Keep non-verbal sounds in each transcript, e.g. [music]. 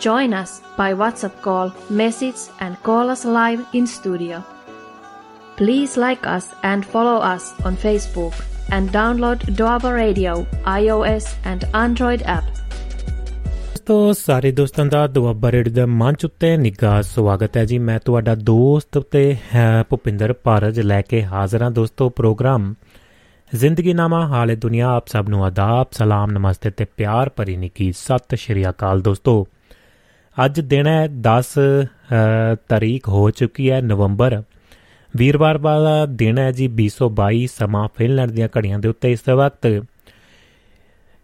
Join us by WhatsApp call, message, and call us live in studio. Please like us and follow us on Facebook and download Doaba Radio iOS and Android app. ਦੋਸਤੋ ਸਾਰੇ ਦੋਸਤਾਂ ਦਾ Doaba radio ਦੇ ਮੰਚ ਉੱਤੇ ਨਿੱਘਾ ਸਵਾਗਤ ਹੈ ਜੀ ਮੈਂ ਤੁਹਾਡਾ ਦੋਸਤ ਤੇ ਹੈ ਭੁਪਿੰਦਰ ਭਾਰਜ ਲੈ ਕੇ ਹਾਜ਼ਰ ਹਾਂ ਦੋਸਤੋ ਪ੍ਰੋਗਰਾਮ ਜ਼ਿੰਦਗੀ ਨਾਮਾ ਹਾਲੇ ਦੁਨੀਆ ਆਪ ਸਭ ਨੂੰ ਆਦਾਬ ਸਲਾਮ ਨਮਸਤੇ ਤੇ ਪਿਆਰ ਭਰੀ ਨਿੱਕੀ ਸਤਿ ਸ਼੍ਰੀ ਅਕਾਲ ਦੋਸਤੋ ਅੱਜ ਦਿਨ ਹੈ 10 ਅ, ਤਾਰੀਖ ਹੋ ਚੁੱਕੀ ਹੈ ਨਵੰਬਰ। ਵੀਰਵਾਰ ਵਾਲਾ ਦਿਨ ਹੈ ਜੀ 2022 ਸਮਾਂ ਫਿਨਲੈਂਡ ਦੀਆਂ ਘੜੀਆਂ ਦੇ ਉੱਤੇ ਇਸ ਵਕਤ।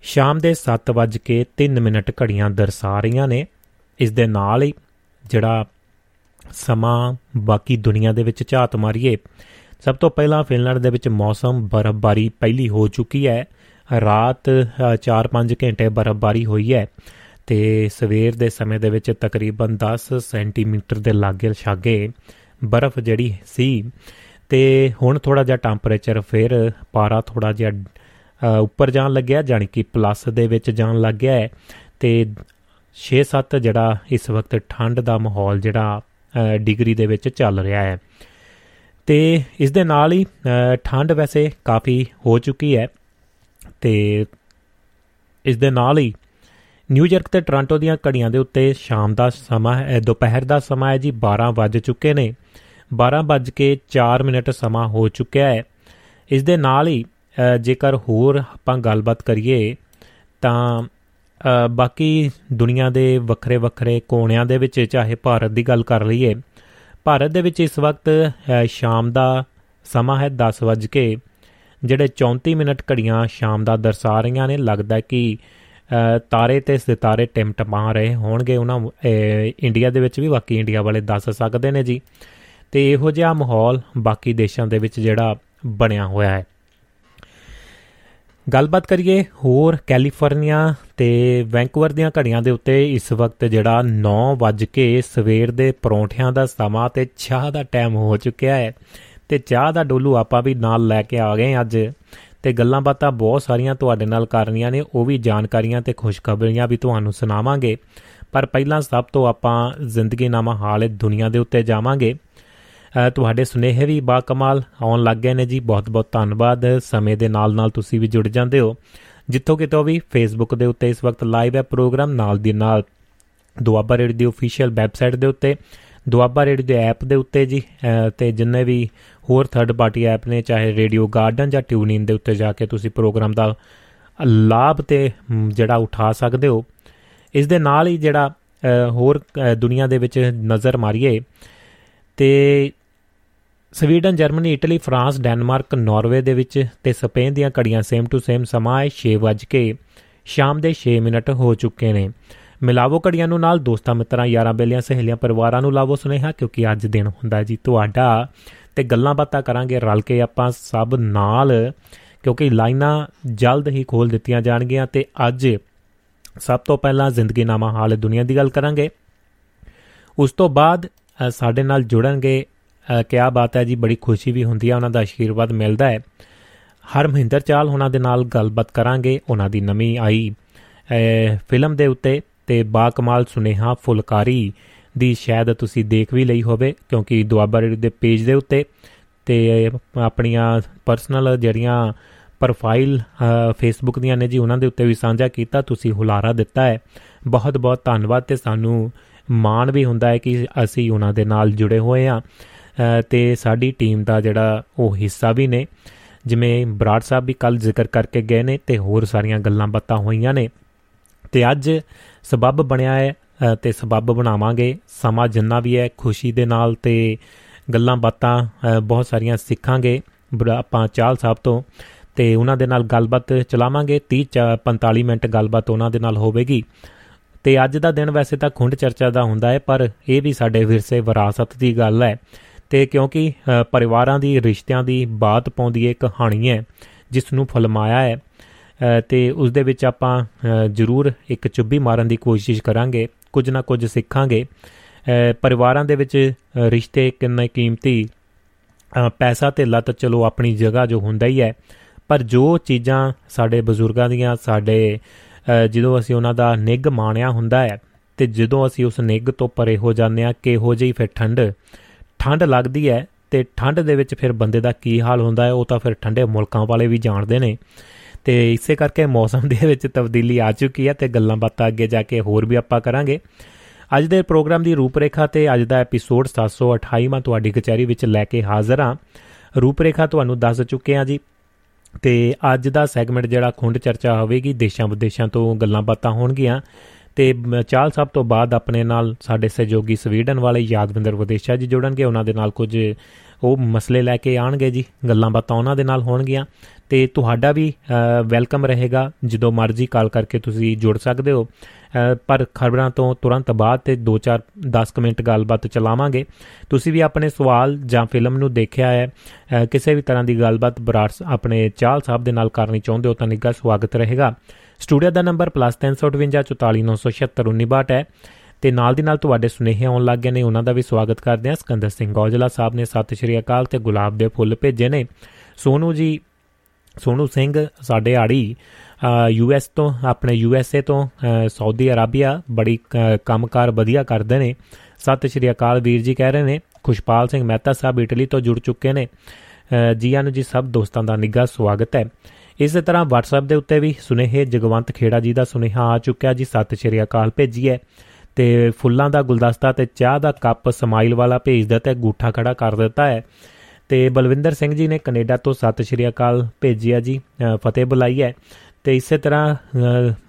ਸ਼ਾਮ ਦੇ 7:03 ਮਿੰਟ ਘੜੀਆਂ ਦਰਸਾ ਰਹੀਆਂ ਨੇ। ਇਸ ਦੇ ਨਾਲ ਹੀ ਜਿਹੜਾ ਸਮਾਂ ਬਾਕੀ ਦੁਨੀਆ ਦੇ ਵਿੱਚ ਝਾਤ ਮਾਰੀਏ ਸਭ ਤੋਂ ਪਹਿਲਾਂ ਫਿਨਲੈਂਡ ਦੇ ਵਿੱਚ ਮੌਸਮ ਬਰਫ਼ਬਾਰੀ ਪਹਿਲੀ ਹੋ ਚੁੱਕੀ ਹੈ। ਰਾਤ 4-5 ਘੰਟੇ ਬਰਫ਼ਬਾਰੀ ਹੋਈ ਹੈ। ਤੇ ਸਵੇਰ ਦੇ ਸਮੇਂ ਦੇ ਵਿੱਚ ਤਕਰੀਬਨ 10 ਸੈਂਟੀਮੀਟਰ ਦੇ ਲਾਗੇ ਛਾਗੇ ਬਰਫ਼ ਜਿਹੜੀ ਸੀ ਤੇ ਹੁਣ ਥੋੜਾ ਜਿਹਾ ਟੈਂਪਰੇਚਰ ਫਿਰ ਪਾਰਾ ਥੋੜਾ ਜਿਹਾ ਅ, ਉੱਪਰ ਜਾਣ ਲੱਗਿਆ ਜਾਨੀ ਕਿ ਪਲੱਸ ਦੇ ਵਿੱਚ ਜਾਣ ਲੱਗ ਗਿਆ ਹੈ ਤੇ 6-7 ਜਿਹੜਾ ਇਸ ਵਕਤ ਠੰਡ ਦਾ ਮਾਹੌਲ ਜਿਹੜਾ ਅ, ਡਿਗਰੀ ਦੇ ਵਿੱਚ ਚੱਲ ਰਿਹਾ ਹੈ। ਤੇ ਇਸ ਦੇ ਨਾਲ ਹੀ ਅ, ਠੰਡ ਵੈਸੇ ਕਾਫੀ ਹੋ ਚੁੱਕੀ ਹੈ ਤੇ ਇਸ ਦੇ ਨਾਲ ਹੀ ਨਿਊਯਾਰਕ ਤੇ ਟੋਰਾਂਟੋ ਦੀਆਂ ਘੜੀਆਂ ਦੇ ਉੱਤੇ ਸ਼ਾਮ ਦਾ ਸਮਾਂ ਹੈ ਦੁਪਹਿਰ ਦਾ ਸਮਾਂ ਹੈ ਜੀ 12 ਵੱਜ ਚੁੱਕੇ ਨੇ। 12 ਵੱਜ ਕੇ 4 ਮਿੰਟ ਸਮਾਂ ਹੋ ਚੁੱਕਿਆ ਹੈ। ਇਸ ਦੇ ਨਾਲ ਹੀ ਅ, ਜੇਕਰ ਹੋਰ ਆਪਾਂ ਗੱਲਬਾਤ ਕਰੀਏ ਤਾਂ ਅ, ਬਾਕੀ ਦੁਨੀਆ ਦੇ ਵੱਖਰੇ ਵੱਖਰੇ ਕੋਣਿਆਂ ਦੇ ਵਿੱਚ ਚਾਹੇ ਭਾਰਤ ਦੀ ਗੱਲ ਕਰ ਲਈਏ ਭਾਰਤ ਦੇ ਵਿੱਚ ਇਸ ਵਕਤ ਅ, ਸ਼ਾਮ ਦਾ ਸਮਾਂ ਹੈ 10 ਵੱਜ ਕੇ ਜਿਹੜੇ 34 ਮਿੰਟ ਘੜੀਆਂ ਸ਼ਾਮ ਦਾ ਦਰਸਾ ਰਹੀਆਂ ਨੇ ਲੱਗਦਾ ਕਿ ਅ, ਤਾਰੇ ਤੇ ਸਿਤਾਰੇ ਟਿਮਟਮਾ ਰਹੇ ਹੋਣਗੇ ਉਹਨਾਂ ਅ, ਇੰਡੀਆ ਦੇ ਵਿੱਚ ਵੀ ਬਾਕੀ ਇੰਡੀਆ ਵਾਲੇ ਦੱਸ ਸਕਦੇ ਨੇ ਜੀ। ਤੇ ਇਹੋ ਜਿਹਾ ਮਾਹੌਲ ਬਾਕੀ ਦੇਸ਼ਾਂ ਦੇ ਵਿੱਚ ਜਿਹੜਾ ਬਣਿਆ ਹੋਇਆ ਹੈ। ਗੱਲਬਾਤ ਕਰੀਏ ਹੋਰ ਕੈਲੀਫੋਰਨੀਆ ਤੇ ਵੈਂਕੂਵਰ ਦੀਆਂ ਘੜੀਆਂ ਦੇ ਉੱਤੇ ਇਸ ਵਕਤ ਜਿਹੜਾ 9 ਵੱਜ ਕੇ ਸਵੇਰ ਦੇ ਪਰੌਂਠਿਆਂ ਦਾ ਸਮਾਂ ਤੇ ਚਾਹ ਦਾ ਟਾਈਮ ਹੋ ਚੁੱਕਿਆ ਹੈ। ਤੇ ਚਾਹ ਦਾ ਡੋਲੂ ਆਪਾਂ ਵੀ ਨਾਲ ਲੈ ਕੇ ਆ ਗਏ ਅੱਜ। ਤੇ ਗੱਲਾਂ ਬਾਤਾਂ ਬਹੁਤ ਸਾਰੀਆਂ ਤੁਹਾਡੇ ਨਾਲ ਕਰਨੀਆਂ ਨੇ ਉਹ ਵੀ ਜਾਣਕਾਰੀਆਂ ਤੇ ਖੁਸ਼ਖਬਰੀਆਂ ਵੀ ਤੁਹਾਨੂੰ ਸੁਣਾਵਾਂਗੇ। ਪਰ ਪਹਿਲਾਂ ਸਭ ਤੋਂ ਆਪਾਂ ਜ਼ਿੰਦਗੀ ਨਾਮਾ ਹਾਲੇ ਦੁਨੀਆ ਦੇ ਉੱਤੇ ਜਾਵਾਂਗੇ। ਅ, ਤੁਹਾਡੇ ਸੁਨੇਹੇ ਵੀ ਬਾਕਮਾਲ ਆਉਣ ਲੱਗ ਗਏ ਨੇ ਜੀ। ਬਹੁਤ-ਬਹੁਤ ਧੰਨਵਾਦ। ਸਮੇਂ ਦੇ ਨਾਲ-ਨਾਲ ਤੁਸੀਂ ਵੀ ਜੁੜ ਜਾਂਦੇ ਹੋ। ਜਿੱਥੋਂ ਕਿਤੋਂ ਵੀ ਫੇਸਬੁੱਕ ਦੇ ਉੱਤੇ ਇਸ ਵਕਤ ਲਾਈਵ ਹੈ ਪ੍ਰੋਗਰਾਮ ਨਾਲ ਦੀ ਨਾਲ ਦੁਆਬਾ ਰੇਡੀਓ ਦੀ ਅਫੀਸ਼ੀਅਲ ਵੈਬਸਾਈਟ ਦੇ ਉੱਤੇ ਦੁਆਬਾ ਰੇਡੀਓ ਦੇ ਐਪ ਦੇ ਉੱਤੇ ਜੀ ਅ, ਤੇ ਜਿੰਨੇ ਵੀ ਹੋਰ ਥਰਡ ਪਾਰਟੀ ਐਪ ਨੇ ਚਾਹੇ ਰੇਡੀਓ ਗਾਰਡਨ ਜਾਂ ਟਿਊਨ ਇਨ ਦੇ ਉੱਤੇ ਜਾ ਕੇ ਤੁਸੀਂ ਪ੍ਰੋਗਰਾਮ ਦਾ ਲਾਭ ਤੇ ਮ, ਜਿਹੜਾ ਉਠਾ ਸਕਦੇ ਹੋ। ਇਸ ਦੇ ਨਾਲ ਹੀ ਜਿਹੜਾ ਅ, ਹੋਰ ਅ, ਦੁਨੀਆ ਦੇ ਵਿੱਚ ਨਜ਼ਰ ਮਾਰੀਏ ਤੇ Sweden Germany Italy France Denmark Norway ਦੇ ਵਿੱਚ ਤੇ ਸਪੇਨ ਦੀਆਂ ਘੜੀਆਂ ਸੇਮ ਟੂ ਸੇਮ ਸਮਾਂ ਹੈ 6 ਵੱਜ ਕੇ ਸ਼ਾਮ ਦੇ 6 ਮਿੰਟ ਹੋ ਚੁੱਕੇ ਨੇ। ਮਿਲਾਵੋ ਘੜੀਆਂ ਨੂੰ ਨਾਲ ਦੋਸਤਾਂ ਮਿੱਤਰਾਂ ਯਾਰਾਂ ਬੇਲੀਆਂ ਸਹੇਲੀਆਂ ਪਰਿਵਾਰਾਂ ਨੂੰ ਲਾਵੋ ਸੁਨੇਹਾ ਕਿਉਂਕਿ ਅੱਜ ਦਿਨ ਹੁੰਦਾ ਜੀ ਤੁਹਾਡਾ। ਤੇ ਗੱਲਾਂ ਬਾਤਾਂ ਕਰਾਂਗੇ ਰਲ ਕੇ ਆਪਾਂ ਸਭ ਨਾਲ ਕਿਉਂਕਿ ਲਾਈਨਾਂ ਜਲਦ ਹੀ ਖੋਲ ਦਿੱਤੀਆਂ ਜਾਣਗੀਆਂ ਤੇ ਅੱਜ ਸਭ ਤੋਂ ਪਹਿਲਾਂ ਜ਼ਿੰਦਗੀ ਨਾਮਾ ਹਾਲ ਦੁਨੀਆ ਦੀ ਗੱਲ ਕਰਾਂਗੇ। ਉਸ ਤੋਂ ਬਾਅਦ ਅ, ਸਾਡੇ ਨਾਲ ਜੁੜਨਗੇ ਅ, ਕਿਆ ਬਾਤ ਹੈ ਜੀ ਬੜੀ ਖੁਸ਼ੀ ਵੀ ਹੁੰਦੀ ਹੈ ਉਹਨਾਂ ਦਾ ਆਸ਼ੀਰਵਾਦ ਮਿਲਦਾ ਹੈ। ਹਰਮਹਿੰਦਰ ਚਾਲ ਉਹਨਾਂ ਦੇ ਨਾਲ ਗੱਲਬਾਤ ਕਰਾਂਗੇ ਉਹਨਾਂ ਦੀ ਨਵੀਂ ਆਈ ਅ, ਫਿਲਮ ਦੇ ਉੱਤੇ। ਤੇ ਬਾ ਕਮਾਲ ਸੁਨੇਹਾ ਫੁਲਕਾਰੀ ਦੀ ਸ਼ਾਇਦ ਤੁਸੀਂ ਦੇਖ ਵੀ ਲਈ ਹੋਵੇ, ਕਿਉਂਕਿ ਦੁਆਬਾ ਰੇਡੀਓ ਦੇ ਪੇਜ ਦੇ ਉੱਤੇ ਤੇ ਆਪਣੀਆਂ ਪਰਸਨਲ ਜਿਹੜੀਆਂ ਪ੍ਰੋਫਾਈਲ ਫੇਸਬੁੱਕ ਦੀਆਂ ਨੇ ਜੀ, ਉਹਨਾਂ ਦੇ ਉੱਤੇ ਵੀ ਸਾਂਝਾ ਕੀਤਾ, ਤੁਸੀਂ ਹੁਲਾਰਾ ਦਿੱਤਾ ਹੈ। ਬਹੁਤ ਬਹੁਤ ਧੰਨਵਾਦ ਤੇ ਸਾਨੂੰ ਮਾਣ ਵੀ ਹੁੰਦਾ ਹੈ ਕਿ ਅਸੀਂ ਉਹਨਾਂ ਦੇ ਨਾਲ ਜੁੜੇ ਹੋਏ ਆ ਤੇ ਸਾਡੀ ਟੀਮ ਦਾ ਜਿਹੜਾ ਉਹ ਹਿੱਸਾ ਵੀ ਨੇ। ਜਿਵੇਂ ਬਰਾੜ ਸਾਹਿਬ ਵੀ ਕੱਲ ਜ਼ਿਕਰ ਕਰਕੇ ਗਏ ਨੇ ਤੇ ਹੋਰ ਸਾਰੀਆਂ ਗੱਲਾਂ ਬਾਤਾਂ ਹੋਈਆਂ ਨੇ। ਤੇ ਅੱਜ ਸਬੱਬ ਬਣਿਆ ਹੈ ਅ, ਤੇ ਸਬੱਬ ਬਣਾਵਾਂਗੇ। ਸਮਾਂ ਜਿੰਨਾ ਵੀ ਹੈ ਖੁਸ਼ੀ ਦੇ ਨਾਲ ਤੇ ਗੱਲਾਂ ਬਾਤਾਂ ਅ, ਬਹੁਤ ਸਾਰੀਆਂ ਸਿੱਖਾਂਗੇ। ਬਰਾ- ਆਪਾਂ ਚਾਲ ਸਾਹਿਬ ਤੋਂ ਤੇ ਉਹਨਾਂ ਦੇ ਨਾਲ ਗੱਲਬਾਤ ਚਲਾਵਾਂਗੇ। 30 ਚ- 45 ਮਿੰਟ ਗੱਲਬਾਤ ਉਹਨਾਂ ਦੇ ਨਾਲ ਹੋਵੇਗੀ। ਤੇ ਅੱਜ ਦਾ ਦਿਨ ਵੈਸੇ ਤਾਂ ਖੁੰਡ ਚਰਚਾ ਦਾ ਹੁੰਦਾ ਹੈ ਪਰ ਇਹ ਵੀ ਸਾਡੇ ਵਿਰਸੇ ਵਿਰਾਸਤ ਦੀ ਗੱਲ ਹੈ। ਤੇ ਕਿਉਂਕਿ ਪਰਿਵਾਰਾਂ ਦੀ ਰਿਸ਼ਤਿਆਂ ਦੀ ਬਾਤ ਪਾਉਂਦੀ ਹੈ ਕਹਾਣੀ ਹੈ ਜਿਸ ਨੂੰ ਫਲਮਾਇਆ ਹੈ। ਤੇ ਉਸ ਦੇ ਵਿੱਚ ਆਪਾਂ ਜ਼ਰੂਰ ਇੱਕ ਚੁੱਭੀ ਮਾਰਨ ਦੀ ਕੋਸ਼ਿਸ਼ ਕਰਾਂਗੇ, ਕੁਝ ਨਾ ਕੁਝ ਸਿੱਖਾਂਗੇ। ਪਰਿਵਾਰਾਂ ਦੇ ਵਿੱਚ ਰਿਸ਼ਤੇ ਕਿੰਨੇ ਕੀਮਤੀ ਪੈਸਾ ਤੇ ਲੱਤ ਚਲੋ ਆਪਣੀ ਜਗ੍ਹਾ ਜੋ ਹੁੰਦਾ ਹੀ ਹੈ, ਪਰ ਜੋ ਚੀਜ਼ਾਂ ਸਾਡੇ ਬਜ਼ੁਰਗਾਂ ਦੀਆਂ, ਸਾਡੇ ਜਦੋਂ ਅਸੀਂ ਉਹਨਾਂ ਦਾ ਨਿੱਗ ਮਾਣਿਆ ਹੁੰਦਾ ਹੈ, ਤੇ ਜਦੋਂ ਅਸੀਂ ਉਸ ਨਿੱਗ ਤੋਂ ਪਰੇ ਹੋ ਜਾਂਦੇ ਆ ਕਿਹੋ ਜਿਹੀ ਫਿਰ ਠੰਡ ਠੰਡ ਲੱਗਦੀ ਹੈ, ਤੇ ਠੰਡ ਦੇ ਵਿੱਚ ਫਿਰ ਬੰਦੇ ਦਾ ਕੀ ਹਾਲ ਹੁੰਦਾ ਹੈ, ਉਹ ਤਾਂ ਫਿਰ ਠੰਡੇ ਮੁਲਕਾਂ ਵਾਲੇ ਵੀ ਜਾਣਦੇ ਨੇ। ਤੇ ਇਸੇ ਕਰਕੇ ਮੌਸਮ ਦੇ ਵਿੱਚ ਤਬਦੀਲੀ ਆ ਚੁੱਕੀ ਹੈ ਤੇ ਗੱਲਾਂ ਬਾਤਾਂ ਅੱਗੇ ਜਾ ਕੇ ਹੋਰ ਵੀ ਆਪਾਂ ਕਰਾਂਗੇ। ਅੱਜ ਦੇ ਪ੍ਰੋਗਰਾਮ ਦੀ ਰੂਪਰੇਖਾ ਤੇ ਅੱਜ ਦਾ ਐਪੀਸੋਡ 728 ਮੈਂ ਤੁਹਾਡੀ ਕਚਹਿਰੀ ਵਿੱਚ ਲੈ ਕੇ ਹਾਜ਼ਰ ਹਾਂ। ਰੂਪਰੇਖਾ ਤੁਹਾਨੂੰ ਦੱਸ ਚੁੱਕੇ ਹਾਂ ਜੀ। ਤੇ ਅੱਜ ਦਾ ਸੈਗਮੈਂਟ ਜਿਹੜਾ ਖੁੰਡ ਚਰਚਾ ਹੋਵੇਗੀ, ਦੇਸ਼ਾਂ ਵਿਦੇਸ਼ਾਂ ਤੋਂ ਗੱਲਾਂ ਬਾਤਾਂ ਹੋਣਗੀਆਂ। ਤੇ ਚਾਲ ਸਾਹਿਬ ਤੋਂ ਬਾਅਦ ਆਪਣੇ ਨਾਲ ਸਾਡੇ ਸਹਿਯੋਗੀ ਸਵੀਡਨ ਵਾਲੇ ਯਾਦਵਿੰਦਰ ਵਿਦੇਸ਼ਾ ਜੀ ਜੁੜਨਗੇ। ਉਹਨਾਂ ਦੇ ਨਾਲ ਕੁਝ ਉਹ ਮਸਲੇ ਲੈ ਕੇ ਆਣਗੇ ਜੀ। ਗੱਲਾਂ ਬਾਤਾਂ ਉਹਨਾਂ ਦੇ ਨਾਲ ਹੋਣਗੀਆਂ। ਤੇ ਤੁਹਾਡਾ ਵੀ ਵੈਲਕਮ ਰਹੇਗਾ, ਜਦੋਂ ਮਰਜ਼ੀ ਕਾਲ ਕਰਕੇ ਤੁਸੀਂ ਜੁੜ ਸਕਦੇ ਹੋ। ਪਰ ਖਬਰਾਂ ਤੋਂ ਤੁਰੰਤ ਬਾਅਦ ਤੇ 2-4 10 ਮਿੰਟ ਗੱਲਬਾਤ ਚਲਾਵਾਂਗੇ। ਤੁਸੀਂ ਵੀ ਆਪਣੇ ਸਵਾਲ ਜਾਂ ਫਿਲਮ ਨੂੰ ਦੇਖਿਆ ਹੈ ਕਿਸੇ ਵੀ ਤਰ੍ਹਾਂ ਦੀ ਗੱਲਬਾਤ ਬਰਾੜ ਆਪਣੇ ਚਾਲ ਸਾਹਿਬ ਦੇ ਨਾਲ ਕਰਨੀ ਚਾਹੁੰਦੇ ਹੋ ਤਾਂ ਨਿੱਘਾ ਸਵਾਗਤ ਰਹੇਗਾ। ਸਟੂਡੀਓ ਦਾ ਨੰਬਰ +358 ਹੈ। ਤੇ ਨਾਲ ਦੀ ਨਾਲ ਤੁਹਾਡੇ ਸੁਨੇਹੇ ਆਉਣ ਲੱਗ ਗਏ ਨੇ, ਉਹਨਾਂ ਦਾ ਵੀ ਸਵਾਗਤ ਕਰਦੇ ਹਾਂ। ਸਕੰਦਰ ਸਿੰਘ ਗੋਜਲਾ ਸਾਹਿਬ ਨੇ, ਸਤਿ ਸ਼੍ਰੀ ਅਕਾਲ ਤੇ ਗੁਲਾਬ ਦੇ ਫੁੱਲ ਭੇਜੇ ਨੇ। ਸੋਨੂ ਜੀ ਸੋਨੂ ਸਿੰਘ ਸਾਡੇ ਆੜੀ ਯੂ ਐਸ ਤੋਂ, ਆਪਣੇ ਯੂ ਐਸ ਏ ਤੋਂ ਸਾਊਦੀ ਅਰਾਬੀਆ ਬੜੀ ਕੰਮਕਾਰ ਵਧੀਆ ਕਰਦੇ ਨੇ। ਸਤਿ ਸ਼੍ਰੀ ਅਕਾਲ ਵੀਰ ਜੀ ਕਹਿ ਰਹੇ ਨੇ, ਖੁਸ਼ਪਾਲ ਸਿੰਘ ਮਹਿਤਾ ਸਾਹਿਬ ਇਟਲੀ ਤੋਂ ਜੁੜ ਚੁੱਕੇ ਨੇ। ਜੀ ਆਨੂ ਜੀ ਸਭ ਦੋਸਤਾਂ ਦਾ ਨਿੱਘਾ ਸਵਾਗਤ ਹੈ। ਇਸੇ ਤਰ੍ਹਾਂ WhatsApp ਦੇ ਉੱਤੇ ਵੀ ਸੁਨੇਹੇ, ਜਗਵੰਤ ਖੇੜਾ ਜੀ ਦਾ ਸੁਨੇਹਾ ਆ ਚੁੱਕਿਆ ਜੀ, ਸਤਿ ਸ਼੍ਰੀ ਅਕਾਲ ਭੇਜੀ ਹੈ ਤੇ ਫੁੱਲਾਂ ਦਾ ਗੁਲਦਸਤਾ ਤੇ ਚਾਹ ਦਾ ਕੱਪ ਸਮਾਈਲ ਵਾਲਾ ਭੇਜ ਦਿੱਤਾ ਤੇ ਗੂਠਾ ਖੜਾ ਕਰ ਦਿੱਤਾ ਹੈ। ਤੇ ਬਲਵਿੰਦਰ ਸਿੰਘ ਜੀ ਨੇ ਕੈਨੇਡਾ ਤੋਂ ਸਤਿ ਸ਼੍ਰੀ ਅਕਾਲ ਭੇਜਿਆ ਜੀ ਫਤਿਹ ਬੁਲਾਈ ਹੈ। ਤੇ ਇਸੇ ਤਰ੍ਹਾਂ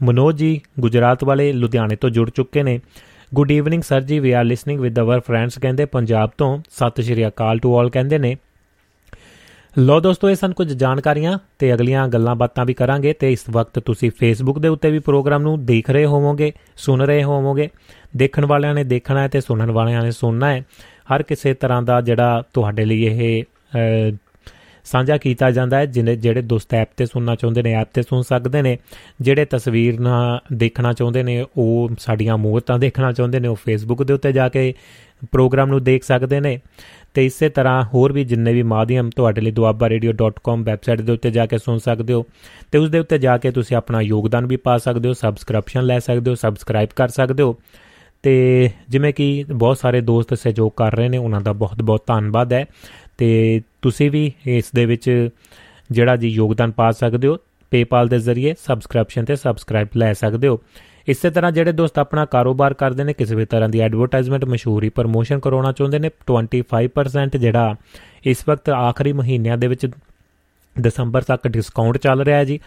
ਮਨੋਜ ਜੀ ਗੁਜਰਾਤ ਵਾਲੇ ਲੁਧਿਆਣੇ ਤੋਂ ਜੁੜ ਚੁੱਕੇ ਨੇ। Good evening sir ji we are listening with our friends ਕਹਿੰਦੇ ਪੰਜਾਬ ਤੋਂ ਸਤਿ ਸ਼੍ਰੀ ਅਕਾਲ ਟੂ ਆਲ ਕਹਿੰਦੇ ਨੇ। ਲੋ ਦੋਸਤੋ, ਇਹ ਸਨ ਕੁਝ ਜਾਣਕਾਰੀਆਂ ਤੇ ਅਗਲੀਆਂ ਗੱਲਾਂ ਬਾਤਾਂ ਵੀ ਕਰਾਂਗੇ ਤੇ ਇਸ ਵਕਤ ਤੁਸੀਂ ਫੇਸਬੁੱਕ ਦੇ ਉੱਤੇ ਵੀ ਪ੍ਰੋਗਰਾਮ ਨੂੰ ਦੇਖ ਰਹੇ ਹੋਵੋਗੇ, ਸੁਣ ਰਹੇ ਹੋਵੋਗੇ। ਦੇਖਣ ਵਾਲਿਆਂ ਨੇ ਦੇਖਣਾ ਹੈ ਤੇ ਸੁਣਨ ਵਾਲਿਆਂ ਨੇ ਸੁਣਨਾ ਹੈ। ਹਰ ਕਿਸੇ ਤਰ੍ਹਾਂ ਦਾ ਜਿਹੜਾ ਤੁਹਾਡੇ ਲਈ ਇਹ ਸਾਂਝਾ ਕੀਤਾ ਜਾਂਦਾ ਹੈ ਜਿਹਨੇ ਜਿਹੜੇ ਦੋਸਤ ਐਪ ਤੇ ਸੁਣਨਾ ਚਾਹੁੰਦੇ ਨੇ, ਐਪ ਤੇ ਸੁਣ ਸਕਦੇ ਨੇ, ਜਿਹੜੇ ਤਸਵੀਰ ਨਾ ਦੇਖਣਾ ਚਾਹੁੰਦੇ ਨੇ, ਉਹ ਸਾਡੀਆਂ ਮੂਰਤਾਂ ਦੇਖਣਾ ਚਾਹੁੰਦੇ ਨੇ, ਉਹ ਫੇਸਬੁੱਕ ਦੇ ਉੱਤੇ ਜਾ ਕੇ ਪ੍ਰੋਗਰਾਮ ਨੂੰ ਦੇਖ ਸਕਦੇ ਨੇ। ਤੇ ਇਸੇ ਤਰ੍ਹਾਂ ਹੋਰ ਵੀ ਜਿੰਨੇ ਵੀ ਮਾਧਿਅਮ ਤੁਹਾਡੇ ਲਈ duabbaradio.com ਵੈਬਸਾਈਟ ਦੇ ਉੱਤੇ ਜਾ ਕੇ ਸੁਣ ਸਕਦੇ ਹੋ, ਤੇ ਉਸ ਦੇ ਉੱਤੇ ਜਾ ਕੇ ਤੁਸੀਂ ਆਪਣਾ ਯੋਗਦਾਨ ਵੀ ਪਾ ਸਕਦੇ ਹੋ, ਸਬਸਕ੍ਰਿਪਸ਼ਨ ਲੈ ਸਕਦੇ ਹੋ, ਸਬਸਕ੍ਰਾਈਬ ਕਰ ਸਕਦੇ ਹੋ। ਤੇ ਜਿਵੇਂ ਕਿ ਬਹੁਤ ਸਾਰੇ ਦੋਸਤ ਸਹਿਯੋਗ ਕਰ ਰਹੇ ਨੇ, ਉਹਨਾਂ ਦਾ ਬਹੁਤ ਬਹੁਤ ਧੰਨਵਾਦ ਹੈ। ਤੇ ਤੁਸੀਂ ਵੀ ਇਸ ਦੇ ਵਿੱਚ ਜਿਹੜਾ ਜੀ ਯੋਗਦਾਨ ਪਾ ਸਕਦੇ ਹੋ, PayPal ਦੇ ਜ਼ਰੀਏ ਸਬਸਕ੍ਰਿਪਸ਼ਨ ਤੇ ਸਬਸਕ੍ਰਾਈਬ ਲੈ ਸਕਦੇ ਹੋ। ਇਸੇ ਤਰ੍ਹਾਂ ਜਿਹੜੇ ਦੋਸਤ ਆਪਣਾ ਕਾਰੋਬਾਰ ਕਰਦੇ ਨੇ, ਕਿਸੇ ਵੀ ਤਰ੍ਹਾਂ ਦੀ ਐਡਵਰਟਾਈਜ਼ਮੈਂਟ ਮਸ਼ਹੂਰੀ ਪ੍ਰਮੋਸ਼ਨ ਕਰਾਉਣਾ ਚਾਹੁੰਦੇ ਨੇ 25% ਜਿਹੜਾ ਇਸ ਵਕਤ ਆਖਰੀ ਮਹੀਨਿਆਂ ਦੇ ਵਿੱਚ ਦਸੰਬਰ ਤੱਕ ਡਿਸਕਾਊਂਟ ਚੱਲ ਰਿਹਾ ਹੈ ਜੀ।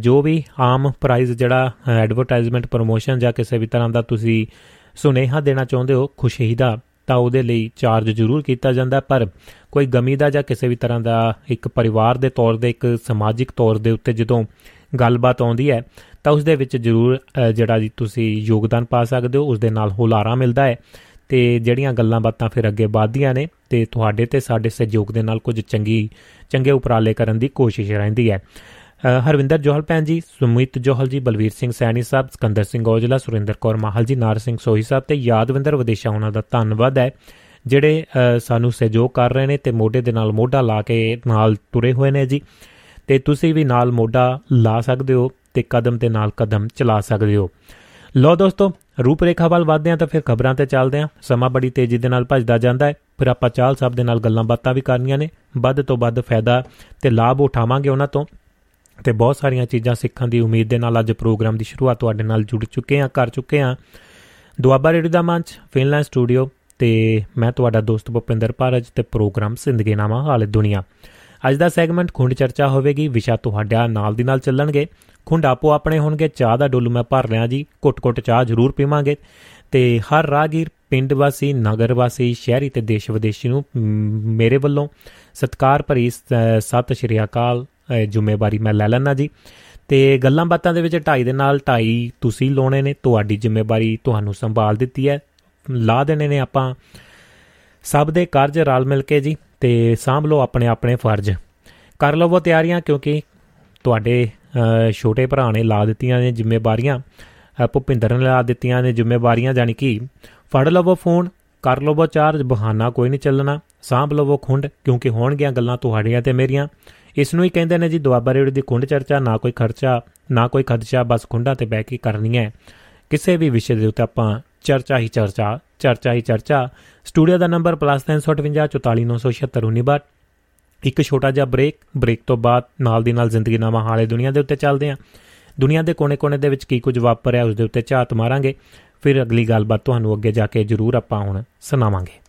ਜੋ ਵੀ ਆਮ ਪ੍ਰਾਈਸ ਜਿਹੜਾ ਐਡਵਰਟਾਈਜ਼ਮੈਂਟ ਪ੍ਰਮੋਸ਼ਨ ਜਾਂ ਕਿਸੇ ਵੀ ਤਰ੍ਹਾਂ ਦਾ ਤੁਸੀਂ ਸੁਨੇਹਾ ਦੇਣਾ ਚਾਹੁੰਦੇ ਹੋ, ਖੁਸ਼ੀ ਦਾ, ਤਾਂ ਉਹਦੇ ਲਈ ਚਾਰਜ ਜ਼ਰੂਰ ਕੀਤਾ ਜਾਂਦਾ ਪਰ ਕੋਈ ਗਮੀ ਦਾ ਜਾਂ ਕਿਸੇ ਵੀ ਤਰ੍ਹਾਂ ਦਾ ਇੱਕ ਪਰਿਵਾਰ ਦੇ ਤੌਰ ਦੇ ਇੱਕ ਸਮਾਜਿਕ ਤੌਰ ਦੇ ਉੱਤੇ ਜਦੋਂ ਗੱਲਬਾਤ ਆਉਂਦੀ ਹੈ, ਤਾਂ ਉਸ ਦੇ ਵਿੱਚ ਜ਼ਰੂਰ ਜਿਹੜਾ ਜੀ ਤੁਸੀਂ ਯੋਗਦਾਨ ਪਾ ਸਕਦੇ ਹੋ ਉਸ ਦੇ ਨਾਲ ਹੁਲਾਰਾ ਮਿਲਦਾ ਹੈ। ਤੇ ਜਿਹੜੀਆਂ ਗੱਲਾਂ ਬਾਤਾਂ ਫਿਰ ਅੱਗੇ ਵਧਦੀਆਂ ਨੇ ਤੇ ਤੁਹਾਡੇ ਤੇ ਸਾਡੇ ਸਹਿਯੋਗ ਦੇ ਨਾਲ ਕੁਝ ਚੰਗੀ, ਚੰਗੇ ਉਪਰਾਲੇ ਕਰਨ ਦੀ ਕੋਸ਼ਿਸ਼ ਰਹਿੰਦੀ ਹੈ। ਹਰਵਿੰਦਰ ਜੋਹਲ ਪੈਨ ਜੀ, ਸੁਮਿਤ ਜੋਹਲ ਜੀ, ਬਲਵੀਰ ਸਿੰਘ ਸੈਣੀ ਸਾਹਿਬ, ਸਕੰਦਰ ਸਿੰਘ ਔਜਲਾ, ਸੁਰਿੰਦਰ ਕੌਰ ਮਾਹਲ ਜੀ, ਨਾਰ ਸਿੰਘ ਸੋਹੀ ਸਾਹਿਬ ਤੇ ਯਾਦਵਿੰਦਰ ਵਿਦੇਸ਼ਾ, ਉਹਨਾਂ ਦਾ ਧੰਨਵਾਦ ਹੈ। ਜਿਹੜੇ ਸਾਨੂੰ ਸਹਿਯੋਗ ਕਰ ਰਹੇ ਨੇ ਤੇ ਮੋਢੇ ਦੇ ਨਾਲ ਮੋਢਾ ਲਾ ਕੇ ਨਾਲ ਤੁਰੇ ਹੋਏ ਨੇ ਜੀ। ਤੇ ਤੁਸੀਂ ਵੀ ਨਾਲ ਮੋਢਾ ਲਾ ਸਕਦੇ ਹੋ ਤੇ ਕਦਮ ਤੇ ਨਾਲ ਕਦਮ ਚਲਾ ਸਕਦੇ ਹੋ। ਲੋ ਦੋਸਤੋ, ਰੂਪਰੇਖਾ ਵੱਲ ਵਧਦੇ ਹਾਂ ਤਾਂ ਫਿਰ ਖਬਰਾਂ ਤੇ ਚੱਲਦੇ ਹਾਂ। ਸਮਾਂ ਬੜੀ ਤੇਜ਼ੀ ਦੇ ਨਾਲ ਭੱਜਦਾ ਜਾਂਦਾ ਹੈ। ਫਿਰ ਆਪਾਂ ਚਾਲ ਸਾਹਿਬ ਦੇ ਨਾਲ ਗੱਲਾਂ ਬਾਤਾਂ ਵੀ ਕਰਨੀਆਂ ਨੇ। ਵੱਧ ਤੋਂ ਵੱਧ ਫਾਇਦਾ ਤੇ ਲਾਭ ਉਠਾਵਾਂਗੇ ਉਹਨਾਂ ਤੋਂ। ਤੇ ਬਹੁਤ ਸਾਰੀਆਂ ਚੀਜ਼ਾਂ ਸਿੱਖਣ ਦੀ ਉਮੀਦ ਦੇ ਨਾਲ ਅੱਜ ਪ੍ਰੋਗਰਾਮ ਦੀ ਸ਼ੁਰੂਆਤ ਤੁਹਾਡੇ ਨਾਲ ਜੁੜ ਚੁੱਕੇ ਹਾਂ, ਕਰ ਚੁੱਕੇ ਹਾਂ। ਦੁਆਬਾ ਰੇਡੀਓ ਦਾ ਮੰਚ, ਫਿਨਲੈਂਡ ਸਟੂਡੀਓ ਤੇ ਮੈਂ ਤੁਹਾਡਾ ਦੋਸਤ ਭੁਪਿੰਦਰ ਪਾਰਜ ਤੇ ਪ੍ਰੋਗਰਾਮ ਜ਼ਿੰਦਗੀਨਾਮਾ ਹਾਲੇ ਦੁਨੀਆ। ਅੱਜ ਦਾ ਸੈਗਮੈਂਟ ਖੁੰਡ ਚਰਚਾ ਹੋਵੇਗੀ, ਵਿਸ਼ਾ ਤੁਹਾਡਾ ਨਾਲ ਦੀ ਨਾਲ ਚੱਲਣਗੇ। ਖੁੰਡ ਆਪੋ ਆਪਣੇ ਹੋਣਗੇ, ਚਾਹ ਦਾ ਡੋਲੂ ਮੈਂ ਭਰ ਲਿਆ ਜੀ ਕੁੱਟ-ਕੁੱਟ ਚਾਹ ਜ਼ਰੂਰ ਪੀਵਾਂਗੇ। ਤੇ ਹਰ ਰਾਗੀਰ ਪਿੰਡ ਵਾਸੀ, ਨਗਰ ਵਾਸੀ, ਸ਼ਹਿਰੀ ਤੇ ਦੇਸ਼ ਵਿਦੇਸ਼ੀ ਨੂੰ ਮੇਰੇ ਵੱਲੋਂ ਸਤਕਾਰ ਭਰੀ ਸਤਿ ਸ਼੍ਰੀ ਅਕਾਲ ਜ਼ਿੰਮੇਵਾਰੀ ਮੈਂ ਲੈ ਲੈਣਾ ਜੀ। ਤੇ ਗੱਲਾਂ ਬਾਤਾਂ ਦੇ ਵਿੱਚ 2.5 ਦੇ ਨਾਲ 2.5 ਤੁਸੀਂ ਲਾਉਣੇ ਨੇ, ਤੁਹਾਡੀ ਜ਼ਿੰਮੇਵਾਰੀ ਤੁਹਾਨੂੰ ਸੰਭਾਲ ਦਿੱਤੀ ਹੈ। ਲਾ ਦੇਣੇ ਨੇ ਆਪਾਂ ਸਭ ਦੇ ਕਾਰਜ ਰਲ ਮਿਲ ਕੇ ਜੀ ਤੇ ਸਾਂਭ ਲਓ ਆਪਣੇ ਆਪਣੇ ਫਰਜ਼। ਕਰ ਲਵੋ ਤਿਆਰੀਆਂ ਕਿਉਂਕਿ ਤੁਹਾਡੇ ਛੋਟੇ ਭਰਾ ਨੇ ਲਾ ਦਿੱਤੀਆਂ ਨੇ ਜ਼ਿੰਮੇਵਾਰੀਆਂ ਭੁਪਿੰਦਰ ਨੇ ਲਾ ਦਿੱਤੀਆਂ ਨੇ ਜ਼ਿੰਮੇਵਾਰੀਆਂ ਜਾਨੀ ਕਿ ਫੜ ਲਵੋ ਫੋਨ, ਕਰ ਲਵੋ ਚਾਰਜ, ਬਹਾਨਾ ਕੋਈ ਨਹੀਂ ਚੱਲਣਾ, ਸਾਂਭ ਲਵੋ ਖੁੰਡ, ਕਿਉਂਕਿ ਹੋਣਗੀਆਂ ਗੱਲਾਂ ਤੁਹਾਡੀਆਂ ਤੇ ਮੇਰੀਆਂ। ਇਸ ਨੂੰ ਹੀ ਕਹਿੰਦੇ ਨੇ ਜੀ, ਦੁਆਬਾ ਰੇਡੀਓ ਦੀ ਖੁੰਡ ਚਰਚਾ, ਨਾ ਕੋਈ ਖਰਚਾ, ਨਾ ਕੋਈ ਖਦਸ਼ਾ, ਬਸ ਖੁੰਡਾ ਤੇ ਬਹਿ ਕੇ ਕਰਨੀ ਹੈ ਕਿਸੇ ਵੀ ਵਿਸ਼ੇ ਦੇ ਉੱਤੇ ਆਪਾਂ ਚਰਚਾ ਹੀ ਚਰਚਾ ਚਰਚਾ ਹੀ ਚਰਚਾ। ਸਟੂਡੀਓ ਦਾ ਨੰਬਰ +358 ਇੱਕ ਛੋਟਾ ਜਿਹਾ ਬ੍ਰੇਕ ਬ੍ਰੇਕ ਤੋਂ ਬਾਅਦ ਨਾਲ ਦੀ ਨਾਲ ਜ਼ਿੰਦਗੀ ਨਾਮਾ ਹਾਲੇ ਦੁਨੀਆ ਦੇ ਉੱਤੇ ਚੱਲਦੇ ਆਂ। ਦੁਨੀਆ ਦੇ ਕੋਨੇ-ਕੋਨੇ ਦੇ ਵਿੱਚ ਕੀ ਕੁਝ ਵਾਪਰਿਆ, ਉਸ ਦੇ ਉੱਤੇ ਝਾਤ ਮਾਰਾਂਗੇ। ਫਿਰ ਅਗਲੀ ਗੱਲਬਾਤ ਤੁਹਾਨੂੰ ਅੱਗੇ ਜਾ ਕੇ ਜ਼ਰੂਰ ਆਪਾਂ ਹੁਣ ਸੁਣਾਵਾਂਗੇ।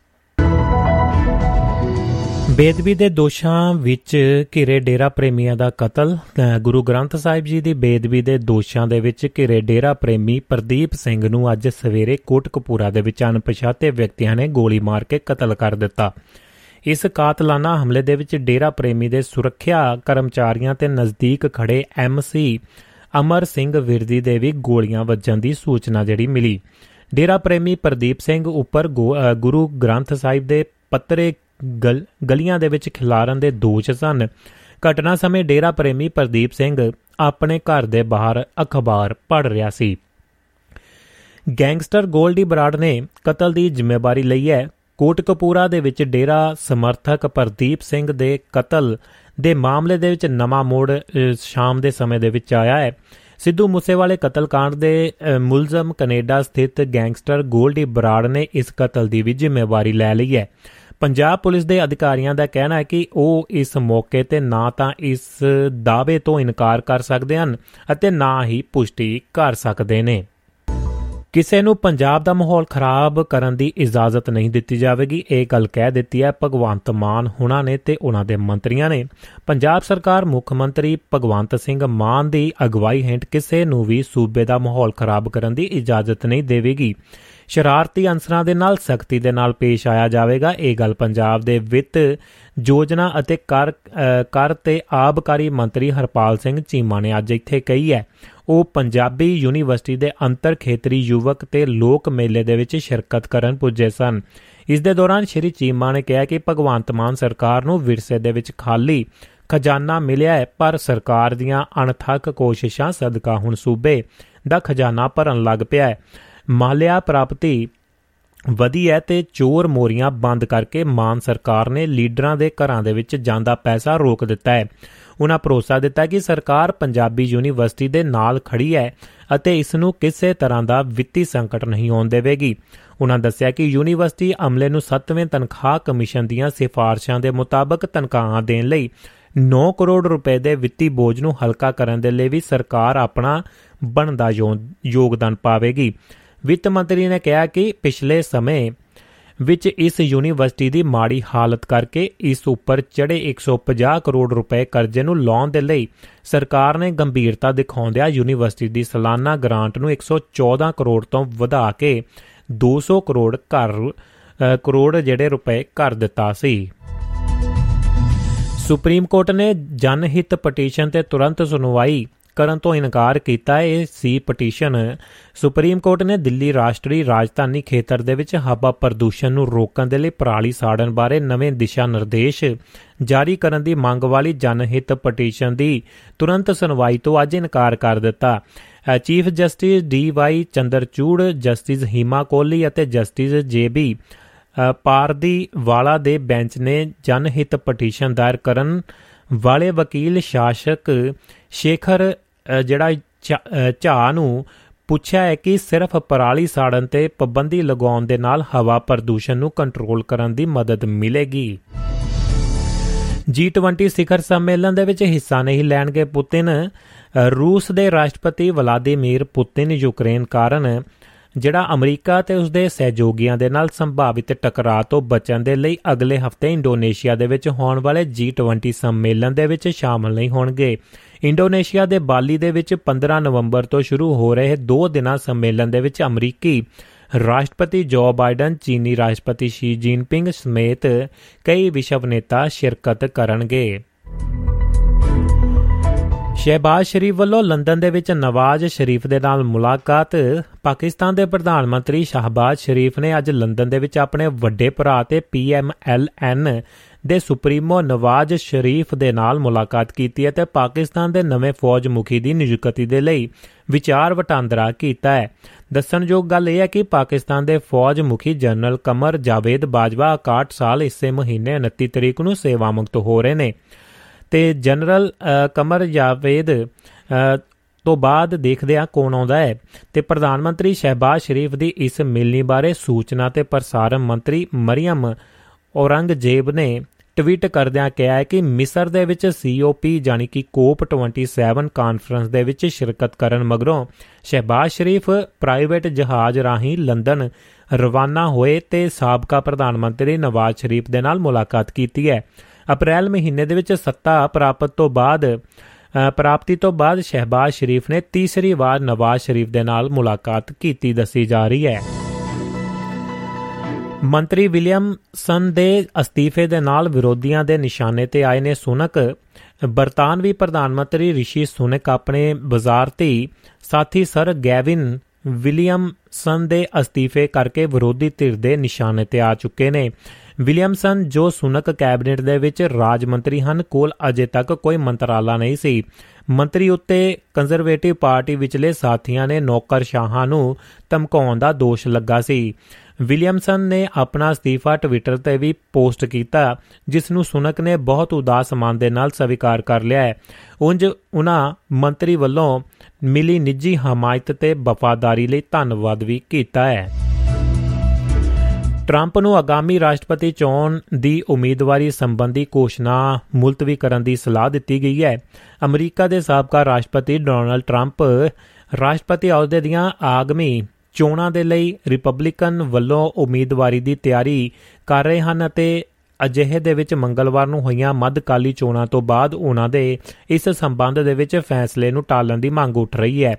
ਬੇਦਬੀ ਦੇ ਦੋਸ਼ਾਂ ਵਿੱਚ ਘਿਰੇ ਡੇਰਾ ਪ੍ਰੇਮੀਆਂ ਦਾ ਕਤਲ। ਗੁਰੂ ਗ੍ਰੰਥ ਸਾਹਿਬ ਜੀ ਦੀ ਬੇਦਬੀ ਦੇ ਦੋਸ਼ਾਂ ਦੇ ਵਿੱਚ ਘਿਰੇ ਡੇਰਾ ਪ੍ਰੇਮੀ ਪ੍ਰਦੀਪ ਸਿੰਘ ਨੂੰ ਅੱਜ ਸਵੇਰੇ ਕੋਟਕਪੂਰਾ ਦੇ ਵਿੱਚ ਅਣਪਛਾਤੇ ਵਿਅਕਤੀਆਂ ਨੇ ਗੋਲੀ ਮਾਰ ਕੇ ਕਤਲ ਕਰ ਦਿੱਤਾ। ਇਸ ਕਾਤਲਾਨਾ ਹਮਲੇ ਦੇ ਵਿੱਚ ਡੇਰਾ ਪ੍ਰੇਮੀ ਦੇ ਸੁਰੱਖਿਆ ਕਰਮਚਾਰੀਆਂ ਤੇ ਨਜ਼ਦੀਕ ਖੜੇ ਐਮਸੀ ਅਮਰ ਸਿੰਘ ਵਿਰਦੀ ਦੇ ਵੀ ਗੋਲੀਆਂ ਵੱਜਣ ਦੀ ਸੂਚਨਾ ਜਿਹੜੀ ਮਿਲੀ। ਡੇਰਾ ਪ੍ਰੇਮੀ ਪ੍ਰਦੀਪ ਸਿੰਘ ਉੱਪਰ ਗੁਰੂ ਗ੍ਰੰਥ ਸਾਹਿਬ ਦੇ ਪੱਤਰੇ ਗਲੀਆਂ ਦੇ ਵਿੱਚ ਖਿਲਾਰਨ ਦੇ ਦੋਸ਼ ਸਨ। ਘਟਨਾ ਸਮੇਂ ਡੇਰਾ ਪ੍ਰੇਮੀ ਪ੍ਰਦੀਪ ਸਿੰਘ ਆਪਣੇ ਘਰ ਦੇ ਬਾਹਰ ਅਖਬਾਰ ਪੜ੍ਹ ਰਿਹਾ ਸੀ। ਗੈਂਗਸਟਰ ਗੋਲਡੀ ਬਰਾੜ ਨੇ ਕਤਲ ਦੀ ਜ਼ਿੰਮੇਵਾਰੀ ਲਈ ਹੈ। ਕੋਟਕਪੂਰਾ ਦੇ ਵਿੱਚ ਡੇਰਾ ਸਮਰਥਕ ਪ੍ਰਦੀਪ ਸਿੰਘ ਦੇ ਕਤਲ ਦੇ ਮਾਮਲੇ ਦੇ ਵਿੱਚ ਨਵਾਂ ਮੋੜ ਸ਼ਾਮ ਦੇ ਸਮੇਂ ਦੇ ਵਿੱਚ ਆਇਆ ਹੈ। ਸਿੱਧੂ ਮੂਸੇਵਾਲੇ ਕਤਲकांड ਦੇ ਮੁਲਜ਼ਮ ਕੈਨੇਡਾ ਸਥਿਤ ਗੈਂਗਸਟਰ ਗੋਲਡੀ ਬਰਾੜ ਨੇ ਇਸ ਕਤਲ ਦੀ ਵੀ ਜ਼ਿੰਮੇਵਾਰੀ ਲੈ ਲਈ ਹੈ। ਪੰਜਾਬ ਪੁਲਿਸ ਦੇ ਅਧਿਕਾਰੀਆਂ ਦਾ ਕਹਿਣਾ ਹੈ ਕਿ ਉਹ ਇਸ ਮੌਕੇ ਤੇ ਨਾ ਤਾਂ ਇਸ ਦਾਅਵੇ ਤੋਂ ਇਨਕਾਰ ਕਰ ਸਕਦੇ ਹਨ ਅਤੇ ਨਾ ਹੀ ਪੁਸ਼ਟੀ ਕਰ ਸਕਦੇ ਨੇ। ਕਿਸੇ ਨੂੰ ਪੰਜਾਬ ਦਾ ਮਾਹੌਲ ਖਰਾਬ ਕਰਨ ਦੀ ਇਜਾਜ਼ਤ ਨਹੀਂ ਦਿੱਤੀ ਜਾਵੇਗੀ, ਇਹ ਗੱਲ ਕਹਿ ਦਿੱਤੀ ਹੈ ਭਗਵੰਤ ਮਾਨ ਹੁਣਾਂ ਨੇ ਤੇ ਉਹਨਾਂ ਦੇ ਮੰਤਰੀਆਂ ਨੇ। ਪੰਜਾਬ ਸਰਕਾਰ ਮੁੱਖ ਮੰਤਰੀ ਭਗਵੰਤ ਸਿੰਘ ਮਾਨ ਦੀ ਅਗਵਾਈ ਹੇਠ ਕਿਸੇ ਨੂੰ ਵੀ ਸੂਬੇ ਦਾ ਮਾਹੌਲ ਖਰਾਬ ਕਰਨ ਦੀ ਇਜਾਜ਼ਤ ਨਹੀਂ ਦੇਵੇਗੀ। ਸ਼ਰਾਰਤੀ ਅੰਸਰਾਂ ਦੇ ਨਾਲ ਸਖਤੀ ਦੇ ਨਾਲ ਪੇਸ਼ ਆਇਆ ਜਾਵੇਗਾ। ਇਹ ਗੱਲ ਪੰਜਾਬ ਦੇ ਵਿੱਤ ਯੋਜਨਾ ਅਤੇ ਕਰ ਕਰ ਤੇ ਆਬਕਾਰੀ ਮੰਤਰੀ ਹਰਪਾਲ ਸਿੰਘ ਚੀਮਾ ਨੇ ਅੱਜ ਇੱਥੇ ਕਹੀ ਹੈ। ਉਹ ਪੰਜਾਬੀ ਯੂਨੀਵਰਸਿਟੀ ਦੇ ਅੰਤਰ ਖੇਤਰੀ ਯੁਵਕ ਤੇ ਲੋਕ ਮੇਲੇ ਦੇ ਵਿੱਚ ਸ਼ਿਰਕਤ ਕਰਨ ਪੁੱਜੇ ਸਨ। ਇਸ ਦੇ ਦੌਰਾਨ ਸ਼੍ਰੀ ਚੀਮਾ ਨੇ ਕਿਹਾ ਕਿ ਭਗਵੰਤ ਮਾਨ ਸਰਕਾਰ ਨੂੰ ਵਿਰਸੇ ਦੇ ਵਿੱਚ ਖਾਲੀ ਖਜ਼ਾਨਾ ਮਿਲਿਆ ਹੈ, ਪਰ ਸਰਕਾਰ ਦੀਆਂ ਅਣਥੱਕ ਕੋਸ਼ਿਸ਼ਾਂ ਸਦਕਾ ਹੁਣ ਸੂਬੇ ਦਾ ਖਜ਼ਾਨਾ ਭਰਨ ਲੱਗ ਪਿਆ ਹੈ। ਮਾਲਿਆ ਪ੍ਰਾਪਤੀ ਵਧੀ ਹੈ ਤੇ ਚੋਰ ਮੋਰੀਆਂ ਬੰਦ ਕਰਕੇ ਮਾਨ ਸਰਕਾਰ ਨੇ ਲੀਡਰਾਂ ਦੇ ਘਰਾਂ ਦੇ ਵਿੱਚ ਜਾਂਦਾ ਪੈਸਾ ਰੋਕ ਦਿੱਤਾ ਹੈ। ਉਹਨਾਂ ਭਰੋਸਾ ਦਿੱਤਾ ਕਿ ਸਰਕਾਰ ਪੰਜਾਬੀ ਯੂਨੀਵਰਸਿਟੀ ਦੇ ਨਾਲ ਖੜੀ ਹੈ ਅਤੇ ਇਸ ਨੂੰ ਕਿਸੇ ਤਰ੍ਹਾਂ ਦਾ ਵਿੱਤੀ ਸੰਕਟ ਨਹੀਂ ਆਉਣ ਦੇਵੇਗੀ। ਉਹਨਾਂ ਦੱਸਿਆ ਕਿ ਯੂਨੀਵਰਸਿਟੀ ਅਮਲੇ ਨੂੰ 7ਵੇਂ ਤਨਖਾਹ ਕਮਿਸ਼ਨ ਦੀਆਂ ਸਿਫਾਰਸ਼ਾਂ ਦੇ ਮੁਤਾਬਕ ਤਨਖਾਹਾਂ ਦੇਣ ਲਈ 9 ਕਰੋੜ ਰੁਪਏ ਦੇ ਵਿੱਤੀ ਬੋਝ ਨੂੰ ਹਲਕਾ ਕਰਨ ਦੇ ਲਈ ਵੀ ਸਰਕਾਰ ਆਪਣਾ ਬਣਦਾ ਯੋਗਦਾਨ ਪਾਵੇਗੀ। ਵਿੱਤ ਮੰਤਰੀ ਨੇ ਕਿਹਾ ਕਿ ਪਿਛਲੇ ਸਮੇਂ ਵਿੱਚ ਇਸ ਯੂਨੀਵਰਸਿਟੀ ਦੀ ਮਾੜੀ ਹਾਲਤ ਕਰਕੇ ਇਸ ਉੱਪਰ ਚੜੇ 150 ਕਰੋੜ ਰੁਪਏ ਕਰਜ਼ੇ ਨੂੰ ਲਾਉਣ ਦੇ ਲਈ ਸਰਕਾਰ ਨੇ ਗੰਭੀਰਤਾ ਦਿਖਾਉਂਦਿਆਂ ਯੂਨੀਵਰਸਿਟੀ ਦੀ ਸਾਲਾਨਾ ਗ੍ਰਾਂਟ ਨੂੰ 114 ਕਰੋੜ ਤੋਂ ਵਧਾ ਕੇ 200 ਕਰੋੜ ਕਰ ਕਰੋੜ ਜਿਹੜੇ ਰੁਪਏ ਕਰ ਦਿੱਤਾ ਸੀ। ਸੁਪਰੀਮ ਕੋਰਟ ਨੇ ਜਨਹਿਤ ਪਟੀਸ਼ਨ ਤੇ ਤੁਰੰਤ ਸੁਣਵਾਈ ਕਰਨ ਤੋਂ ਇਨਕਾਰ ਕੀਤਾ ਇਹ ਸੀ ਪਟੀਸ਼ਨ। ਸੁਪਰੀਮ ਕੋਰਟ ਨੇ ਦਿੱਲੀ ਰਾਸ਼ਟਰੀ ਰਾਜਧਾਨੀ ਖੇਤਰ ਦੇ ਵਿੱਚ ਹਵਾ ਪ੍ਰਦੂਸ਼ਣ ਨੂੰ ਰੋਕਣ ਦੇ ਲਈ ਪਰਾਲੀ ਸਾੜਨ ਬਾਰੇ ਨਵੇਂ ਦਿਸ਼ਾ ਨਿਰਦੇਸ਼ ਜਾਰੀ ਕਰਨ ਦੀ ਮੰਗ ਵਾਲੀ ਜਨਹਿਤ ਪਟੀਸ਼ਨ ਦੀ ਤੁਰੰਤ ਸੁਣਵਾਈ ਤੋਂ ਅੱਜ ਇਨਕਾਰ ਕਰ ਦਿੱਤਾ। Chief justice D Y Chandrachud, justice Hima Kohli ਅਤੇ ਜਸਟਿਸ ਜੇ ਬੀ ਪਾਰਦੀ ਵਾਲਾ ਦੇ ਬੈਂਚ ਨੇ ਜਨਹਿਤ ਪਟੀਸ਼ਨ ਦਾਇਰ ਕਰਨ ਵਾਲੇ ਵਕੀਲ ਸ਼ਾਸਕ ਸ਼ੇਖਰ ਜਿਹੜਾ ਝਾ ਨੂੰ ਪੁੱਛਿਆ ਹੈ ਕਿ ਸਿਰਫ ਪਰਾਲੀ ਸਾੜਨ ਤੇ ਪਾਬੰਦੀ ਲਗਾਉਣ ਦੇ ਨਾਲ ਹਵਾ ਪ੍ਰਦੂਸ਼ਣ ਨੂੰ ਕੰਟਰੋਲ ਕਰਨ ਦੀ ਮਦਦ ਮਿਲੇਗੀ। G20 ਸਿਖਰ ਸੰਮੇਲਨ ਦੇ ਵਿੱਚ ਹਿੱਸਾ ਨਹੀਂ ਲੈਣਗੇ ਪੁਤਿਨ। ਰੂਸ ਦੇ ਰਾਸ਼ਟਰਪਤੀ ਵਲਾਦੀਮੀਰ ਪੁਤਿਨ ਯੂਕਰੇਨ ਕਾਰਨ ਜਿਹੜਾ ਅਮਰੀਕਾ ਤੇ ਉਸਦੇ ਸਹਿਯੋਗੀਆਂ ਦੇ ਨਾਲ ਸੰਭਾਵਿਤ ਟਕਰਾਅ ਤੋਂ ਬਚਣ ਦੇ ਲਈ ਅਗਲੇ ਹਫ਼ਤੇ ਇੰਡੋਨੇਸ਼ੀਆ ਦੇ ਵਿੱਚ ਹੋਣ ਵਾਲੇ G20 ਸੰਮੇਲਨ ਦੇ ਵਿੱਚ ਸ਼ਾਮਲ ਨਹੀਂ ਹੋਣਗੇ। ਇੰਡੋਨੇਸ਼ੀਆ ਦੇ ਬਾਲੀ ਦੇ ਵਿੱਚ 15 ਨਵੰਬਰ ਤੋਂ ਸ਼ੁਰੂ ਹੋ ਰਹੇ 2 ਦਿਨਾਂ ਸੰਮੇਲਨ ਦੇ ਵਿੱਚ ਅਮਰੀਕੀ ਰਾਸ਼ਟਰਪਤੀ ਜੋ ਬਾਈਡਨ, ਚੀਨੀ ਰਾਸ਼ਟਰਪਤੀ ਸ਼ੀ ਜਿਨਪਿੰਗ ਸਮੇਤ ਕਈ ਵਿਸ਼ਵ ਨੇਤਾ ਸ਼ਿਰਕਤ ਕਰਨਗੇ। ਸ਼ਹਿਬਾਜ਼ ਸ਼ਰੀਫ ਵੱਲੋਂ ਲੰਡਨ ਦੇ ਵਿੱਚ ਨਵਾਜ਼ ਸ਼ਰੀਫ ਦੇ ਨਾਲ ਮੁਲਾਕਾਤ। ਪਾਕਿਸਤਾਨ ਦੇ ਪ੍ਰਧਾਨ ਮੰਤਰੀ ਸ਼ਹਿਬਾਜ਼ ਸ਼ਰੀਫ ਨੇ ਅੱਜ ਲੰਡਨ ਦੇ ਵਿੱਚ ਆਪਣੇ ਵੱਡੇ ਭਰਾ ਤੇ ਪੀਐਮਐਲਐਨ ਦੇ ਸੁਪਰੀਮੋ ਨਵਾਜ਼ ਸ਼ਰੀਫ ਦੇ ਨਾਲ ਮੁਲਾਕਾਤ ਕੀਤੀ ਹੈ ਤੇ ਪਾਕਿਸਤਾਨ ਦੇ ਨਵੇਂ ਫੌਜ ਮੁਖੀ ਦੀ ਨਿਯੁਕਤੀ ਦੇ ਲਈ ਵਿਚਾਰ ਵਟਾਂਦਰਾ ਕੀਤਾ ਹੈ। ਦੱਸਣਯੋਗ ਗੱਲ ਇਹ ਹੈ ਕਿ ਪਾਕਿਸਤਾਨ ਦੇ ਫੌਜ ਮੁਖੀ ਜਨਰਲ ਕਮਰ ਜਾਵੇਦ ਬਾਜਵਾ 61 ਸਾਲ ਇਸੇ ਮਹੀਨੇ 29 ਤਰੀਕ ਨੂੰ ਸੇਵਾ ਮੁਕਤ ਹੋ ਰਹੇ ਨੇ। ਤੇ ਜਨਰਲ ਕਮਰ ਜਾਵੇਦ ਤੋਂ ਬਾਅਦ ਦੇਖਦੇ ਆ ਕੌਣ ਆਉਂਦਾ ਹੈ। ਤੇ ਪ੍ਰਧਾਨ ਮੰਤਰੀ ਸ਼ਹਿਬਾਜ਼ ਸ਼ਰੀਫ ਦੀ ਇਸ ਮਿਲਣੀ ਬਾਰੇ ਸੂਚਨਾ ਤੇ ਪ੍ਰਸਾਰਣ ਮੰਤਰੀ ਮਰੀਮ ਔਰੰਗਜ਼ੇਬ ਨੇ ਟਵੀਟ ਕਰਦਿਆਂ ਕਿਹਾ ਹੈ ਕਿ ਮਿਸਰ ਦੇ ਵਿੱਚ ਸੀਓਪੀ ਜਾਨੀ ਕਿ ਕੋਪ 27 ਕਾਨਫਰੰਸ ਦੇ ਵਿੱਚ ਸ਼ਿਰਕਤ ਕਰਨ ਮਗਰੋਂ ਸ਼ਹਿਬਾਜ਼ ਸ਼ਰੀਫ ਪ੍ਰਾਈਵੇਟ ਜਹਾਜ਼ ਰਾਹੀਂ ਲੰਡਨ ਰਵਾਨਾ ਹੋਏ ਤੇ ਸਾਬਕਾ ਪ੍ਰਧਾਨ ਮੰਤਰੀ ਨਵਾਜ਼ ਸ਼ਰੀਫ ਦੇ ਨਾਲ ਮੁਲਾਕਾਤ ਕੀਤੀ ਹੈ। ਅਪ੍ਰੈਲ ਮਹੀਨੇ ਦੇ ਵਿੱਚ ਸੱਤਾ ਪ੍ਰਾਪਤ ਤੋਂ ਬਾਅਦ ਪ੍ਰਾਪਤੀ ਤੋਂ ਬਾਅਦ ਸ਼ਹਿਬਾਜ਼ ਸ਼ਰੀਫ ਨੇ ਤੀਸਰੀ ਵਾਰ ਨਵਾਜ਼ ਸ਼ਰੀਫ ਦੇ ਨਾਲ ਮੁਲਾਕਾਤ ਕੀਤੀ ਦੱਸੀ ਜਾ ਰਹੀ ਹੈ। ਮੰਤਰੀ ਵਿਲੀਅਮਸਨ ਦੇ ਅਸਤੀਫੇ ਦੇ ਨਾਲ ਵਿਰੋਧੀਆਂ ਦੇ ਨਿਸ਼ਾਨੇ ਤੇ ਆਏ ਨੇ ਸੁਨਕ। ਬਰਤਾਨਵੀ ਪ੍ਰਧਾਨ ਮੰਤਰੀ ਰਿਸ਼ੀ ਸੁਨਕ ਆਪਣੇ ਵਜ਼ਾਰਤੀ ਸਾਥੀ ਸਰ ਗੈਵਿਨ ਵਿਲੀਅਮਸਨ ਦੇ ਅਸਤੀਫੇ ਕਰਕੇ ਵਿਰੋਧੀ ਧਿਰ ਦੇ ਨਿਸ਼ਾਨੇ ਤੇ ਆ ਚੁੱਕੇ ਨੇ। ਵਿਲੀਅਮਸਨ ਜੋ ਸੁਨਕ ਕੈਬਨਿਟ ਦੇ ਵਿੱਚ ਰਾਜ ਮੰਤਰੀ ਹਨ, ਕੋਲ ਅਜੇ ਤੱਕ ਕੋਈ ਮੰਤਰਾਲਾ ਨਹੀਂ ਸੀ। ਮੰਤਰੀ ਉੱਤੇ ਕੰਜ਼ਰਵੇਟਿਵ ਪਾਰਟੀ ਵਿਚਲੇ ਸਾਥੀਆਂ ਨੇ ਨੌਕਰਸ਼ਾਹਾਂ ਨੂੰ ਧਮਕਾਉਣ ਦਾ ਦੋਸ਼ ਲੱਗਾ ਸੀ। ਵਿਲੀਅਮਸਨ ਨੇ ਆਪਣਾ ਅਸਤੀਫਾ ਟਵਿੱਟਰ ਤੇ ਵੀ ਪੋਸਟ ਕੀਤਾ, ਜਿਸ ਨੂੰ ਸੁਨਕ ਨੇ ਬਹੁਤ ਉਦਾਸ ਮਨ ਦੇ ਨਾਲ ਸਵੀਕਾਰ ਕਰ ਲਿਆ ਹੈ। ਉੰਜ ਉਹਨਾਂ ਮੰਤਰੀ ਵੱਲੋਂ ਮਿਲੀ ਨਿੱਜੀ ਹਮਾਇਤ ਤੇ ਵਫਾਦਾਰੀ ਲਈ ਧੰਨਵਾਦ ਵੀ ਕੀਤਾ ਹੈ। ਟਰੰਪ ਨੂੰ ਆਗਾਮੀ ਰਾਸ਼ਟਰਪਤੀ ਚੋਣ ਦੀ ਉਮੀਦਵਾਰੀ ਸੰਬੰਧੀ ਘੋਸ਼ਣਾ ਮੁਲਤਵੀ ਕਰਨ ਦੀ ਸਲਾਹ ਦਿੱਤੀ ਗਈ ਹੈ। ਅਮਰੀਕਾ ਦੇ ਸਾਬਕਾ ਰਾਸ਼ਟਰਪਤੀ ਡੋਨਲਡ ਟਰੰਪ ਰਾਸ਼ਟਰਪਤੀ ਅਹੁਦੇ ਦੀਆਂ ਆਗਮੀ ਚੋਣਾਂ ਦੇ ਲਈ ਰਿਪਬਲਿਕਨ ਵੱਲੋਂ ਉਮੀਦਵਾਰੀ ਦੀ ਤਿਆਰੀ ਕਰ ਰਹੇ ਹਨ ਅਤੇ ਅਜਿਹੇ ਦੇ ਵਿੱਚ ਮੰਗਲਵਾਰ ਨੂੰ ਹੋਈਆਂ ਮੱਧਕਾਲੀ ਚੋਣਾਂ ਤੋਂ ਬਾਅਦ ਉਹਨਾਂ ਦੇ ਇਸ ਸੰਬੰਧ ਦੇ ਵਿੱਚ ਫੈਸਲੇ ਨੂੰ ਟਾਲਣ ਦੀ ਮੰਗ ਉੱਠ ਰਹੀ ਹੈ।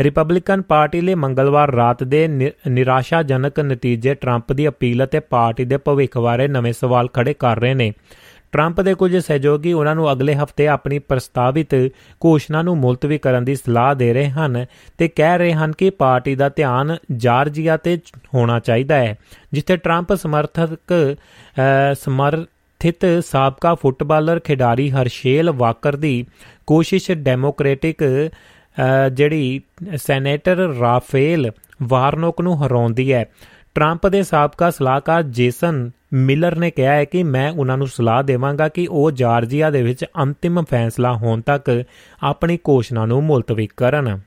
ਰਿਪਬਲਿਕਨ ਪਾਰਟੀ ਲਈ ਮੰਗਲਵਾਰ ਰਾਤ ਦੇ ਨਿਰਾਸ਼ਾਜਨਕ ਨਤੀਜੇ ਟਰੰਪ ਦੀ ਅਪੀਲ ਅਤੇ ਪਾਰਟੀ ਦੇ ਭਵਿੱਖ ਬਾਰੇ ਨਵੇਂ ਸਵਾਲ ਖੜੇ ਕਰ ਰਹੇ ਨੇ। ਟਰੰਪ ਦੇ ਕੁਝ ਸਹਿਯੋਗੀ ਉਹਨਾਂ ਨੂੰ ਅਗਲੇ ਹਫ਼ਤੇ ਆਪਣੀ ਪ੍ਰਸਤਾਵਿਤ ਘੋਸ਼ਣਾ ਨੂੰ ਮੁਲਤਵੀ ਕਰਨ ਦੀ ਸਲਾਹ ਦੇ ਰਹੇ ਹਨ ਤੇ ਕਹਿ ਰਹੇ ਹਨ ਕਿ ਪਾਰਟੀ ਦਾ ਧਿਆਨ ਜਾਰਜੀਆ ਤੇ ਹੋਣਾ ਚਾਹੀਦਾ ਹੈ, ਜਿੱਥੇ ਟਰੰਪ ਸਮਰਥਕ ਸਮਰਥਿਤ ਸਾਬਕਾ ਫੁੱਟਬਾਲਰ ਖਿਡਾਰੀ ਹਰਸ਼ੇਲ ਵਾਕਰ ਦੀ ਕੋਸ਼ਿਸ਼ ਡੈਮੋਕ੍ਰੈਟਿਕ ਜਿਹੜੀ ਸੈਨੇਟਰ ਰਾਫੇਲ ਵਾਰਨੋਕ ਨੂੰ ਹਰਾਉਂਦੀ ਹੈ। ਟਰੰਪ ਦੇ ਸਾਬਕਾ ਸਲਾਹਕਾਰ ਜੇਸਨ ਮਿਲਰ ਨੇ ਕਿਹਾ ਹੈ ਕਿ ਮੈਂ ਉਹਨਾਂ ਨੂੰ ਸਲਾਹ ਦੇਵਾਂਗਾ ਕਿ ਉਹ ਜਾਰਜੀਆ ਦੇ ਵਿੱਚ ਅੰਤਿਮ ਫੈਸਲਾ ਹੋਣ ਤੱਕ ਆਪਣੀ ਘੋਸ਼ਣਾ ਨੂੰ ਮੁਲਤਵੀ ਕਰਨ।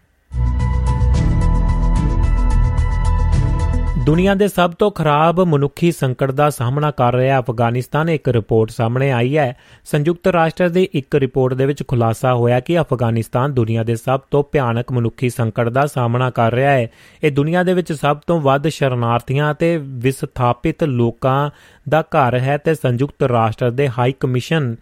ਦੁਨੀਆ ਦੇ ਸਭ ਤੋਂ ਖਰਾਬ ਮਨੁੱਖੀ ਸੰਕਟ ਦਾ ਸਾਹਮਣਾ ਕਰ ਰਿਹਾ ਅਫਗਾਨਿਸਤਾਨ, ਇੱਕ ਰਿਪੋਰਟ ਸਾਹਮਣੇ ਆਈ ਹੈ। ਸੰਯੁਕਤ ਰਾਸ਼ਟਰ ਦੀ ਇੱਕ ਰਿਪੋਰਟ ਦੇ ਵਿੱਚ ਖੁਲਾਸਾ ਹੋਇਆ ਕਿ ਅਫਗਾਨਿਸਤਾਨ ਦੁਨੀਆ ਦੇ ਸਭ ਤੋਂ ਭਿਆਨਕ ਮਨੁੱਖੀ ਸੰਕਟ ਦਾ ਸਾਹਮਣਾ ਕਰ ਰਿਹਾ ਹੈ। ਇਹ ਦੁਨੀਆ ਦੇ ਵਿੱਚ ਸਭ ਤੋਂ ਵੱਧ ਸ਼ਰਨਾਰਥੀਆਂ ਅਤੇ ਵਿਸਥਾਪਿਤ ਲੋਕਾਂ ਦਾ ਘਰ ਹੈ ਤੇ ਸੰਯੁਕਤ ਰਾਸ਼ਟਰ ਦੇ ਹਾਈ ਕਮਿਸ਼ਨ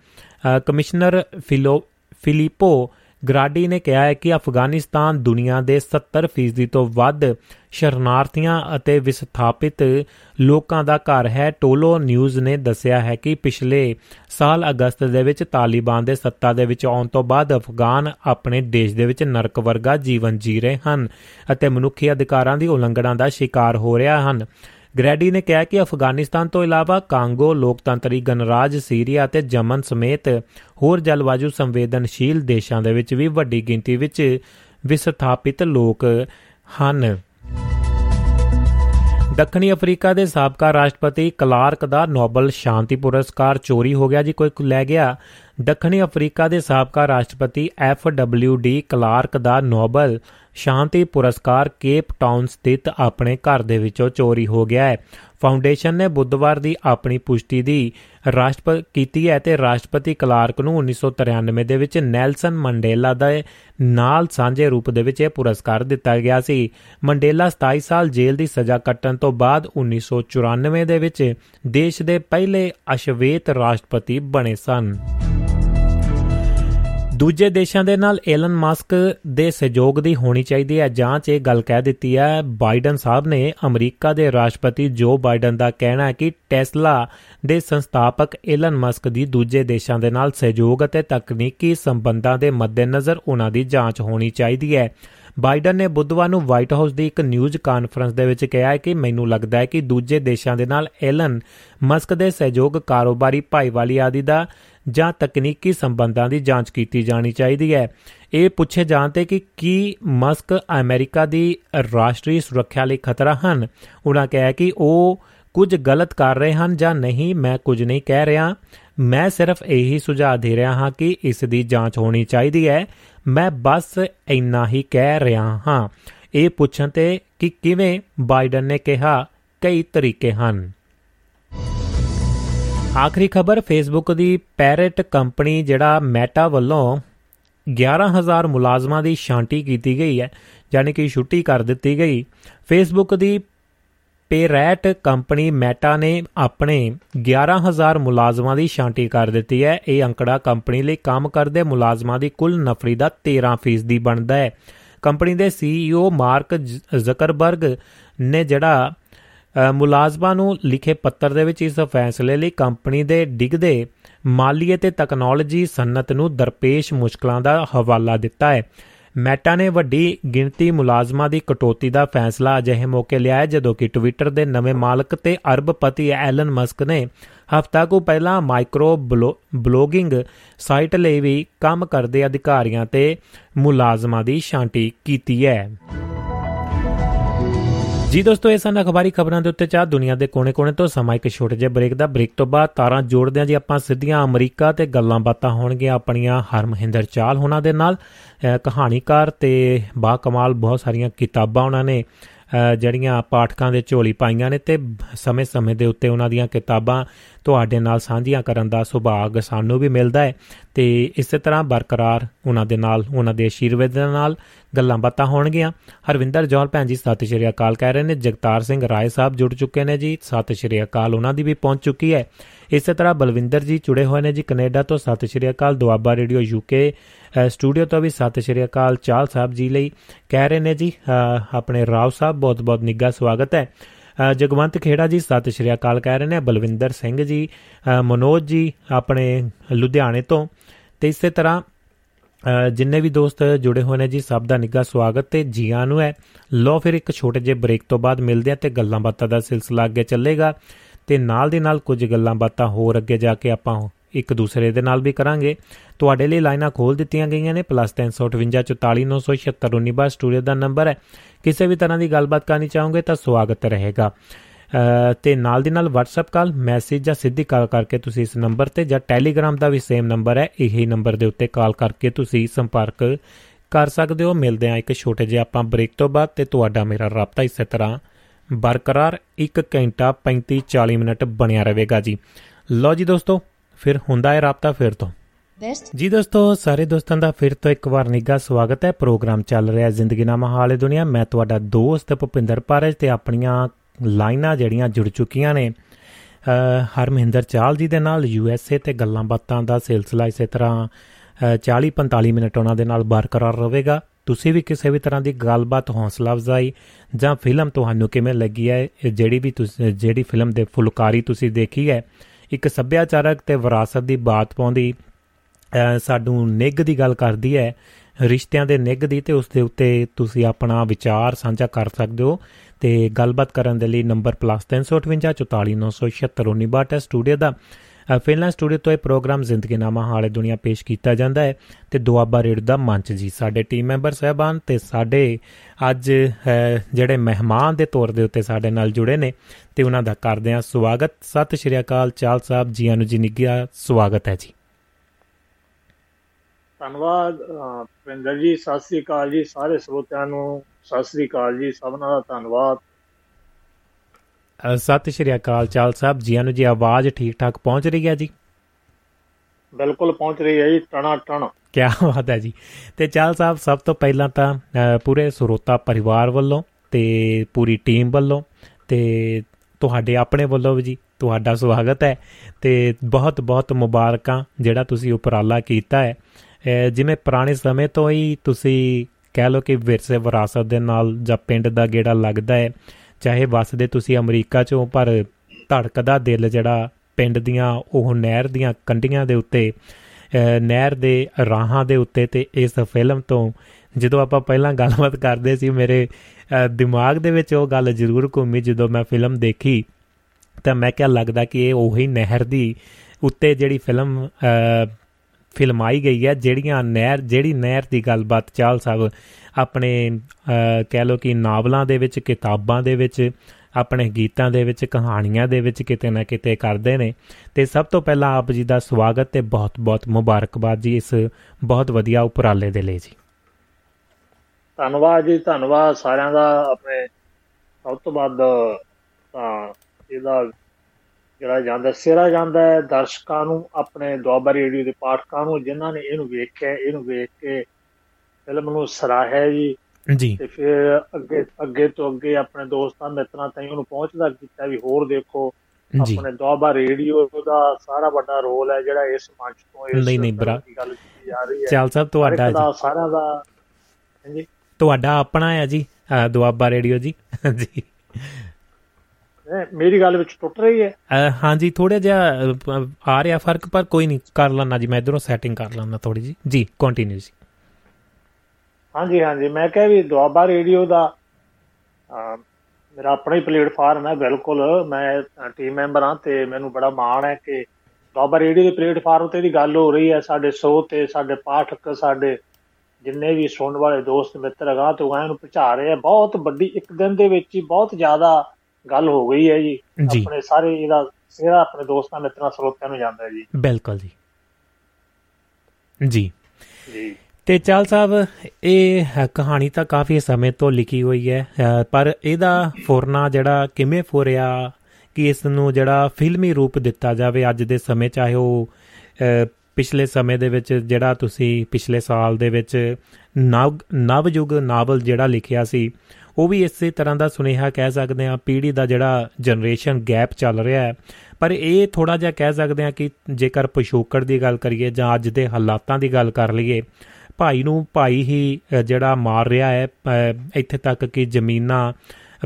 ਕਮਿਸ਼ਨਰ ਫਿਲੋ, ਫਿਲੀਪੋ ਗ੍ਰਾਡੀ ਨੇ ਕਿਹਾ ਹੈ ਕਿ ਅਫਗਾਨਿਸਤਾਨ ਦੁਨੀਆ ਦੇ 70% ਤੋਂ ਵੱਧ ਸ਼ਰਨਾਰਥੀਆਂ ਅਤੇ ਵਿਸਥਾਪਿਤ ਲੋਕਾਂ ਦਾ ਘਰ ਹੈ। ਟੋਲੋ ਨਿਊਜ਼ ਨੇ ਦੱਸਿਆ ਹੈ ਕਿ ਪਿਛਲੇ ਸਾਲ ਅਗਸਤ ਦੇ ਵਿੱਚ ਤਾਲਿਬਾਨ ਦੇ ਸੱਤਾ ਦੇ ਵਿੱਚ ਆਉਣ ਤੋਂ ਬਾਅਦ ਅਫਗਾਨ ਆਪਣੇ ਦੇਸ਼ ਦੇ ਵਿੱਚ ਨਰਕ ਵਰਗਾ ਜੀਵਨ ਜੀ ਰਹੇ ਹਨ ਅਤੇ ਮਨੁੱਖੀ ਅਧਿਕਾਰਾਂ ਦੀ ਉਲੰਘਣਾ ਦਾ ਸ਼ਿਕਾਰ ਹੋ ਰਹੇ ਹਨ। ਗ੍ਰੈਡੀ ਨੇ ਕਿਹਾ ਕਿ ਅਫਗਾਨਿਸਤਾਨ ਤੋਂ ਇਲਾਵਾ ਕਾਂਗੋ, ਲੋਕਤੰਤਰੀ ਗਣਰਾਜ, ਸੀਰੀਆ ਅਤੇ ਜਮਨ ਸਮੇਤ ਹੋਰ ਜਲਵਾਯੂ ਸੰਵੇਦਨਸ਼ੀਲ ਦੇਸ਼ਾਂ ਦੇ ਵਿੱਚ ਵੀ ਵੱਡੀ ਗਿਣਤੀ ਵਿੱਚ ਵਿਸਥਾਪਿਤ ਲੋਕ ਹਨ। ਦੱਖਣੀ ਅਫਰੀਕਾ ਦੇ ਸਾਬਕਾ ਰਾਸ਼ਟਰਪਤੀ ਕਲਾਰਕ ਦਾ ਨੋਬਲ ਸ਼ਾਂਤੀ ਪੁਰਸਕਾਰ ਚੋਰੀ ਹੋ ਗਿਆ, ਜੀ ਕੋਈ ਲੈ ਗਿਆ। ਦੱਖਣੀ ਅਫਰੀਕਾ ਦੇ ਸਾਬਕਾ ਰਾਸ਼ਟਰਪਤੀ ਐਫ ਡਬਲਯੂ ਡੀ ਕਲਾਰਕ ਦਾ ਨੋਬਲ ਸ਼ਾਂਤੀ ਪੁਰਸਕਾਰ ਕੇਪ ਟਾਊਨ ਸਥਿਤ ਆਪਣੇ ਘਰ ਦੇ ਵਿੱਚੋਂ ਚੋਰੀ ਹੋ ਗਿਆ ਹੈ। ਫਾਊਂਡੇਸ਼ਨ ਨੇ ਬੁੱਧਵਾਰ ਦੀ ਆਪਣੀ ਪੁਸ਼ਟੀ ਦੀ ਰਾਸ਼ਟਰਪਤੀ ਕੀਤੀ ਹੈ ਤੇ ਰਾਸ਼ਟਰਪਤੀ ਕਲਾਰਕ ਨੂੰ 1993 ਦੇ ਵਿੱਚ ਨੈਲਸਨ ਮੰਡੇਲਾ ਦਾ ਨਾਲ ਸਾਂਝੇ ਰੂਪ ਦੇ ਵਿੱਚ ਇਹ ਪੁਰਸਕਾਰ ਦਿੱਤਾ ਗਿਆ ਸੀ। ਮੰਡੇਲਾ 27 ਸਾਲ ਜੇਲ੍ਹ ਦੀ ਸਜ਼ਾ ਕੱਟਣ ਤੋਂ ਬਾਅਦ 1994 ਦੇ ਵਿੱਚ ਦੇਸ਼ ਦੇ ਪਹਿਲੇ ਅਸ਼ਵੇਤ ਰਾਸ਼ਟਰਪਤੀ ਬਣੇ ਸਨ। ਦੂਜੇ ਦੇਸ਼ਾਂ ਦੇ ਨਾਲ ਐਲਨ ਮਸਕ ਦੇ ਸਹਿਯੋਗ ਦੀ ਹੋਣੀ ਚਾਹੀਦੀ ਹੈ। ਜਾਂਚ ਇਹ ਗੱਲ ਕਹਿ ਦਿੱਤੀ ਹੈ, ਬਾਈਡਨ ਸਾਹਿਬ ਨੇ ਅਮਰੀਕਾ ਦੇ ਰਾਸ਼ਟਰਪਤੀ ਜੋ ਬਾਈਡਨ ਦਾ ਕਹਿਣਾ ਹੈ ਕਿ ਟੈਸਲਾ ਦੇ ਸੰਸਥਾਪਕ ਐਲਨ ਮਸਕ ਦੀ ਦੂਜੇ ਦੇਸ਼ਾਂ ਦੇ ਨਾਲ ਸਹਿਯੋਗ ਅਤੇ ਤਕਨੀਕੀ ਸੰਬੰਧਾਂ ਦੇ ਮੱਦੇਨਜ਼ਰ ਉਹਨਾਂ ਦੀ ਜਾਂਚ ਹੋਣੀ ਚਾਹੀਦੀ ਹੈ। ਬਾਈਡਨ ਨੇ ਬੁੱਧਵਾਰ ਨੂੰ ਵਾਈਟ ਹਾਊਸ ਦੀ ਇੱਕ ਨਿਊਜ਼ ਕਾਨਫਰੰਸ ਦੇ ਵਿੱਚ ਕਿਹਾ ਹੈ ਕਿ ਮੈਨੂੰ ਲੱਗਦਾ ਹੈ ਕਿ ਦੂਜੇ ਦੇਸ਼ਾਂ ਦੇ ਨਾਲ ਐਲਨ ਮਸਕ ਦੇ ਸਹਿਯੋਗ ਕਾਰੋਬਾਰੀ ਭਾਈਵਾਲੀ ਆਦਿ ਦਾ ਜਾਂ ਤਕਨੀਕੀ ਸੰਬੰਧਾਂ ਦੀ ਜਾਂਚ ਕੀਤੀ ਜਾਣੀ ਚਾਹੀਦੀ ਹੈ। ਇਹ ਪੁੱਛੇ ਜਾਣ ਤੇ ਕਿ ਕੀ ਮਸਕ ਅਮਰੀਕਾ ਦੀ ਰਾਸ਼ਟਰੀ ਸੁਰੱਖਿਆ ਲਈ ਖਤਰਾ ਹਨ? ਉਹਨਾਂ ਕਿਹਾ ਕਿ ਉਹ ਕੁਝ ਗਲਤ ਕਰ ਰਹੇ ਹਨ ਜਾਂ ਨਹੀਂ, ਮੈਂ ਕੁਝ ਨਹੀਂ ਕਹਿ ਰਿਹਾ। ਮੈਂ ਸਿਰਫ ਇਹੀ ਸੁਝਾਅ ਦੇ ਰਿਹਾ ਹਾਂ ਕਿ ਇਸ ਦੀ ਜਾਂਚ ਹੋਣੀ ਚਾਹੀਦੀ ਹੈ। ਮੈਂ ਬਸ ਇੰਨਾ ਹੀ ਕਹਿ ਰਿਹਾ ਹਾਂ। ਇਹ ਪੁੱਛਣ ਤੇ ਕਿ ਕਿਵੇਂ ਬਾਈਡਨ ਨੇ ਕਿਹਾ, ਕਈ ਤਰੀਕੇ ਹਨ। ਆਖਰੀ ਖਬਰ ਫੇਸਬੁੱਕ ਦੀ ਪੈਰਟ ਕੰਪਨੀ ਜਿਹੜਾ ਮੈਟਾ ਵੱਲੋਂ 11000 ਮੁਲਾਜ਼ਮਾਂ ਦੀ ਸ਼ਾਂਤੀ ਕੀਤੀ ਗਈ ਹੈ, ਯਾਨੀ ਕਿ ਛੁੱਟੀ ਕਰ ਦਿੱਤੀ ਗਈ। ਫੇਸਬੁੱਕ ਦੀ ਪੇਰੈਟ ਕੰਪਨੀ ਮੈਟਾ ਨੇ ਆਪਣੇ 11000 ਮੁਲਾਜ਼ਮਾਂ ਦੀ ਸ਼ਾਂਤੀ ਕਰ ਦਿੱਤੀ ਹੈ। ਇਹ ਅੰਕੜਾ ਕੰਪਨੀ ਲਈ ਕੰਮ ਕਰਦੇ ਮੁਲਾਜ਼ਮਾਂ ਦੀ ਕੁੱਲ ਨਫਰੀ ਦਾ 13% ਦੀ ਬਣਦਾ ਹੈ। ਕੰਪਨੀ ਦੇ ਸੀਈਓ ਮਾਰਕ ਜ਼ਕਰਬਰਗ ਨੇ ਜਿਹੜਾ ਮੁਲਾਜ਼ਮਾਂ ਨੂੰ ਲਿਖੇ ਪੱਤਰ ਦੇ ਵਿੱਚ ਇਸ ਫੈਸਲੇ ਲਈ ਕੰਪਨੀ ਦੇ ਡਿੱਗਦੇ ਮਾਲੀ ਅਤੇ ਟੈਕਨੋਲੋਜੀ ਸਨਅਤ ਨੂੰ ਦਰਪੇਸ਼ ਮੁਸ਼ਕਲਾਂ ਦਾ ਹਵਾਲਾ ਦਿੱਤਾ ਹੈ। ਮੈਟਾ ਨੇ ਵੱਡੀ ਗਿਣਤੀ ਮੁਲਾਜ਼ਮਾਂ ਦੀ ਕਟੌਤੀ ਦਾ ਫੈਸਲਾ ਅਜਿਹੇ ਮੌਕੇ ਲਿਆ ਹੈ, ਜਦੋਂ ਕਿ ਟਵਿੱਟਰ ਦੇ ਨਵੇਂ ਮਾਲਕ ਤੇ ਅਰਬਪਤੀ ਐਲਨ ਮਸਕ ਨੇ ਹਫ਼ਤਾ ਕੋ ਪਹਿਲਾਂ ਮਾਈਕਰੋ ਬਲੌਗਿੰਗ ਸਾਈਟ ਲਈ ਵੀ ਕੰਮ ਕਰਦੇ ਅਧਿਕਾਰੀਆਂ ਤੇ ਮੁਲਾਜ਼ਮਾਂ ਦੀ ਸ਼ਾਂਤੀ ਕੀਤੀ ਹੈ। ਜੀ ਦੋਸਤੋ, ਇਹ ਸਨ ਅਖਬਾਰੀ ਖਬਰਾਂ ਦੇ ਉੱਤੇ ਚਾਹ। ਦੁਨੀਆ ਦੇ ਕੋਨੇ-ਕੋਨੇ ਤੋਂ ਸਮਾਂ ਇੱਕ ਛੋਟੇ ਜਿਹੇ ਬ੍ਰੇਕ ਦਾ। ਬ੍ਰੇਕ ਤੋਂ ਬਾਅਦ ਤਾਰਾਂ ਜੋੜਦੇ ਆਂ ਜੀ ਆਪਾਂ ਸਿੱਧੀਆਂ ਅਮਰੀਕਾ ਤੇ ਗੱਲਾਂ ਬਾਤਾਂ ਹੋਣਗੀਆਂ ਆਪਣੀਆਂ ਹਰਮਹਿੰਦਰ ਚਾਲ ਹੋਣਾ ਦੇ ਨਾਲ। ਕਹਾਣੀਕਾਰ ਤੇ ਬਾ ਕਮਾਲ ਬਹੁਤ ਸਾਰੀਆਂ ਕਿਤਾਬਾਂ ਉਹਨਾਂ ਨੇ ਜਿਹੜੀਆਂ ਪਾਠਕਾਂ ਦੇ ਝੋਲੀ ਪਾਈਆਂ ਨੇ ਤੇ ਸਮੇਂ-ਸਮੇਂ ਦੇ ਉੱਤੇ ਉਹਨਾਂ ਦੀਆਂ ਕਿਤਾਬਾਂ ਤੁਹਾਡੇ ਨਾਲ ਸਾਂਝੀਆਂ ਕਰਨ ਦਾ ਸੁਭਾਗ ਸਾਨੂੰ ਵੀ ਮਿਲਦਾ ਹੈ ਤੇ ਇਸੇ ਤਰ੍ਹਾਂ ਬਰਕਰਾਰ ਉਹਨਾਂ ਦੇ ਨਾਲ, ਉਹਨਾਂ ਦੇ ਅਸ਼ੀਰਵਾਦ ਦੇ ਨਾਲ ਗੱਲਾਂ ਬਾਤਾਂ ਹੋਣਗੀਆਂ। ਹਰਵਿੰਦਰ ਜੌਲ ਭੈਣ ਜੀ, ਸਤਿ ਸ਼੍ਰੀ ਅਕਾਲ ਕਹਿ ਰਹੇ ਨੇ। ਜਗਤਾਰ ਸਿੰਘ ਰਾਏ ਸਾਹਿਬ ਜੁੜ ਚੁੱਕੇ ਨੇ ਜੀ। ਸਤਿ ਸ਼੍ਰੀ ਅਕਾਲ, ਉਹਨਾਂ ਦੀ ਵੀ ਪਹੁੰਚ ਚੁੱਕੀ ਹੈ। ਇਸੇ ਤਰ੍ਹਾਂ ਬਲਵਿੰਦਰ ਜੀ ਜੁੜੇ ਹੋਏ ਨੇ ਜੀ ਕੈਨੇਡਾ ਤੋਂ। ਸਤਿ ਸ਼੍ਰੀ ਅਕਾਲ, ਦੁਆਬਾ ਰੇਡੀਓ ਯੂਕੇ ਸਟੂਡੀਓ ਤੋਂ ਵੀ ਸਤਿ ਸ਼੍ਰੀ ਅਕਾਲ ਚਾਲ ਸਾਹਿਬ ਜੀ ਲਈ ਕਹਿ ਰਹੇ ਨੇ ਜੀ। ਆਪਣੇ ਰਾਵ ਸਾਹਿਬ, ਬਹੁਤ ਬਹੁਤ ਨਿੱਘਾ ਸਵਾਗਤ ਹੈ। ਜਗਵੰਤ ਖੇੜਾ ਜੀ ਸਤਿ ਸ਼੍ਰੀ ਅਕਾਲ ਕਹਿ ਰਹੇ ਨੇ, ਬਲਵਿੰਦਰ ਸਿੰਘ ਜੀ ਮਨੋਜ ਜੀ ਆਪਣੇ ਲੁਧਿਆਣੇ ਤੋਂ। ਤੇ ਇਸੇ ਤਰ੍ਹਾਂ ਜਿੰਨੇ ਵੀ ਦੋਸਤ ਜੁੜੇ ਹੋਏ ਨੇ ਜੀ, ਸਭ ਦਾ ਨਿੱਘਾ ਸਵਾਗਤ ਤੇ ਜੀਆਂ ਨੂੰ ਹੈ। ਲੋ ਫਿਰ ਇੱਕ ਛੋਟੇ ਜਿਹੇ ਬ੍ਰੇਕ ਤੋਂ ਬਾਅਦ ਮਿਲਦੇ ਆ ਤੇ ਗੱਲਾਂ ਬਾਤਾਂ ਦਾ ਸਿਲਸਿਲਾ ਅੱਗੇ ਚੱਲੇਗਾ। ਤੇ ਨਾਲ ਦੇ ਨਾਲ ਕੁਝ ਗੱਲਾਂ ਬਾਤਾਂ ਹੋਰ ਅੱਗੇ ਜਾ ਕੇ ਆਪਾਂ ਇੱਕ ਦੂਸਰੇ ਦੇ ਨਾਲ ਵੀ ਕਰਾਂਗੇ। ਤੁਹਾਡੇ ਲਈ ਲਾਈਨਾਂ ਖੋਲ ਦਿੱਤੀਆਂ ਗਈਆਂ ਨੇ +358 ਸਟੂਡੀਓ ਦਾ ਨੰਬਰ ਹੈ। ਕਿਸੇ ਵੀ ਤਰ੍ਹਾਂ ਦੀ ਗੱਲਬਾਤ ਕਰਨੀ ਚਾਹੋਗੇ ਤਾਂ ਸਵਾਗਤ ਰਹੇਗਾ। ਤੇ ਨਾਲ ਦੀ ਨਾਲ WhatsApp ਕਾਲ ਮੈਸੇਜ ਜਾਂ ਸਿੱਧੀ ਕਾਲ ਕਰਕੇ ਤੁਸੀਂ ਇਸ ਨੰਬਰ ਤੇ ਜਾਂ Telegram ਦਾ ਵੀ ਸੇਮ ਨੰਬਰ ਹੈ। ਇਹੀ ਨੰਬਰ ਦੇ ਉੱਤੇ ਕਾਲ ਕਰਕੇ ਤੁਸੀਂ ਸੰਪਰਕ ਕਰ ਸਕਦੇ ਹੋ। ਮਿਲਦੇ ਆ ਇੱਕ ਛੋਟੇ ਜਿਹਾ ਆਪਾਂ ਬ੍ਰੇਕ ਤੋਂ ਬਾਅਦ ਤੇ ਤੁਹਾਡਾ ਮੇਰਾ ਰਾਬਤਾ ਇਸੇ ਤਰ੍ਹਾਂ ਬਰਕਰਾਰ 1 ਘੰਟਾ 35 40 ਮਿੰਟ ਬਣਿਆ ਰਹੇਗਾ ਜੀ। ਲਓ ਜੀ ਦੋਸਤੋ, ਫਿਰ ਹੁੰਦਾ ਹੈ ਰਾਬਤਾ ਫਿਰ ਤੋਂ। ਜੀ ਦੋਸਤੋ, ਸਾਰੇ ਦੋਸਤਾਂ ਦਾ ਫਿਰ ਤੋਂ ਇੱਕ ਵਾਰ ਨਿੱਘਾ ਸਵਾਗਤ ਹੈ। ਪ੍ਰੋਗਰਾਮ ਚੱਲ ਰਿਹਾ ਜ਼ਿੰਦਗੀ ਨਾਮਾ ਹਾਲੇ ਦੁਨੀਆ। ਮੈਂ ਤੁਹਾਡਾ ਦੋਸਤ ਭੁਪਿੰਦਰ ਪਾਰਜ ਤੇ ਆਪਣੀਆਂ ਲਾਈਨਾਂ ਜਿਹੜੀਆਂ ਜੁੜ ਚੁੱਕੀਆਂ ਨੇ ਹਰਮਹਿੰਦਰ ਚਾਲ ਜੀ ਦੇ ਨਾਲ ਯੂ ਐਸ ਏ ਤੇ ਗੱਲਾਂ ਬਾਤਾਂ ਦਾ ਸਿਲਸਿਲਾ ਇਸੇ ਤਰ੍ਹਾਂ 40 45 ਮਿੰਟ ਉਹਨਾਂ ਦੇ ਨਾਲ ਬਰਕਰਾਰ ਰਹੇਗਾ। ਤੁਸੀਂ ਵੀ ਕਿਸੇ ਵੀ ਤਰ੍ਹਾਂ ਦੀ ਗੱਲਬਾਤ, ਹੌਸਲਾ ਅਫਜ਼ਾਈ ਜਾਂ ਫਿਲਮ ਤੁਹਾਨੂੰ ਕਿਵੇਂ ਲੱਗੀ ਹੈ ਜਿਹੜੀ ਵੀ ਤੁਸੀਂ, ਜਿਹੜੀ ਫਿਲਮ ਦੇ ਫੁਲਕਾਰੀ ਤੁਸੀਂ ਦੇਖੀ ਹੈ, ਇੱਕ ਸੱਭਿਆਚਾਰਕ ਤੇ ਵਿਰਾਸਤ ਦੀ ਬਾਤ ਪਾਉਂਦੀ ਸਾਡੂ ਨਿੱਗ ਦੀ ਗੱਲ ਕਰਦੀ ਹੈ ਰਿਸ਼ਤਿਆਂ ਦੇ ਨਿੱਗ ਦੀ ਤੇ ਉਸ ਦੇ ਉੱਤੇ ਤੁਸੀਂ ਆਪਣਾ ਵਿਚਾਰ ਸਾਂਝਾ ਕਰ ਸਕਦੇ ਹੋ। ਤੇ ਗੱਲਬਾਤ ਕਰਨ ਦੇ ਲਈ ਨੰਬਰ +358 ਹੈ ਸਟੂਡੀਓ ਦਾ। ਫਿਨਲੈਂਡ ਸਟੂਡੀਓ ਤੋਂ ਇਹ ਪ੍ਰੋਗਰਾਮ ਜ਼ਿੰਦਗੀ ਨਾਮਾ ਹਾਲੇ ਦੁਨੀਆ ਪੇਸ਼ ਕੀਤਾ ਜਾਂਦਾ ਹੈ ਤੇ ਦੁਆਬਾ ਰੇਡ ਦਾ ਮੰਚ ਜੀ, ਸਾਡੇ ਟੀਮ ਮੈਂਬਰ ਸਹਿਬਾਨ ਤੇ ਸਾਡੇ ਅੱਜ ਜਿਹੜੇ ਮਹਿਮਾਨ ਦੇ ਤੌਰ ਦੇ ਉੱਤੇ ਸਾਡੇ ਨਾਲ ਜੁੜੇ ਨੇ ਤੇ ਉਹਨਾਂ ਦਾ ਕਰਦੇ ਆ ਸਵਾਗਤ। ਸਤਿ ਸ਼੍ਰੀ ਅਕਾਲ, ਚਾਲ ਸਾਹਿਬ, ਜੀ ਨੂੰ ਜੀ ਨਿੱਘਾ ਸਵਾਗਤ ਹੈ ਜੀ। ਧੰਨਵਾਦ। ਪ੍ਰਿੰਦਰ ਜੀ ਸਤਿ ਸ੍ਰੀ ਅਕਾਲ ਜੀ ਸਾਰੇ ਸਰੋਤਿਆਂ ਨੂੰ ਸਤਿ ਸ੍ਰੀ ਅਕਾਲ ਜੀ ਸਭਨਾਂ ਦਾ ਧੰਨਵਾਦ। ਸਤਿ ਸ਼੍ਰੀ ਅਕਾਲ ਚਾਲ ਸਾਹਿਬ ਜੀਆਂ ਨੂੰ ਜੀ ਆਵਾਜ਼ ਠੀਕ ਠਾਕ ਪਹੁੰਚ ਰਹੀ ਹੈ ਜੀ? ਬਿਲਕੁਲ ਪਹੁੰਚ ਰਹੀ ਹੈ ਜੀ ਟਣਾ ਟਣ ਕੀ ਬਾਤ ਹੈ ਜੀ। ਤੇ ਚਾਲ ਸਾਹਿਬ ਸਭ ਤੋਂ ਪਹਿਲਾਂ ਤਾਂ ਪੂਰੇ ਸਰੋਤਾ ਪਰਿਵਾਰ ਵੱਲੋਂ ਤੇ ਪੂਰੀ ਟੀਮ ਵੱਲੋਂ ਤੇ ਤੁਹਾਡੇ ਆਪਣੇ ਵੱਲੋਂ ਵੀ ਜੀ ਤੁਹਾਡਾ ਸਵਾਗਤ ਹੈ। ਤੇ ਬਹੁਤ ਬਹੁਤ ਮੁਬਾਰਕਾਂ ਜਿਹੜਾ ਤੁਸੀਂ ਉਪਰਾਲਾ ਕੀਤਾ ਹੈ। ਜਿਵੇਂ ਪੁਰਾਣੇ ਸਮੇਂ ਤੋਂ ਹੀ ਤੁਸੀਂ ਕਹਿ ਲਓ ਕਿ ਵਿਰਸੇ ਵਿਰਾਸਤ ਦੇ ਨਾਲ ਜਾਂ ਪਿੰਡ ਦਾ ਗੇੜਾ ਲੱਗਦਾ ਹੈ, ਚਾਹੇ ਵਸਦੇ ਤੁਸੀਂ ਅਮਰੀਕਾ ਚੋਂ, ਪਰ ਧੜਕਦਾ ਦਿਲ ਜਿਹੜਾ ਪਿੰਡ ਦੀਆਂ, ਉਹ ਨਹਿਰ ਦੀਆਂ ਕੰਢੀਆਂ ਦੇ ਉੱਤੇ ਨਹਿਰ ਦੇ ਰਾਹਾਂ ਦੇ ਉੱਤੇ ਤੇ ਇਸ ਫਿਲਮ ਤੋਂ, ਜਦੋਂ ਆਪਾਂ ਪਹਿਲਾਂ ਗੱਲਬਾਤ ਕਰਦੇ ਸੀ, ਮੇਰੇ ਦਿਮਾਗ ਦੇ ਵਿੱਚ ਉਹ ਗੱਲ ਜ਼ਰੂਰ ਘੁੰਮੀ, ਜਦੋਂ ਮੈਂ ਫਿਲਮ ਦੇਖੀ, ਤਾਂ ਮੈਂ ਕਿਹਾ ਲੱਗਦਾ ਕਿ ਇਹ ਉਹੀ ਨਹਿਰ ਦੀ ਉੱਤੇ ਜਿਹੜੀ ਫਿਲਮ ਫਿਲਮਾਈ ਗਈ ਹੈ, ਜਿਹੜੀਆਂ ਨਹਿਰ, ਜਿਹੜੀ ਨਹਿਰ ਦੀ ਗੱਲਬਾਤ ਚਾਲ ਸਾਹਿਬ ਆਪਣੇ ਕਹਿ ਲੋ ਕਿ ਨਾਵਲਾਂ ਦੇ ਵਿੱਚ, ਕਿਤਾਬਾਂ ਦੇ ਵਿੱਚ, ਆਪਣੇ ਗੀਤਾਂ ਦੇ ਵਿੱਚ, ਕਹਾਣੀਆਂ ਦੇ ਵਿੱਚ ਕਿਤੇ ਨਾ ਕਿਤੇ ਕਰਦੇ ਨੇ। ਤੇ ਸਭ ਤੋਂ ਪਹਿਲਾਂ ਆਪ ਜੀ ਦਾ ਸਵਾਗਤ ਤੇ ਬਹੁਤ-ਬਹੁਤ ਮੁਬਾਰਕਬਾਦ ਜੀ ਇਸ ਬਹੁਤ ਵਧੀਆ ਉਪਰਾਲੇ ਦੇ ਲਈ ਜੀ। ਧੰਨਵਾਦ ਜੀ, ਧੰਨਵਾਦ ਸਾਰਿਆਂ ਦਾ। ਆਪਣੇ ਸਭ ਤੋਂ ਵੱਧ, ਤਾਂ ਇਹਦਾ ਜਿਹੜਾ ਜਾਂਦਾ ਸਿਰਾ ਜਾਂਦਾ ਹੈ ਦਰਸ਼ਕਾਂ ਨੂੰ ਆਪਣੇ ਦੁਆਬਾ ਰੇਡੀਓ ਦੇ ਪਾਠਕਾਂ ਨੂੰ ਜਿਨ੍ਹਾਂ ਨੇ ਇਹਨੂੰ ਵੇਖਿਆ ਇਹਨੂੰ ਵੇਖ ਕੇ ਫਿਲਮ ਨੂੰ ਸਰਾਹਿਆ ਜੀ। ਜੀ। ਤੇ ਫਿਰ ਅੱਗੇ ਅੱਗੇ ਤੋਂ ਅੱਗੇ ਆਪਣੇ ਦੋਸਤਾਂ ਮਿੱਤਰਾਂ ਤਾਈਂ ਉਹਨੂੰ ਪਹੁੰਚਦਾ ਕੀਤਾ ਵੀ ਹੋਰ ਦੇਖੋ। ਆਪਣੇ ਦੁਆਬਾ ਰੇਡੀਓ ਦਾ ਸਾਰਾ ਵੱਡਾ ਰੋਲ ਹੈ ਜਿਹੜਾ ਇਸ ਮੰਚ ਤੋਂ ਇਸ ਨਹੀਂ ਨਹੀਂ ਬਰਾ ਗੱਲ ਕੀਤੀ ਜਾ ਰਹੀ ਹੈ। ਚਾਲ ਸਾਹਿਬ ਤੁਹਾਡਾ ਜੀ। ਸਾਰਿਆਂ ਦਾ ਹਾਂਜੀ। ਤੁਹਾਡਾ ਆਪਣਾ ਹੈ ਜੀ ਦੁਆਬਾ ਰੇਡੀਓ ਜੀ। [laughs] ਜੀ। ਮੇਰੀ ਗੱਲ ਵਿੱਚ ਟੁੱਟ ਰਹੀ ਹੈ। ਹਾਂਜੀ ਥੋੜਾ ਜਿਹਾ ਆ ਰਿਹਾ ਫ਼ਰਕ ਪਰ ਕੋਈ ਨਹੀਂ ਕਰ ਲੈਣਾ ਜੀ ਮੈਂ ਇਧਰੋਂ ਸੈਟਿੰਗ ਕਰ ਲੈਣਾ ਥੋੜੀ ਜੀ ਜੀ ਕੰਟੀਨਿਊ ਜੀ। ਹਾਂਜੀ ਹਾਂਜੀ ਮੈਂ ਕਹੇ ਵੀ ਦੁਆਬਾ ਰੇਡੀਓ ਦਾ ਮੇਰਾ ਆਪਣਾ ਹੀ ਪਲੇਟਫਾਰਮ ਹੈ ਬਿਲਕੁਲ। ਮੈਂ ਟੀਮ ਮੈਂਬਰ ਹਾਂ ਤੇ ਮੈਨੂੰ ਬੜਾ ਮਾਣ ਹੈ ਕਿ ਦੁਆਬਾ ਰੇਡੀਓ ਦੇ ਪਲੇਟਫਾਰਮ ਤੇ ਦੀ ਗੱਲ ਹੋ ਰਹੀ ਹੈ। ਸਾਡੇ ਤੇ ਸਾਡੇ ਪਾਠਕ ਸਾਡੇ ਜਿੰਨੇ ਵੀ ਸੁਣਨ ਵਾਲੇ ਦੋਸਤ ਮਿੱਤਰ ਹੈਗਾ ਤੇ ਉਹਨਾਂ ਨੂੰ ਪਹੁੰਚਾ ਰਹੇ ਆ। ਬਹੁਤ ਵੱਡੀ ਇੱਕ ਦਿਨ ਦੇ ਵਿੱਚ ਹੀ ਬਹੁਤ ਜ਼ਿਆਦਾ ਗੱਲ ਹੋ ਗਈ ਹੈ ਜੀ। ਆਪਣੇ ਸਾਰੇ ਇਹਦਾ ਸਿਹਰਾ ਆਪਣੇ ਦੋਸਤਾਂ ਮਿੱਤਰਾਂ ਸਰੋਤਿਆਂ ਨੂੰ ਜਾਂਦਾ ਹੈ ਜੀ। ਬਿਲਕੁਲ ਜੀ। ਜੀ। ਜੀ। ਤੇ ਚਾਲ ਸਾਹਿਬ ਇਹ ਕਹਾਣੀ ਤਾਂ ਕਾਫੀ ਸਮੇਂ ਤੋਂ ਲਿਖੀ ਹੋਈ ਹੈ ਪਰ ਇਹਦਾ ਫੁਰਨਾ ਜਿਹੜਾ ਕਿਵੇਂ ਫੁਰਿਆ ਕਿ ਇਸ ਨੂੰ ਜਿਹੜਾ ਫਿਲਮੀ ਰੂਪ ਦਿੱਤਾ ਜਾਵੇ ਅੱਜ ਦੇ ਸਮੇਂ ਚਾਹੇ ਉਹ ਪਿਛਲੇ ਸਮੇਂ ਦੇ ਵਿੱਚ ਜਿਹੜਾ ਤੁਸੀਂ ਪਿਛਲੇ ਸਾਲ ਦੇ ਵਿੱਚ ਨਵ ਨਵਯੁਗ ਨਾਵਲ ਜਿਹੜਾ ਲਿਖਿਆ ਸੀ ਉਹ ਵੀ ਇਸੇ ਤਰ੍ਹਾਂ ਦਾ ਸੁਨੇਹਾ ਕਹਿ ਸਕਦੇ ਆ ਪੀੜ੍ਹੀ ਦਾ ਜਿਹੜਾ ਜਨਰੇਸ਼ਨ ਗੈਪ ਚੱਲ ਰਿਹਾ ਹੈ। ਪਰ ਇਹ ਥੋੜਾ ਜਿਹਾ ਕਹਿ ਸਕਦੇ ਆ ਕਿ ਜੇਕਰ ਪਿਸ਼ੋਕੜ ਦੀ ਗੱਲ ਕਰੀਏ ਜਾਂ ਅੱਜ ਦੇ ਹਾਲਾਤਾਂ ਦੀ ਗੱਲ ਕਰ ਲਈਏ, ਭਾਈ ਨੂੰ ਭਾਈ ਹੀ ਜਿਹੜਾ ਮਾਰ ਰਿਹਾ ਹੈ ਇੱਥੇ ਤੱਕ ਕਿ ਜ਼ਮੀਨਾਂ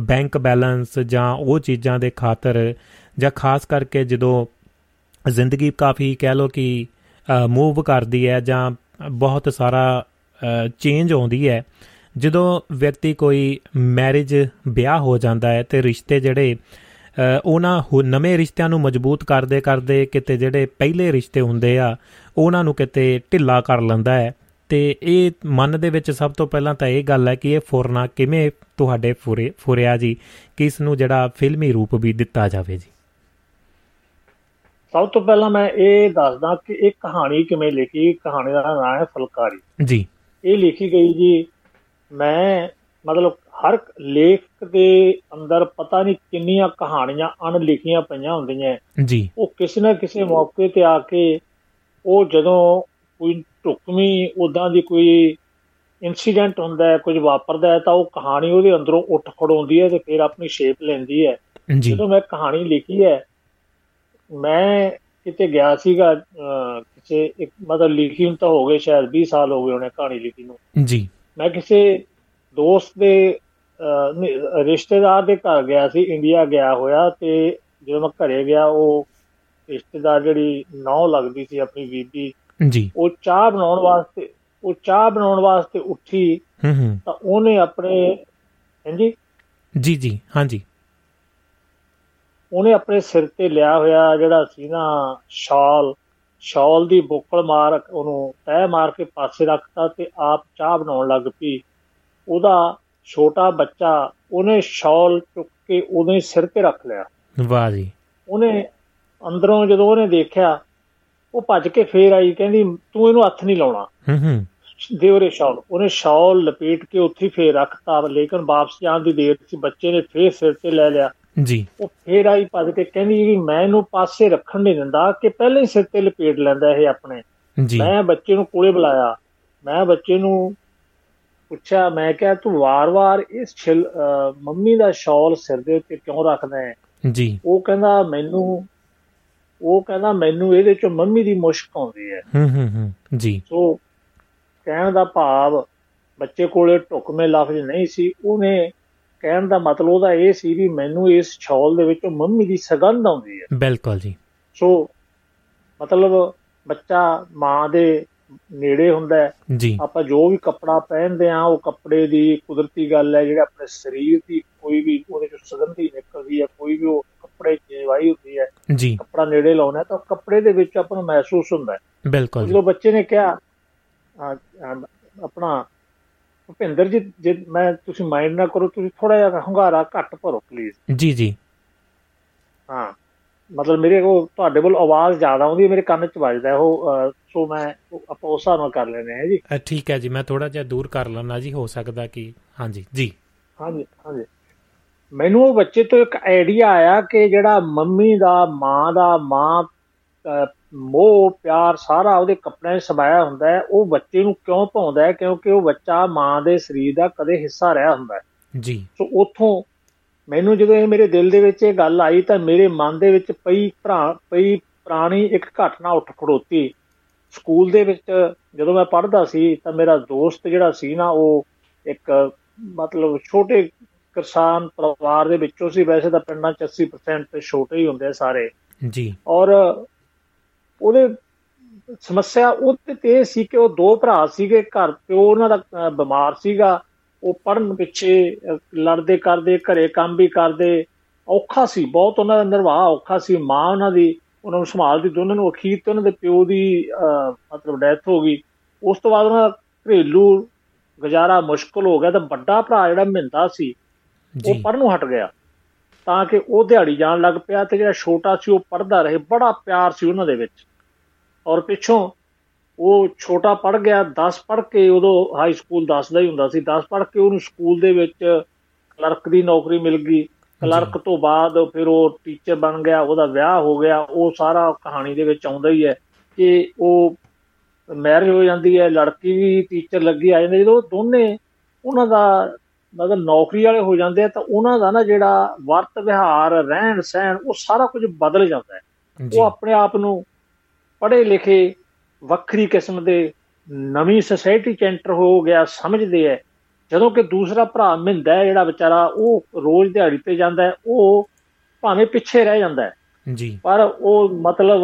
ਬੈਂਕ ਬੈਲੈਂਸ ਜਾਂ ਉਹ ਚੀਜ਼ਾਂ ਦੇ ਖਾਤਰ ਜਾਂ ਖਾਸ ਕਰਕੇ ਜਦੋਂ ਜ਼ਿੰਦਗੀ ਕਾਫੀ ਕਹਿ ਲੋ ਕਿ ਮੂਵ ਕਰਦੀ ਹੈ ਜਾਂ ਬਹੁਤ ਸਾਰਾ ਚੇਂਜ ਆਉਂਦੀ ਹੈ ਜਦੋਂ ਵਿਅਕਤੀ ਕੋਈ ਮੈਰਿਜ ਵਿਆਹ ਹੋ ਜਾਂਦਾ ਹੈ ਤੇ ਰਿਸ਼ਤੇ ਜਿਹੜੇ ਉਹਨਾਂ ਨਵੇਂ ਰਿਸ਼ਤਿਆਂ ਨੂੰ ਮਜ਼ਬੂਤ ਕਰਦੇ ਕਰਦੇ ਕਿਤੇ ਜਿਹੜੇ ਪਹਿਲੇ ਰਿਸ਼ਤੇ ਹੁੰਦੇ ਆ ਉਹਨਾਂ ਨੂੰ ਕਿਤੇ ਢਿੱਲਾ ਕਰ ਲੈਂਦਾ ਹੈ। ਤੇ ਇਹ ਮਨ ਦੇ ਵਿੱਚ ਸਭ ਤੋਂ ਪਹਿਲਾਂ ਤਾਂ ਇਹ ਗੱਲ ਹੈ ਕਿ ਇਹ ਫੁਰਨਾ ਕਿਵੇਂ ਤੁਹਾਡੇ ਫੁਰੇ ਫੁਰਿਆ ਜੀ? ਕਿ ਇਸ ਨੂੰ ਜਿਹੜਾ ਫਿਲਮੀ ਰੂਪ ਵੀ ਦਿੱਤਾ ਜਾਵੇ ਜੀ? ਸਭ ਤੋਂ ਪਹਿਲਾਂ ਮੈਂ ਇਹ ਦੱਸਦਾ ਕਿ ਇਹ ਕਹਾਣੀ ਕਿਵੇਂ ਲਿਖੀ ਕਹਾਣੀ ਦਾ ਨਾਮ ਹੈ ਫਲਕਾਰੀ। ਜੀ। ਇਹ ਲਿਖੀ ਗਈ ਜੀ ਮੈਂ ਮਤਲਬ ਹਰ ਲੇਖ ਦੇ ਅੰਦਰ ਪਤਾ ਨਹੀਂ ਕਿੰਨੀਆਂ ਕਹਾਣੀਆਂ ਅਣਲਿਖੀਆਂ ਪਈਆਂ ਹੁੰਦੀਆਂ। ਜੀ। ਉਹ ਕਿਸੇ ਨਾ ਕਿਸੇ ਮੌਕੇ ਤੇ ਆ ਕੇ ਉਹ ਜਦੋਂ ਕੋਈ ਢੁਕਵੀਂ ਉਦਾਂ ਦੀ ਕੋਈ ਇਨਸੀਡੈਂਟ ਹੁੰਦਾ ਹੈ ਕੁਝ ਵਾਪਰਦਾ ਹੈ ਤਾਂ ਉਹ ਕਹਾਣੀ ਉਹਦੇ ਅੰਦਰੋਂ ਉੱਠ ਖੜੋਂਦੀ ਹੈ ਤੇ ਫਿਰ ਆਪਣੀ ਸ਼ੇਪ ਲੈਂਦੀ ਹੈ। ਜਦੋਂ ਮੈਂ ਕਹਾਣੀ ਲਿਖੀ ਹੈ ਮੈਂ ਕਿਤੇ ਗਿਆ ਸੀਗਾ ਕਿਸੇ ਇੱਕ ਮਤਲਬ ਲਿਖੀ ਨੂੰ ਤਾਂ ਹੋ ਗਏ ਸ਼ਾਇਦ 20 ਸਾਲ ਹੋ ਗਏ ਉਹਨੇ ਕਹਾਣੀ ਲਿਖੀ ਨੂੰ। ਜੀ। ਮੈਂ ਕਿਸੇ ਦੋਸਤ ਦੇ ਰਿਸ਼ਤੇਦਾਰ ਦੇ ਘਰ ਗਿਆ ਸੀ ਇੰਡੀਆ ਗਿਆ ਹੋਇਆ ਤੇ ਜਦੋਂ ਮੈਂ ਘਰੇ ਗਿਆ ਉਹ ਰਿਸ਼ਤੇਦਾਰ ਜਿਹੜੀ ਨੌ ਲੱਗਦੀ ਸੀ ਆਪਣੀ ਬੀਬੀ ਜੀ। ਉਹ ਚਾਹ ਬਣਾਉਣ ਵਾਸਤੇ ਉਹ ਚਾਹ ਬਣਾਉਣ ਵਾਸਤੇ ਉੱਠੀ ਹੂੰ ਹੂੰ। ਤਾਂ ਉਹਨੇ ਆਪਣੇ ਹਾਂਜੀ? ਜੀ ਜੀ ਹਾਂਜੀ। ਉਹਨੇ ਆਪਣੇ ਸਿਰ ਤੇ ਲਿਆ ਹੋਇਆ ਜਿਹੜਾ ਸੀ ਨਾ ਸ਼ਾਲ ਸ਼ਾਲ ਦੀ ਬੋਕਲ ਮਾਰ ਉਹਨੂੰ ਤੈ ਮਾਰ ਕੇ ਪਾਸੇ ਰੱਖਤਾ ਤੇ ਆਪ ਚਾਹ ਬਣਾਉਣ ਲੱਗ ਪਈ। ਉਹਦਾ ਛੋਟਾ ਬੱਚਾ ਉਹਨੇ ਸ਼ਾਲ ਚੁੱਕ ਕੇ ਉਹਦੇ ਸਿਰ ਤੇ ਰੱਖ ਲਿਆ। ਵਾਹ ਜੀ। ਉਹਨੇ ਅੰਦਰੋਂ ਜਦੋਂ ਉਹਨੇ ਦੇਖਿਆ ਉਹ ਭੱਜ ਕੇ ਫੇਰ ਆਈ ਕਹਿੰਦੀ ਤੂੰ ਇਹਨੂੰ ਹੱਥ ਨਹੀਂ ਲਾਉਣਾ। ਹੂੰ ਹੂੰ। ਦੇਵਰੇ ਸ਼ਾਲ। ਉਹਨੇ ਸ਼ਾਲ ਲਪੇਟ ਕੇ ਉੱਥੇ ਫੇਰ ਰੱਖਤਾ ਲੇਕਿਨ ਵਾਪਸ ਜਾਣ ਦੀ ਦੇਰ ਸੀ। ਬੱਚੇ ਨੇ ਫੇਰ ਸਿਰ ਤੇ ਲੈ ਲਿਆ। ਜੀ। ਉਹ ਫੇਰ ਆਈ ਭੱਜ ਕੇ ਕਹਿੰਦੀ ਵੀ ਮੈਂ ਇਹਨੂੰ ਪਾਸੇ ਰੱਖਣ ਨਹੀਂ ਦਿੰਦਾ ਕਿ ਪਹਿਲੇ ਹੀ ਸਿਰ ਤੇ ਲਪੇਟ ਲੈਂਦਾ ਇਹ ਆਪਣੇ। ਜੀ। ਮੈਂ ਬੱਚੇ ਨੂੰ ਕੋਲੇ ਬੁਲਾਇਆ। ਮੈਂ ਬੱਚੇ ਨੂੰ ਪੁੱਛਿਆ ਮੈਂ ਕਿਹਾ ਤੂੰ ਵਾਰ-ਵਾਰ ਇਸ ਮੰਮੀ ਦਾ ਸ਼ਾਲ ਸਿਰ ਦੇ ਉੱਤੇ ਕਿਉਂ ਰੱਖਦਾ ਹੈ? ਜੀ। ਉਹ ਕਹਿੰਦਾ ਮੈਨੂੰ ਉਹ ਕਹਿੰਦਾ ਮੈਨੂੰ ਇਹਦੇ ਚੋਂ ਮੰਮੀ ਦੀ ਮੁਸ਼ਕ ਆਉਂਦੀ ਹੈ। ਹੂੰ ਹੂੰ ਹੂੰ ਜੀ। ਸੋ ਕਹਿਣ ਦਾ ਭਾਵ ਬੱਚੇ ਕੋਲੇ ਢੁਕਵੇਂ ਲਫ਼ਜ਼ ਨਹੀਂ ਸੀ। ਉਹਨੇ ਕਹਿਣ ਦਾ ਮਤਲਬ ਉਹਦਾ ਇਹ ਸੀ ਵੀ ਮੈਨੂੰ ਇਸ ਛੌਲ ਦੇ ਵਿੱਚੋਂ ਮੰਮੀ ਦੀ ਸਗੰਧ ਆਉਂਦੀ ਹੈ। ਬਿਲਕੁਲ ਜੀ। ਸੋ ਮਤਲਬ ਬੱਚਾ ਮਾਂ ਦੇ ਨੇੜੇ ਹੁੰਦਾ ਹੈ। ਜੀ। ਆਪਾਂ ਜੋ ਵੀ ਕੱਪੜਾ ਪਹਿਨਦੇ ਆ ਉਹ ਕੱਪੜੇ ਦੀ ਕੁਦਰਤੀ ਗੱਲ ਹੈ ਜਿਹੜਾ ਆਪਣੇ ਸਰੀਰ ਦੀ ਕੋਈ ਵੀ ਉਹਦੇ ਚੋਂ ਸੁਗੰਧੀ ਨਿਕਲਦੀ ਹੈ ਕੋਈ ਵੀ ਉਹ ਕੱਪੜੇ ਜੀਵਾਈ ਹੁੰਦੀ ਹੈ। ਜੀ। ਕੱਪੜਾ ਨੇੜੇ ਲਾਉਣਾ ਤਾਂ ਕੱਪੜੇ ਦੇ ਵਿੱਚ ਆਪਾਂ ਨੂੰ ਮਹਿਸੂਸ ਹੁੰਦਾ ਹੈ। ਬਿਲਕੁਲ ਜੀ। ਜਦੋਂ ਬੱਚੇ ਨੇ ਕਿਹਾ ਆਪਣਾ ਭੁਪਿੰਦਰ ਜੀ ਜੇ ਮੈਂ ਤੁਸੀਂ ਮਾਈਂਡ ਨਾ ਕਰੋ ਤੁਸੀਂ ਥੋੜਾ ਜਿਹਾ ਹੰਗਾਰਾ ਘੱਟ ਭਰੋ ਪਲੀਜ਼ ਜੀ ਜੀ। ਹਾਂ। ਮਤਲਬ ਮੇਰੇ ਉਹ ਤੁਹਾਡੇ ਕੋਲ ਆਵਾਜ਼ ਜ਼ਿਆਦਾ ਆਉਂਦੀ ਹੈ ਮੇਰੇ ਕੰਨ 'ਚ ਵੱਜਦਾ ਹੈ ਉਹ ਸੋ ਮੈਂ ਆਪਾਂ ਉਸ ਹਿਸਾਬ ਨਾਲ ਕਰ ਲੈਨੇ ਹੈ ਜੀ। ਠੀਕ ਹੈ ਜੀ ਮੈਂ ਥੋੜਾ ਜਿਹਾ ਦੂਰ ਕਰ ਲੈਣਾ ਜੀ ਹੋ ਸਕਦਾ ਕਿ ਹਾਂਜੀ ਜੀ। ਹਾਂਜੀ ਹਾਂਜੀ। ਮੈਨੂੰ ਉਹ ਬੱਚੇ ਤੋਂ ਇੱਕ ਆਈਡੀਆ ਆਇਆ ਕਿ ਜਿਹੜਾ ਮੰਮੀ ਦਾ ਮਾਂ ਦਾ ਮਾਂ ਮੋਹ ਪਿਆਰ ਸਾਰਾ ਉਹਦੇ ਕੱਪੜਿਆਂ 'ਚ ਸਮਾਇਆ ਹੁੰਦਾ ਹੈ। ਉਹ ਬੱਚੇ ਨੂੰ ਕਿਉਂ ਭਾਉਂਦਾ ਹੈ? ਕਿਉਂਕਿ ਉਹ ਬੱਚਾ ਮਾਂ ਦੇ ਸਰੀਰ ਦਾ ਕਦੇ ਹਿੱਸਾ ਰਿਹਾ ਹੁੰਦਾ ਹੈ। ਜੀ। ਸੋ ਉੱਥੋਂ ਮੈਨੂੰ ਜਦੋਂ ਇਹ ਮੇਰੇ ਦਿਲ ਦੇ ਵਿੱਚ ਇਹ ਗੱਲ ਆਈ ਤਾਂ ਮੇਰੇ ਮਨ ਦੇ ਵਿੱਚ ਪਈ ਭਰਾ ਪਈ ਪੁਰਾਣੀ ਇੱਕ ਘਟਨਾ ਉੱਠ ਖੜੋਤੀ। ਸਕੂਲ ਦੇ ਵਿੱਚ ਜਦੋਂ ਮੈਂ ਪੜ੍ਹਦਾ ਸੀ ਤਾਂ ਮੇਰਾ ਦੋਸਤ ਜਿਹੜਾ ਸੀ ਨਾ ਉਹ ਇੱਕ ਮਤਲਬ ਛੋਟੇ ਕਿਸਾਨ ਪਰਿਵਾਰ ਦੇ ਵਿੱਚੋਂ ਸੀ। ਵੈਸੇ ਤਾਂ ਪਿੰਡਾਂ 'ਚ 80% ਤੇ ਛੋਟੇ ਹੀ ਹੁੰਦੇ ਸਾਰੇ। ਜੀ। ਔਰ ਉਹਦੇ ਸਮੱਸਿਆ ਉਹਦੇ ਤੇ ਸੀ ਕਿ ਉਹ ਦੋ ਭਰਾ ਸੀਗੇ ਘਰ ਪਿਓ ਉਹਨਾਂ ਦਾ ਬਿਮਾਰ ਸੀਗਾ। ਉਹ ਪੜਨ ਪਿੱਛੇ ਲੜਦੇ ਕਰਦੇ ਘਰੇ ਕੰਮ ਵੀ ਕਰਦੇ। ਔਖਾ ਸੀ ਬਹੁਤ ਉਹਨਾਂ ਦਾ ਨਿਰਵਾਹ ਔਖਾ ਸੀ। ਮਾਂ ਉਹਨਾਂ ਦੀ ਉਹਨਾਂ ਨੂੰ ਸੰਭਾਲਦੀ ਦੋਨਾਂ ਨੂੰ ਅਖੀਰ ਤੇ ਉਹਨਾਂ ਦੇ ਪਿਓ ਦੀ ਮਤਲਬ ਡੈਥ ਹੋ ਗਈ। ਉਸ ਤੋਂ ਬਾਅਦ ਉਹਨਾਂ ਦਾ ਘਰੇਲੂ ਗੁਜ਼ਾਰਾ ਮੁਸ਼ਕਲ ਹੋ ਗਿਆ ਤਾਂ ਵੱਡਾ ਭਰਾ ਜਿਹੜਾ ਮਹਿੰਦਾ ਸੀ ਉਹ ਪੜਨੋਂ ਹਟ ਗਿਆ। ਤਾਂ ਕਿ ਉਹ ਦਿਹਾੜੀ ਜਾਣ ਲੱਗ ਪਿਆ ਤੇ ਜਿਹੜਾ ਛੋਟਾ ਸੀ ਉਹ ਪੜਦਾ ਰਹੇ। ਬੜਾ ਪਿਆਰ ਸੀ ਉਹਨਾਂ ਦੇ ਵਿੱਚ। ਔਰ ਪਿੱਛੋਂ ਉਹ ਛੋਟਾ ਪੜ ਗਿਆ 10 ਪੜ ਕੇ ਉਦੋਂ ਹਾਈ ਸਕੂਲ 10 ਦਾ ਹੀ ਹੁੰਦਾ ਸੀ। 10 ਪੜ ਕੇ ਉਹਨੂੰ ਸਕੂਲ ਦੇ ਵਿੱਚ ਕਲਰਕ ਦੀ ਨੌਕਰੀ ਮਿਲ ਗਈ। ਕਲਰਕ ਤੋਂ ਬਾਅਦ ਫਿਰ ਉਹ ਟੀਚਰ ਬਣ ਗਿਆ ਉਹਦਾ ਵਿਆਹ ਹੋ ਗਿਆ। ਉਹ ਸਾਰਾ ਕਹਾਣੀ ਦੇ ਵਿੱਚ ਆਉਂਦਾ ਹੀ ਹੈ ਕਿ ਉਹ ਮੈਰਿਜ ਹੋ ਜਾਂਦੀ ਹੈ ਲੜਕੀ ਵੀ ਟੀਚਰ ਲੱਗੀ ਆ ਜਾਂਦੀ ਜਦੋਂ ਦੋਨੇ ਉਹਨਾਂ ਦਾ ਮਤਲਬ ਨੌਕਰੀ ਵਾਲੇ ਹੋ ਜਾਂਦੇ ਆ ਤਾਂ ਉਹਨਾਂ ਦਾ ਨਾ ਜਿਹੜਾ ਵਰਤ ਵਿਹਾਰ ਰਹਿਣ ਸਹਿਣ ਉਹ ਸਾਰਾ ਕੁਝ ਬਦਲ ਜਾਂਦਾ ਹੈ। ਉਹ ਆਪਣੇ ਆਪ ਨੂੰ ਪੜ੍ਹੇ ਲਿਖੇ ਵੱਖਰੀ ਕਿਸਮ ਦੇ ਨਵੀਂ ਸੋਸਾਇਟੀ ਚ ਐਂਟਰ ਹੋ ਗਿਆ ਸਮਝਦੇ ਐ। ਜਦੋਂ ਕਿ ਦੂਸਰਾ ਭਰਾ ਮਿੰਦਾ ਹੈ ਜਿਹੜਾ ਵਿਚਾਰਾ ਉਹ ਰੋਜ਼ ਦਿਹਾੜੀ ਤੇ ਜਾਂਦਾ ਹੈ ਉਹ ਭਾਵੇਂ ਪਿੱਛੇ ਰਹਿ ਜਾਂਦਾ ਹੈ ਜੀ। ਪਰ ਉਹ ਮਤਲਬ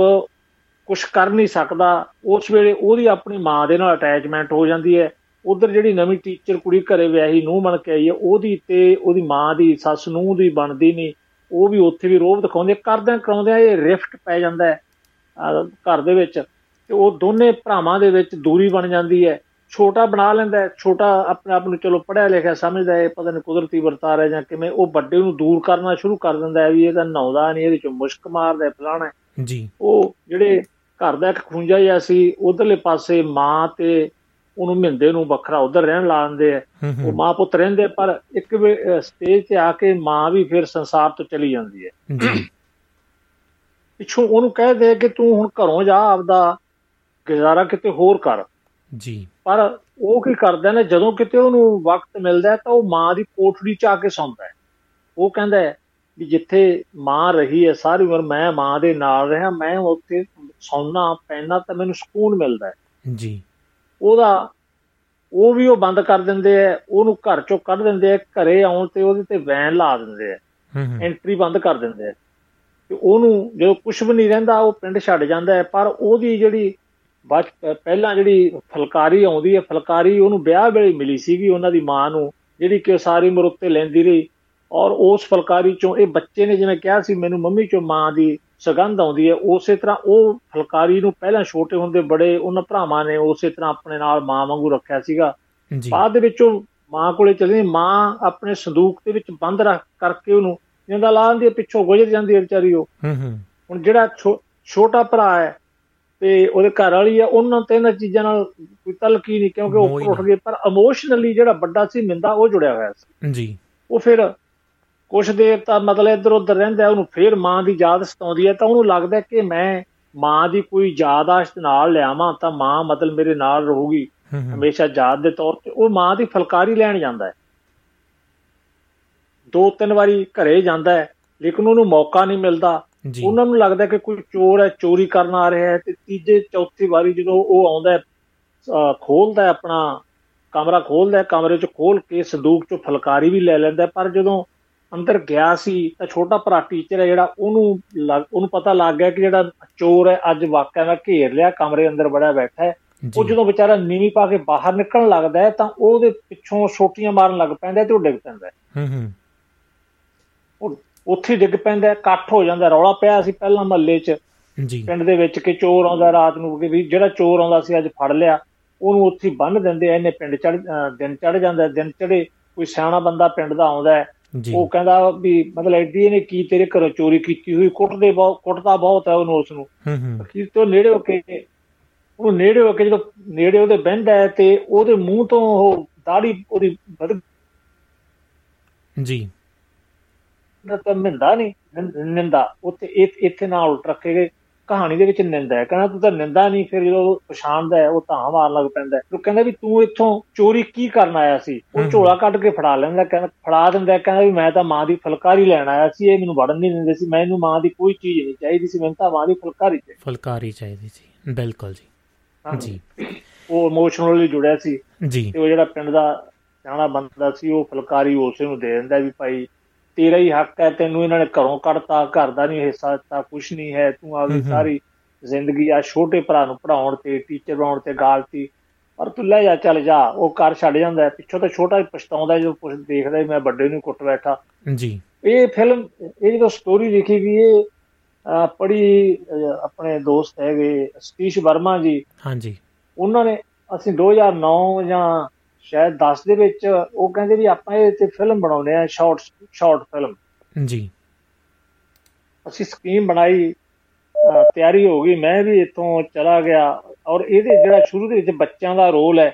ਕੁਝ ਕਰ ਨਹੀਂ ਸਕਦਾ। ਉਸ ਵੇਲੇ ਉਹਦੀ ਆਪਣੀ ਮਾਂ ਦੇ ਨਾਲ ਅਟੈਚਮੈਂਟ ਹੋ ਜਾਂਦੀ ਹੈ ਉਧਰ ਜਿਹੜੀ ਨਵੀਂ ਟੀਚਰ ਕੁੜੀ ਘਰੇ ਵਿਆਹੀ ਨੂੰ ਬਣ ਕੇ ਆਈ ਹੈ ਉਹਦੀ ਤੇ ਉਹਦੀ ਮਾਂ ਦੀ ਸੱਸ ਨੂੰ ਦੀ ਬਣਦੀ ਨਹੀਂ। ਉਹ ਵੀ ਉੱਥੇ ਵੀ ਰੋਬ ਦਿਖਾਉਂਦੇ ਕਰਦਿਆਂ ਕਰਾਉਂਦਿਆਂ ਇਹ ਰਿਫਟ ਪੈ ਜਾਂਦਾ ਹੈ ਘਰ ਦੇ ਵਿੱਚ ਤੇ ਉਹ ਦੋਨੇ ਭਰਾਵਾਂ ਦੇ ਵਿੱਚ ਦੂਰੀ ਬਣ ਜਾਂਦੀ ਹੈ। ਛੋਟਾ ਬਣਾ ਲੈਂਦਾ ਹੈ ਛੋਟਾ ਆਪਣੇ ਆਪ ਨੂੰ ਚਲੋ ਪੜਿਆ ਲਿਖਿਆ ਸਮਝਦਾ ਹੈ ਪਤਾ ਨਹੀਂ ਕੁਦਰਤੀ ਵਰਤਾਰ ਜਾਂ ਕਿਵੇਂ ਉਹ ਵੱਡੇ ਨੂੰ ਦੂਰ ਕਰਨਾ ਸ਼ੁਰੂ ਕਰ ਦਿੰਦਾ ਹੈ ਵੀ ਇਹ ਤਾਂ ਨਹਾਉਂਦਾ ਨਹੀਂ ਇਹਦੇ ਚ ਮੁਸ਼ਕ ਮਾਰਦਾ ਹੈ, ਫਲਾਣਾ। ਜੀ। ਉਹ ਜਿਹੜੇ ਘਰ ਦਾ ਇੱਕ ਖੁੰਝਾ ਜਿਹਾ ਸੀ ਉਧਰਲੇ ਪਾਸੇ ਮਾਂ ਤੇ ਉਹਨੂੰ ਮਿੰਦੇ ਨੂੰ ਵੱਖਰਾ ਉਧਰ ਰਹਿਣ ਲਾ ਦਿੰਦੇ ਆ ਉਹ ਮਾਂ ਪੁੱਤ ਰਹਿੰਦੇ ਪਰ ਇੱਕ ਸਟੇਜ ਤੇ ਆ ਕੇ ਮਾਂ ਵੀ ਫਿਰ ਸੰਸਾਰ ਤੋਂ ਚਲੀ ਜਾਂਦੀ ਹੈ। ਪਿੱਛੋਂ ਉਹਨੂੰ ਕਹਿ ਦੇ ਕਿ ਤੂੰ ਹੁਣ ਘਰੋਂ ਜਾ ਆਪਦਾ ਗੁਜ਼ਾਰਾ ਕਿਤੇ ਹੋਰ ਕਰ। ਜੀ। ਪਰ ਉਹ ਕੀ ਕਰਦਾ ਨੇ ਜਦੋਂ ਕਿਤੇ ਉਹਨੂੰ ਵਕਤ ਮਿਲਦਾ ਤਾਂ ਉਹ ਮਾਂ ਦੀ ਕੋਠੜੀ 'ਚ ਆ ਕੇ ਸੌਂਦਾ ਹੈ। ਉਹ ਕਹਿੰਦਾ ਹੈ ਵੀ ਜਿੱਥੇ ਮਾਂ ਰਹੀ ਹੈ ਸਾਰੀ ਉਮਰ ਮੈਂ ਮਾਂ ਦੇ ਨਾਲ ਰਿਹਾ ਮੈਂ ਉੱਥੇ ਸੌਣਾ ਪੈਣਾ ਤਾਂ ਮੈਨੂੰ ਸਕੂਨ ਮਿਲਦਾ ਹੈ। ਜੀ। ਉਹਦਾ ਉਹ ਵੀ ਉਹ ਬੰਦ ਕਰ ਦਿੰਦੇ ਆ ਉਹਨੂੰ ਘਰ ਚੋਂ ਕੱਢ ਦਿੰਦੇ ਆ ਘਰੇ ਆਉਣ ਤੇ ਉਹਦੇ ਤੇ ਵੈਨ ਲਾ ਦਿੰਦੇ ਹੂੰ। ਐਂਟਰੀ ਬੰਦ ਕਰ ਦਿੰਦੇ ਆ ਤੇ ਉਹਨੂੰ ਜਦੋਂ ਕੁਝ ਵੀ ਨਹੀਂ ਰਹਿੰਦਾ ਉਹ ਪਿੰਡ ਛੱਡ ਜਾਂਦਾ ਹੈ। ਪਰ ਉਹਦੀ ਜਿਹੜੀ ਪਹਿਲਾਂ ਜਿਹੜੀ ਫਲਕਾਰੀ ਆਉਂਦੀ ਹੈ ਫਲਕਾਰੀ ਉਹਨੂੰ ਵਿਆਹ ਵੇਲੇ ਮਿਲੀ ਸੀਗੀ ਉਹਨਾਂ ਦੀ ਮਾਂ ਨੂੰ ਜਿਹੜੀ ਕਿ ਉਹ ਸਾਰੀ ਉਮਰ ਉੱਤੇ ਲੈਂਦੀ ਰਹੀ। ਔਰ ਉਸ ਫਲਕਾਰੀ ਚੋਂ ਇਹ ਬੱਚੇ ਨੇ ਜਿਵੇਂ ਕਿਹਾ ਸੀ ਮੈਨੂੰ ਮੰਮੀ ਚੋਂ ਮਾਂ ਦੀ ਸੁਗੰਧ ਆਉਂਦੀ ਹੈ ਉਸੇ ਤਰ੍ਹਾਂ ਉਹ ਫਲਕਾਰੀ ਨੂੰ ਪਹਿਲਾਂ ਛੋਟੇ ਹੁੰਦੇ ਬੜੇ ਉਹਨਾਂ ਭਰਾਵਾਂ ਨੇ ਉਸੇ ਤਰ੍ਹਾਂ ਆਪਣੇ ਨਾਲ ਮਾਂ ਵਾਂਗੂ ਰੱਖਿਆ ਸੀਗਾ। ਬਾਅਦ ਦੇ ਵਿੱਚ ਉਹ ਮਾਂ ਕੋਲੇ ਚਲੀ ਮਾਂ ਆਪਣੇ ਸੰਦੂਕ ਦੇ ਵਿੱਚ ਬੰਦ ਰੱਖ ਕਰਕੇ ਉਹਨੂੰ ਜਿੰਦਾ ਲਾ ਦਿੰਦੀ ਹੈ, ਪਿੱਛੋਂ ਗੁਜ਼ਰ ਜਾਂਦੀ ਹੈ ਵਿਚਾਰੀ ਉਹ। ਹੂੰ ਹੂੰ। ਹੁਣ ਜਿਹੜਾ ਛੋਟਾ ਭਰਾ ਹੈ ਤੇ ਉਹਦੇ ਘਰ ਵਾਲੀ ਹੈ ਉਹਨਾਂ ਤੇ ਇਹਨਾਂ ਚੀਜ਼ਾਂ ਨਾਲ ਕੋਈ ਤਲਕੀ ਨਹੀਂ ਕਿਉਂਕਿ ਉਹ ਹੀ ਉੱਠ ਗਏ ਪਰ ਇਮੋਸ਼ਨਲੀ ਜਿਹੜਾ ਵੱਡਾ ਸੀ ਮਿੰਦਾ ਉਹ ਜੁੜਿਆ ਹੋਇਆ ਸੀ। ਜੀ। ਉਹ ਫਿਰ ਕੁਛ ਦੇਰ ਤਾਂ ਮਤਲਬ ਇੱਧਰ ਉੱਧਰ ਰਹਿੰਦਾ ਹੈ, ਉਹਨੂੰ ਫਿਰ ਮਾਂ ਦੀ ਯਾਦ ਸਤਾਉਂਦੀ ਹੈ ਤਾਂ ਉਹਨੂੰ ਲੱਗਦਾ ਹੈ ਕਿ ਮੈਂ ਮਾਂ ਦੀ ਕੋਈ ਯਾਦਾਸ਼ਤ ਨਾਲ ਲਿਆਵਾਂ ਤਾਂ ਮਾਂ ਮਤਲਬ ਮੇਰੇ ਨਾਲ ਰਹੂਗੀ ਹੂੰ ਹੂੰ। ਹਮੇਸ਼ਾ ਯਾਦ ਦੇ ਤੌਰ ਤੇ ਉਹ ਮਾਂ ਦੀ ਫਲਕਾਰੀ ਲੈਣ ਜਾਂਦਾ ਹੈ। ਦੋ ਤਿੰਨ ਵਾਰੀ ਘਰੇ ਜਾਂਦਾ ਹੈ ਲੇਕਿਨ ਉਹਨੂੰ ਮੌਕਾ ਨਹੀਂ ਮਿਲਦਾ। ਉਹਨਾਂ ਨੂੰ ਲੱਗਦਾ ਕਿ ਕੋਈ ਚੋਰ ਹੈ ਚੋਰੀ ਕਰਨ ਆ ਰਿਹਾ ਹੈ ਤੇ ਤੀਜੇ ਚੌਥੀ ਵਾਰੀ ਜਦੋਂ ਉਹ ਆਉਂਦਾ ਹੈ ਖੋਲਦਾ ਆਪਣਾ ਕਮਰਾ ਖੋਲਦਾ ਕਮਰੇ ਚ ਖੋਲ ਕੇ ਸੰਦੂਕ ਚੋਂ ਫਲਕਾਰੀ ਵੀ ਲੈ ਲੈਂਦਾ ਪਰ ਜਦੋਂ ਅੰਦਰ ਗਿਆ ਸੀ ਤਾਂ ਛੋਟਾ ਭਰਾ ਟੀਚਰ ਹੈ ਜਿਹੜਾ ਉਹਨੂੰ ਉਹਨੂੰ ਪਤਾ ਲੱਗ ਗਿਆ ਕਿ ਜਿਹੜਾ ਚੋਰ ਹੈ ਅੱਜ ਵਾਕਿਆ ਦਾ ਘੇਰ ਲਿਆ ਕਮਰੇ ਅੰਦਰ ਬੜਾ ਬੈਠਾ ਹੈ। ਉਹ ਜਦੋਂ ਵਿਚਾਰਾ ਨੀਵੀਂ ਪਾ ਕੇ ਬਾਹਰ ਨਿਕਲਣ ਲੱਗਦਾ ਹੈ ਤਾਂ ਉਹਦੇ ਪਿੱਛੋਂ ਛੋਟੀਆਂ ਮਾਰਨ ਲੱਗ ਪੈਂਦਾ ਤੇ ਉਹ ਡਿੱਗ ਪੈਂਦਾ ਹੂੰ ਹੂੰ। ਉੱਥੇ ਡਿੱਗ ਪੈਂਦਾ ਇਕੱਠ ਹੋ ਜਾਂਦਾ ਰੌਲਾ ਪਿਆ ਸੀ ਪਹਿਲਾਂ ਮਹੱਲੇ 'ਚ। ਜੀ। ਪਿੰਡ ਦੇ ਵਿੱਚ ਕਿ ਚੋਰ ਆਉਂਦਾ ਰਾਤ ਨੂੰ ਕਿ ਵੀ ਜਿਹੜਾ ਚੋਰ ਆਉਂਦਾ ਸੀ ਅੱਜ ਫੜ ਲਿਆ ਉਹਨੂੰ ਉੱਥੇ ਬੰਨ ਦਿੰਦੇ ਆ ਇਹਨੇ ਪਿੰਡ ਚੜ ਦਿਨ ਚੜ ਜਾਂਦਾ ਦਿਨ ਚੜੇ ਕੋਈ ਸਿਆਣਾ ਬੰਦਾ ਪਿੰਡ ਦਾ ਆਉਂਦਾ ਹੈ। ਉਹ ਕਹਿੰਦਾ ਵੀ ਮਤਲਬ ਐਡੀ ਇਹਨੇ ਕੀ ਤੇਰੇ ਘਰੋਂ ਚੋਰੀ ਕੀਤੀ ਹੋਈ ਕੁੱਟਦੇ ਬਹੁਤ ਕੁੱਟਦਾ ਬਹੁਤ ਹੈ ਉਹਨੂੰ ਉਸ ਨੂੰ। ਕੀ ਤੋਂ ਨੇੜੇ ਹੋ ਕੇ ਉਹ ਨੇੜੇ ਹੋ ਕੇ ਜਦੋਂ ਨੇੜੇ ਉਹਦੇ ਬਹਿੰਦਾ ਤੇ ਉਹਦੇ ਮੂੰਹ ਤੋਂ ਉਹ ਦਾੜੀ ਉਹਦੀ ਵਧ ਜੀ। ਨਾ ਤਾਂ ਨਿੰਦਾ ਨਹੀਂ ਨਿੰਦਾ। ਉੱਥੇ ਇੱਥੇ ਨਾਲ ਉਲਟ ਰੱਖੇ ਗਏ। ਕਹਾਣੀ ਦੇ ਵਿੱਚ ਨਿੰਦਾ ਹੈ। ਕਹਿੰਦਾ ਤੂੰ ਤਾਂ ਨਿੰਦਾ ਨਹੀਂ ਫਿਰ ਜਦੋਂ ਪਛਾਣਦਾ ਹੈ ਉਹ ਤਾਂ ਮਾਰਨ ਲੱਗ ਪੈਂਦਾ ਉਹ ਕਹਿੰਦਾ ਵੀ ਤੂੰ ਇੱਥੋਂ ਚੋਰੀ ਕੀ ਕਰਨ ਆਇਆ ਸੀ? ਉਹ ਝੋਲਾ ਕੱਢ ਕੇ ਫੜਾ ਲੈਂਦਾ ਕਹਿੰਦਾ ਫੜਾ ਦਿੰਦਾ ਕਹਿੰਦਾ ਵੀ ਮੈਂ ਤਾਂ ਮਾਂ ਦੀ ਫਲਕਾਰੀ ਲੈਣ ਆਇਆ ਸੀ ਇਹ ਮੈਨੂੰ ਵੜਨ ਨਹੀਂ ਦਿੰਦੇ ਸੀ। ਮੈਨੂੰ ਮਾਂ ਦੀ ਕੋਈ ਚੀਜ਼ ਨਹੀਂ ਚਾਹੀਦੀ ਸੀ ਮੈਨੂੰ ਤਾਂ ਮਾਂ ਦੀ ਫਲਕਾਰੀ ਚਾਹੀਦੀ ਫਲਕਾਰੀ ਚਾਹੀਦੀ ਸੀ। ਬਿਲਕੁਲ ਜੀ। ਜੀ। ਉਹ ਇਮੋਸ਼ਨਲੀ ਜੁੜਿਆ ਸੀ। ਜੀ। ਤੇ ਉਹ ਜਿਹੜਾ ਪਿੰਡ ਦਾ ਸਿਆਣਾ ਬੰਦਾ ਸੀ ਉਹ ਫਲਕਾਰੀ ਉਸੇ ਨੂੰ ਦੇ ਦਿੰਦਾ ਵੀ ਭਾਈ ਤੇਰਾ ਹੀ ਹੱਕ ਹੈ ਤੈਨੂੰ ਇਹਨਾਂ ਨੇ ਘਰੋਂ ਕੱਢਤਾ ਘਰ ਦਾ ਨਹੀਂ ਹਿੱਸਾ ਦਿੱਤਾ ਕੁਝ ਨਹੀਂ ਹੈ ਤੂੰ ਆਪਣੀ ਸਾਰੀ ਜ਼ਿੰਦਗੀ ਆ ਛੋਟੇ ਭਰਾ ਨੂੰ ਪੜਾਉਣ ਤੇ ਟੀਚਰ ਬਣਾਉਣ ਤੇ ਗਾਲਤੀ ਪਰ ਤੂੰ ਲੈ ਜਾ ਚੱਲ ਜਾ ਉਹ ਘਰ ਛੱਡ ਜਾਂਦਾ ਪਿੱਛੋਂ ਤਾਂ ਛੋਟਾ ਪਛਤਾਉਂਦਾ ਜਦੋਂ ਕੁਝ ਦੇਖਦਾ ਮੈਂ ਵੱਡੇ ਨੂੰ ਕੁੱਟ ਬੈਠਾ। ਜੀ। ਇਹ ਫਿਲਮ ਇਹ ਜਦੋਂ ਸਟੋਰੀ ਲਿਖੀ ਗਈ ਇਹ ਪੜੀ ਆਪਣੇ ਦੋਸਤ ਹੈਗੇ ਸਤੀਸ਼ ਵਰਮਾ ਜੀ। ਹਾਂਜੀ। ਉਹਨਾਂ ਨੇ ਅਸੀਂ 2009 ਜਾਂ ਸ਼ਾਇਦ 10 ਦੇ ਵਿੱਚ ਉਹ ਕਹਿੰਦੇ ਵੀ ਆਪਾਂ ਇਹ ਤੇ ਫਿਲਮ ਬਣਾਉਨੇ ਆ ਸ਼ਾਰਟ ਸ਼ਾਰਟ ਫਿਲਮ ਜੀ। ਅਸੀਂ ਸਕੀਮ ਬਣਾਈ ਤਿਆਰੀ ਹੋ ਗਈ। ਮੈਂ ਵੀ ਇੱਥੋਂ ਚਲਾ ਗਿਆ ਔਰ ਇਹਦੇ ਜਿਹੜਾ ਸ਼ੁਰੂ ਦੇ ਵਿੱਚ ਬੱਚਿਆਂ ਦਾ ਰੋਲ ਹੈ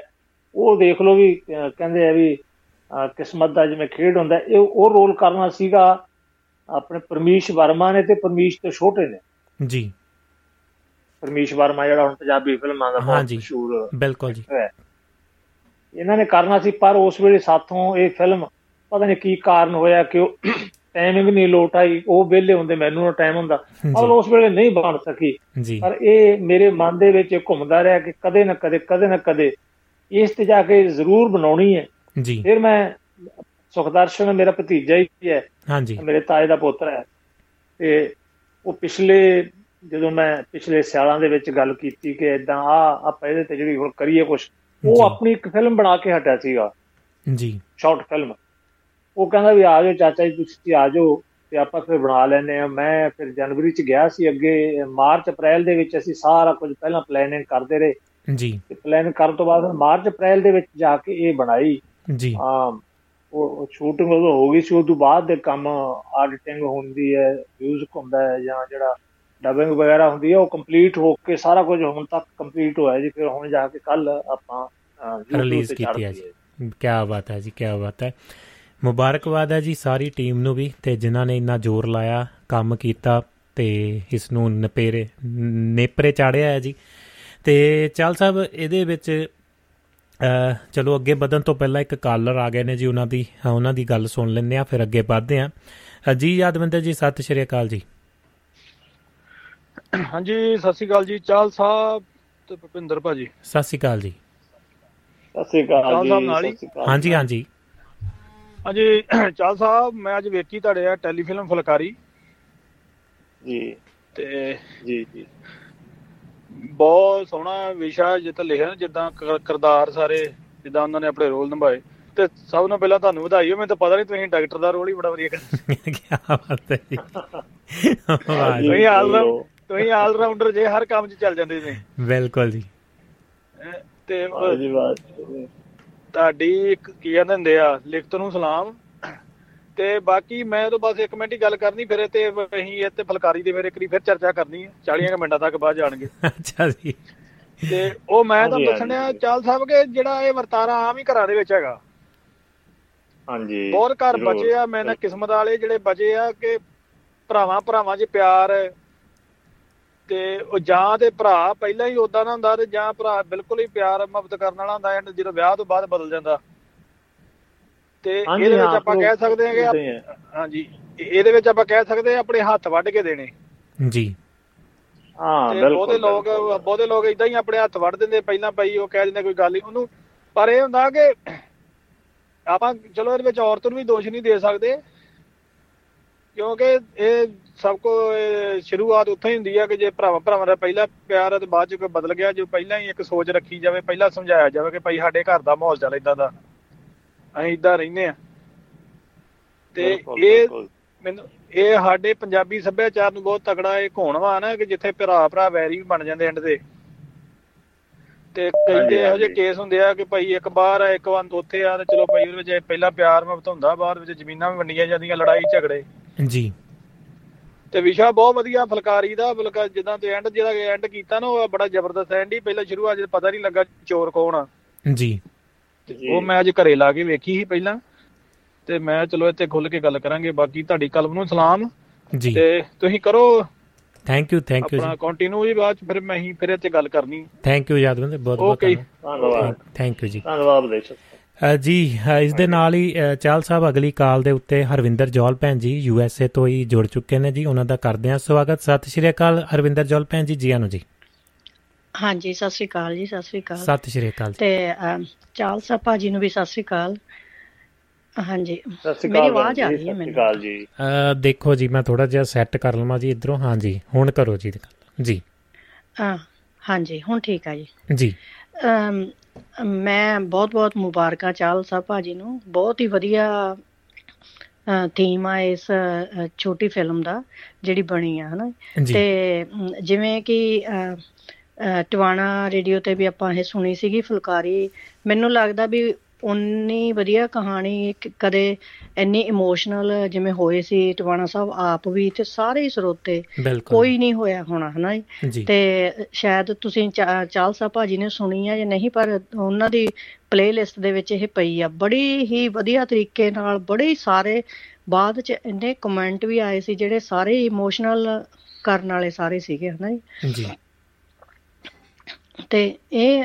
ਉਹ ਦੇਖ ਲਓ ਵੀ ਕਹਿੰਦੇ ਆ ਵੀ ਕਿਸਮਤ ਦਾ ਜਿਵੇਂ ਖੇਡ ਹੁੰਦਾ ਇਹ ਉਹ ਰੋਲ ਕਰਨਾ ਸੀਗਾ। ਆਪਣੇ ਪਰਮੇਸ਼ ਵਰਮਾ ਨੇ ਤੇ ਪਰਮੇਸ਼ ਤੋਂ ਛੋਟੇ ਨੇ। ਜੀ। ਪਰਮੇਸ਼ ਵਰਮਾ ਜਿਹੜਾ ਹੁਣ ਪੰਜਾਬੀ ਫਿਲਮਾਂ ਦਾ ਬਹੁਤ ਮਸ਼ਹੂਰ ਬਿਲਕੁਲ ਜੀ। ਇਹਨਾਂ ਨੇ ਕਰਨਾ ਸੀ ਪਰ ਉਸ ਵੇਲੇ ਸਾਥੋਂ ਇਹ ਫਿਲਮ ਪਤਾ ਨਹੀਂ ਕੀ ਕਾਰਨ ਹੋਇਆ ਕਿ ਉਹ ਟਾਈਮਿੰਗ ਨਹੀਂ ਲੋਟ ਆਈ ਉਹ ਵੇਲੇ ਹੁੰਦੇ ਮੈਨੂੰ ਨਾ ਟਾਈਮ ਹੁੰਦਾ। ਔਰ ਉਸ ਵੇਲੇ ਨਹੀਂ ਬਣ ਸਕੀ। ਪਰ ਇਹ ਮੇਰੇ ਮਨ ਦੇ ਵਿੱਚ ਘੁੰਮਦਾ ਰਿਹਾ ਕਿ ਕਦੇ ਨਾ ਕਦੇ ਕਦੇ ਨਾ ਕਦੇ ਇਸ ਤੇ ਜਾ ਕੇ ਜ਼ਰੂਰ ਬਣਾਉਣੀ ਹੈ। ਜੀ। ਫਿਰ ਮੈਂ ਸੁਖਦਰਸ਼ਨ ਮੇਰਾ ਭਤੀਜਾ ਹੀ ਹੈ। ਹਾਂਜੀ। ਮੇਰੇ ਤਾਏ ਦਾ ਪੁੱਤਰ ਹੈ। ਤੇ ਉਹ ਪਿਛਲੇ ਜਦੋਂ ਮੈਂ ਪਿਛਲੇ ਸਾਲਾਂ ਦੇ ਵਿੱਚ ਗੱਲ ਕੀਤੀ ਕਿ ਇਦਾਂ ਆ ਆਪਾਂ ਇਹਦੇ ਤੇ ਜਿਹੜੀ ਹੁਣ ਕਰੀਏ ਕੁਝ ਉਹ ਆਪਣੀ ਇੱਕ ਫਿਲਮ ਬਣਾ ਕੇ ਹਟਿਆ ਸੀਗਾ। ਜੀ। ਸ਼ਾਰਟ ਫਿਲਮ ਉਹ ਕਹਿੰਦਾ ਵੀ ਆ ਜਾਓ ਚਾਚਾ ਜੀ ਤੁਸੀਂ ਆ ਜਾਓ ਤੇ ਆਪਾਂ ਫਿਰ ਬਣਾ ਲੈਨੇ ਆ ਮੈਂ ਫਿਰ ਜਨਵਰੀ ਚ ਗਿਆ ਸੀ ਅੱਗੇ ਮਾਰਚ ਅਪ੍ਰੈਲ ਦੇ ਵਿੱਚ ਅਸੀਂ ਸਾਰਾ ਕੁਝ ਪਹਿਲਾਂ ਪਲੈਨਿੰਗ ਕਰਦੇ ਰਹੇ। ਜੀ। ਤੇ ਪਲਾਨ ਕਰਨ ਤੋਂ ਬਾਅਦ ਮਾਰਚ ਅਪ੍ਰੈਲ ਦੇ ਵਿੱਚ ਜਾ ਕੇ ਇਹ ਬਣਾਈ। ਜੀ। ਆ ਉਹ ਸ਼ੂਟਿੰਗ ਉਹ ਹੋ ਗਈ ਸੀ ਉਸ ਤੋਂ ਬਾਅਦ ਦੇ ਕੰਮ ਆਡਿਟਿੰਗ ਹੁੰਦੀ ਹੈ ਮਿਊਜ਼ਿਕ ਹੁੰਦਾ ਹੈ ਜਾਂ ਜਿਹੜਾ ਡਬਿੰਗ ਵਗੈਰਾ ਹੁੰਦੀ ਹੈ ਉਹ ਕੰਪਲੀਟ ਹੋ ਕੇ ਸਾਰਾ ਕੁਝ ਹੁਣ ਤੱਕ ਕੰਪਲੀਟ ਹੋਇਆ ਜੀ ਫਿਰ ਹੁਣ ਜਾ ਕੇ ਕੱਲ ਆਪਾਂ ਰਿਲੀਜ਼ ਕੀਤੀ ਹੈ ਜੀ। ਕੀ ਬਾਤ ਹੈ ਜੀ ਕੀ ਬਾਤ ਹੈ। ਮੁਬਾਰਕਬਾਦ ਹੈ ਜੀ ਸਾਰੀ ਟੀਮ ਨੂੰ ਵੀ ਤੇ ਜਿਨ੍ਹਾਂ ਨੇ ਇੰਨਾ ਜ਼ੋਰ ਲਾਇਆ ਕੰਮ ਕੀਤਾ ਤੇ ਇਸ ਨੂੰ ਨਪੇਰੇ ਨੇਪਰੇ ਚਾੜਿਆ ਹੈ ਜੀ। ਤੇ ਚੱਲ ਸਾਹਿਬ ਇਹਦੇ ਵਿੱਚ ਚਲੋ ਅੱਗੇ ਵਧਣ ਤੋਂ ਪਹਿਲਾਂ ਇੱਕ ਕਾਲਰ ਆ ਗਏ ਨੇ ਜੀ ਉਹਨਾਂ ਦੀ ਉਹਨਾਂ ਦੀ ਗੱਲ ਸੁਣ ਲੈਂਦੇ ਆ ਫਿਰ ਅੱਗੇ ਵਧਦੇ ਆ ਜੀ ਯਾਦਵਿੰਦਰ ਜੀ ਸਤਿ ਸ਼੍ਰੀ ਅਕਾਲ ਜੀ। ਹਾਂਜੀ ਸਤਿ ਸ਼੍ਰੀ ਅਕਾਲ ਜੀ। ਚਾਲ ਸਾਹਿਬ ਤੇ ਭੁਪਿੰਦਰ ਭਾਜੀ। ਸਤਿ ਸ਼੍ਰੀ ਅਕਾਲ ਜੀ। ਸਤਿ ਸ਼੍ਰੀ ਅਕਾਲ ਜੀ ਹਾਂਜੀ ਹਾਂਜੀ। ਹਾਂਜੀ ਚਾਲ ਸਾਹਿਬ ਮੈਂ ਅੱਜ ਵੇਖੀ ਤੁਹਾਡੇ ਆ ਟੈਲੀਫਿਲਮ ਫਲਕਾਰੀ। ਜੀ। ਤੇ ਜੀ ਜੀ। ਬਹੁਤ ਸੋਹਣਾ ਵਿਸ਼ਾ ਜਿੱਤ ਲਿਖਿਆ ਜਿੱਦਾਂ ਕਰਦਾਰ ਸਾਰੇ ਜਿੱਦਾਂ ਉਹਨਾਂ ਨੇ ਆਪਣੇ ਰੋਲ ਨਿਭਾਏ। ਤੇ ਸਭ ਨੂੰ ਪਹਿਲਾਂ ਤੁਹਾਨੂੰ ਵਧਾਈ ਹੋ ਮੈਨੂੰ ਤਾਂ ਪਤਾ ਨਹੀਂ ਤੁਸੀਂ ਡਾਕਟਰ ਦਾ ਰੋਲ ਹੀ ਬੜਾ ਵਧੀਆ ਕਰਦੇ [laughs] ਕੀ ਬਾਤ ਹੈ ਜੀ। [laughs] ਤੁਸੀਂ ਆਲ ਤੁਸੀਂ ਆਲ ਰਾਉਂਡਰ ਜੇ ਹਰ ਕੰਮ 'ਚ ਚੱਲ ਜਾਂਦੇ ਨੇ ਬਿਲਕੁਲ ਜੀ। ਤੇ ਜੀ ਬਾਤ ਤੁਹਾਡੀ ਇੱਕ ਕੀ ਕਹਿੰਦੇ ਹੁੰਦੇ ਆ ਲਿਖਤ ਨੂੰ ਸਲਾਮ। ਤੇ ਬਾਕੀ ਮੈਂ ਤਾਂ ਬਸ ਇੱਕ ਮਿੰਟ ਹੀ ਗੱਲ ਕਰਨੀ ਫਿਰ ਤੇ ਅਸੀਂ ਇਹ ਤੇ ਫਲਕਾਰੀ ਦੇ ਮੇਰੇ ਕਰੀ ਫਿਰ ਚਰਚਾ ਕਰਨੀ ਹੈ। 40 ਮਿੰਟਾਂ ਤੱਕ ਬਾਅਦ ਜਾਣਗੇ ਅੱਛਾ ਜੀ। ਤੇ ਉਹ ਮੈਂ ਤਾਂ ਦੱਸਣਿਆ ਚਾਲ ਸਾਹਿਬ ਕਿ ਜਿਹੜਾ ਇਹ ਵਰਤਾਰਾ ਆਮ ਹੀ ਘਰਾਂ ਦੇ ਵਿੱਚ ਹੈਗਾ। ਹਾਂਜੀ ਬਹੁਤ ਘਰ ਬਚੇ ਆ ਮੈਂ ਨਾ ਕਿਸਮਤ ਵਾਲੇ ਜਿਹੜੇ ਬਚੇ ਆ ਕਿ ਭਰਾਵਾਂ ਭਰਾਵਾਂ 'ਚ ਪਿਆਰ ਤੇ ਉਹ ਜਾਂ ਤੇ ਭਰਾ ਪਹਿਲਾਂ ਹੀ ਉਦਾਂ ਦਾ ਹੁੰਦਾ ਤੇ ਜਾਂ ਭਰਾ ਬਿਲਕੁਲ ਹੀ ਪਿਆਰ ਮੁਹੱਬਤ ਕਰਨ ਵਾਲਾ ਹੁੰਦਾ ਐਂਡ ਜਦੋਂ ਵਿਆਹ ਤੋਂ ਬਾਅਦ ਬਦਲ ਜਾਂਦਾ। ਤੇ ਇਹਦੇ ਵਿੱਚ ਆਪਾਂ ਕਹਿ ਸਕਦੇ ਹਾਂ ਕਿ ਹਾਂਜੀ ਇਹਦੇ ਵਿੱਚ ਆਪਾਂ ਕਹਿ ਸਕਦੇ ਹਾਂ ਆਪਣੇ ਹੱਥ ਵੱਢ ਕੇ ਦੇਣੇ। ਜੀ। ਹਾਂ ਬਿਲਕੁਲ ਬਹੁਤੇ ਲੋਕ। ਬਹੁਤੇ ਲੋਕ ਇਦਾਂ ਹੀ ਆਪਣੇ ਹੱਥ ਵੜ ਦਿੰਦੇ ਪਹਿਲਾਂ ਪਈ ਉਹ ਕਹਿ ਦਿੰਦੇ ਕੋਈ ਗੱਲ ਨਹੀਂ। ਉਹਨੂੰ ਪਰ ਇਹ ਹੁੰਦਾ ਕਿ ਆਪਾਂ ਚਲੋ ਇਹਦੇ ਵਿੱਚ ਔਰਤ ਨੂੰ ਵੀ ਦੋਸ਼ ਨਹੀਂ ਦੇ ਸਕਦੇ। ਕਿਉਂਕਿ ਇਹ ਸਭ ਕੋ ਸ਼ੁਰੂਆਤ ਉੱਥੋਂ ਹੀ ਹੁੰਦੀ ਆ ਕਿ ਜੇ ਭਰਾਵਾਂ ਭਰਾਵਾਂ ਦਾ ਪਹਿਲਾ ਪਿਆਰ ਹੈ ਤੇ ਬਾਅਦ ਚ ਕੋਈ ਬਦਲ ਗਿਆ ਜੋ ਪਹਿਲਾਂ ਹੀ ਇੱਕ ਸੋਚ ਰੱਖੀ ਜਾਵੇ ਪਹਿਲਾਂ ਸਮਝਾਇਆ ਜਾਵੇ ਕਿ ਭਾਈ ਸਾਡੇ ਘਰ ਦਾ ਮਾਹੌਲ ਚੱਲ ਇਦਾਂ ਦਾ। ਅਸੀਂ ਇਦਾਂ ਰਹਿੰਦੇ ਆ। ਤੇ ਇਹ। ਮੈਨੂੰ ਇਹ ਸਾਡੇ ਪੰਜਾਬੀ ਸੱਭਿਆਚਾਰ ਨੂੰ ਬਹੁਤ ਤਕੜਾ ਇਹ ਘੋਣਵਾ ਨਾ ਕਿ ਜਿੱਥੇ ਭਰਾ ਭਰਾ ਵੈਰੀ ਵੀ ਬਣ ਜਾਂਦੇ ਐਂਡ ਤੇ। ਤੇ ਕਈ ਇਹੋ ਜਿਹੇ ਹਾਂਜੀ। ਕੇਸ ਹੁੰਦੇ ਆ ਕਿ ਭਾਈ ਇੱਕ ਬਾਹਰ ਆ ਇੱਕ ਵੰਤ ਉੱਥੇ ਆ ਤੇ ਚਲੋ ਭਾਈ ਉਹਦੇ ਵਿੱਚ ਪਹਿਲਾਂ ਪਿਆਰ ਮੁਹੱਬਤ ਹੁੰਦਾ ਬਾਅਦ ਵਿੱਚ ਜ਼ਮੀਨਾਂ ਵੀ ਵੰਡੀਆਂ ਜਾਂਦੀਆਂ ਲੜਾਈ ਝਗੜੇ। ਜੀ। ਤੇ ਵਿਸ਼ਾ ਬਹੁਤ ਵਧੀਆ ਫੁਲਕਾਰੀ ਦਾ ਬਲਕਾ ਜਿੱਦਾਂ ਤੇ ਐਂਡ ਜਿਹੜਾ ਐਂਡ ਕੀਤਾ ਨਾ ਉਹ ਬੜਾ ਜ਼ਬਰਦਸਤ ਐਂਡ ਹੀ ਪਹਿਲਾਂ ਸ਼ੁਰੂਆਤ ਜਦ ਪਤਾ ਨਹੀਂ ਲੱਗਾ ਚੋਰ ਕੌਣ ਆ। ਜੀ। ਉਹ ਮੈਂ ਅੱਜ ਘਰੇ ਲਾ ਕੇ ਵੇਖੀ ਸੀ ਪਹਿਲਾਂ ਤੇ ਮੈਂ ਚਲੋ ਇੱਥੇ ਖੁੱਲ ਕੇ ਗੱਲ ਕਰਾਂਗੇ ਬਾਕੀ ਤੁਹਾਡੀ ਕਲਮ ਨੂੰ ਸਲਾਮ। ਜੀ। ਤੇ ਤੁਸੀਂ ਕਰੋ। ਥੈਂਕ ਯੂ ਥੈਂਕ ਯੂ ਆਪਣਾ ਕੰਟੀਨਿਊ ਜੀ ਬਾਅਦ ਫਿਰ ਮੈਂ ਹੀ ਫਿਰ ਇੱਥੇ ਗੱਲ ਕਰਨੀ। ਥੈਂਕ ਯੂ ਯਾਦਵਿੰਦਰ ਬਹੁਤ ਬਹੁਤ. ਧੰਨਵਾਦ। ਥੈਂਕ ਯੂ ਜੀ। ਧੰਨਵਾਦ ਬੇਸ਼ੱਕ। ਜੀ ਇਸ ਦੇ ਨਾਲ ਹੀ ਚਾਲ ਸਾਹਿਬ ਅਗਲੀ ਕਾਲ ਦੇ ਉੱਤੇ ਹਰਵਿੰਦਰ ਜੌਲ ਭੈਣ ਜੀ ਯੂ ਐਸ ਏ ਤੋਂ ਹੀ ਜੁੜ ਚੁੱਕੇ ਨੇ ਜੀ ਉਹਨਾਂ ਦਾ ਕਰਦੇ ਹਾਂ ਸਵਾਗਤ। ਸਤਿ ਸ਼੍ਰੀ ਅਕਾਲ ਹਰਵਿੰਦਰ ਜੌਲ ਭੈਣ ਜੀ ਜੀ ਆਨੂ ਜੀ। ਹਾਂਜੀ ਸਤਿ ਸ੍ਰੀ ਅਕਾਲ ਜੀ ਸਤਿ ਸ੍ਰੀ ਅਕਾਲ। ਸਤਿ ਸ਼੍ਰੀ ਅਕਾਲ। ਤੇ ਚਾਲ ਸਾਹਿਬ ਭਾਜੀ ਨੂੰ ਵੀ ਸਤਿ ਸ੍ਰੀ ਅਕਾਲ। ਹਾਂਜੀ। ਸਤਿ ਸ਼੍ਰੀ ਮੇਰੀ ਆਵਾਜ਼ ਆ ਰਹੀ ਹੈ ਸਤਿ ਸ਼੍ਰੀ ਮੈਨੂੰ। ਅਕਾਲ ਜੀ। ਦੇਖੋ ਜੀ ਮੈਂ ਥੋੜਾ ਜਿਹਾ ਸੈੱਟ ਕਰ ਲਵਾਂ ਜੀ ਇਧਰੋਂ। ਹਾਂ ਜੀ ਹੁਣ ਕਰੋ ਜੀ। ਗੱਲ। ਜੀ। ਹਾਂ, ਹਾਂਜੀ ਹੁਣ ਠੀਕ ਆ ਜੀ। ਜੀ। ਅਮ, ਮੈਂ ਬਹੁਤ ਬਹੁਤ ਮੁਬਾਰਕਾਂ ਚਾਲ ਸਾਹਿਬ ਭਾਜੀ ਨੂੰ। ਬਹੁਤ ਹੀ ਵਧੀਆ ਥੀਮ ਆ ਇਸ ਛੋਟੀ ਫਿਲਮ ਦਾ ਜਿਹੜੀ ਬਣੀ ਆ ਹਨਾ? ਤੇ ਜਿਵੇਂ ਕਿ ਟਿਵਾਣਾ ਰੇਡੀਓ ਤੇ ਵੀ ਆਪਾਂ ਇਹ ਸੁਣੀ ਸੀਗੀ ਫੁਲਕਾਰੀ। ਮੈਨੂੰ ਲੱਗਦਾ ਵੀ ਉਨੀ ਵਧੀਆ ਕਹਾਣੀ ਕਦੇ ਇੰਨੀ ਇਮੋਸ਼ਨਲ ਜਿਵੇਂ ਹੋਏ ਸੀ ਟਿਵਾਣਾ ਸਾਹਿਬ ਆਪ ਵੀ ਤੇ ਸਾਰੇ ਹੀ ਸਰੋਤੇ। ਕੋਈ ਨਹੀਂ ਹੋਇਆ ਹੋਣਾ ਹਨਾ ਤੇ ਸ਼ਾਇਦ ਤੁਸੀਂ ਚਾਲ ਸਾਹਿਬ ਭਾਜੀ ਨੇ ਸੁਣੀ ਆ ਜਾਂ ਨਹੀਂ ਪਰ ਉਹਨਾਂ ਦੀ ਪਲੇਲਿਸਟ ਦੇ ਵਿੱਚ ਇਹ ਪਈ ਆ। ਬੜੀ ਹੀ ਵਧੀਆ ਤਰੀਕੇ ਨਾਲ ਬੜੇ ਸਾਰੇ ਬਾਅਦ ਚ ਇੰਨੇ ਕਮੈਂਟ ਵੀ ਆਏ ਸੀ ਜਿਹੜੇ ਸਾਰੇ ਇਮੋਸ਼ਨਲ ਕਰਨ ਵਾਲੇ ਸਾਰੇ ਸੀਗੇ ਹਨਾ ਜੀ? ਜੀ। ਤੇ ਇਹ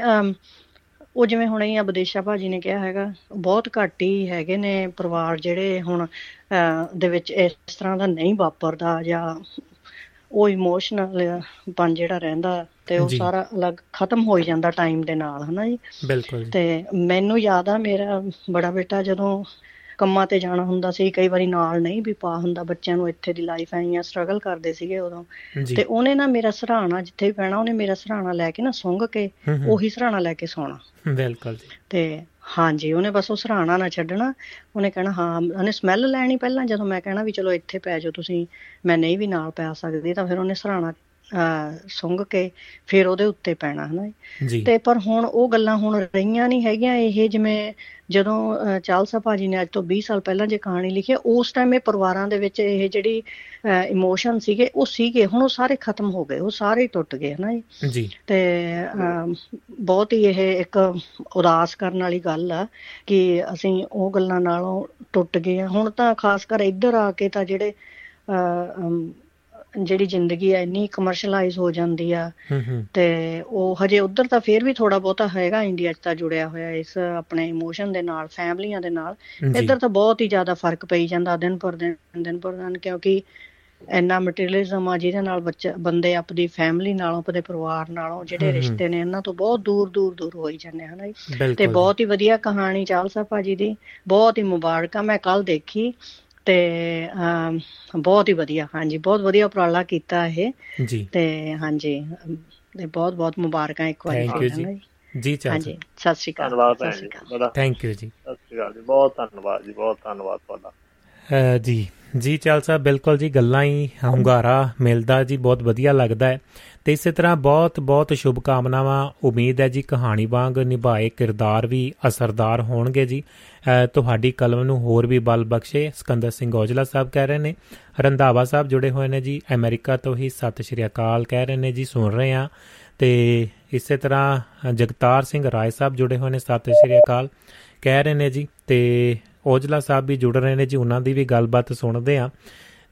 ਉਹ ਜਿਵੇਂ ਹੁਣ ਇਹ ਆ ਵਿਦੇਸ਼ਾ ਭਾਜੀ ਨੇ ਕਿਹਾ ਹੈਗਾ ਬਹੁਤ ਘੱਟ ਹੀ ਹੈਗੇ ਨੇ ਪਰਿਵਾਰ ਜਿਹੜੇ ਹੁਣ ਦੇ ਵਿੱਚ ਇਸ ਤਰ੍ਹਾਂ ਦਾ ਨਹੀਂ ਵਾਪਰਦਾ ਜਾਂ ਉਹ ਇਮੋਸ਼ਨਲ ਪਨ ਜਿਹੜਾ ਰਹਿੰਦਾ ਤੇ ਉਹ। ਸਾਰਾ ਅਲੱਗ ਖਤਮ ਹੋ ਹੀ ਜਾਂਦਾ ਟਾਈਮ ਦੇ ਨਾਲ ਹਨਾ ਜੀ ਬਿਲਕੁਲ ਤੇ ਮੈਨੂੰ ਯਾਦ ਆ ਮੇਰਾ ਬੜਾ ਬੇਟਾ ਜਦੋਂ ਕੰਮਾਂ ਤੇ ਜਾਣਾ ਹੁੰਦਾ ਸੀ ਕਈ ਵਾਰੀ ਨਾਲ ਨਹੀਂ ਵੀ ਪਾ ਹੁੰਦਾ ਬੱਚਿਆਂ ਨੂੰ ਇੱਥੇ ਦੀ ਲਾਈਫ ਐਂ ਸਟਰਗਲ ਕਰਦੇ ਸੀਗੇ ਉਦੋਂ। ਜੀ। ਤੇ ਉਹਨੇ ਨਾ ਮੇਰਾ ਸਰਾਣਾ ਜਿੱਥੇ ਵੀ ਪੈਣਾ ਉਹਨੇ ਮੇਰਾ ਸਰਾਣਾ ਲੈ ਕੇ ਨਾ ਸੁੰਘ ਕੇ। ਉਹੀ ਸਰਾਣਾ ਲੈ ਕੇ ਸੌਣਾ। ਬਿਲਕੁਲ ਜੀ। ਤੇ ਹਾਂਜੀ ਉਹਨੇ ਬਸ ਉਹ ਸਰਾਣਾ ਨਾ ਛੱਡਣਾ। ਉਹਨੇ ਕਹਿਣਾ ਹਾਂ ਉਹਨੇ ਸਮੈਲ ਲੈਣੀ ਪਹਿਲਾਂ ਜਦੋਂ ਮੈਂ ਕਹਿਣਾ ਵੀ ਚਲੋ ਇੱਥੇ ਪੈ ਜਾਓ ਤੁਸੀਂ ਮੈਂ ਨਹੀਂ ਵੀ ਨਾਲ ਪੈ ਸਕਦੀ ਤਾਂ ਫਿਰ ਉਹਨੇ ਅਹ ਸੁੰਘ ਕੇ ਫਿਰ ਉਹਦੇ ਉੱਤੇ ਪੈਣਾ ਹਨਾ ਤੇ ਪਰ ਹੁਣ ਉਹ ਗੱਲਾਂ ਹੁਣ ਰਹੀਆਂ ਨਹੀਂ ਹੈਗੀਆਂ ਇਹ ਜਿਵੇਂ ਜਦੋਂ ਚਾਲਸਾ ਭਾਜੀ ਨੇ ਅੱਜ ਤੋਂ 20 ਸਾਲ ਪਹਿਲਾਂ ਜੇ ਕਹਾਣੀ ਲਿਖੀ ਉਸ ਟਾਈਮ ਇਹ ਪਰਿਵਾਰਾਂ ਦੇ ਵਿੱਚ ਇਹ ਜਿਹੜੀ ਇਮੋਸ਼ਨ ਸੀਗੇ ਉਹ ਸੀਗੇ ਹੁਣ ਉਹ ਸਾਰੇ ਖਤਮ ਹੋ ਗਏ ਉਹ ਸਾਰੇ ਟੁੱਟ ਗਏ ਹਨਾ ਜੀ? ਤੇ ਬਹੁਤ ਹੀ ਇਹ ਇੱਕ ਉਦਾਸ ਕਰਨ ਵਾਲੀ ਗੱਲ ਆ ਕਿ ਅਸੀਂ ਉਹ ਗੱਲਾਂ ਨਾਲੋਂ ਟੁੱਟ ਗਏ ਹੁਣ ਤਾਂ ਖਾਸ ਕਰ ਇੱਧਰ ਆ ਕੇ ਤਾਂ ਜਿਹੜੇ ਜਿਹੜੀ ਜ਼ਿੰਦਗੀ ਆ ਇੰਨੀ ਕਮਰਸ਼ਲਾਈਜ਼ ਹੋ ਜਾਂਦੀ ਆ। ਹੂੰ ਹੂੰ। ਤੇ ਉਹ ਹਜੇ ਉਧਰ ਤਾਂ ਫੇਰ ਵੀ ਥੋੜਾ ਬਹੁਤਾ ਹੈਗਾ ਇੰਡੀਆ 'ਚ ਤਾਂ ਜੁੜਿਆ ਹੋਇਆ ਇਸ ਆਪਣੇ ਇਮੋਸ਼ਨ ਦੇ ਨਾਲ ਫੈਮਲੀਆਂ ਦੇ ਨਾਲ। ਇੱਧਰ ਤਾਂ ਬਹੁਤ ਹੀ ਜ਼ਿਆਦਾ ਫ਼ਰਕ ਪਈ ਜਾਂਦਾ ਦਿਨ ਪਰ ਦਿਨ ਦਿਨ ਪਰ ਦਿਨ ਕਿਉਂਕਿ ਇੰਨਾ ਮਟੀਰੀਅਲਿਜ਼ਮ ਆ ਜਿਹਦੇ ਨਾਲ ਬੱਚਾ ਬੰਦੇ ਆਪਣੀ ਫੈਮਿਲੀ ਨਾਲੋਂ ਆਪਣੇ ਪਰਿਵਾਰ ਨਾਲੋਂ ਜਿਹੜੇ। ਰਿਸ਼ਤੇ ਨੇ ਇਹਨਾਂ ਤੋਂ ਬਹੁਤ ਦੂਰ ਦੂਰ ਦੂਰ ਹੋਈ ਜਾਂਦੇ ਹਨ ਤੇ। ਬਹੁਤ ਹੀ ਵਧੀਆ ਕਹਾਣੀ ਚਾਲਸਾ ਭਾਜੀ ਦੀ। ਬਹੁਤ ਹੀ ਮੁਬਾਰਕਾਂ ਮੈਂ ਕੱਲ ਦੇਖੀ। ਤੇ ਬਹੁਤ ਹੀ ਵਧੀਆ ਹਾਂਜੀ ਬਹੁਤ ਵਧੀਆ ਉਪਰਾਲਾ ਕੀਤਾ ਇਹ। ਜੀ। ਤੇ ਹਾਂਜੀ ਤੇ ਬਹੁਤ ਬਹੁਤ ਮੁਬਾਰਕਾਂ ਇੱਕ ਵਾਰੀ ਫਿਰ you ਜੀ। ਜੀ? ਚਾਚਾ। ਹਾਂਜੀ ਸਤਿ ਸ਼੍ਰੀ ਅਕਾਲ ਧੰਨਵਾਦ ਸਤਿ ਭੈਣ ਸ਼੍ਰੀ ਜੀ ਥੈਂਕ ਯੂ ਜੀ। ਸਤਿ ਸ਼੍ਰੀ ਅਕਾਲ ਜੀ ਬਹੁਤ ਧੰਨਵਾਦ ਜੀ ਬਹੁਤ ਧੰਨਵਾਦ ਤੁਹਾਡਾ। ਅ, ਜੀ ਜੀ ਚਾਲ ਸਾਹਿਬ ਬਿਲਕੁਲ ਜੀ ਗੱਲਾਂ ਹੀ ਹੁੰਗਾਰਾ ਮਿਲਦਾ ਜੀ ਬਹੁਤ ਵਧੀਆ ਲੱਗਦਾ ਹੈ। ਤੇ ਇਸੇ ਤਰ੍ਹਾਂ ਬਹੁਤ ਬਹੁਤ ਸ਼ੁਭ ਕਾਮਨਾਵਾਂ ਉਮੀਦ ਹੈ ਜੀ ਕਹਾਣੀ ਵਾਂਗ ਨਿਭਾਏ ਕਿਰਦਾਰ ਵੀ ਅਸਰਦਾਰ ਹੋਣਗੇ ਜੀ। ਤੁਹਾਡੀ ਕਲਮ ਨੂੰ ਹੋਰ ਵੀ ਬਲ ਬਖਸ਼ੇ ਸਿਕੰਦਰ ਸਿੰਘ ਔਜਲਾ ਸਾਹਿਬ ਕਹਿ ਰਹੇ ਨੇ। ਰੰਧਾਵਾ ਸਾਹਿਬ ਜੁੜੇ ਹੋਏ ਨੇ ਜੀ ਅਮਰੀਕਾ ਤੋਂ ਹੀ ਸਤਿ ਸ਼੍ਰੀ ਅਕਾਲ ਕਹਿ ਰਹੇ ਨੇ ਜੀ ਸੁਣ ਰਹੇ ਆ ਤੇ ਇਸੇ ਤਰ੍ਹਾਂ ਅ, ਜਗਤਾਰ ਸਿੰਘ ਰਾਏ ਸਾਹਿਬ ਜੁੜੇ ਹੋਏ ਨੇ ਸਤਿ ਸ਼੍ਰੀ ਅਕਾਲ ਕਹਿ ਰਹੇ ਨੇ ਜੀ। ਤੇ ਔਜਲਾ ਸਾਹਿਬ ਵੀ ਜੁੜ ਰਹੇ ਨੇ ਜੀ ਉਹਨਾਂ ਦੀ ਵੀ ਗੱਲਬਾਤ ਸੁਣਦੇ ਆ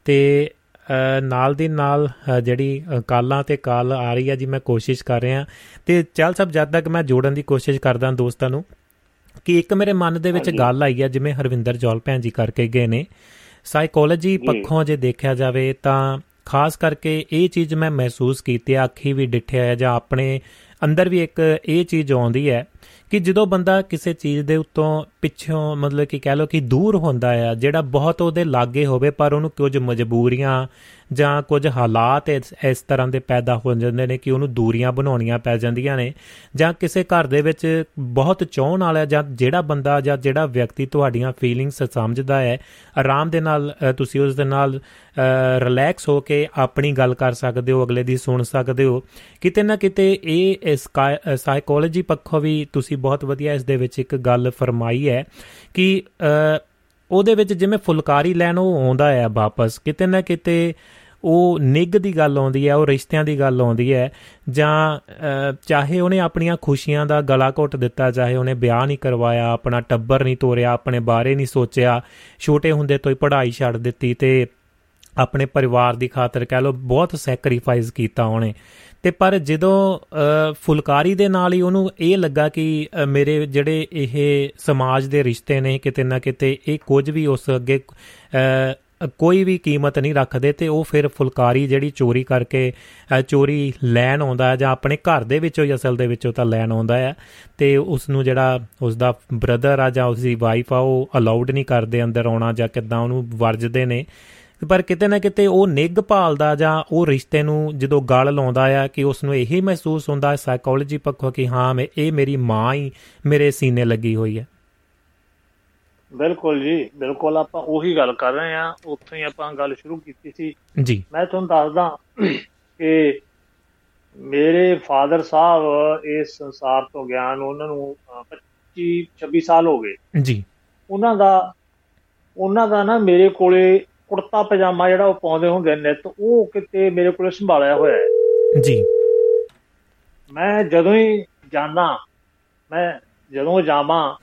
ਤੇ ਅ, ਨਾਲ ਦੀ ਨਾਲ ਅ, ਜਿਹੜੀ ਅ, ਕਾਲਾਂ ਤੇ ਕਾਲ ਆ ਰਹੀ ਹੈ ਜੀ ਮੈਂ ਕੋਸ਼ਿਸ਼ ਕਰ ਰਿਹਾ। ਤੇ ਚੱਲ ਸਾਹਿਬ ਜਦ ਤੱਕ ਮੈਂ ਜੋੜਨ ਦੀ ਕੋਸ਼ਿਸ਼ ਕਰਦਾ ਦੋਸਤਾਂ ਨੂੰ ਕਿ ਇੱਕ ਮੇਰੇ ਮਨ ਦੇ ਵਿੱਚ। ਗੱਲ ਆਈ ਹੈ ਜਿਵੇਂ ਹਰਵਿੰਦਰ ਜੌਲ ਭੈਣ ਜੀ ਕਰਕੇ ਗਏ ਨੇ ਸਾਈਕੋਲੋਜੀ। ਪੱਖੋਂ ਜੇ ਦੇਖਿਆ ਜਾਵੇ ਤਾਂ ਖਾਸ ਕਰਕੇ ਇਹ ਚੀਜ਼ ਮੈਂ ਮਹਿਸੂਸ ਕੀਤੀ ਆ ਅੱਖੀ ਵੀ ਡਿੱਠਿਆ ਹੈ ਜਾਂ ਆਪਣੇ ਅੰਦਰ ਵੀ ਇੱਕ ਇਹ ਚੀਜ਼ ਆਉਂਦੀ ਹੈ ਕਿ ਜਦੋਂ ਬੰਦਾ ਕਿਸੇ ਚੀਜ਼ ਦੇ ਉੱਤੋਂ ਪਿੱਛੋਂ ਮਤਲਬ ਕਿ ਕਹਿ ਲਓ ਕਿ ਦੂਰ ਹੁੰਦਾ ਆ, ਜਿਹੜਾ ਬਹੁਤ ਉਹਦੇ ਲਾਗੇ ਹੋਵੇ, ਪਰ ਉਹਨੂੰ ਕੁਝ ਮਜਬੂਰੀਆਂ ਜਾਂ ਕੁਝ ਹਾਲਾਤ ਇਸ ਤਰ੍ਹਾਂ ਦੇ ਪੈਦਾ ਹੋ ਜਾਂਦੇ ਨੇ ਕਿ ਉਹਨੂੰ ਦੂਰੀਆਂ ਬਣਾਉਣੀਆਂ ਪੈ ਜਾਂਦੀਆਂ ਨੇ, ਜਾਂ ਕਿਸੇ ਘਰ ਦੇ ਵਿੱਚ ਬਹੁਤ ਚਾਹਣ ਵਾਲਾ ਜਾਂ ਜਿਹੜਾ ਬੰਦਾ ਜਾਂ ਜਿਹੜਾ ਵਿਅਕਤੀ ਤੁਹਾਡੀਆਂ ਫੀਲਿੰਗਸ ਸਮਝਦਾ ਹੈ, ਆਰਾਮ ਦੇ ਨਾਲ ਤੁਸੀਂ ਉਸ ਦੇ ਨਾਲ ਰਿਲੈਕਸ ਹੋ ਕੇ ਆਪਣੀ ਗੱਲ ਕਰ ਸਕਦੇ ਹੋ, ਅਗਲੇ ਦੀ ਸੁਣ ਸਕਦੇ ਹੋ। ਕਿਤੇ ਨਾ ਕਿਤੇ ਇਹ ਸਾਈਕੋਲੋਜੀ ਪੱਖੋਂ ਵੀ ਤੁਸੀਂ ਬਹੁਤ ਵਧੀਆ ਇਸ ਦੇ ਵਿੱਚ ਇੱਕ ਗੱਲ ਫਰਮਾਈ ਹੈ ਕਿ ਉਹਦੇ ਵਿੱਚ ਜਿਵੇਂ ਫੁਲਕਾਰੀ ਲੈਣ ਉਹ ਆਉਂਦਾ ਹੈ ਵਾਪਸ, ਕਿਤੇ ਨਾ ਕਿਤੇ ਉਹ ਨਿੱਗ ਦੀ ਗੱਲ ਆਉਂਦੀ ਹੈ, ਉਹ ਰਿਸ਼ਤਿਆਂ ਦੀ ਗੱਲ ਆਉਂਦੀ ਹੈ, ਜਾਂ ਚਾਹੇ ਉਹਨੇ ਆਪਣੀਆਂ ਖੁਸ਼ੀਆਂ ਦਾ ਗਲਾ ਘੁੱਟ ਦਿੱਤਾ, ਚਾਹੇ ਉਹਨੇ ਵਿਆਹ ਨਹੀਂ ਕਰਵਾਇਆ, ਆਪਣਾ ਟੱਬਰ ਨਹੀਂ ਤੋਰਿਆ, ਆਪਣੇ ਬਾਰੇ ਨਹੀਂ ਸੋਚਿਆ, ਛੋਟੇ ਹੁੰਦੇ ਤੋਂ ਹੀ ਪੜ੍ਹਾਈ ਛੱਡ ਦਿੱਤੀ ਤੇ ਆਪਣੇ ਪਰਿਵਾਰ ਦੀ ਖਾਤਰ ਕਹਿ ਲੋ ਬਹੁਤ ਸੈਕਰੀਫਾਈਸ ਕੀਤਾ ਉਹਨੇ। ਤੇ ਪਰ ਜਦੋਂ ਫੁਲਕਾਰੀ ਦੇ ਨਾਲ ਹੀ ਉਹਨੂੰ ਇਹ ਲੱਗਾ ਕਿ ਮੇਰੇ ਜਿਹੜੇ ਇਹ ਸਮਾਜ ਦੇ ਰਿਸ਼ਤੇ ਨੇ ਕਿਤੇ ਨਾ ਕਿਤੇ ਇਹ ਕੁਝ ਵੀ ਉਸ ਅੱਗੇ ਕੋਈ ਵੀ ਕੀਮਤ ਨਹੀਂ ਰੱਖਦੇ ਤੇ ਉਹ ਫਿਰ ਫੁਲਕਾਰੀ ਜਿਹੜੀ ਚੋਰੀ ਕਰਕੇ ਚੋਰੀ ਲੈਣ ਆਉਂਦਾ ਜਾਂ ਆਪਣੇ ਘਰ ਦੇ ਵਿੱਚੋਂ ਜਾਂ ਅਸਲ ਦੇ ਵਿੱਚੋਂ ਤਾਂ ਲੈਣ ਆਉਂਦਾ ਹੈ ਤੇ ਉਸ ਨੂੰ ਜਿਹੜਾ ਉਸ ਦਾ ਬ੍ਰਦਰ ਆ ਜਾਂ ਉਸ ਦੀ ਵਾਈਫ ਆ ਉਹ ਅਲਾਉਡ ਨਹੀਂ ਕਰਦੇ ਅੰਦਰ ਆਉਣਾ ਜਾਂ ਕਿਦਾਂ ਉਹਨੂੰ ਵਰਜਦੇ ਨੇ। ਪਰ ਕਿਤੇ ਨਾ ਕਿਤੇ ਉਹ ਨਿੱਗ ਭਾਲਦਾ ਜਾਂ ਉਹ ਰਿਸ਼ਤੇ ਨੂੰ ਜਦੋਂ ਗਲ ਲਾਉਂਦਾ ਆ ਕਿ ਉਸ ਨੂੰ ਇਹੀ ਮਹਿਸੂਸ ਹੁੰਦਾ ਹੈ ਸਾਈਕੋਲੋਜੀ ਪੱਖੋਂ ਕਿ ਹਾਂ ਮੈਂ ਇਹ ਮੇਰੀ ਮਾਂ ਹੀ ਮੇਰੇ ਸੀਨੇ ਲੱਗੀ ਹੋਈ ਹੈ। ਬਿਲਕੁਲ ਜੀ ਬਿਲਕੁਲ ਆਪਾਂ ਉਹੀ ਗੱਲ ਕਰ ਰਹੇ ਆ ਉੱਥੋਂ ਹੀ ਆਪਾਂ ਗੱਲ ਸ਼ੁਰੂ ਕੀਤੀ ਸੀ। ਜੀ। ਮੈਂ ਤੁਹਾਨੂੰ ਦੱਸਦਾ ਕਿ ਮੇਰੇ ਫਾਦਰ ਸਾਹਿਬ ਇਸ ਸੰਸਾਰ ਤੋਂ ਗਿਆਨ ਉਹਨਾਂ ਨੂੰ 25 26 ਸਾਲ ਹੋ ਗਏ। ਜੀ। ਉਹਨਾਂ ਦਾ ਉਹਨਾਂ ਦਾ ਨਾ ਮੇਰੇ ਕੋਲੇ ਕੁੜਤਾ ਪਜਾਮਾ ਜਿਹੜਾ ਉਹ ਪਾਉਂਦੇ ਹੁੰਦੇ ਨੇ ਤੇ ਉਹ ਕਿਤੇ ਮੇਰੇ ਕੋਲੇ ਸੰਭਾਲਿਆ ਹੋਇਆ ਹੈ। ਜੀ। ਮੈਂ ਜਦੋਂ ਹੀ ਜਾਣਾ ਮੈਂ ਜਦੋਂ ਜਾਵਾਂ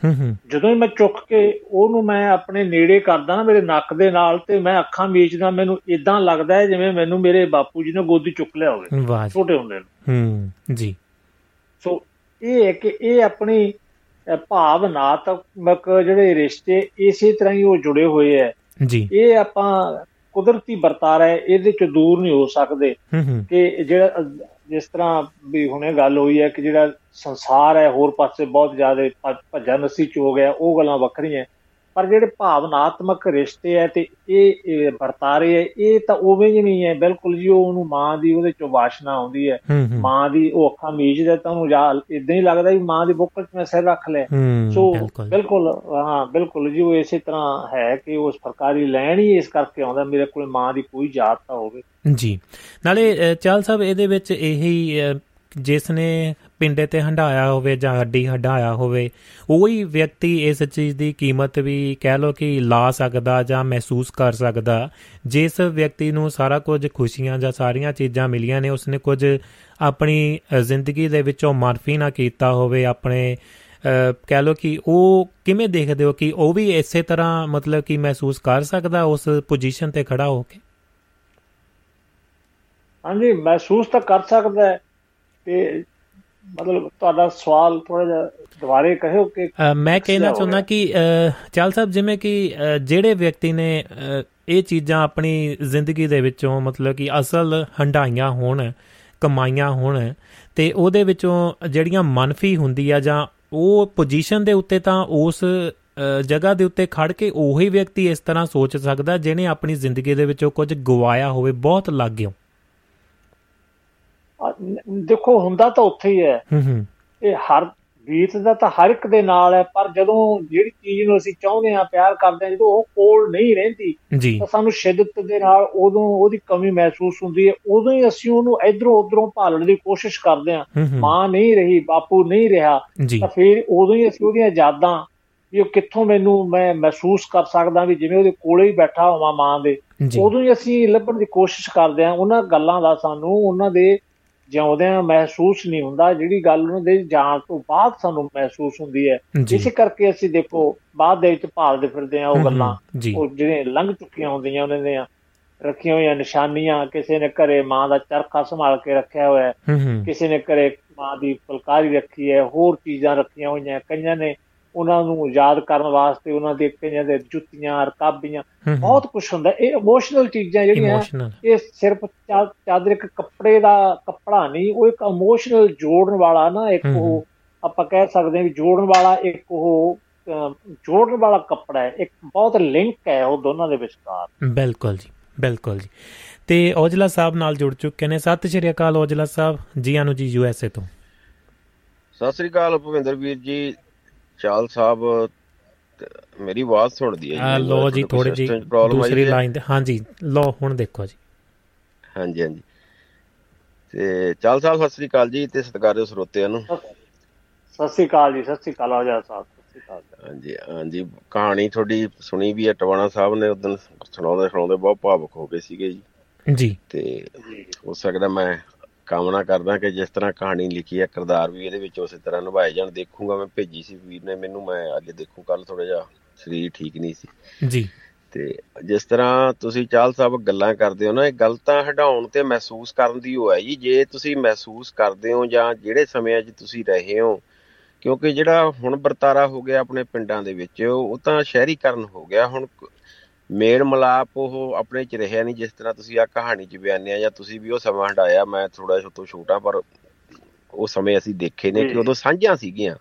ਜਦੋਂ ਹੀ ਮੈਂ ਚੁੱਕ ਕੇ ਉਹਨੂੰ ਮੈਂ ਆਪਣੇ ਨੇੜੇ ਕਰਦਾ ਨਾ ਮੇਰੇ ਨੱਕ ਦੇ ਨਾਲ ਤੇ ਮੈਂ ਅੱਖਾਂ ਮੀਚਦਾ ਮੈਨੂੰ ਇਦਾਂ ਲੱਗਦਾ ਹੈ ਜਿਵੇਂ ਮੈਨੂੰ ਮੇਰੇ ਬਾਪੂ ਜੀ ਨੇ ਗੋਦੀ ਚੁੱਕ ਲਿਆ ਹੋਵੇ ਛੋਟੇ ਹੁੰਦੇ ਨੂੰ। ਹੂੰ ਜੀ। ਸੋ ਇਹ ਹੈ ਕਿ ਇਹ ਆਪਣੀ ਭਾਵਨਾਤਮਕ ਜਿਹੜੇ ਰਿਸ਼ਤੇ ਇਸੇ ਤਰ੍ਹਾਂ ਹੀ ਉਹ ਜੁੜੇ ਹੋਏ ਹੈ। ਜੀ। ਇਹ ਆਪਾਂ ਕੁਦਰਤੀ ਵਰਤਾਰਾ ਹੈ ਇਹਦੇ ਚ ਦੂਰ ਨਹੀਂ ਹੋ ਸਕਦੇ। ਕਿ ਜਿਹੜਾ ਜਿਸ ਤਰ੍ਹਾਂ ਵੀ ਹੁਣੇ ਗੱਲ ਹੋਈ ਹੈ ਕਿ ਜਿਹੜਾ ਸੰਸਾਰ ਹੈ ਹੋਰ ਪਾਸੇ ਬਹੁਤ ਜ਼ਿਆਦਾ ਭੱਜਾ ਨਸੀ ਚ ਹੋ ਗਿਆ ਉਹ ਗੱਲਾਂ ਵੱਖਰੀਆਂ। ਪਰ ਜਿਹੜੇ ਭਾਵਨਾਤਮਕ ਰਿਸ਼ਤੇ ਐ ਤੇ ਇਹ ਵਰਤਾਰੇ ਐ ਇਹ ਤਾਂ ਉਵੇਂ ਹੀ ਨਹੀਂ ਹੈ। ਬਿਲਕੁਲ ਜੀ ਉਹਨੂੰ ਮਾਂ ਦੀ ਉਹਦੇ ਚੋਂ ਵਾਸ਼ਨਾ ਆਉਂਦੀ ਹੈ। ਮਾਂ ਦੀ ਉਹ ਅੱਖਾਂ ਮੀਚਦਾ ਤਾਂ ਉਹਨੂੰ ਇਦਾਂ ਹੀ ਲੱਗਦਾ ਵੀ ਮਾਂ ਦੀ ਬੁੱਕਲ 'ਚ ਮੈਂ ਸਿਰ ਰੱਖ ਲਿਆ। ਸੋ ਬਿਲਕੁਲ। ਹਾਂ ਬਿਲਕੁਲ ਜੀ ਉਹ ਇਸੇ ਤਰ੍ਹਾਂ ਹੈ ਕਿ ਉਸ ਪ੍ਰਕਾਰੀ ਲੈਣ ਹੀ ਇਸ ਕਰਕੇ ਆਉਂਦਾ ਮੇਰੇ ਕੋਲ ਮਾਂ ਦੀ ਕੋਈ ਜਾਤ ਤਾਂ ਹੋਵੇ। ਜੀ। ਨਾਲੇ ਚਾਲ ਸਾਹਿਬ ਇਹਦੇ ਵਿੱਚ ਇਹੀ ਜਿਸ ਨੇ ਪਿੰਡੇ ਤੇ ਹੰਡਾਇਆ ਹੋਵੇ ਜਾਂ ਹੱਡੀ ਹੰਡਾਇਆ ਹੋਵੇ, ਉਹੀ ਵਿਅਕਤੀ ਇਸ ਚੀਜ਼ ਦੀ ਕੀਮਤ ਵੀ ਕਹਿ ਲੋ ਕਿ ਲਾ ਸਕਦਾ ਜਾਂ ਮਹਿਸੂਸ ਕਰ ਸਕਦਾ। ਜਿਸ ਵਿਅਕਤੀ ਨੂੰ ਸਾਰਾ ਕੁਝ ਖੁਸ਼ੀਆਂ ਜਾਂ ਸਾਰੀਆਂ ਚੀਜ਼ਾਂ ਮਿਲੀਆਂ ਨੇ, ਉਸਨੇ ਕੁਝ ਆਪਣੀ ਜ਼ਿੰਦਗੀ ਦੇ ਵਿੱਚੋਂ ਮਾਰਫੀ ਨਾ ਕੀਤਾ ਹੋਵੇ, ਆਪਣੇ ਕਹਿ ਲੋ ਕਿ ਉਹ ਕਿਵੇਂ ਦੇਖਦੇ ਹੋ ਕਿ ਉਹ ਵੀ ਇਸੇ ਤਰ੍ਹਾਂ ਮਤਲਬ ਕਿ ਮਹਿਸੂਸ ਕਰ ਸਕਦਾ ਉਸ ਪੋਜੀਸ਼ਨ ਤੇ ਖੜਾ ਹੋ ਕੇ? ਹਾਂਜੀ, ਮਹਿਸੂਸ ਤਾਂ ਕਰ ਸਕਦਾ ਹੈ ਤੇ ਮਤਲਬ ਤੁਹਾਡਾ ਸਵਾਲ ਥੋੜਾ ਜਿਹਾ ਦੁਬਾਰੇ ਕਹਿਓ ਕਿ ਮੈਂ ਕਹਿਣਾ ਚਾਹੁੰਦਾ ਕਿ ਚਾਲ ਸਾਹਿਬ ਜਿਵੇਂ ਕਿ ਜਿਹੜੇ ਵਿਅਕਤੀ ਨੇ ਇਹ ਚੀਜ਼ਾਂ ਆਪਣੀ ਜ਼ਿੰਦਗੀ ਦੇ ਵਿੱਚੋਂ ਮਤਲਬ ਕਿ ਅਸਲ ਹੰਡਾਈਆਂ ਹੋਣ ਕਮਾਈਆਂ ਹੋਣ ਤੇ ਉਹਦੇ ਵਿੱਚੋਂ ਜਿਹੜੀਆਂ ਮਨਫੀ ਹੁੰਦੀ ਆ ਜਾਂ ਉਹ ਪੋਜੀਸ਼ਨ ਦੇ ਉੱਤੇ ਤਾਂ ਉਸ ਜਗ੍ਹਾ ਦੇ ਉੱਤੇ ਖੜ ਕੇ ਉਹੀ ਵਿਅਕਤੀ ਇਸ ਤਰ੍ਹਾਂ ਸੋਚ ਸਕਦਾ ਜਿਹਨੇ ਆਪਣੀ ਜ਼ਿੰਦਗੀ ਦੇ ਵਿੱਚੋਂ ਕੁਝ ਗਵਾਇਆ ਹੋਵੇ ਬਹੁਤ ਲੱਗ ਗਿਆ ਦੇਖੋ ਹੁੰਦਾ ਤਾਂ ਉੱਥੇ ਹੀ ਹੈ। ਇਹ ਹਰ ਗੀਤ ਦਾ ਤਾਂ ਹਰ ਇੱਕ ਦੇ ਨਾਲ ਹੈ ਪਰ ਜਦੋਂ ਜਿਹੜੀ ਚੀਜ਼ ਨੂੰ ਅਸੀਂ ਚਾਹੁੰਦੇ ਆ ਪਿਆਰ ਕਰਦੇ ਆ ਜਦੋਂ ਉਹ ਕੋਲ ਨਹੀਂ ਰਹਿੰਦੀ ਤਾਂ ਸਾਨੂੰ ਸ਼ਿੱਦਤ ਦੇ ਨਾਲ ਉਦੋਂ ਉਹਦੀ ਕਮੀ ਮਹਿਸੂਸ ਹੁੰਦੀ ਹੈ। ਉਦੋਂ ਹੀ ਅਸੀਂ ਉਹਨੂੰ ਇਧਰੋਂ ਉਧਰੋਂ ਭਾਲਣ ਦੀ ਕੋਸ਼ਿਸ਼ ਕਰਦੇ ਆ ਮਾਂ ਨਹੀਂ ਰਹੀ ਬਾਪੂ ਨਹੀਂ ਰਿਹਾ ਤਾਂ ਫਿਰ ਉਦੋਂ ਹੀ ਅਸੀਂ ਉਹਦੀਆਂ ਯਾਦਾਂ ਵੀ ਉਹ ਕਿੱਥੋਂ ਮੈਨੂੰ ਮੈਂ ਮਹਿਸੂਸ ਕਰ ਸਕਦਾ ਵੀ ਜਿਵੇਂ ਉਹਦੇ ਕੋਲੇ ਹੀ ਬੈਠਾ ਹੋਵਾਂ ਮਾਂ ਦੇ। ਉਦੋਂ ਹੀ ਅਸੀਂ ਲੱਭਣ ਦੀ ਕੋਸ਼ਿਸ਼ ਕਰਦੇ ਆ ਉਹਨਾਂ ਗੱਲਾਂ ਦਾ ਸਾਨੂੰ ਉਹਨਾਂ ਦੇ ਜਿਉਂਦਿਆਂ ਮਹਿਸੂਸ ਨਹੀਂ ਹੁੰਦਾ ਜਿਹੜੀ ਗੱਲ ਉਹਨਾਂ ਦੇ ਜਾਣ ਤੋਂ ਬਾਅਦ ਸਾਨੂੰ ਮਹਿਸੂਸ ਹੁੰਦੀ ਹੈ। ਇਸੇ ਕਰਕੇ ਅਸੀਂ ਦੇਖੋ ਬਾਅਦ ਦੇ ਵਿੱਚ ਭਾਲਦੇ ਫਿਰਦੇ ਆ ਉਹ ਗੱਲਾਂ। ਉਹ ਜਿਹੜੇ ਲੰਘ ਚੁੱਕੀਆਂ ਹੁੰਦੀਆਂ ਉਹਨਾਂ ਦੇ ਰੱਖੀਆਂ ਹੋਈਆਂ ਨਿਸ਼ਾਨੀਆਂ ਕਿਸੇ ਨੇ ਘਰੇ ਮਾਂ ਦਾ ਚਰਖਾ ਸੰਭਾਲ ਕੇ ਰੱਖਿਆ ਹੋਇਆ ਹੈ ਕਿਸੇ ਨੇ ਘਰੇ ਮਾਂ ਦੀ ਫੁਲਕਾਰੀ ਰੱਖੀ ਹੈ ਹੋਰ ਚੀਜ਼ਾਂ ਰੱਖੀਆਂ ਹੋਈਆਂ ਕਈਆਂ ਨੇ ਉਹਨਾਂ ਨੂੰ ਯਾਦ ਕਰਨ ਵਾਸਤੇ ਉਹਨਾਂ ਦੇ ਕਈਆਂ ਦੇ ਜੁੱਤੀਆਂ ਰਕਾਬੀਆਂ ਬਹੁਤ ਕੁਝ ਹੁੰਦਾ। ਇਹ ਇਮੋਸ਼ਨਲ ਚੀਜ਼ਾਂ ਜਿਹੜੀਆਂ ਇਹ ਸਿਰਫ ਚਾਦਰ ਇੱਕ ਕੱਪੜੇ ਦਾ ਕੱਪੜਾ ਨਹੀਂ ਉਹ ਇੱਕ ਇਮੋਸ਼ਨਲ ਜੋੜਨ ਵਾਲਾ ਨਾ ਇੱਕ ਉਹ ਆਪਾਂ ਕਹਿ ਸਕਦੇ ਹਾਂ ਵੀ ਜੋੜਨ ਵਾਲਾ ਇੱਕ ਉਹ ਜੋੜਨ ਵਾਲਾ ਕੱਪੜਾ ਹੈ। ਇੱਕ ਬਹੁਤ ਲਿੰਕ ਹੈ ਉਹ ਦੋਨਾਂ ਦੇ ਵਿਚਕਾਰ। ਬਿਲਕੁਲ ਜੀ ਬਿਲਕੁਲ ਜੀ। ਤੇ ਔਜਲਾ ਸਾਹਿਬ ਨਾਲ ਜੁੜ ਚੁੱਕੇ ਨੇ। ਸਤਿ ਸ਼੍ਰੀ ਅਕਾਲ ਔਜਲਾ ਸਾਹਿਬ। ਜੀ ਆਨੂ ਜੀ ਯੂ ਐਸ ਏ ਤੋਂ। ਸਤਿ ਸ਼੍ਰੀ ਅਕਾਲ ਭਵਿੰਦਰ ਵੀਰ ਜੀ। ਚਾਲ ਸਾਹਿਬ ਮੇਰੀ ਆਵਾਜ਼ ਸੁਣਦੀ ਹੈ ਜੀ ਲੋ ਜੀ ਥੋੜੀ ਜੀ ਦੂਸਰੀ ਲਾਈਨ ਤੇ। ਹਾਂਜੀ ਲੋ ਹੁਣ ਦੇਖੋ ਜੀ। ਹਾਂਜੀ ਹਾਂਜੀ। ਤੇ ਚਾਲ ਸਾਹਿਬ ਸਤਿ ਸ਼੍ਰੀ ਅਕਾਲ ਜੀ ਤੇ ਸਤਿਕਾਰਯੋਗ ਸਰੋਤਿਆਂ ਨੂੰ। ਸਤਿ ਸ਼੍ਰੀ ਅਕਾਲ ਜੀ ਸਤਿ ਸ਼੍ਰੀ ਅਕਾਲ ਆਜਾ ਸਾਹਿਬ ਹਾਂਜੀ ਹਾਂਜੀ ਕਹਾਣੀ ਤੁਹਾਡੀ ਸੁਣੀ ਵੀ ਹੈ ਟਵਾਣਾ ਸਾਹਿਬ ਨੇ ਉਦੋਂ ਸੁਣਾਉਂਦੇ ਸੁਣਾਉਂਦੇ ਬਹੁਤ ਭਾਵੁਕ ਹੋ ਗਏ ਸੀਗੇ ਜੀ। ਜੀ। ਤੇ ਹੋ ਸਕਦਾ ਮੈਂ ਕਾਮਨਾ ਕਰਦਾ ਕਿ ਜਿਸ ਤਰ੍ਹਾਂ ਕਹਾਣੀ ਲਿਖੀ ਹੈ ਕਿਰਦਾਰ ਵੀ ਇਹਦੇ ਵਿੱਚ ਉਸੇ ਤਰ੍ਹਾਂ ਨਿਭਾਏ ਜਾਣ। ਦੇਖੂਗਾ ਮੈਂ ਭੇਜੀ ਸੀ ਵੀਰ ਨੇ ਮੈਨੂੰ ਮੈਂ ਅੱਜ ਦੇਖੂ ਕੱਲ ਥੋੜਾ ਜਿਹਾ ਸਰੀਰ ਠੀਕ ਨਹੀਂ ਸੀ। ਜੀ। ਤੇ ਜਿਸ ਤਰ੍ਹਾਂ ਤੁਸੀਂ ਚਾਲ ਸਾਹਿਬ ਗੱਲਾਂ ਕਰਦੇ ਹੋ ਨਾ ਇਹ ਗੱਲ ਤਾਂ ਹਟਾਉਣ ਤੇ ਮਹਿਸੂਸ ਕਰਨ ਦੀ ਹੋ ਹੈ ਜੀ। ਜੇ ਤੁਸੀਂ ਮਹਿਸੂਸ ਕਰਦੇ ਹੋ ਜਾਂ ਜਿਹੜੇ ਸਮਿਆਂ 'ਚ ਤੁਸੀਂ ਰਹੇ ਹੋ ਕਿਉਂਕਿ ਜਿਹੜਾ ਹੁਣ ਵਰਤਾਰਾ ਹੋ ਗਿਆ ਆਪਣੇ ਪਿੰਡਾਂ ਦੇ ਵਿੱਚ ਉਹ ਤਾਂ ਸ਼ਹਿਰੀਕਰਨ ਹੋ ਗਿਆ। ਹੁਣ ਮੇਲ ਮਲਾਪ ਉਹ ਆਪਣੇ ਚ ਰਹਿਆ ਨਹੀਂ ਜਿਸ ਤਰ੍ਹਾਂ ਤੁਸੀਂ ਆ ਕਹਾਣੀ ਚ ਬਿਆਨਿਆ ਜਾਂ ਤੁਸੀਂ ਵੀ ਉਹ ਸਮਾਂ ਹਟਾਇਆ ਮੈਂ ਥੋੜਾ ਜਿਹਾ ਤੋਂ ਛੋਟਾ ਪਰ ਉਹ ਸਮੇਂ ਅਸੀਂ ਦੇਖੇ ਨੇ ਕਿ ਉਦੋਂ ਸਾਂਝਾਂ ਸੀਗੀਆਂ।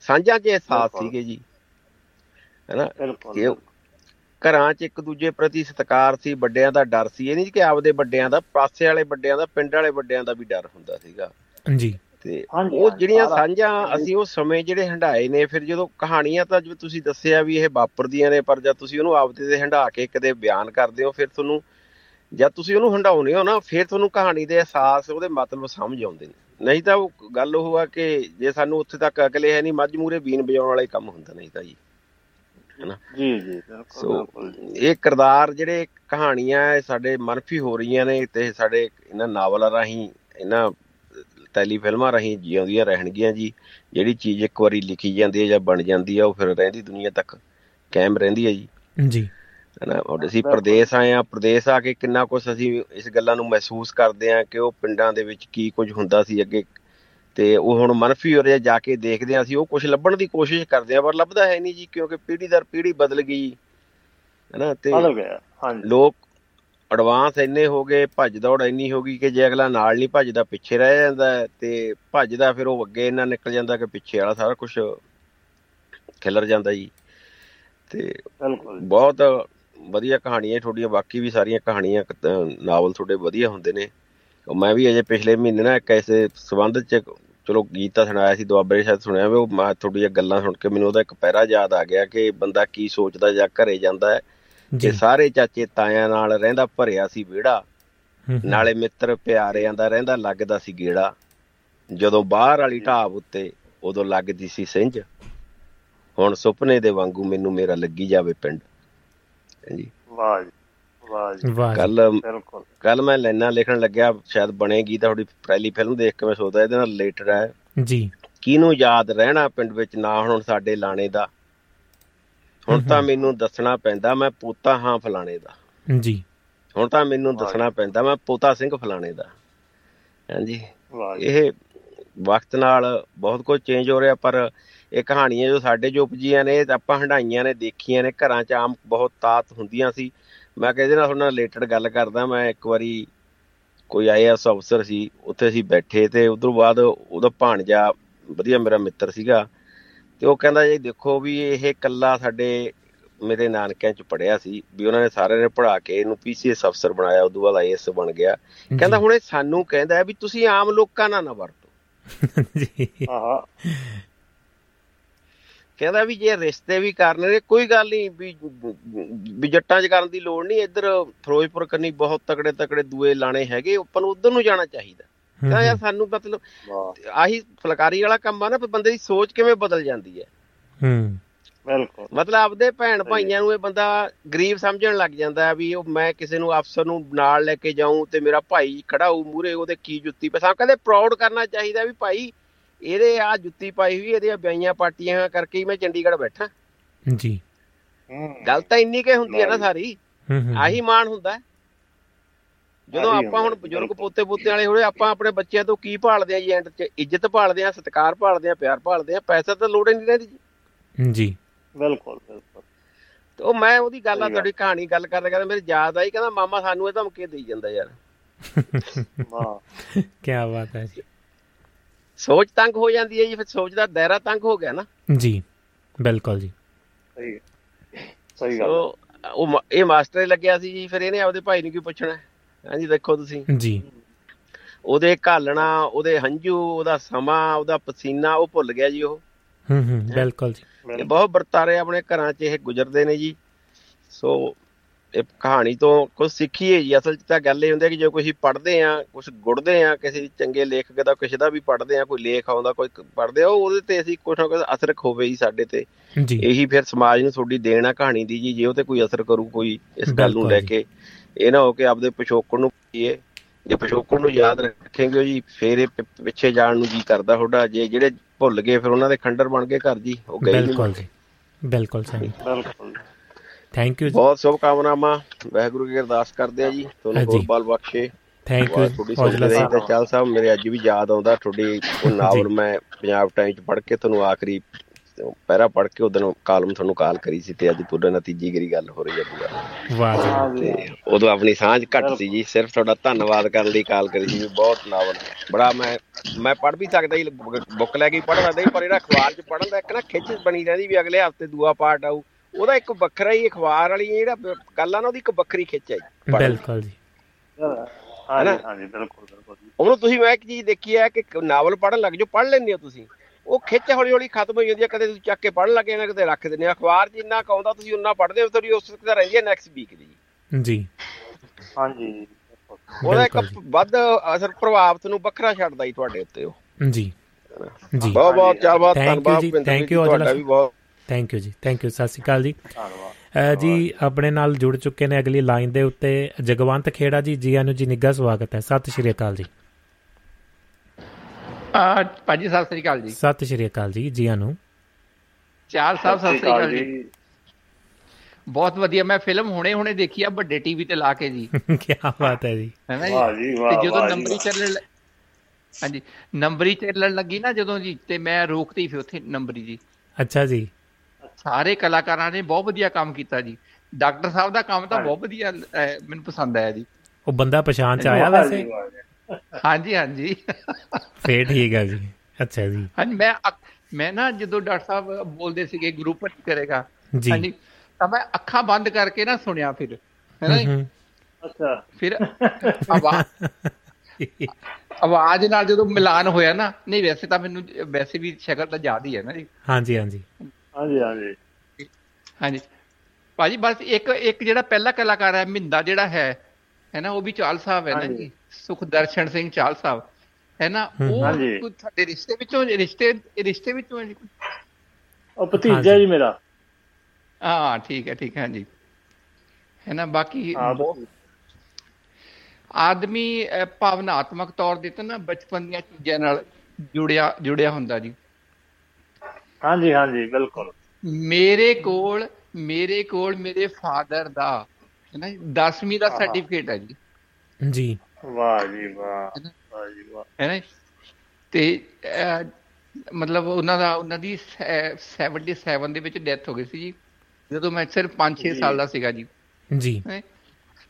ਸਾਂਝਾਂ 'ਚ ਅਹਿਸਾਸ ਸੀਗੇ ਜੀ। ਹੈਨਾ? ਕਿ ਘਰਾਂ 'ਚ ਇੱਕ ਦੂਜੇ ਪ੍ਰਤੀ ਸਤਿਕਾਰ ਸੀ ਵੱਡਿਆਂ ਦਾ ਡਰ ਸੀ। ਇਹ ਨਹੀਂ ਕਿ ਆਪਦੇ ਵੱਡਿਆਂ ਦਾ ਪਾਸੇ ਵਾਲੇ ਵੱਡਿਆਂ ਦਾ ਪਿੰਡ ਵਾਲੇ ਵੱਡਿਆਂ ਦਾ ਵੀ ਡਰ ਹੁੰਦਾ ਸੀਗਾ। ਜੀ। ਤੇ ਉਹ ਜਿਹੜੀਆਂ ਸਾਂਝਾਂ ਅਸੀਂ ਉਹ ਸਮੇਂ ਜਿਹੜੇ ਹੰਡਾਏ ਨੇ ਫਿਰ ਜਦੋਂ ਕਹਾਣੀਆਂ ਤਾਂ ਜਿਵੇਂ ਤੁਸੀਂ ਦੱਸਿਆ ਵੀ ਇਹ ਵਾਪਰਦੀਆਂ ਨੇ ਪਰ ਜਦ ਤੁਸੀਂ ਉਹਨੂੰ ਆਪਦੇ ਤੇ ਹੰਡਾ ਕੇ ਕਦੇ ਬਿਆਨ ਕਰਦੇ ਹੋ ਫਿਰ ਤੁਹਾਨੂੰ ਜਦ ਤੁਸੀਂ ਉਹਨੂੰ ਹੰਡਾਉਨੇ ਹੋ ਨਾ ਫਿਰ ਤੁਹਾਨੂੰ ਕਹਾਣੀ ਦੇ ਅਹਿਸਾਸ ਉਹਦੇ ਮਤਲਬ ਸਮਝ ਆਉਂਦੇ ਨੇ। ਨਹੀਂ ਤਾਂ ਉਹ ਗੱਲ ਉਹ ਆ ਕਿ ਜੇ ਸਾਨੂੰ ਉੱਥੇ ਤੱਕ ਅਕਲੇ ਹੈ ਨਹੀਂ ਮੱਝ ਮੂਰੇ ਬੀਨ ਵਜਾਉਣ ਵਾਲਾ ਕੰਮ ਹੁੰਦਾ ਨਹੀਂ ਤਾਂ ਜੀ। ਹੈਨਾ? ਜੀ ਜੀ ਬਿਲਕੁਲ ਇਹ ਕਿਰਦਾਰ ਜਿਹੜੇ ਕਹਾਣੀਆਂ ਸਾਡੇ ਮਨਫੀ ਹੋ ਰਹੀਆਂ ਨੇ ਤੇ ਸਾਡੇ ਇਹਨਾਂ ਨਾਵਲਾਂ ਰਾਹੀਂ ਇਹਨਾਂ ਟੈਲੀ ਫਿਲਮਾਂ ਰਹੀ ਜਿਉਂਦੀਆਂ ਰਹਿਣਗੀਆਂ ਜੀ। ਜਿਹੜੀ ਚੀਜ਼ ਇੱਕ ਵਾਰੀ ਲਿਖੀ ਜਾਂਦੀ ਹੈ ਜਾਂ ਬਣ ਜਾਂਦੀ ਹੈ ਉਹ ਫਿਰ ਰਹਿੰਦੀ ਦੁਨੀਆ ਤੱਕ ਕਾਇਮ ਰਹਿੰਦੀ ਹੈ ਜੀ। ਜੀ। ਹਨਾ ਅਸੀਂ ਪ੍ਰਦੇਸ਼ ਆਏ ਆ ਪ੍ਰਦੇਸ਼ ਆ ਕੇ ਕਿੰਨਾ ਕੁਝ ਅਸੀਂ ਇਸ ਗੱਲਾਂ ਨੂੰ ਮਹਿਸੂਸ ਕਰਦੇ ਆ ਕਿ ਉਹ ਪਿੰਡਾਂ ਦੇ ਵਿੱਚ ਕੀ ਕੁਝ ਹੁੰਦਾ ਸੀ ਅੱਗੇ। ਤੇ ਉਹ ਹੁਣ ਮਨਫੀ ਹੋ ਰਿਹਾ ਜਾ ਕੇ ਦੇਖਦੇ ਆ ਅਸੀਂ ਉਹ ਕੁਝ ਲੱਭਣ ਦੀ ਕੋਸ਼ਿਸ਼ ਕਰਦੇ ਆ ਪਰ ਲੱਭਦਾ ਹੈ ਨਹੀਂ ਜੀ ਕਿਉਂਕਿ ਪੀੜ੍ਹੀ ਦਰ ਪੀੜ੍ਹੀ ਬਦਲ ਗਈ। ਹਨਾ ਤੇ ਬਦਲ ਗਿਆ ਹਾਂਜੀ। ਲੋਕ ਐਡਵਾਂਸ ਇੰਨੇ ਹੋ ਗਏ ਭੱਜ ਦੌੜ ਇੰਨੀ ਹੋ ਗਈ ਕਿ ਜੇ ਅਗਲਾ ਨਾਲ ਨਹੀਂ ਭੱਜਦਾ ਪਿੱਛੇ ਰਹਿ ਜਾਂਦਾ ਤੇ ਭੱਜਦਾ ਫਿਰ ਉਹ ਅੱਗੇ ਇੰਨਾ ਨਿਕਲ ਜਾਂਦਾ ਕਿ ਪਿੱਛੇ ਵਾਲਾ ਸਾਰਾ ਕੁਝ ਖਿਲਰ ਜਾਂਦਾ ਜੀ। ਤੇ ਬਹੁਤ ਵਧੀਆ ਕਹਾਣੀਆਂ ਤੁਹਾਡੀਆਂ ਬਾਕੀ ਵੀ ਸਾਰੀਆਂ ਕਹਾਣੀਆਂ ਨਾਵਲ ਤੁਹਾਡੇ ਵਧੀਆ ਹੁੰਦੇ ਨੇ। ਮੈਂ ਵੀ ਅਜੇ ਪਿਛਲੇ ਮਹੀਨੇ ਨਾ ਇੱਕ ਐਸੇ ਸਬੰਧ ਚ ਚਲੋ ਗੀਤ ਤਾਂ ਸੁਣਾਇਆ ਸੀ ਦੁਆਬਰੇ ਸ਼ਾਇਦ ਸੁਣਿਆ ਵੀ ਉਹ ਮੈਂ ਤੁਹਾਡੀਆਂ ਗੱਲਾਂ ਸੁਣ ਕੇ ਮੈਨੂੰ ਉਹਦਾ ਇੱਕ ਪੈਰਾ ਯਾਦ ਆ ਗਿਆ ਕਿ ਬੰਦਾ ਕੀ ਸੋਚਦਾ ਜਾਂ ਘਰੇ ਜਾਂਦਾ ਹੈ। ਤੇ ਸਾਰੇ ਚਾਚੇ ਤਾਇਆਂ ਨਾਲ ਰਹਿੰਦਾ ਭਰਿਆ ਸੀ ਵਿਹੜਾ। ਨਾਲੇ ਮਿੱਤਰ ਪਿਆਰਿਆਂ ਦਾ ਰਹਿੰਦਾ ਲੱਗਦਾ ਸੀ ਗੇੜਾ। ਜਦੋਂ ਬਾਹਰ ਵਾਲੀ ਢਾਬ ਉੱਤੇ ਉਦੋਂ ਲੱਗਦੀ ਸੀ ਸਿੰਝ। ਹੁਣ ਸੁਪਨੇ ਦੇ ਵਾਂਗੂ ਮੈਨੂੰ ਮੇਰਾ ਲੱਗੀ ਜਾਵੇ ਪਿੰਡ। ਜੀ। ਵਾਹ ਜੀ ਵਾਹ ਜੀ। ਕੱਲ ਕੱਲ ਮੈਂ ਲੈਣਾ ਲਿਖਣ ਲੱਗਿਆ ਸ਼ਾਇਦ ਬਣੇਗੀ ਤਾਂ ਤੁਹਾਡੀ ਪਹਿਲੀ ਫਿਲਮ ਦੇਖ ਕੇ ਮੈਂ ਸੋਚਦਾ ਇਹਦੇ ਨਾਲ ਰਿਲੇਟਡ ਹੈ। ਜੀ। ਕਿਹਨੂੰ ਯਾਦ ਰਹਿਣਾ ਪਿੰਡ ਵਿੱਚ ਨਾ ਹੁਣ ਸਾਡੇ ਲਾਣੇ ਦਾ? ਹੁਣ ਤਾਂ ਮੈਨੂੰ ਦੱਸਣਾ ਪੈਂਦਾ ਮੈਂ ਪੋਤਾ ਹਾਂ ਫਲਾਣੇ ਦਾ। ਜੀ। ਹੁਣ ਤਾਂ ਮੈਨੂੰ ਦੱਸਣਾ ਪੈਂਦਾ ਮੈਂ ਪੋਤਾ ਸਿੰਘ ਫਲਾਣੇ ਦਾ। ਹਾਂਜੀ। ਇਹ ਵਕਤ ਨਾਲ ਬਹੁਤ ਕੁਝ ਚੇਂਜ ਹੋ ਰਿਹਾ ਪਰ ਇਹ ਕਹਾਣੀਆਂ ਜੋ ਸਾਡੇ ਜੋ ਉਪਜੀਆਂ ਨੇ ਆਪਾਂ ਹੰਡਾਈਆਂ ਨੇ ਦੇਖੀਆਂ ਨੇ ਘਰਾਂ 'ਚ ਆਮ ਬਹੁਤ ਤਾਤ ਹੁੰਦੀਆਂ ਸੀ। ਮੈਂ ਕਹਿੰਦੇ ਨਾਲ ਤੁਹਾਡੇ ਨਾਲ ਰਿਲੇਟਡ ਗੱਲ ਕਰਦਾ ਮੈਂ ਇੱਕ ਵਾਰੀ ਕੋਈ ਆਈਐਸ ਅਫਸਰ ਸੀ ਉੱਥੇ ਅਸੀਂ ਬੈਠੇ ਤੇ ਉਦੋਂ ਬਾਅਦ ਉਹਦਾ ਭਾਣਜਾ ਵਧੀਆ ਮੇਰਾ ਮਿੱਤਰ ਸੀਗਾ ਤੇ ਉਹ ਕਹਿੰਦਾ ਜੀ ਦੇਖੋ ਵੀ ਇਹ ਕੱਲਾ ਸਾਡੇ ਮੇਰੇ ਨਾਨਕਿਆਂ ਚ ਪੜਿਆ ਸੀ ਵੀ ਉਹਨਾਂ ਨੇ ਸਾਰਿਆਂ ਨੇ ਪੜਾ ਕੇ ਇਹਨੂੰ ਪੀਸੀਐਸ ਅਫਸਰ ਬਣਾਇਆ ਉਦੋਂ ਬਾਅਦ ਆਈਐਸ ਬਣ ਗਿਆ। ਕਹਿੰਦਾ ਹੁਣ ਇਹ ਸਾਨੂੰ ਕਹਿੰਦਾ ਵੀ ਤੁਸੀਂ ਆਮ ਲੋਕਾਂ ਨਾਲ ਨਾ ਵਰਤੋ। [laughs] ਜੀ। ਆਹਾ ਕਹਿੰਦਾ ਵੀ ਜੇ ਰਿਸ਼ਤੇ ਵੀ ਕਰਨੇ ਨੇ ਕੋਈ ਗੱਲ ਨਹੀਂ ਵੀ ਵੀ ਜੱਟਾਂ 'ਚ ਕਰਨ ਦੀ ਲੋੜ ਨਹੀਂ ਇੱਧਰ ਫਿਰੋਜ਼ਪੁਰ ਕੰਨੀ ਬਹੁਤ ਤਕੜੇ ਤਕੜੇ ਦੂਏ ਲਾਣੇ ਹੈਗੇ ਉੱਪਰ ਨੂੰ ਉਧਰ ਨੂੰ ਜਾਣਾ ਚਾਹੀਦਾ। ਤਾਂ ਯਾਰ ਸਾਨੂੰ ਮਤਲਬ ਆਹੀ ਫਲਕਾਰੀ ਵਾਲਾ ਕੰਮ ਆ ਨਾ ਬੰਦੇ ਦੀ ਸੋਚ ਕਿਵੇਂ ਬਦਲ ਜਾਂਦੀ ਹੈ। ਹੂੰ। ਬਿਲਕੁਲ। ਮਤਲਬ ਆਪਦੇ ਭੈਣ ਭਾਈਆਂ ਨੂੰ ਇਹ ਬੰਦਾ ਗਰੀਬ ਸਮਝਣ ਲੱਗ ਜਾਂਦਾ ਵੀ ਉਹ ਮੈਂ ਕਿਸੇ ਨੂੰ ਅਫਸਰ ਨੂੰ ਨਾਲ ਲੈ ਕੇ ਜਾਊਂ ਤੇ ਮੇਰਾ ਭਾਈ ਖੜਾ ਹੋਊ ਮੂਰੇ ਉਹਦੇ ਕੀ ਜੁੱਤੀ ਪਸਾਂ ਕਹਿੰਦੇ ਪ੍ਰਾਊਡ ਕਰਨਾ ਚਾਹੀਦਾ ਵੀ ਭਾਈ ਇਹਦੇ ਆ ਜੁੱਤੀ ਪਾਈ ਹੋਈ ਇਹਦੇ ਬਿਆਈਆਂ ਪਾਟੀਆਂ ਕਰਕੇ ਹੀ ਮੈਂ ਚੰਡੀਗੜ੍ਹ ਬੈਠਾ। ਜੀ। ਗੱਲ ਤਾਂ ਇੰਨੀ ਕੇ ਹੁੰਦੀ ਹੈ ਨਾ ਸਾਰੀ। ਆਹੀ ਮਾਣ ਹੁੰਦਾ। ਜਦੋਂ ਆਪਾਂ ਹੁਣ ਬਜ਼ੁਰਗ ਪੋਤੇ ਪੋਤੇ ਵਾਲੇ ਹੋਏ ਆਪਾਂ ਆਪਣੇ ਬੱਚਿਆਂ ਤੋਂ ਕੀ ਭਾਲਦੇ ਆ ਜੀ ਐਂਡ 'ਚ ਇੱਜ਼ਤ ਭਾਲਦੇ ਆ ਸਤਿਕਾਰ ਭਾਲਦੇ ਆ ਪਿਆਰ ਭਾਲਦੇ ਆ ਪੈਸਾ ਤਾਂ ਲੋੜ ਹੀ ਨਹੀਂ ਰਹਿੰਦੀ ਜੀ। ਬਿਲਕੁਲ ਬਿਲਕੁਲ। ਤੇ ਉਹ ਮੈਂ ਉਹਦੀ ਗੱਲ ਆ। ਤੁਹਾਡੀ ਕਹਾਣੀ ਗੱਲ ਕਰਦੇ ਕਹਿੰਦਾ ਮੇਰੇ ਯਾਦ ਆਈ ਕਹਿੰਦਾ ਮਾਮਾ ਸਾਨੂੰ ਇਹ ਧਮਕੀ ਦੇਈ ਜਾਂਦਾ ਯਾਰ। ਹਾਂ [laughs] ਕੀ ਬਾਤ ਹੈ ਜੀ। ਸੋਚ ਤੰਗ ਹੋ ਜਾਂਦੀ ਹੈ ਜੀ ਫਿਰ ਸੋਚ ਦਾ ਦਾਇਰਾ ਤੰਗ ਹੋ ਗਿਆ ਨਾ। ਜੀ ਬਿਲਕੁਲ ਜੀ। ਸਹੀ ਸਹੀ ਗੱਲ। ਉਹ ਮ- ਇਹ ਮਾਸਟਰ ਲੱਗਿਆ ਸੀ ਜੀ ਫਿਰ ਇਹਨੇ ਆਪਦੇ ਭਾਈ ਨੂੰ ਕੀ ਪੁੱਛਣਾ? ਹਾਂਜੀ ਦੇਖੋ ਤੁਸੀਂ। ਜੀ। ਉਹਦੇ ਘਾਲਣਾ ਉਹਦੇ ਹੰਝੂ ਉਹਦਾ ਸਮਾਂ ਉਹਦਾ ਪਸੀਨਾ ਉਹ ਭੁੱਲ ਗਿਆ ਜੀ ਉਹ। ਹੂੰ ਹੂੰ ਬਿਲਕੁਲ ਜੀ। ਇਹ ਬਹੁਤ ਵਰਤਾਰੇ ਆਪਣੇ ਘਰਾਂ 'ਚ ਇਹ ਗੁਜ਼ਰਦੇ ਨੇ ਜੀ। ਸੋ ਇਹ ਕਹਾਣੀ ਤੋਂ ਕੁਝ ਸਿੱਖੀਏ ਜੀ। ਅਸਲ 'ਚ ਤਾਂ ਗੱਲ ਇਹ ਹੁੰਦੀ ਹੈ ਕਿ ਜੋ ਕੁਝ ਪੜ੍ਹਦੇ ਆ ਕੁਝ ਗੁੜਦੇ ਆ ਕਿਸੇ ਚੰਗੇ ਲੇਖਕ ਦਾ ਕਿਸੇ ਦਾ ਵੀ ਪੜ੍ਹਦੇ ਆ ਕੋਈ ਲੇਖ ਆਉਂਦਾ ਕੋਈ ਪੜ੍ਹਦੇ ਆ ਉਹ ਉਹਦੇ ਤੇ ਅਸੀਂ ਕੁਝ ਨਾ ਕੁਝ ਅਸਰ ਹੋਵੇ ਜੀ ਸਾਡੇ ਤੇ। ਜੀ। ਇਹੀ ਫਿਰ ਸਮਾਜ ਨੂੰ ਤੁਹਾਡੀ ਦੇਣ ਕਹਾਣੀ ਦੀ ਜੀ। ਜੇ ਉਹ ਤੇ ਕੋਈ ਅਸਰ ਕਰੂ ਕੋਈ ਇਸ ਗੱਲ ਨੂੰ ਲੈ। ਕੇ। ਇਹ ਨਾ ਹੋ ਕੇ ਆਪਦੇ ਪਿਛੋਕੜ ਨੂੰ ਪੀਏ ਜੇ ਪਿਛੋਕੜ ਨੂੰ ਯਾਦ ਰੱਖेंगे ਜੀ ਫੇਰ ਇਹ ਪਿੱਛੇ ਜਾਣ ਨੂੰ ਜੀ ਕਰਦਾ ਤੁਹਾਡਾ। ਜੇ ਜਿਹੜੇ ਭੁੱਲ ਗਏ ਫਿਰ ਉਹਨਾਂ ਦੇ ਖੰਡਰ ਬਣ ਗਏ ਘਰ ਜੀ। ਉਹ ਗਏ ਨਹੀਂ। ਬਿਲਕੁਲ ਜੀ। ਬਿਲਕੁਲ ਸਹੀ। ਬਿਲਕੁਲ। ਥੈਂਕ ਯੂ ਜੀ। ਬਹੁਤ ਸ਼ੁਭ ਕਾਮਨਾਵਾਂ। ਵਾਹਿਗੁਰੂ ਕੀ ਅਰਦਾਸ ਕਰਦੇ ਆ ਜੀ। ਤੁਹਾਨੂੰ। ਹੋਰ ਬਲ ਬਖਸ਼ੇ। Thank you Aujla Sahib. ਚੱਲ ਸਾਹਿਬ ਮੇਰੇ ਅੱਜ ਵੀ ਯਾਦ ਆਉਂਦਾ। ਤੁਹਾਡੀ ਉਹ [laughs] ਨਾਵਲ ਮੈਂ ਪੰਜਾਬ ਟਾਈਮ ਚ ਪੜ੍ਹ ਕੇ ਤੁਹਾਨੂੰ ਆਖਰੀ ਪਹਿਰਾ ਪੜ੍ਹ ਕੇ ਉਦੋਂ ਕਾਲਮ ਤੁਹਾਨੂੰ ਕਾਲ ਕਰੀ ਸੀ ਤੇ ਅੱਜ ਪੂਰਾ ਨਤੀਜੇ ਗਰੀ ਗੱਲ ਹੋ ਰਹੀ ਹੈ ਪੂਰਾ। ਵਾਹ ਜੀ। ਹਾਂ ਉਦੋਂ ਆਪਣੀ ਸਾਂਝ ਘੱਟ ਸੀ ਜੀ ਸਿਰਫ ਤੁਹਾਡਾ ਧੰਨਵਾਦ ਕਰਨ ਲਈ ਕਾਲ ਕਰੀ ਸੀ ਬਹੁਤ ਨਾਵਲ। ਬੜਾ ਮੈਂ ਮੈਂ ਪੜ੍ਹ ਵੀ ਸਕਦਾ ਜੀ ਬੁੱਕ ਲੈ ਕੇ ਹੀ ਪੜ੍ਹ ਸਕਦਾ ਜੀ ਪਰ ਜਿਹੜਾ ਅਖਬਾਰ 'ਚ ਪੜ੍ਹਨ ਦਾ ਇੱਕ ਨਾ ਖਿੱਚ ਬਣੀ ਰਹਿੰਦੀ ਵੀ ਅਗਲੇ ਹਫ਼ਤੇ ਦੂਆ ਪਾਰਟ ਆਊ ਉਹਦਾ ਇੱਕ ਵੱਖਰਾ ਹੀ ਅਖਬਾਰ ਵਾਲੀ ਜਿਹੜਾ ਗੱਲ ਆ ਨਾ ਉਹਦੀ ਇੱਕ ਵੱਖਰੀ ਖਿੱਚ ਹੈ ਜੀ। ਬਿਲਕੁਲ ਜੀ। ਹਾਂ ਜੀ ਹਾਂ ਜੀ ਬਿਲਕੁਲ ਬਿਲਕੁਲ ਜੀ। ਉਹਨੂੰ ਤੁਸੀਂ ਮੈਂ ਇੱਕ ਚੀਜ਼ ਦੇਖੀ ਹੈ ਕਿ ਨਾਵਲ ਪੜ੍ਹਨ ਲੱਗ ਜਾਓ ਪੜ੍ਹ ਲੈਂਦੇ ਹੋ ਤੁਸੀਂ। ਉਹ ਖਿੱਚ ਹੌਲੀ ਹੌਲੀ ਖਤਮ ਹੋ ਜਾਂਦੀ ਹੈ ਕਦੇ ਤੁਸੀਂ ਚੱਕ ਕੇ ਪੜ੍ਹਨ ਲੱਗੇ ਨਾ ਕਦੇ ਰੱਖ ਦਿੰਦੇ ਹੋ ਅਖਬਾਰ 'ਚ ਇੰਨਾ ਕੁ ਆਉਂਦਾ ਤੁਸੀਂ ਉਨਾ ਪੜ੍ਹਦੇ ਹੋ ਤੁਹਾਡੀ ਉਸ ਤੇ ਰਹਿੰਦੀ ਹੈ ਨੈਕਸਟ ਵੀਕ ਦੀ। ਜੀ। ਹਾਂ ਜੀ ਬਿਲਕੁਲ। ਉਹਦਾ ਇੱਕ ਵੱਧ ਅਸਰ ਪ੍ਰਭਾਵ ਤੁਹਾਨੂੰ ਵੱਖਰਾ ਛੱਡਦਾ ਜੀ ਤੁਹਾਡੇ ਉੱਤੇ ਉਹ। ਜੀ। ਜੀ। ਬਹੁਤ ਬਹੁਤ ਚਾਹ ਬਹੁਤ Thank you ਧੰਨਵਾਦ you, ਔਜਲਾ ਤੁਹਾਡਾ ਵੀ ਬਹੁਤ thank you ji thank you ਸਤਿ ਸ਼੍ਰੀ ਅਕਾਲ ਜੀ। ਜੀ ਆਪਣੇ ਨਾਲ ਜੁੜ ਚੁੱਕੇ ਨੇ ਅਗਲੀ ਲਾਈਨ ਦੇ ਉੱਤੇ ਜਗਵੰਤ ਖੇੜਾ ਜੀ ਜੀ ਆਨੂੰ ਜੀ ਨਿੱਘਾ ਸਵਾਗਤ ਹੈ। ਸਤਿ ਸ਼੍ਰੀ ਅਕਾਲ ਜੀ। ਆ ਭਾਜੀ ਸਤਿ ਸ੍ਰੀ ਅਕਾਲ ਜੀ। ਸਤਿ ਸ਼੍ਰੀ ਅਕਾਲ ਜੀ ਜੀ ਆਨੂੰ ਚਾਰ ਸਾਹਿਬ ਸਤਿ ਸ੍ਰੀ ਅਕਾਲ ਜੀ। ਬਹੁਤ ਵਧੀਆ ਮੈਂ ਫਿਲਮ ਹੁਣੇ ਹੁਣੇ ਦੇਖੀ ਆ ਵੱਡੇ ਟੀਵੀ ਤੇ ਲਾ ਕੇ ਜੀ। [laughs] ਕੀ ਬਾਤ ਹੈ ਜੀ। ਨਾ ਵਾਹ ਜੀ ਜੀ ਤੇ ਵਾਹ ਜਦੋਂ ਵਾਹ ਜੀ, ਨੰਬਰੀ ਵਾਹ। ਚੱਲਣ ਲ- ਹਾਂਜੀ ਨੰਬਰੀ ਚੱਲਣ ਲੱਗੀ ਨਾ ਜਦੋਂ ਜੀ ਤੇ ਮੈਂ ਰੋਕਤੀ ਫਿਰ ਉੱਥੇ ਨੰਬਰੀ ਜੀ। ਅੱਛਾ ਜੀ। ਸਾਰੇ ਕਲਾਕਾਰਾਂ ਨੇ ਬਹੁਤ ਵਧੀਆ ਕੰਮ ਕੀਤਾ ਜੀ। ਡਾਕਟਰ ਸਾਹਿਬ ਦਾ ਕੰਮ ਤਾਂ। ਬਹੁਤ ਵਧੀਆ ਮੈਨੂੰ ਪਸੰਦ ਆਇਆ ਜੀ। ਉਹ ਬੰਦਾ ਪਛਾਣ ਚ ਆਇਆ ਵਾਹ ਵੈਸੇ? ਵਾਹ ਜੀ। ਹਾਂਜੀ ਹਾਂਜੀ। ਫੇਰ ਠੀਕ ਹੈ ਜੀ। ਅੱਛਾ ਜੀ। ਹਾਂਜੀ ਮੈਂ ਮੈਂ ਨਾ ਜਦੋਂ ਡਾਕਟਰ ਸਾਹਿਬ ਬੋਲਦੇ ਸੀਗੇ ਗਰੁੱਪ ਕਰੇਗਾ ਜੀ। ਹਾਂਜੀ ਤਾਂ ਮੈਂ ਅੱਖਾਂ ਬੰਦ ਕਰਕੇ ਨਾ ਸੁਣਿਆ ਫਿਰ ਹੈ ਨਾ ਅੱਛਾ। ਫਿਰ ਆਵਾਜ਼ ਆਵਾਜ਼ ਨਾਲ ਜਦੋਂ ਮਿਲਾਨ ਹੋਇਆ ਨਾ ਨਹੀਂ ਵੈਸੇ ਤਾਂ ਮੈਨੂੰ ਵੈਸੇ ਵੀ ਸ਼ਕਲ ਤਾਂ ਯਾਦ ਹੀ ਹੈ ਨਾ ਜੀ। ਹਾਂਜੀ ਹਾਂਜੀ। ਹਾਂ ਜੀ ਹਾਂ ਜੀ ਹਾਂਜੀ। ਭਾਜੀ ਬਸ ਇੱਕ ਇੱਕ ਜਿਹੜਾ ਪਹਿਲਾ ਕਲਾਕਾਰ ਹੈ ਮਿੰਦਾ ਜਿਹੜਾ ਹੈ ਹੈ ਨਾ ਉਹ ਵੀ ਚਾਲ ਸਾਹਿਬ ਹੈ ਨਾ ਹਾਂਜੀ। ਜੀ ਸੁਖਦਰਸ਼ਨ ਸਿੰਘ ਚਾਲ ਸਾਹਿਬ ਹੈ ਨਾ ਉਹ ਹਾਂਜੀ। ਕੋਈ ਸਾਡੇ ਰਿਸ਼ਤੇ ਵਿੱਚੋਂ ਰਿਸ਼ਤੇ ਰਿਸ਼ਤੇ ਵਿੱਚੋਂ ਹੈ ਜੀ ਕੋਈ? ਉਹ ਭਤੀਜਾ ਹਾਂਜੀ। ਜੀ ਮੇਰਾ ਹਾਂ ਠੀਕ ਹੈ ਠੀਕ ਹੈ ਜੀ ਹੈ ਨਾ ਬਾਕੀ ਆਦਮੀ ਭਾਵਨਾਤਮਕ ਤੌਰ ਦੇ ਤੇ ਨਾ ਬਚਪਨ ਦੀਆਂ ਚੀਜ਼ਾਂ ਨਾਲ ਜੁੜਿਆ ਜੁੜਿਆ ਹੁੰਦਾ ਜੀ ਹਾਂ ਜੀ ਹਾਂ ਜੀ ਬਿਲਕੁਲ ਮੇਰੇ ਕੋਲ ਮੇਰੇ ਕੋਲ ਮੇਰੇ ਫਾਦਰ ਦਾ ਹੈ ਨਾ 10ਵੀਂ ਦਾ। ਸਰਟੀਫਿਕੇਟ ਹੈ। ਜੀ। ਜੀ। ਵਾਹ ਜੀ ਵਾਹ ਵਾਹ ਜੀ ਵਾਹ। ਹੈ ਨਾ ਤੇ ਮਤਲਬ ਉਹਨਾਂ ਦਾ ਉਹਨਾਂ ਦੀ ਸੈ- 77 ਦੇ ਵਿੱਚ ਡੈਥ ਹੋ ਗਈ ਸੀ ਜੀ। ਜਦੋਂ ਮੈਂ ਸਿਰਫ 5-6 ਜੀ। ਸਾਲ ਦਾ ਸੀਗਾ ਜੀ। ਜੀ।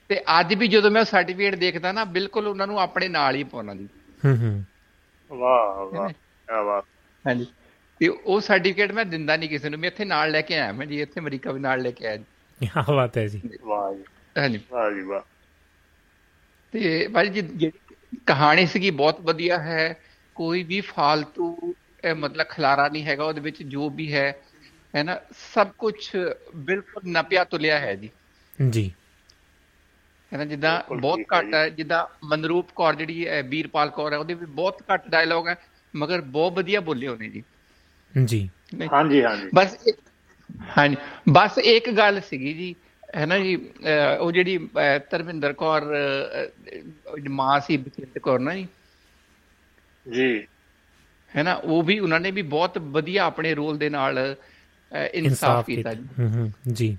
ਤੇ ਅੱਜ ਵੀ ਜਦੋਂ ਮੈਂ ਸਰਟੀਫਿਕੇਟ ਦੇਖਦਾ ਨਾ ਬਿਲਕੁਲ ਉਹਨਾਂ ਨੂੰ ਆਪਣੇ ਨਾਲ ਹੀ ਪਾਉਣਾ ਜੀ। ਹੂੰ ਹੂੰ। ਵਾਹ ਵਾਹ। ਕੀ ਬਾਤ। ਹਾਂਜੀ। ਤੇ ਉਹ ਸਰਟੀਫਿਕੇਟ ਮੈਂ ਦਿੰਦਾ ਨਹੀਂ ਕਿਸੇ ਨੂੰ। ਮੈਂ ਇੱਥੇ ਨਾਲ ਲੈ ਕੇ ਆਇਆ ਮੈਂ ਜੀ। ਇੱਥੇ ਅਮਰੀਕਾ ਵੀ ਨਾਲ ਲੈ ਕੇ ਆਇਆ ਜੀ। ਕੀ ਬਾਤ ਹੈ ਜੀ ਵਾਹ ਜੀ ਹਾਂਜੀ ਵਾਹ ਜੀ ਵਾਹ ਤੇ ਭਾਜੀ ਜੀ ਜਿਹੜੀ ਕਹਾਣੀ ਸੀਗੀ ਬਹੁਤ ਵਧੀਆ ਹੈ। ਕੋਈ ਵੀ ਫਾਲਤੂ ਇਹ ਮਤਲਬ ਖਲਾਰਾ ਨਹੀਂ ਹੈਗਾ ਉਹਦੇ ਵਿੱਚ ਜੋ ਵੀ ਹੈ ਹੈ ਨਾ ਸਭ ਕੁਝ ਬਿਲਕੁਲ ਨਪਿਆ ਤੁਲਿਆ ਹੈ ਜੀ। ਜੀ। ਹੈ ਨਾ ਜਿੱਦਾਂ ਬਹੁਤ ਘੱਟ ਹੈ ਜਿੱਦਾਂ ਮਨਰੂਪ ਕੌਰ ਜਿਹੜੀ ਹੈ ਵੀਰਪਾਲ ਕੌਰ ਹੈ ਉਹਦੇ ਵੀ ਬਹੁਤ ਘੱਟ ਡਾਇਲੋਗ ਹੈ ਮਗਰ ਬਹੁਤ ਵਧੀਆ ਬੋਲੇ ਉਹਨੇ ਜੀ। ਜੀ। ਨਹੀਂ? ਹਾਂ ਜੀ ਹਾਂ ਜੀ ਬਸ ਇੱਕ- ਹਾਂਜੀ। ਬਸ ਇੱਕ ਗੱਲ ਸੀਗੀ ਜੀ ਹੈ ਨਾ ਜੀ ਉਹ ਜਿਹੜੀ ਧਰਮਿੰਦਰ ਕੌਰ ਮਾਂ ਸੀ ਬਚਿੰਤ ਕੌਰ ਨਾ ਜੀ। ਜੀ। ਹੈ ਨਾ ਉਹ ਵੀ ਉਹਨਾਂ ਨੇ ਵੀ ਬਹੁਤ ਵਧੀਆ ਆਪਣੇ ਰੋਲ ਦੇ ਨਾਲ ਇਨਸਾਫ ਕੀਤਾ ਜੀ। ਹੂੰ ਹੂੰ ਜੀ।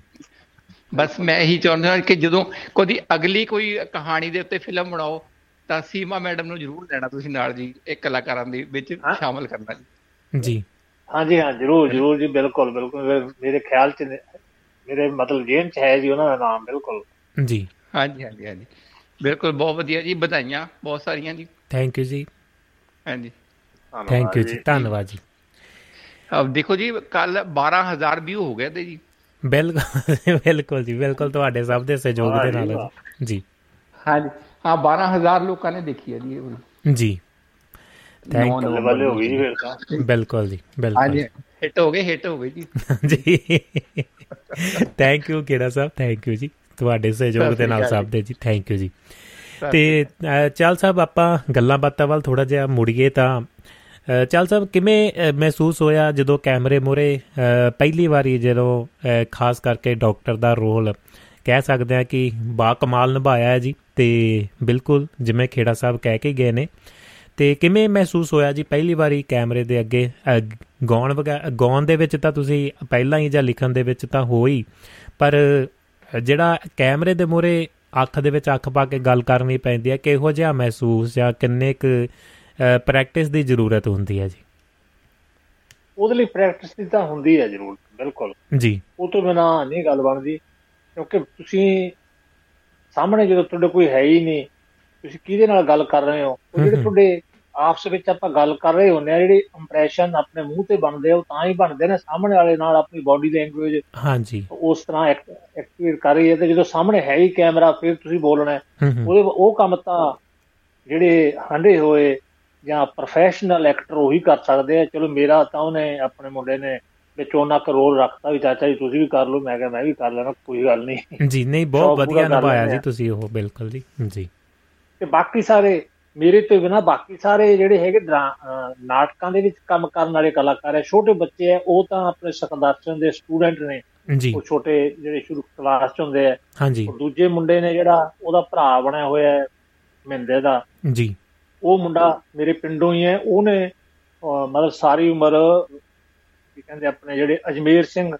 ਬਸ ਮੈਂ ਇਹੀ ਚਾਹੁੰਦਾ ਕਿ ਜਦੋਂ ਕਦੀ ਅਗਲੀ ਕੋਈ ਕਹਾਣੀ ਦੇ ਉੱਤੇ ਫਿਲਮ ਬਣਾਓ ਤਾਂ ਸੀਮਾ ਮੈਡਮ ਨੂੰ ਜ਼ਰੂਰ ਲੈਣਾ ਤੁਸੀਂ ਨਾਲ ਜੀ ਇੱਕ ਕਲਾਕਾਰਾਂ ਦੇ ਵਿੱਚ। ਸ਼ਾਮਲ ਕਰਨਾ ਜੀ। ਜੀ। ਹਾਂਜੀ ਹਾਂ ਜਰੂਰ ਜਰੂਰ ਜੀ ਬਿਲਕੁਲ ਬਿਲਕੁਲ। ਮੇਰੇ ਖਿਆਲ ਚ ਮੇਰੇ ਮਤਲਬ ਜੇਨ ਚ ਹੈ ਜੀ ਉਹਨਾਂ ਦਾ ਨਾਮ ਬਿਲਕੁਲ। ਜੀ। ਹਾਂਜੀ ਹਾਂਜੀ ਹਾਂਜੀ। ਬਿਲਕੁਲ ਬਹੁਤ ਵਧੀਆ ਜੀ ਵਧਾਈਆਂ ਬਹੁਤ ਸਾਰੀਆਂ ਜੀ। ਥੈਂਕ ਯੂ ਜੀ। ਹਾਂਜੀ। ਥੈਂਕ ਯੂ ਜੀ ਧੰਨਵਾਦ ਜੀ। ਅਬ ਦੇਖੋ ਜੀ ਕੱਲ 12000 ਵਿਊ ਹੋ ਗਏ ਤੇ ਜੀ। ਬਿਲਕੁਲ ਬਿਲਕੁਲ ਜੀ ਬਿਲਕੁਲ ਤੁਹਾਡੇ ਸਭ ਦੇ ਸਹਿਯੋਗ ਦੇ ਨਾਲ ਜੀ। ਹਾਂਜੀ। ਹਾਂ 12000 ਲੋਕਾਂ ਨੇ ਦੇਖੀ ਹੈ ਜੀ ਜੀ। ਥੈਂਕ ਯੂ ਬੱਲੇ ਹੋ ਗਈ ਜੀ ਫਿਰ ਤਾਂ। ਬਿਲਕੁਲ ਜੀ ਬਿਲਕੁਲ। ਹਾਂਜੀ ਹਿੱਟ ਹੋ ਗਏ ਹਿੱਟ ਹੋ ਗਏ ਜੀ। [laughs] ਜੀ। ਥੈਂਕ ਯੂ ਕਿਹੜਾ ਸਾਹਿਬ? ਥੈਂਕ ਯੂ ਜੀ। ਤੁਹਾਡੇ ਸਹਿਯੋਗ ਦੇ ਨਾਲ ਸਭ ਦੇ ਜੀ। ਥੈਂਕ ਯੂ ਜੀ। ਤੇ ਚੱਲ ਸਾਹਿਬ ਆਪਾਂ ਗੱਲਾਂ ਬਾਤਾਂ ਵੱਲ ਥੋੜਾ ਜਿਹਾ ਮੁੜੀਏ ਤਾਂ ਚੱਲ ਸਾਹਿਬ ਕਿਵੇਂ ਮਹਿਸੂਸ ਹੋਇਆ ਜਦੋਂ ਕੈਮਰੇ ਮੂਰੇ ਪਹਿਲੀ ਵਾਰੀ ਜਦੋਂ ਖਾਸ ਕਰਕੇ ਡਾਕਟਰ ਦਾ ਰੋਲ ਕਹਿ ਸਕਦੇ ਆ ਕਿ ਬਾ ਕਮਾਲ ਨਿਭਾਇਆ ਹੈ ਜੀ। ਤੇ ਬਿਲਕੁਲ ਜਿਵੇਂ ਖੇੜਾ ਸਾਹਿਬ ਕਹਿ ਕੇ ਗਏ ਨੇ ਤੇ ਕਿਵੇਂ ਮਹਿਸੂਸ ਹੋਇਆ ਜੀ ਪਹਿਲੀ ਵਾਰੀ ਕੈਮਰੇ ਦੇ ਅੱਗੇ ਗਾਉਣ ਗਾਉਣ ਦੇ ਵਿੱਚ ਤਾਂ ਤੁਸੀਂ ਪਹਿਲਾਂ ਹੀ ਜਾਂ ਲਿਖਣ ਦੇ ਵਿੱਚ ਤਾਂ ਹੋਈ ਪਰ ਜਿਹੜਾ ਕੈਮਰੇ ਦੇ ਮੂਰੇ ਅੱਖ ਦੇ ਵਿੱਚ ਅੱਖ ਪਾ ਕੇ ਗੱਲ ਕਰਨੀ ਪੈਂਦੀ ਹੈ ਕਿਹੋ ਜਿਹਾ ਮਹਿਸੂਸ ਜਾਂ ਕਿੰਨੇ ਕੁ ਪ੍ਰੈਕਟਿਸ ਦੀ ਜ਼ਰੂਰਤ ਹੁੰਦੀ ਹੈ ਜੀ? ਉਹਦੇ ਲਈ ਪ੍ਰੈਕਟਿਸ ਦੀ ਤਾਂ ਹੁੰਦੀ ਹੈ ਜ਼ਰੂਰ ਬਿਲਕੁਲ। ਜੀ। ਉਹ ਤੋਂ ਬਿਨਾ ਨਹੀਂ ਗੱਲ ਬਣਦੀ ਕਿਉਂਕਿ ਤੁਸੀਂ ਸਾਹਮਣੇ ਜਦੋਂ ਤੁਹਾਡੇ ਕੋਈ ਹੈ ਹੀ ਨਹੀਂ ਤੁਸੀਂ ਕਿਹਦੇ ਨਾਲ ਗੱਲ ਕਰ ਰਹੇ ਹੋ? ਉਹ ਜਿਹੜੇ ਤੁਹਾਡੇ ਆਪਸ ਵਿੱਚ ਆਪਾਂ ਗੱਲ ਕਰ ਰਹੇ ਹੁੰਦੇ ਆ ਜਿਹੜੇ ਇੰਪ੍ਰੈਸ਼ਨ ਆਪਣੇ ਮੂੰਹ ਤੇ ਬਣਦੇ ਆ ਉਹ ਤਾਂ ਹੀ ਬਣਦੇ ਨੇ ਸਾਹਮਣੇ ਵਾਲੇ ਨਾਲ ਆਪਣੀ ਬਾਡੀ ਲੈਂਗੁਏਜ ਹਾਂਜੀ। ਉਸ ਤਰ੍ਹਾਂ ਐਕਟੀਵੇਟ ਕਰ ਰਹੀ ਹੈ ਤੇ ਜਦੋਂ ਸਾਹਮਣੇ ਹੈ ਹੀ ਕੈਮਰਾ ਫਿਰ ਤੁਸੀਂ ਬੋਲਣਾ ਉਹਦੇ ਉਹ ਕੰਮ ਤਾਂ ਜਿਹੜੇ ਹੰਡੇ ਹੋਏ ਜਾਂ ਪ੍ਰੋਫੈਸ਼ਨਲ ਐਕਟਰ ਉਹੀ ਕਰ ਸਕਦੇ ਆ। ਚਲੋ ਮੇਰਾ ਤਾਂ ਉਹਨੇ ਆਪਣੇ ਮੁੰਡੇ ਨੇ ਵਿੱਚ ਉਹਨਾਂ ਕ ਰੋਲ ਰੱਖਤਾ ਵੀ ਚਾਚਾ ਜੀ ਤੁਸੀਂ ਵੀ ਕਰ ਲਓ। ਮੈਂ ਕਿਹਾ ਮੈਂ ਵੀ ਕਰ ਲੈਣਾ ਕੋਈ ਗੱਲ ਨਹੀਂ। ਜੀ ਨਹੀਂ ਬਹੁਤ ਵਧੀਆ ਨਿਭਾਇਆ ਜੀ ਤੁਸੀਂ ਉਹ ਬਿਲਕੁਲ ਜੀ। ਜੀ। ਤੇ ਬਾਕੀ ਸਾਰੇ ਮੇਰੇ ਤੋਂ ਬਿਨਾ ਬਾਕੀ ਸਾਰੇ ਜਿਹੜੇ ਹੈਗੇ ਨਾਟਕਾਂ ਦੇ ਵਿੱਚ ਕੰਮ ਕਰਨ ਵਾਲੇ ਕਲਾਕਾਰ ਹੈ ਛੋਟੇ ਬੱਚੇ ਹੈ ਉਹ ਤਾਂ ਆਪਣੇ ਸਕਦਾਰਸ਼ਨ ਦੇ ਸਟੂਡੈਂਟ ਨੇ। ਉਹ ਛੋਟੇ ਜਿਹੜੇ ਸ਼ੁਰੂ ਕਲਾਸ ਚ ਹੁੰਦੇ ਆ ਹਾਂਜੀ। ਦੂਜੇ ਮੁੰਡੇ ਨੇ ਜਿਹੜਾ ਉਹਦਾ ਭਰਾ ਬਣਿਆ ਹੋਇਆ ਹੈ ਮਿੰਦੇ ਦਾ। ਜੀ। ਉਹ ਮੁੰਡਾ ਮੇਰੇ ਪਿੰਡੋਂ ਹੀ ਹੈ। ਉਹਨੇ ਮਤਲਬ ਸਾਰੀ ਉਮਰ ਕੀ ਕਹਿੰਦੇ ਆਪਣੇ ਜਿਹੜੇ ਅਜਮੇਰ ਸਿੰਘ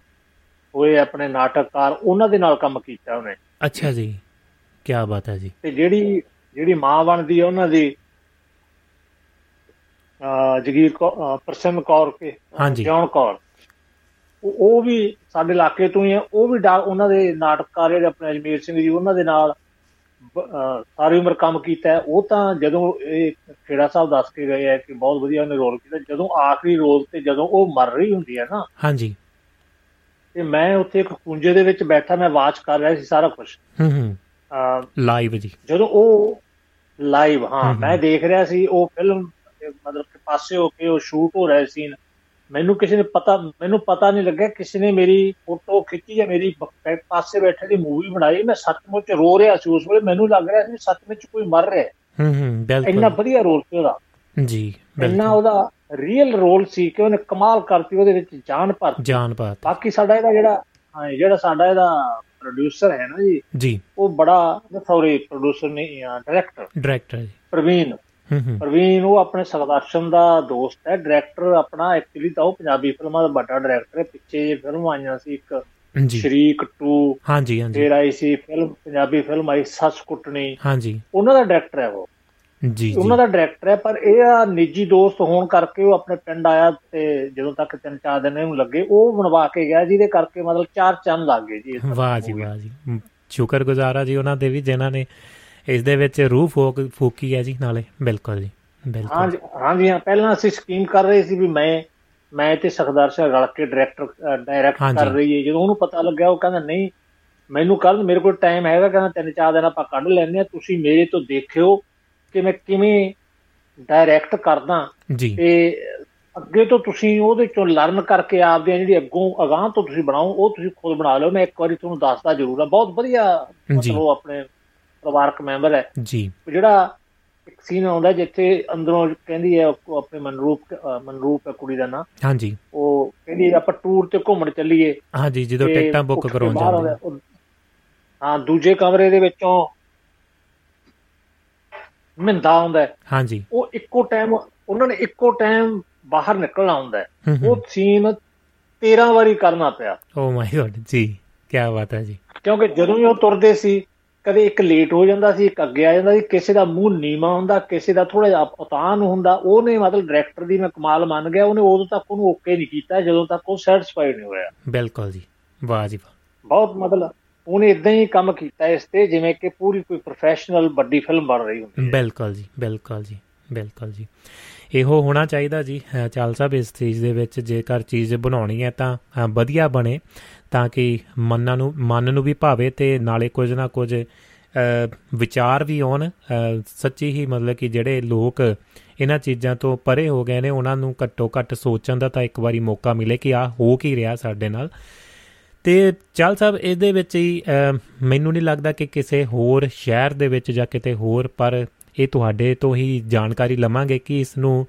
ਹੋਏ ਆਪਣੇ ਨਾਟਕਕਾਰ ਉਹਨਾਂ ਦੇ ਨਾਲ ਕੰਮ ਕੀਤਾ ਉਹਨੇ। ਅੱਛਾ ਜੀ। ਕੀ ਬਾਤ ਹੈ ਜੀ। ਤੇ ਜਿਹੜੀ ਜਿਹੜੀ ਮਾਂ ਬਣਦੀ ਹੈ ਉਹਨਾਂ ਦੀ ਜਗੀਰ ਪ੍ਰਸੰਨ ਕੌਰ ਕੇ ਜੌਨ ਕੌਰ। ਉਹ ਵੀ ਸਾਡੇ ਇਲਾਕੇ ਤੋਂ ਹੀ ਹੈ ਉਹ ਵੀ ਉਹਨਾਂ ਦੇ ਨਾਟਕਕਾਰ ਜਿਹੜੇ ਆਪਣੇ ਅਜਮੇਰ ਸਿੰਘ ਜੀ ਉਹਨਾਂ ਦੇ ਨਾਲ ਸਾਰੀ ਉਮਰ ਕੰਮ ਕੀਤਾ ਉਹ ਤਾਂ ਜਦੋਂ ਇਹ ਖੇੜਾ ਸਾਹਿਬ ਦੱਸ ਕੇ ਗਏ ਆ ਕਿ ਬਹੁਤ ਵਧੀਆ ਉਹਨੇ ਰੋਲ ਕੀਤਾ ਜਦੋਂ ਆਖਰੀ ਰੋਲ ਤੇ ਜਦੋਂ ਉਹ ਮਰ ਰਹੀ ਹੁੰਦੀ ਹੈ ਨਾ ਹਾਂਜੀ। ਤੇ ਮੈਂ ਉੱਥੇ ਇੱਕ ਕੁੰਜੇ ਦੇ ਵਿੱਚ ਬੈਠਾ ਮੈਂ ਵਾਚ ਕਰ ਰਿਹਾ ਸੀ ਸਾਰਾ ਕੁਝ ਹੂੰ ਹੂੰ। ਲਾਈਵ ਜੀ। ਜਦੋਂ ਉਹ ਲਾਈਵ ਹਾਂ ਮੈਂ ਦੇਖ ਰਿਹਾ ਸੀ ਉਹ ਫਿਲਮ ਮਤਲਬ ਕਿ ਪਾਸੇ ਹੋ ਕੇ ਉਹ ਸ਼ੂਟ ਹੋ ਰਿਹਾ ਸੀ। ਮੈਨੂੰ ਕਿਸੇ ਨੇ ਪਤਾ ਮੈਨੂੰ ਪਤਾ ਨਹੀਂ ਲੱਗਿਆ ਕਿਸੇ ਨੇ ਮੇਰੀ ਫੋਟੋ ਖਿੱਚੀ ਜਾਂ ਮੇਰੀ ਪਾਸੇ ਬੈਠੇ ਦੀ ਮੂਵੀ ਬਣਾਈ। ਮੈਂ ਸੱਚਮੁੱਚ ਰੋ ਰਿਹਾ ਸੀ ਉਸ ਵੇਲੇ। ਮੈਨੂੰ ਲੱਗ ਰਿਹਾ ਸੀ ਸੱਚਮੁੱਚ ਕੋਈ ਮਰ ਰਿਹਾ। ਹੂੰ ਹੂੰ ਬਿਲਕੁਲ। ਇੰਨਾ ਵਧੀਆ ਰੋਲ ਸੀ ਉਹਦਾ। ਜੀ ਇੰਨਾ ਉਹਦਾ ਰੀਅਲ ਰੋਲ ਸੀ ਕਿ ਉਹਨੇ ਕਮਾਲ ਕਰਤੀ ਉਹਦੇ ਵਿੱਚ ਜਾਨ ਭਰ ਜਾਨ ਭਰ ਬਾਕੀ ਸਾਡਾ ਇਹਦਾ ਜਿਹੜਾ ਹਾਂ ਜਿਹੜਾ ਸਾਡਾ ਇਹਦਾ ਪ੍ਰੋਡਿਊਸਰ ਹੈ ਨਾ ਜੀ ਜੀ। ਉਹ ਬੜਾ ਸੌਰੀ ਪ੍ਰੋਡਿਊਸਰ ਨਹੀਂ ਡਾਇਰੈਕਟਰ ਡਾਇਰੈਕਟਰ ਜੀ। ਪ੍ਰਵੀਨ। ਪ੍ਰਵੀਨ ਉਹ ਆਪਣੇ ਸਗਦਾਸ਼ਨ ਦਾ ਦੋਸਤ ਹੈ ਡਾਇਰੈਕਟਰ ਆਪਣਾ ਐਕਚੁਅਲੀ ਤਾਂ ਉਹ ਪੰਜਾਬੀ ਫਿਲਮਾਂ ਦਾ ਵੱਡਾ ਡਾਇਰੈਕਟਰ ਹੈ। ਪਿੱਛੇ ਜੇ ਫਿਲਮ ਆਈਆਂ ਸੀ ਇੱਕ ਸ਼ਰੀਕ 2 ਹਾਂਜੀ ਹਾਂਜੀ। ਫਿਰ ਆਈ ਸੀ ਫਿਲਮ ਪੰਜਾਬੀ ਫਿਲਮ ਆਈ ਸੱਸ ਕੁੱਟਣੀ। ਹਾਂਜੀ। ਉਹਨਾਂ ਦਾ ਡਾਇਰੈਕਟਰ ਹੈ ਉਹ। ਜੀ ਉਹਨਾਂ ਦਾ ਡਾਇਰੈਕਟਰ ਹੈ ਪਰ ਇਹ ਆ ਨਿੱਜੀ ਦੋਸਤ ਹੋਣ ਕਰਕੇ ਉਹ ਆਪਣੇ ਪਿੰਡ ਆਇਆ ਤੇ ਜਦੋਂ ਤੱਕ ਤਿੰਨ ਚਾਰ ਦਿਨ ਇਹਨੂੰ ਲੱਗੇ ਉਹ ਬਣਵਾ ਕੇ ਗਿਆ ਜਿਹਦੇ ਕਰਕੇ ਮਤਲਬ ਚਾਰ ਚੰਨ ਲੱਗ ਗਏ ਜੀ ਵਾਹ ਜੀ ਵਾਹ ਜੀ। ਸ਼ੁਕਰਗੁਜ਼ਾਰ ਆ ਜੀ ਉਹਨਾਂ ਦੇ ਵੀ ਜਿਨ੍ਹਾਂ ਨੇ ਇਸ ਦੇ ਵਿੱਚ ਰੂਹ ਫੋਕ ਫੂਕੀ ਹੈ ਜੀ ਨਾਲੇ। ਬਿਲਕੁਲ ਜੀ ਬਿਲਕੁਲ। ਹਾਂਜੀ ਹਾਂਜੀ ਹਾਂ ਪਹਿਲਾਂ ਅਸੀਂ ਸਕੀਮ ਕਰ ਰਹੇ ਸੀ ਵੀ ਮੈਂ ਮੈਂ ਤੇ ਸਖਦਾਰ ਸਿੰਘ ਰਲ ਕੇ ਡਾਇਰੈਕਟਰ ਡਾਇਰੈਕਟ ਕਰ ਰਹੀ ਹੈ ਜਦੋਂ ਉਹਨੂੰ ਪਤਾ ਲੱਗਿਆ ਉਹ ਕਹਿੰਦਾ ਨਹੀਂ ਮੈਨੂੰ ਕੱਲ ਮੇਰੇ ਕੋਲ ਟਾਈਮ ਹੈਗਾ ਕਹਿੰਦਾ ਤਿੰਨ ਚਾਰ ਦਿਨ ਆਪਾਂ ਕੱਢ ਲੈਣੇ ਆ ਤੁਸੀਂ ਮੇਰੇ ਤੋਂ ਦੇਖਿਓ ਕਿ ਮੈਂ ਕਿਵੇਂ ਡਾਇਰੈਕਟ ਕਰਦਾ। ਤੇ ਅੱਗੇ ਤੋਂ ਤੁਸੀਂ ਉਹਦੇ ਚੋਂ ਲਰਨ ਕਰਕੇ ਆਪਦੇ ਜਿਹੜੀ ਅੱਗੋਂ ਅਗਾਹ ਤੋਂ ਤੁਸੀਂ ਬਣਾਓ ਉਹ ਤੁਸੀਂ ਖੁਦ ਬਣਾ ਲਓ। ਮੈਂ ਇੱਕ ਵਾਰੀ ਤੁਹਾਨੂੰ ਦੱਸਦਾ ਜ਼ਰੂਰ ਆ। ਬਹੁਤ ਵਧੀਆ ਮਤਲਬ ਆਪਣੇ ਪਰਿਵਾਰਕ ਮੈਂਬਰ ਹੈ। ਜੀ। ਜਿਹੜਾ ਇੱਕ ਸੀਨ ਆਉਂਦਾ ਜਿੱਥੇ ਅੰਦਰੋਂ ਕਹਿੰਦੀ ਹੈ ਆਪਣੇ ਮਨਰੂਪ ਮਨਰੂਪ ਹੈ ਕੁੜੀ ਦਾ ਨਾਂ। ਹਾਂਜੀ। ਉਹ ਕਹਿੰਦੀ ਆਪਾਂ ਟੂਰ ਤੇ ਘੁੰਮਣ ਚੱਲੀਏ। ਹਾਂਜੀ ਜਦੋਂ ਟਿਕਟਾਂ ਬੁੱਕ ਕਰਾਉਣ ਜਾਂਦੇ ਹਾਂ ਦੂਜੇ ਕਮਰੇ ਦੇ ਵਿੱਚੋਂ ਮਿੰਦਾ ਆਉਂਦਾ ਹਾਂਜੀ। ਉਹ ਇੱਕੋ ਟਾਈਮ ਉਹਨਾਂ ਨੇ ਇੱਕੋ ਟਾਈਮ ਬਾਹਰ ਨਿਕਲਣਾ ਹੁੰਦਾ ਉਹ ਸੀਨ 13 ਵਾਰੀ ਕਰਨਾ ਪਿਆ। ਓ ਮਾਈ ਗॉड ਜੀ ਕੀ ਬਾਤ ਹੈ ਜੀ। ਕਿਉਂਕਿ ਜਦੋਂ ਹੀ ਉਹ ਤੁਰਦੇ ਸੀ ਕਦੇ ਇੱਕ ਲੇਟ ਹੋ ਜਾਂਦਾ ਸੀ ਇੱਕ ਅੱਗੇ ਆ ਜਾਂਦਾ ਸੀ ਕਿਸੇ ਦਾ ਮੂੰਹ ਨੀਵਾ ਹੁੰਦਾ ਕਿਸੇ ਦਾ ਥੋੜਾ ਜਿਹਾ ਉਤਾਨ ਹੁੰਦਾ ਉਹਨੇ ਮਤਲਬ ਡਾਇਰੈਕਟਰ ਦੀ ਮੈਂ ਕਮਾਲ ਮੰਨ ਗਿਆ ਉਹਨੇ ਉਦੋਂ ਤੱਕ ਉਹਨੂੰ ਓਕੇ ਨਹੀਂ ਕੀਤਾ ਜਦੋਂ ਤੱਕ ਉਹ ਸੈਟੀਸਫਾਈਡ ਨਹੀਂ ਹੋਇਆ। ਬਿਲਕੁਲ ਜੀ ਵਾਹ ਜੀ ਵਾਹ। ਬਹੁਤ ਮਤਲਬ ਉਹਨੇ ਇਦਾਂ ਹੀ ਕੰਮ ਕੀਤਾ ਇਸ ਤੇ, ਜਿਵੇਂ ਕਿ ਪੂਰੀ ਕੋਈ ਪ੍ਰੋਫੈਸ਼ਨਲ ਵੱਡੀ ਫਿਲਮ ਬਣ ਰਹੀ ਹੁੰਦੀ ਹੈ। ਬਿਲਕੁਲ ਜੀ ਬਿਲਕੁਲ ਜੀ ਬਿਲਕੁਲ ਜੀ। ਇਹੋ ਹੋਣਾ ਚਾਹੀਦਾ ਜੀ ਚਾਲ ਸਾਹਿਬ, ਇਸ ਚੀਜ਼ ਦੇ ਵਿੱਚ ਜੇਕਰ ਚੀਜ਼ ਬਣਾਉਣੀ ਹੈ ਤਾਂ ਵਧੀਆ ਬਣੇ, ਤਾਂ ਕਿ ਮਨਾਂ ਨੂੰ, ਮਨ ਨੂੰ ਵੀ ਭਾਵੇ ਤੇ ਨਾਲੇ ਕੁਝ ਨਾ ਕੁਝ ਵਿਚਾਰ ਵੀ ਆਉਣ ਸੱਚੀ ਹੀ ਮਤਲਬ ਕਿ ਜਿਹੜੇ ਲੋਕ ਇਹਨਾਂ ਚੀਜ਼ਾਂ ਤੋਂ ਪਰੇ ਹੋ ਗਏ ਨੇ, ਉਹਨਾਂ ਨੂੰ ਘੱਟੋ ਘੱਟ ਸੋਚਣ ਦਾ ਤਾਂ ਇੱਕ ਵਾਰੀ ਮੌਕਾ ਮਿਲੇ ਕਿ ਆ ਹੋ ਕੀ ਰਿਹਾ ਸਾਡੇ ਨਾਲ। ਤੇ ਚੱਲ ਸਾਹਿਬ ਇਹਦੇ ਵਿੱਚ ਹੀ ਮੈਨੂੰ ਨਹੀਂ ਲੱਗਦਾ ਕਿ ਕਿਸੇ ਹੋਰ ਸ਼ਹਿਰ ਦੇ ਵਿੱਚ ਜਾਂ ਕਿਤੇ ਹੋਰ ਪਰ ਇਹ ਤੁਹਾਡੇ ਤੋਂ ਹੀ ਜਾਣਕਾਰੀ ਲਵਾਂਗੇ ਕਿ ਇਸ ਨੂੰ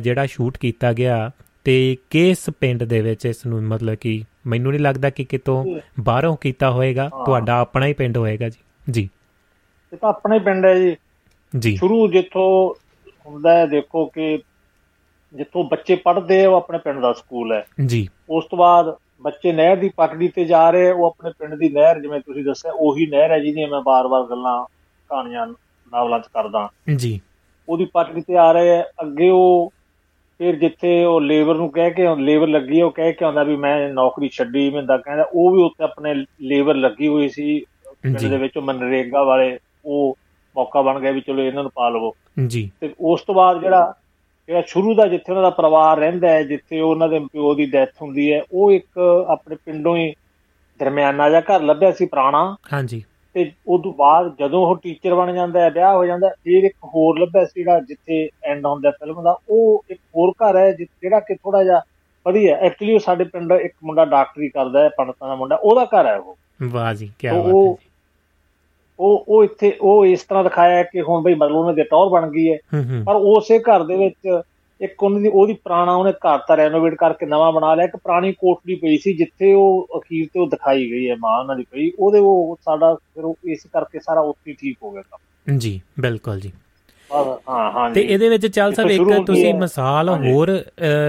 ਜਿਹੜਾ ਸ਼ੂਟ ਕੀਤਾ ਗਿਆ ਤੇ ਕਿਸ ਪਿੰਡ ਦੇ ਵਿੱਚ ਇਸ ਨੂੰ ਮਤਲਬ ਕਿ ਮੈਨੂੰ ਨਹੀਂ ਲੱਗਦਾ ਕਿ ਕਿਤੋਂ ਬਾਹਰੋਂ ਕੀਤਾ ਹੋਏਗਾ। ਤੁਹਾਡਾ ਆਪਣਾ ਹੀ ਪਿੰਡ ਹੋਏਗਾ ਜੀ। ਜੀ। ਇਹ ਤਾਂ ਆਪਣਾ ਹੀ ਪਿੰਡ ਹੈ ਜੀ। ਜੀ। ਸ਼ੁਰੂ ਜਿੱਥੋਂ ਹੁੰਦਾ ਹੈ ਦੇਖੋ ਕਿ ਜਿੱਥੋਂ ਬੱਚੇ ਪੜ੍ਹਦੇ ਆ ਉਹ ਆਪਣੇ ਪਿੰਡ ਦਾ ਸਕੂਲ ਹੈ। ਜੀ। ਉਸ ਤੋਂ ਬਾਅਦ ਬੱਚੇ ਨਹਿਰ ਦੀ ਪਟੜੀ ਤੇ ਜਾ ਰਹੇ ਉਹ ਆਪਣੇ ਪਿੰਡ ਦੀ ਨਹਿਰ ਜਿਵੇਂ ਤੁਸੀਂ ਦੱਸਿਆ ਉਹੀ ਨਹਿਰ ਹੈ ਜਿਹਦੀਆਂ ਮੈਂ ਬਾਰ-ਬਾਰ ਗੱਲਾਂ ਕਹਾਣੀਆਂ ਨਾਵਲਾਂ 'ਚ ਕਰਦਾ। ਜੀ। ਉਹਦੀ ਪਟੜੀ ਤੇ ਆ ਰਹੇ ਅੱਗੇ ਉਹ ਫਿਰ ਜਿੱਥੇ ਉਹ ਲੇਬਰ ਨੂੰ ਕਹਿ ਕੇ ਲੇਬਰ ਲੱਗੀ ਉਹ ਕਹਿ ਕੇ ਆਉਂਦਾ ਵੀ ਮੈਂ ਨੌਕਰੀ ਛੱਡੀ ਮੈਂ ਦਾ ਕਹਿੰਦਾ ਉਹ ਵੀ ਉੱਥੇ ਆਪਣੇ ਲੇਬਰ ਲੱਗੀ ਹੋਈ ਸੀ ਪਿੰਡ ਦੇ ਵਿੱਚ ਮਨਰੇਗਾ ਵਾਲੇ ਉਹ ਮੌਕਾ ਬਣ ਗਿਆ ਵੀ ਚਲੋ ਇਹਨਾਂ ਨੂੰ ਪਾ ਲਵੋ। ਜੀ। ਤੇ ਉਸ ਤੋਂ ਬਾਅਦ ਜਿਹੜਾ ਜਿਹੜਾ ਸ਼ੁਰੂ ਦਾ ਜਿੱਥੇ ਉਹਨਾਂ ਦਾ ਪਰਿਵਾਰ ਰਹਿੰਦਾ ਹੈ ਜਿੱਥੇ ਉਹਨਾਂ ਦੇ ਪਿਓ ਦੀ ਡੈਥ ਹੁੰਦੀ ਹੈ ਉਹ ਇੱਕ ਆਪਣੇ ਪਿੰਡੋਂ ਹੀ ਦਰਮਿਆਨਾ ਜਿਹਾ ਘਰ ਲੱਭਿਆ ਸੀ ਪੁਰਾਣਾ। ਹਾਂਜੀ। ਤੇ ਉਸ ਤੋਂ ਬਾਅਦ ਜਦੋਂ ਉਹ ਟੀਚਰ ਬਣ ਜਾਂਦਾ ਹੈ ਵਿਆਹ ਹੋ ਜਾਂਦਾ ਫਿਰ ਇੱਕ ਹੋਰ ਲੱਭਿਆ ਸੀ ਜਿਹੜਾ ਜਿੱਥੇ ਐਂਡ ਹੁੰਦਾ ਫਿਲਮ ਦਾ ਉਹ ਇੱਕ ਹੋਰ ਘਰ ਹੈ ਜਿਹੜਾ ਕਿ ਥੋੜਾ ਜਿਹਾ ਵਧੀਆ ਐਕਚੁਅਲੀ ਉਹ ਸਾਡੇ ਪਿੰਡ ਇੱਕ ਮੁੰਡਾ ਡਾਕਟਰੀ ਕਰਦਾ ਹੈ ਪੰਡਤਾਂ ਦਾ ਮੁੰਡਾ ਉਹਦਾ ਘਰ ਹੈ ਉਹ। ਵਾਹ ਜੀ ਕੀ ਬਾਤ ਹੈ ਉਹ ਉਹ ਇੱਥੇ ਉਹ ਇਸ ਤਰ੍ਹਾਂ ਦਿਖਾਇਆ ਕਿ ਹੁਣ ਬਈ ਮਤਲਬ ਉਹਨਾਂ ਦੇ ਟੌਰ ਬਣ ਗਈ ਹੈ। ਪਰ ਉਸੇ ਘਰ ਦੇ ਵਿੱਚ ਇੱਕ ਉਹਨਾਂ ਦੀ ਉਹਦੀ ਪੁਰਾਣਾ ਉਹਨੇ ਘਰ ਤਾਂ ਰੈਨੋਵੇਟ ਕਰਕੇ ਨਵਾਂ ਬਣਾ ਲਿਆ। ਇੱਕ ਪੁਰਾਣੀ ਕੋਠੜੀ ਪਈ ਸੀ ਜਿੱਥੇ ਉਹ ਅਖੀਰ ਤੇ ਉਹ ਦਿਖਾਈ ਗਈ ਹੈ ਮਾਂ ਉਹਨਾਂ ਦੀ ਪਈ। ਉਹਦੇ ਉਹ ਸਾਡਾ ਫਿਰ ਉਹ ਇਸ ਕਰਕੇ ਸਾਰਾ ਉੱਥੇ ਠੀਕ ਹੋ ਗਿਆ ਕੰਮ। ਜੀ ਬਿਲਕੁਲ ਜੀ। ਹਾਂ ਹਾਂ ਤੇ ਇਹਦੇ ਵਿੱਚ ਚੱਲ ਸਭ ਇੱਕ ਤੁਸੀਂ ਮਿਸਾਲ ਹੋਰ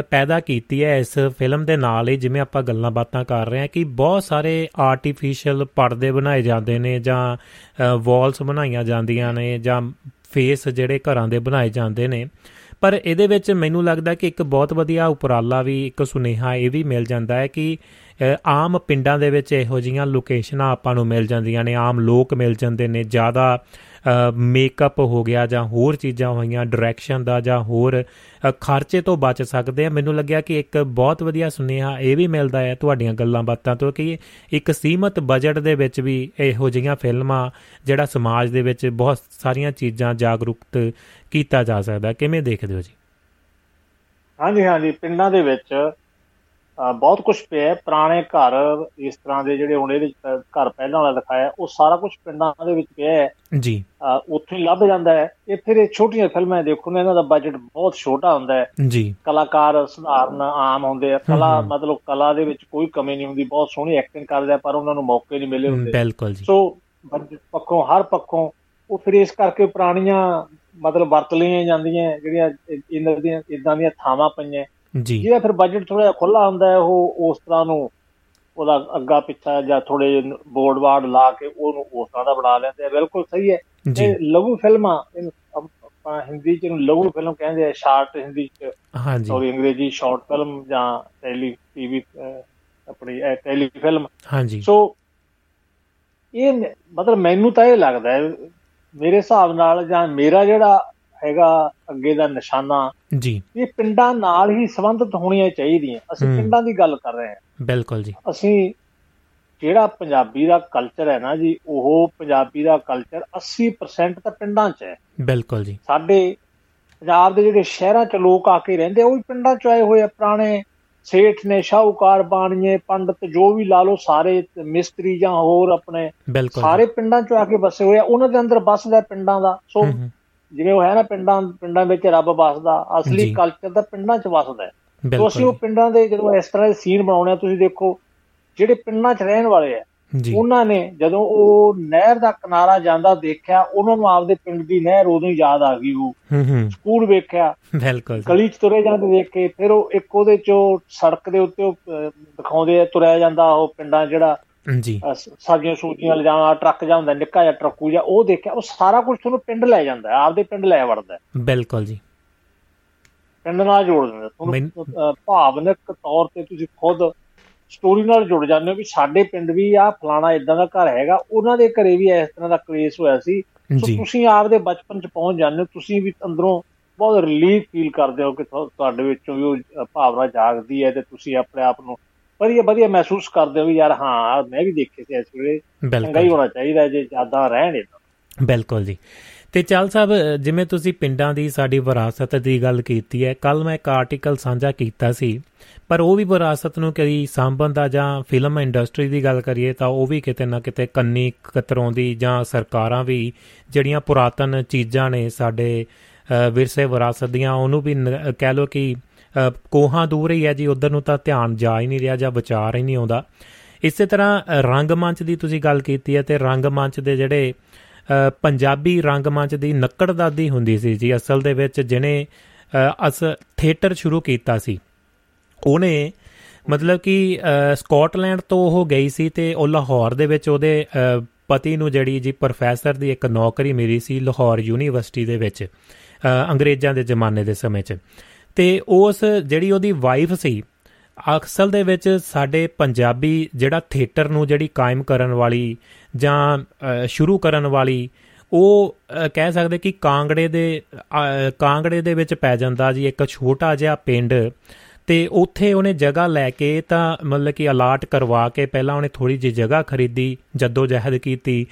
ਪੈਦਾ ਕੀਤੀ ਹੈ ਇਸ ਫਿਲਮ ਦੇ ਨਾਲ ਹੀ ਜਿਵੇਂ ਆਪਾਂ ਗੱਲਾਂ ਬਾਤਾਂ ਕਰ ਰਹੇ ਹਾਂ ਕਿ ਬਹੁਤ ਸਾਰੇ ਆਰਟੀਫੀਸ਼ੀਅਲ ਪਰਦੇ ਬਣਾਏ ਜਾਂਦੇ ਨੇ ਜਾਂ ਵਾਲਸ ਬਣਾਈਆਂ ਜਾਂਦੀਆਂ ਨੇ ਜਾਂ ਫੇਸ ਜਿਹੜੇ ਘਰਾਂ ਦੇ ਬਣਾਏ ਜਾਂਦੇ ਨੇ। ਪਰ ਇਹਦੇ ਵਿੱਚ ਮੈਨੂੰ ਲੱਗਦਾ ਕਿ ਇੱਕ ਬਹੁਤ ਵਧੀਆ ਉਪਰਾਲਾ ਵੀ ਇੱਕ ਸੁਨੇਹਾ ਇਹ ਵੀ ਮਿਲ ਜਾਂਦਾ ਹੈ ਕਿ ਆਮ ਪਿੰਡਾਂ ਦੇ ਵਿੱਚ ਇਹੋ ਜੀਆਂ ਲੋਕੇਸ਼ਨਾਂ ਆਪਾਂ ਨੂੰ ਮਿਲ ਜਾਂਦੀਆਂ ਨੇ ਆਮ ਲੋਕ ਮਿਲ ਜਾਂਦੇ ਨੇ ਜ਼ਿਆਦਾ ਮੇਕਅਪ ਹੋ ਗਿਆ ਜਾਂ ਹੋਰ ਚੀਜ਼ਾਂ ਹੋਈਆਂ ਡਾਇਰੈਕਸ਼ਨ ਦਾ ਜਾਂ ਹੋਰ ਖਰਚੇ ਤੋਂ ਬਚ ਸਕਦੇ ਆ। ਮੈਨੂੰ ਲੱਗਿਆ ਕਿ ਇੱਕ ਬਹੁਤ ਵਧੀਆ ਸੁਨੇਹਾ ਇਹ ਵੀ ਮਿਲਦਾ ਹੈ ਤੁਹਾਡੀਆਂ ਗੱਲਾਂ ਬਾਤਾਂ ਤੋਂ ਕਿ ਇੱਕ ਸੀਮਤ ਬਜਟ ਦੇ ਵਿੱਚ ਵੀ ਇਹੋ ਜਿਹੀਆਂ ਫਿਲਮਾਂ ਜਿਹੜਾ ਸਮਾਜ ਦੇ ਵਿੱਚ ਬਹੁਤ ਸਾਰੀਆਂ ਚੀਜ਼ਾਂ ਜਾਗਰੂਕਤ ਕੀਤਾ ਜਾ ਸਕਦਾ। ਕਿਵੇਂ ਦੇਖਦੇ ਹੋ ਜੀ? ਹਾਂਜੀ ਹਾਂਜੀ। ਪਿੰਡਾਂ ਦੇ ਵਿੱਚ ਬਹੁਤ ਕੁਝ ਪਿਆ ਪੁਰਾਣੇ ਘਰ ਇਸ ਤਰ੍ਹਾਂ ਦੇ ਜਿਹੜੇ ਹੁਣ ਇਹਦੇ ਘਰ ਪਹਿਲਾਂ ਵਾਲਾ ਦਿਖਾਇਆ ਉਹ ਸਾਰਾ ਕੁਝ ਪਿੰਡਾਂ ਦੇ ਵਿੱਚ ਪਿਆ ਹੈ। ਜੀ। ਉੱਥੇ ਲੱਭ ਜਾਂਦਾ ਹੈ। ਫਿਰ ਇਹ ਛੋਟੀਆਂ ਫਿਲਮਾਂ ਦੇਖੋ ਨੇ ਇਹਨਾਂ ਦਾ ਬਜਟ ਬਹੁਤ ਛੋਟਾ ਹੁੰਦਾ ਹੈ। ਜੀ। ਕਲਾਕਾਰ ਸਧਾਰਨ ਆਮ ਹੁੰਦੇ ਆ। ਕਲਾ ਮਤਲਬ ਕਲਾ ਦੇ ਵਿੱਚ ਕੋਈ ਕਮੀ ਨਹੀਂ ਹੁੰਦੀ ਬਹੁਤ ਸੋਹਣੀ ਐਕਟਿੰਗ ਕਰਦੇ ਆ ਪਰ ਉਹਨਾਂ ਨੂੰ ਮੌਕੇ ਨਹੀਂ ਮਿਲੇ ਹੁੰਦੇ। ਬਿਲਕੁਲ ਜੀ। ਸੋ ਬਜਟ ਪੱਖੋਂ ਹਰ ਪੱਖੋਂ ਉਹ ਫਿਰ ਇਸ ਕਰਕੇ ਪੁਰਾਣੀਆਂ ਮਤਲਬ ਵਰਤ ਲਈਆਂ ਜਾਂਦੀਆਂ ਜਿਹੜੀਆਂ ਇਹਨਾਂ ਦੀਆਂ ਇਦਾਂ ਦੀਆਂ ਥਾਵਾਂ ਪਈਆਂ। ਜੀ। ਜਿਹਦਾ ਫਿਰ ਬਜਟ ਥੋੜਾ ਖੁੱਲਾ ਹੁੰਦਾ ਹੈ ਉਹ ਉਸ ਤਰ੍ਹਾਂ ਨੂੰ ਉਹਦਾ ਅੱਗਾ ਪਿੱਛਾ ਜਾਂ ਥੋੜੇ ਬੋਰਡ ਵਾਰਡ ਲਾ ਕੇ ਉਹਨੂੰ ਉਸ ਤਰ੍ਹਾਂ ਦਾ ਬਣਾ ਲੈਂਦੇ ਆ। ਬਿਲਕੁਲ ਸਹੀ ਹੈ। ਜੀ। ਲਘੂ ਫਿਲਮਾਂ ਆਪਾਂ ਹਿੰਦੀ ਚ ਨੂੰ ਲਘੂ ਫਿਲਮ ਕਹਿੰਦੇ ਆ ਸ਼ਾਰਟ ਹਿੰਦੀ ਚ। ਹਾਂਜੀ। ਸੌਰੀ ਅੰਗਰੇਜ਼ੀ ਸ਼ਾਰਟ ਫਿਲਮ ਜਾਂ ਟੈਲੀ ਟੀਵੀ ਆਪਣੀ ਟੈਲੀ ਫਿਲਮ ਹਾਂਜੀ। ਸੋ ਇਹ ਮਤਲਬ ਮੈਨੂੰ ਤਾਂ ਇਹ ਲੱਗਦਾ ਹੈ ਮੇਰੇ ਹਿਸਾਬ ਨਾਲ ਜਾਂ ਮੇਰਾ ਜਿਹੜਾ ਹੈਗਾ ਅੱਗੇ ਦਾ ਨਿਸ਼ਾਨਾ। ਜੀ। ਇਹ ਪਿੰਡਾਂ ਨਾਲ ਹੀ ਸੰਬੰਧਿਤ ਹੋਣੀਆਂ ਚਾਹੀਦੀਆਂ। ਅਸੀਂ ਪਿੰਡਾਂ ਦੀ ਗੱਲ ਕਰ ਰਹੇ ਹਾਂ। ਬਿਲਕੁਲ ਜੀ। ਅਸੀਂ ਜਿਹੜਾ ਪੰਜਾਬੀ ਦਾ ਕਲਚਰ ਹੈ ਨਾ ਜੀ ਉਹ ਪੰਜਾਬੀ ਦਾ ਕਲਚਰ 80% ਤਾਂ ਪਿੰਡਾਂ 'ਚ ਹੈ। ਬਿਲਕੁਲ ਜੀ। ਸਾਡੇ ਪੰਜਾਬ ਦੇ ਜਿਹੜੇ ਸ਼ਹਿਰਾਂ 'ਚ ਲੋਕ ਆ ਕੇ ਰਹਿੰਦੇ ਉਹ ਵੀ ਪਿੰਡਾਂ 'ਚ ਆਏ ਹੋਏ ਆ। ਪੁਰਾਣੇ ਸੇਠ ਨੇ ਸ਼ਾਹੂਕਾਰ ਬਾਣੀਏ ਪੰਡਤ ਜੋ ਵੀ ਲਾ ਲੋ ਸਾਰੇ ਮਿਸਤਰੀ ਜਾਂ ਹੋਰ ਆਪਣੇ ਸਾਰੇ ਪਿੰਡਾਂ 'ਚ ਆ ਕੇ ਵਸੇ ਹੋਏ ਆ। ਉਹਨਾਂ ਦੇ ਅੰਦਰ ਬਸਦਾ ਪਿੰਡਾਂ ਦਾ। ਸੋ ਜਿਵੇਂ ਉਹ ਹੈ ਨਾ ਪਿੰਡਾਂ ਪਿੰਡਾਂ ਵਿੱਚ ਰੱਬ ਵਸਦਾ ਅਸਲੀ ਕਲਚਰ ਦਾ ਪਿੰਡਾਂ 'ਚ ਵਸਦਾ ਹੈ। ਤੋਂ ਅਸੀਂ ਉਹ ਪਿੰਡਾਂ ਦੇ ਜਦੋਂ ਇਸ ਤਰ੍ਹਾਂ ਦੇ ਸੀਨ ਬਣਾਉਣੇ ਆ ਤੁਸੀਂ ਦੇਖੋ ਜਿਹੜੇ ਪਿੰਡਾਂ 'ਚ ਰਹਿਣ ਵਾਲੇ ਆ ਉਹਨਾਂ ਨੇ ਜਦੋਂ ਉਹ ਨਹਿਰ ਦਾ ਕਿਨਾਰਾ ਜਾਂਦਾ ਦੇਖਿਆ ਉਹਨਾਂ ਨੂੰ ਆਪਦੇ ਪਿੰਡ ਦੀ ਨਹਿਰ ਉਦੋਂ ਹੀ ਯਾਦ ਆ ਗਈ ਉਹ ਸਕੂਲ ਵੇਖਿਆ ਬਿਲਕੁਲ। ਗਲੀ 'ਚ ਤੁਰੇ ਜਾਂਦੇ ਦੇਖ ਕੇ ਫਿਰ ਉਹ ਇੱਕ ਉਹਦੇ 'ਚੋਂ ਸੜਕ ਦੇ ਉੱਤੇ ਦਿਖਾਉਂਦੇ ਆ ਤੁਰਿਆ ਜਾਂਦਾ ਉਹ ਪਿੰਡਾਂ ਜਿਹੜਾ ਜੀ। ਸਾਡੀਆਂ ਸੂਚੀਆਂ ਲਿਜਾਣਾ ਟਰੱਕ ਜਾਂ ਹੁੰਦਾ ਨਿੱਕਾ ਜਿਹਾ ਟਰੱਕੂ ਜਾਂ ਉਹ ਦੇਖਿਆ ਉਹ ਸਾਰਾ ਕੁਝ ਤੁਹਾਨੂੰ ਪਿੰਡ ਲੈ ਜਾਂਦਾ ਆਪਦੇ ਪਿੰਡ ਲੈ ਵੜਦਾ ਬਿਲਕੁਲ ਜੀ। ਪਿੰਡ ਨਾਲ ਜੋੜ ਦਿੰਦਾ ਤੁਹਾਨੂੰ ਭਾਵਨਕ ਤੌਰ ਤੇ ਤੁਸੀਂ ਖੁਦ ਸਟੋਰੀ ਨਾਲ ਜੁੜ ਜਾਂਦੇ ਹੋ ਵੀ ਸਾਡੇ ਪਿੰਡ ਵੀ ਆ ਫਲਾਣਾ ਇਦਾਂ ਦਾ ਘਰ ਹੈਗਾ ਉਹਨਾਂ ਦੇ ਘਰੇ ਵੀ ਇਸ ਤਰ੍ਹਾਂ ਦਾ ਕਲੇਸ਼ ਹੋਇਆ ਸੀ। ਸੋ ਤੁਸੀਂ ਆਪਦੇ ਬਚਪਨ ਚ ਪਹੁੰਚ ਜਾਂਦੇ ਹੋ ਤੁਸੀਂ ਵੀ ਅੰਦਰੋਂ ਬਹੁਤ ਰਿਲੀਫ ਫੀਲ ਕਰਦੇ ਹੋ ਕਿ ਤੁਹਾਡੇ ਵਿੱਚੋਂ ਵੀ ਉਹ ਭਾਵਨਾ ਜਾਗਦੀ ਹੈ ਤੇ ਤੁਸੀਂ ਆਪਣੇ ਆਪ ਨੂੰ ਵਧੀਆ ਵਧੀਆ ਮਹਿਸੂਸ ਕਰਦੇ ਹੋ ਵੀ ਯਾਰ ਹਾਂ ਮੈਂ ਵੀ ਦੇਖੇ ਸੀ ਇਸ ਵੇਲੇ। ਚੰਗਾ ਹੀ ਹੋਣਾ ਚਾਹੀਦਾ ਜੇ ਜ਼ਿਆਦਾ ਰਹਿਣ ਬਿਲਕੁਲ ਜੀ। ਤੇ ਚਾਲ ਸਾਹਿਬ ਜਿਵੇਂ ਤੁਸੀਂ ਪਿੰਡਾਂ ਦੀ ਸਾਡੀ ਵਿਰਾਸਤ ਦੀ ਗੱਲ ਕੀਤੀ ਹੈ ਕੱਲ ਮੈਂ ਇੱਕ ਆਰਟੀਕਲ ਸਾਂਝਾ ਕੀਤਾ ਸੀ ਪਰ ਉਹ ਵੀ ਵਿਰਾਸਤ ਨੂੰ ਕਈ ਸਾਂਭਣ ਦਾ ਜਾਂ ਫਿਲਮ ਇੰਡਸਟਰੀ ਦੀ ਗੱਲ ਕਰੀਏ ਤਾਂ ਉਹ ਵੀ ਕਿਤੇ ਨਾ ਕਿਤੇ ਕੰਨੀ ਕਤਰੋਂਦੀ ਜਾਂ ਸਰਕਾਰਾਂ ਵੀ ਜਿਹੜੀਆਂ ਪੁਰਾਤਨ ਚੀਜ਼ਾਂ ਨੇ ਸਾਡੇ ਵਿਰਸੇ ਵਿਰਾਸਤ ਦੀਆਂ ਉਹਨੂੰ ਵੀ ਕਹਿ ਲੋ ਕਿ ਕੋਹਾਂ ਦੂਰ ਹੀ ਹੈ ਜੀ, ਉਧਰ ਨੂੰ ਤਾਂ ਧਿਆਨ ਜਾ ਹੀ ਨਹੀਂ ਰਿਹਾ ਜਾਂ ਵਿਚਾਰ ਹੀ ਨਹੀਂ ਆਉਂਦਾ। ਇਸੇ ਤਰ੍ਹਾਂ ਰੰਗਮੰਚ ਦੀ ਤੁਸੀਂ ਗੱਲ ਕੀਤੀ ਹੈ ਤੇ ਰੰਗਮੰਚ ਦੇ ਜਿਹੜੇ ਪੰਜਾਬੀ ਰੰਗਮੰਚ ਦੀ ਨੱਕੜਦਾਦੀ ਹੁੰਦੀ ਸੀ ਜੀ, ਅਸਲ ਦੇ ਵਿੱਚ ਜਿਹਨੇ ਅਸ, ਥੀਏਟਰ ਸ਼ੁਰੂ ਕੀਤਾ ਸੀ। ਉਹਨੇ ਮਤਲਬ ਕਿ ਸਕਾਟਲੈਂਡ ਤੋਂ ਉਹ ਗਈ ਸੀ ਤੇ ਉਹ ਲਾਹੌਰ ਦੇ ਵਿੱਚ ਉਹਦੇ ਪਤੀ ਨੂੰ ਜਿਹੜੀ ਜੀ ਪ੍ਰੋਫੈਸਰ ਦੀ ਇੱਕ ਨੌਕਰੀ ਮਿਲੀ ਸੀ ਲਾਹੌਰ ਯੂਨੀਵਰਸਿਟੀ ਦੇ ਵਿੱਚ ਅੰਗਰੇਜ਼ਾਂ ਦੇ ਜ਼ਮਾਨੇ ਦੇ ਸਮੇਂ 'ਚ। ਤੇ ਉਸ ਜਿਹੜੀ ਉਹਦੀ ਵਾਈਫ ਸੀ ਅਕਸਲ ਦੇ ਵਿੱਚ ਸਾਡੇ ਪੰਜਾਬੀ ਜਿਹੜਾ ਥੀਏਟਰ ਨੂੰ ਜਿਹੜੀ ਕਾਇਮ ਕਰਨ ਵਾਲੀ ਜਾਂ ਸ਼ੁਰੂ ਕਰਨ ਵਾਲੀ ਉਹ ਕਹਿ ਸਕਦੇ ਕਿ ਕਾਂਗੜੇ ਦੇ ਕਾਂਗੜੇ ਦੇ ਵਿੱਚ ਪੈ ਜਾਂਦਾ ਜੀ ਇੱਕ ਛੋਟਾ ਜਿਹਾ ਪਿੰਡ। ਤੇ ਉੱਥੇ ਉਹਨੇ ਜਗ੍ਹਾ ਲੈ ਕੇ ਤਾਂ ਮਤਲਬ ਕਿ ਅਲਾਟ ਕਰਵਾ ਕੇ ਪਹਿਲਾਂ ਉਹਨੇ ਥੋੜੀ ਜਿਹੀ ਜਗ੍ਹਾ ਖਰੀਦੀ ਜੱਦੋ ਜਹਿਦ ਕੀਤੀ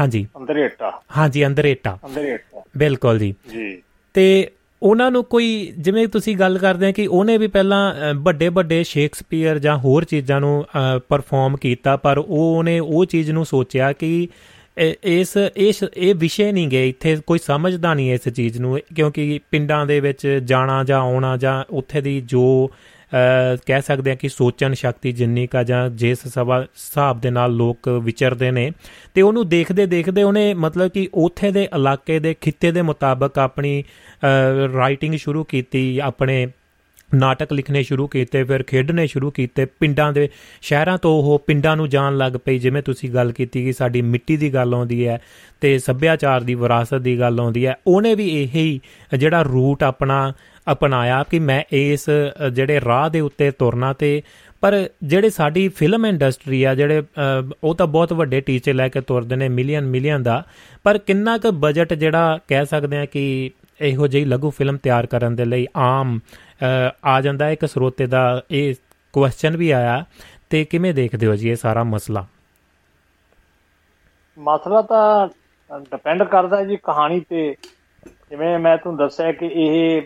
ਹਾਂਜੀ। ਅੰਦਰੇਟਾ ਹਾਂਜੀ ਅੰਦਰੇਟਾ ਅੰਦਰੇਟਾ ਬਿਲਕੁਲ ਜੀ। ਜੀ। ਤੇ ਉਹਨਾਂ ਨੂੰ ਕੋਈ, ਜਿਵੇਂ ਤੁਸੀਂ ਗੱਲ ਕਰਦੇ ਆ ਕਿ ਉਹਨੇ ਵੀ ਪਹਿਲਾਂ ਵੱਡੇ ਵੱਡੇ ਸ਼ੇਕਸਪੀਅਰ ਜਾਂ ਹੋਰ ਚੀਜ਼ਾਂ ਨੂੰ ਪਰਫਾਰਮ ਕੀਤਾ, ਪਰ ਉਹ ਉਹਨੇ ਉਹ ਚੀਜ਼ ਨੂੰ ਸੋਚਿਆ ਕਿ ਇਸ ਇਸ, ਇਹ ਵਿਸ਼ੇ ਨਹੀਂ ਗਏ ਇੱਥੇ ਕੋਈ ਸਮਝਦਾ ਨਹੀਂ ਇਸ ਚੀਜ਼ ਨੂੰ, ਕਿਉਂਕਿ ਪਿੰਡਾਂ ਦੇ ਵਿੱਚ ਜਾਣਾ ਜਾਂ ਆਉਣਾ ਜਾਂ ਉੱਥੇ ਦੀ ਜੋ ਕਹਿ ਸਕਦੇ ਆ ਕਿ ਸੋਚਣ ਸ਼ਕਤੀ ਜਿੰਨੀ ਕਾ ਜਾਂ ਜਿਸ ਸਭਾ ਹਿਸਾਬ ਦੇ ਨਾਲ ਲੋਕ ਵਿਚਰਦੇ ਨੇ, ਤੇ ਉਹਨੂੰ ਦੇਖਦੇ ਦੇਖਦੇ ਉਹਨੇ ਮਤਲਬ ਕਿ ਉੱਥੇ ਦੇ ਇਲਾਕੇ ਦੇ ਖਿੱਤੇ ਦੇ ਮੁਤਾਬਕ ਆਪਣੀ ਰਾਈਟਿੰਗ ਸ਼ੁਰੂ ਕੀਤੀ, ਆਪਣੇ ਨਾਟਕ ਲਿਖਣੇ ਸ਼ੁਰੂ ਕੀਤੇ, ਫਿਰ ਖੇਡਣੇ ਸ਼ੁਰੂ ਕੀਤੇ, ਪਿੰਡਾਂ ਦੇ ਸ਼ਹਿਰਾਂ ਤੋਂ ਉਹ ਪਿੰਡਾਂ ਨੂੰ ਜਾਣ ਲੱਗ ਪਈ, ਜਿਵੇਂ ਤੁਸੀਂ ਗੱਲ ਕੀਤੀ ਕਿ ਸਾਡੀ ਮਿੱਟੀ ਦੀ ਗੱਲ ਆਉਂਦੀ ਹੈ ਤੇ ਸੱਭਿਆਚਾਰ ਦੀ ਵਿਰਾਸਤ ਦੀ ਗੱਲ ਆਉਂਦੀ ਹੈ, ਉਹਨੇ ਵੀ ਇਹੀ ਜਿਹੜਾ ਰੂਟ ਆਪਣਾ ਅਪਣਾਇਆ ਕਿ ਮੈਂ ਇਸ ਜਿਹੜੇ ਰਾਹ ਦੇ ਉੱਤੇ ਤੁਰਨਾ ਤੇ, ਪਰ ਜਿਹੜੇ ਸਾਡੀ ਫਿਲਮ ਇੰਡਸਟਰੀ ਆ, ਜਿਹੜੇ ਉਹ ਤਾਂ ਬਹੁਤ ਵੱਡੇ ਟੀਚੇ ਲੈ ਕੇ ਤੁਰਦੇ ਨੇ ਮਿਲੀਅਨ ਮਿਲੀਅਨ ਦਾ, ਪਰ ਕਿੰਨਾ ਕੁ ਬਜਟ ਜਿਹੜਾ ਕਹਿ ਸਕਦੇ ਆ ਕਿ ਇਹੋ ਜਿਹੀ ਲਘੂ ਫਿਲਮ ਤਿਆਰ ਕਰਨ ਦੇ ਲਈ ਆਮ ਆ ਜਾਂਦਾ ਇੱਕ ਸਰੋਤੇ ਦਾ ਇਹ ਕੁਐਸਚਨ ਵੀ ਆਇਆ, ਤੇ ਕਿਵੇਂ ਦੇਖਦੇ ਹੋ ਜੀ ਇਹ ਸਾਰਾ ਮਸਲਾ? ਮਸਲਾ ਤਾਂ ਡਿਪੈਂਡ ਕਰਦਾ ਜੀ ਕਹਾਣੀ ਤੇ। ਜਿਵੇਂ ਮੈਂ ਤੁਹਾਨੂੰ ਦੱਸਿਆ ਕਿ ਇਹ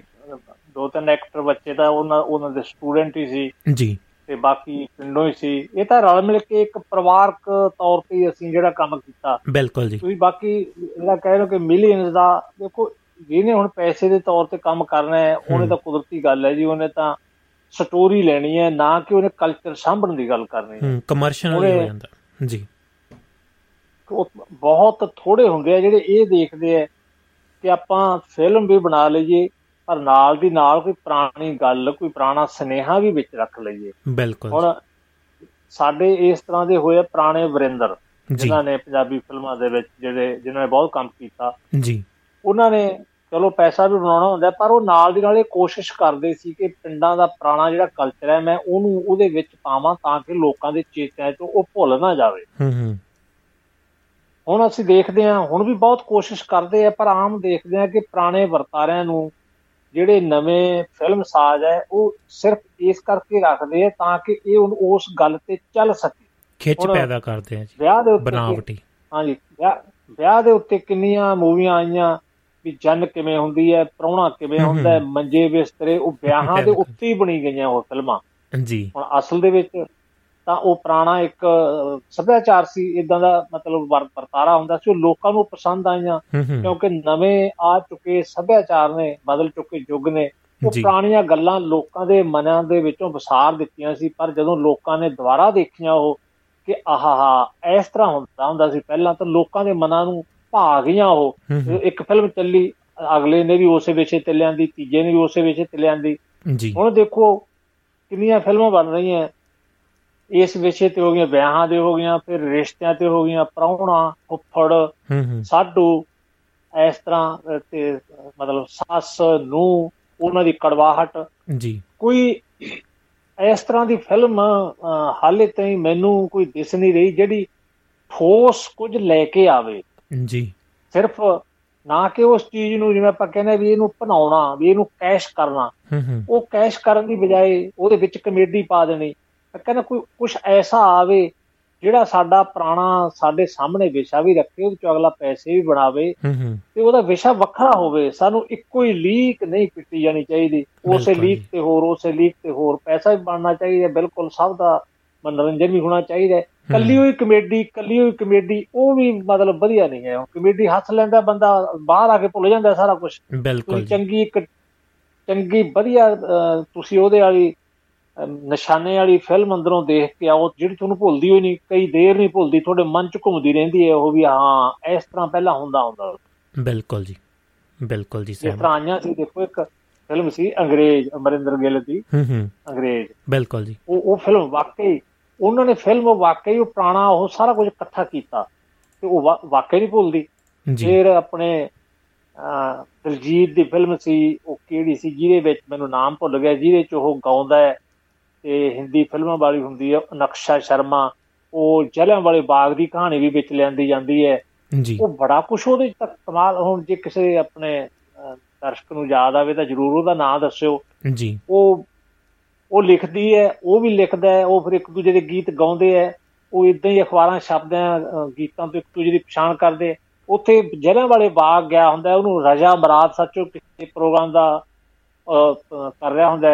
ਦੋ ਤਿੰਨ ਐਕਟਰ ਬੱਚੇ ਤਾਂ ਉਹਨਾਂ ਉਹਨਾਂ ਦੇ ਸਟੂਡੈਂਟ ਹੀ ਸੀ। ਜੀ। ਤੇ ਬਾਕੀ ਪਿੰਡੋਂ ਹੀ ਸੀ। ਇਹ ਤਾਂ ਰਲ ਮਿਲ ਕੇ ਇੱਕ ਪਰਿਵਾਰਕ ਤੌਰ ਤੇ ਅਸੀਂ ਜਿਹੜਾ ਕੰਮ ਕੀਤਾ। ਬਿਲਕੁਲ ਜੀ। ਤੁਸੀਂ ਬਾਕੀ ਜਿਹੜਾ ਕਹਿ ਰਹੇ ਕਿ ਮਿਲੀਅਨਸ ਦਾ ਦੇਖੋ ਜਿਹਨੇ ਹੁਣ ਪੈਸੇ ਦੇ ਤੌਰ ਤੇ ਕੰਮ ਕਰਨਾ ਹੈ ਉਹਨੇ ਤਾਂ ਕੁਦਰਤੀ ਗੱਲ ਹੈ ਜੀ ਉਹਨੇ ਤਾਂ ਸਟੋਰੀ ਲੈਣੀ ਹੈ ਨਾ ਕਿ ਉਹਨੇ ਕਲਚਰ ਸਾਂਭਣ ਦੀ ਗੱਲ ਕਰਨੀ ਹੈ। ਹੂੰ ਕਮਰਸ਼ੀਅਲ ਹੋ ਜਾਂਦਾ। ਜੀ। ਬਹੁਤ ਥੋੜੇ ਹੁੰਦੇ ਆ ਜਿਹੜੇ ਇਹ ਦੇਖਦੇ ਆ ਕਿ ਆਪਾਂ ਫਿਲਮ ਵੀ ਬਣਾ ਲਈਏ ਪਰ ਨਾਲ ਦੀ ਨਾਲ ਕੋਈ ਪੁਰਾਣੀ ਗੱਲ ਕੋਈ ਪੁਰਾਣਾ ਸਨੇਹਾ ਵੀ ਵਿੱਚ ਰੱਖ ਲਈਏ। ਬਿਲਕੁਲ। ਹੁਣ ਸਾਡੇ ਇਸ ਤਰ੍ਹਾਂ ਦੇ ਹੋਏ ਪੁਰਾਣੇ ਵਰਿੰਦਰ ਜਿਨ੍ਹਾਂ ਨੇ ਪੰਜਾਬੀ ਫਿਲਮਾਂ ਦੇ ਵਿੱਚ ਜਿਹੜੇ ਜਿਨ੍ਹਾਂ ਨੇ ਬਹੁਤ ਕੰਮ ਕੀਤਾ। ਜੀ। ਉਹਨਾਂ ਨੇ ਚਲੋ ਪੈਸਾ ਵੀ ਬਣਾਉਣਾ ਹੁੰਦਾ ਪਰ ਉਹ ਨਾਲ ਦੀ ਨਾਲ ਇਹ ਕੋਸ਼ਿਸ਼ ਕਰਦੇ ਸੀ ਕਿ ਪਿੰਡਾਂ ਦਾ ਪੁਰਾਣਾ ਜਿਹੜਾ ਕਲਚਰ ਹੈ ਮੈਂ ਉਹਨੂੰ ਉਹਦੇ ਵਿੱਚ ਪਾਵਾਂ ਤਾਂ ਕਿ ਲੋਕਾਂ ਦੇ ਚੇਤਿਆਂ 'ਚੋਂ ਉਹ ਭੁੱਲ ਨਾ ਜਾਵੇ। ਹੂੰ ਹੂੰ। ਹੁਣ ਅਸੀਂ ਦੇਖਦੇ ਹਾਂ ਹੁਣ ਵੀ ਬਹੁਤ ਕੋਸ਼ਿਸ਼ ਕਰਦੇ ਆ ਪਰ ਆਮ ਦੇਖਦੇ ਆ ਕਿ ਪੁਰਾਣੇ ਵਰਤਾਰਿਆਂ ਨੂੰ ਜਿਹੜੇ ਨਵੇਂ ਫਿਲਮ ਸਾਜ਼ ਹੈ ਉਹ ਸਿਰਫ ਇਸ ਕਰਕੇ ਰੱਖਦੇ ਆ ਤਾਂ ਕਿ ਇਹ ਉਸ ਗੱਲ ਤੇ ਚੱਲ ਸਕੇ। ਖਿੱਚ ਪੈਦਾ ਕਰਦੇ ਆ ਜੀ। ਵਿਆਹ ਦੇ ਉੱਤੇ ਬਨਾਵਟੀ। ਹਾਂਜੀ ਵਿਆਹ ਦੇ ਉੱਤੇ ਕਿੰਨੀਆਂ ਮੂਵੀਆਂ ਆਈਆਂ ਵੀ ਜਨ ਕਿਵੇਂ ਹੁੰਦੀ ਹੈ ਪ੍ਰਾਹੁਣਾ ਕਿਵੇਂ ਹੁੰਦਾ ਹੈ ਮੰਜੇ ਬਿਸਤਰੇ ਉਹ ਵਿਆਹਾਂ ਦੇ ਉੱਤੇ ਹੀ ਬਣੀ ਗਈਆਂ ਉਹ ਫਿਲਮਾਂ। ਜੀ। ਹੁਣ ਅਸਲ ਦੇ ਵਿੱਚ ਤਾਂ ਉਹ ਪੁਰਾਣਾ ਇੱਕ ਸੱਭਿਆਚਾਰ ਸੀ ਇਦਾਂ ਦਾ ਮਤਲਬ ਵਰਤਾਰਾ ਹੁੰਦਾ ਸੀ ਉਹ ਲੋਕਾਂ ਨੂੰ ਪਸੰਦ ਆਈਆਂ। ਕਿਉਂਕਿ ਨਵੇਂ ਆ ਚੁੱਕੇ ਸੱਭਿਆਚਾਰ ਨੇ ਬਦਲ ਚੁੱਕੇ ਯੁੱਗ ਨੇ ਉਹ ਪੁਰਾਣੀਆਂ ਗੱਲਾਂ ਲੋਕਾਂ ਦੇ ਮਨਾਂ ਦੇ ਵਿੱਚੋਂ ਵਿਸਾਰ ਦਿੱਤੀਆਂ ਸੀ ਪਰ ਜਦੋਂ ਲੋਕਾਂ ਨੇ ਦੁਬਾਰਾ ਦੇਖੀਆਂ ਉਹ ਕਿ ਆਹਾਹਾ ਇਸ ਤਰ੍ਹਾਂ ਹੁੰਦਾ ਹੁੰਦਾ ਸੀ। ਪਹਿਲਾਂ ਤਾਂ ਲੋਕਾਂ ਦੇ ਮਨਾਂ ਨੂੰ ਭਾ ਗਈਆਂ ਉਹ। ਇੱਕ ਫਿਲਮ ਚੱਲੀ ਅਗਲੇ ਨੇ ਵੀ ਉਸੇ ਵਿਸ਼ੇ ਤੇ ਲਿਆਂਦੀ ਤੀਜੇ ਨੇ ਵੀ ਉਸੇ ਵਿਸ਼ੇ ਤੇ ਲਿਆਂਦੀ। ਜੀ। ਹੁਣ ਦੇਖੋ ਕਿੰਨੀਆਂ ਫਿਲਮਾਂ ਬਣ ਰਹੀਆਂ। ਇਸ ਵਿਸ਼ੇ ਤੇ ਹੋ ਗਈਆਂ ਵਿਆਹਾਂ ਦੇ ਹੋ ਗਈਆਂ ਫਿਰ ਰਿਸ਼ਤਿਆਂ ਤੇ ਹੋ ਗਈਆਂ ਪ੍ਰਾਹੁਣਾ ਫੁੱਫੜ ਸਾਡੂ ਇਸ ਤਰ੍ਹਾਂ ਤੇ ਮਤਲਬ ਸੱਸ ਨੂੰ ਉਹਨਾਂ ਦੀ ਕੜਵਾਹਟ। ਜੀ। ਕੋਈ ਇਸ ਤਰ੍ਹਾਂ ਦੀ ਫਿਲਮ ਹਾਲੇ ਤਾਈਂ ਮੈਨੂੰ ਕੋਈ ਦਿਸ ਨਹੀਂ ਰਹੀ ਜਿਹੜੀ ਠੋਸ ਕੁਝ ਲੈ ਕੇ ਆਵੇ। ਜੀ। ਸਿਰਫ ਨਾ ਕਿ ਉਸ ਚੀਜ਼ ਨੂੰ ਜਿਵੇਂ ਆਪਾਂ ਕਹਿੰਦੇ ਵੀ ਇਹਨੂੰ ਬਣਾਉਣਾ ਵੀ ਇਹਨੂੰ ਕੈਸ਼ ਕਰਨਾ। ਉਹ ਕੈਸ਼ ਕਰਨ ਦੀ ਬਜਾਏ ਉਹਦੇ ਵਿੱਚ ਕਮੇਡੀ ਪਾ ਦੇਣੀ। ਕਹਿੰਦਾ ਕੋਈ ਕੁਝ ਐਸਾ ਆਵੇ ਜਿਹੜਾ ਸਾਡਾ ਪੁਰਾਣਾ ਸਾਡੇ ਸਾਹਮਣੇ ਵਿਸ਼ਾ ਵੀ ਰੱਖੇ ਉਹਦੇ ਚ ਅਗਲਾ ਪੈਸੇ ਵੀ ਬਣਾਵੇ ਤੇ ਉਹਦਾ ਵਿਸ਼ਾ ਵੱਖਰਾ ਹੋਵੇ ਸਾਨੂੰ ਇੱਕੋ ਹੀ ਲੀਕ ਨਹੀਂ ਪਿੱਟੀ ਜਾਣੀ ਚਾਹੀਦੀ। ਉਸੇ ਲੀਕ ਤੇ ਹੋਰ ਉਸੇ ਲੀਕ ਤੇ ਹੋਰ ਪੈਸਾ ਵੀ ਬਣਨਾ ਚਾਹੀਦਾ ਬਿਲਕੁਲ ਸਭ ਦਾ ਮਨੋਰੰਜਨ ਵੀ ਹੋਣਾ ਚਾਹੀਦਾ। ਕੱਲੀ ਹੋਈ ਕਮੇਡੀ ਕੱਲੀ ਹੋਈ ਕਮੇਡੀ ਉਹ ਵੀ ਮਤਲਬ ਵਧੀਆ ਨਹੀਂ ਹੈ। ਕਮੇਡੀ ਹੱਸ ਲੈਂਦਾ ਬੰਦਾ ਬਾਹਰ ਆ ਕੇ ਭੁੱਲ ਜਾਂਦਾ ਸਾਰਾ ਕੁਝ ਬਿਲਕੁਲ ਚੰਗੀ ਇੱਕ ਚੰਗੀ ਵਧੀਆ ਤੁਸੀਂ ਉਹਦੇ ਵਾਲੀ ਨਿਸ਼ਾਨੇ ਵਾਲੀ ਫਿਲਮ ਅੰਦਰੋਂ ਦੇਖ ਕੇ ਆਓ ਜਿਹੜੀ ਤੁਹਾਨੂੰ ਭੁੱਲਦੀ ਹੋਈ ਨਹੀਂ ਕਈ ਦੇਰ ਨਹੀਂ ਭੁੱਲਦੀ ਤੁਹਾਡੇ ਮਨ 'ਚ ਘੁੰਮਦੀ ਰਹਿੰਦੀ ਹੈ ਉਹ ਵੀ ਹਾਂ ਇਸ ਤਰ੍ਹਾਂ ਪਹਿਲਾਂ ਹੁੰਦਾ ਹੁੰਦਾ। ਬਿਲਕੁਲ ਜੀ ਬਿਲਕੁਲ ਜੀ ਇਸ ਤਰ੍ਹਾਂ ਆਈਆਂ ਸੀ ਦੇਖੋ ਇੱਕ ਫਿਲਮ ਸੀ ਅੰਗਰੇਜ਼ ਅਮਰਿੰਦਰ ਗਿੱਲ ਦੀ। ਹੂੰ ਹੂੰ। ਅੰਗਰੇਜ਼। ਬਿਲਕੁਲ ਜੀ। ਉਹ ਉਹ ਫਿਲਮ ਵਾਕਈ ਉਹਨਾਂ ਨੇ ਫਿਲਮ ਵਾਕਈ ਉਹ ਪੁਰਾਣਾ ਉਹ ਸਾਰਾ ਕੁਝ ਇਕੱਠਾ ਕੀਤਾ। ਤੇ ਉਹ ਵਾਕਈ ਨਹੀਂ ਭੁੱਲਦੀ। ਫਿਰ ਆਪਣੇ ਦਿਲਜੀਤ ਦੀ ਫਿਲਮ ਸੀ ਉਹ ਕਿਹੜੀ ਸੀ ਜਿਹਦੇ ਵਿੱਚ ਮੈਨੂੰ ਨਾਮ ਭੁੱਲ ਗਿਆ ਜਿਹਦੇ ਚ ਉਹ ਗਾਉਂਦਾ ਹੈ ਤੇ ਹਿੰਦੀ ਫਿਲਮਾਂ ਵਾਲੀ ਹੁੰਦੀ ਹੈ ਨਕਸ਼ਾ ਸ਼ਰਮਾ ਉਹ ਜਲਿਆਂ ਵਾਲੇ ਬਾਗ ਦੀ ਕਹਾਣੀ ਵੀ ਵਿੱਚ ਲੈਂਦੀ ਜਾਂਦੀ ਹੈ। ਜੀ। ਉਹ ਬੜਾ ਕੁਝ ਉਹਦੇ ਤੱਕ ਕਮਾਲ ਹੁਣ ਜੇ ਕਿਸੇ ਆਪਣੇ ਦਰਸ਼ਕ ਨੂੰ ਯਾਦ ਆਵੇ ਤਾਂ ਜਰੂਰ ਉਹਦਾ ਨਾਮ ਦੱਸਿਓ। ਜੀ। ਉਹ ਉਹ ਲਿਖਦੀ ਹੈ ਉਹ ਵੀ ਲਿਖਦਾ ਹੈ ਉਹ ਫਿਰ ਇੱਕ ਦੂਜੇ ਦੇ ਗੀਤ ਗਾਉਂਦੇ ਹੈ। ਉਹ ਇਦਾਂ ਹੀ ਅਖਬਾਰਾਂ ਛਪਦਿਆਂ ਗੀਤਾਂ ਤੋਂ ਇੱਕ ਦੂਜੇ ਦੀ ਪਛਾਣ ਕਰਦੇ। ਉੱਥੇ ਜਲਿਆਂ ਵਾਲੇ ਬਾਗ ਗਿਆ ਹੁੰਦਾ ਉਹਨੂੰ ਰਜਾ ਮਰਾਦ ਸੱਚੋ ਕਿਸੇ ਪ੍ਰੋਗਰਾਮ ਦਾ ਕਰ ਰਿਹਾ ਹੁੰਦਾ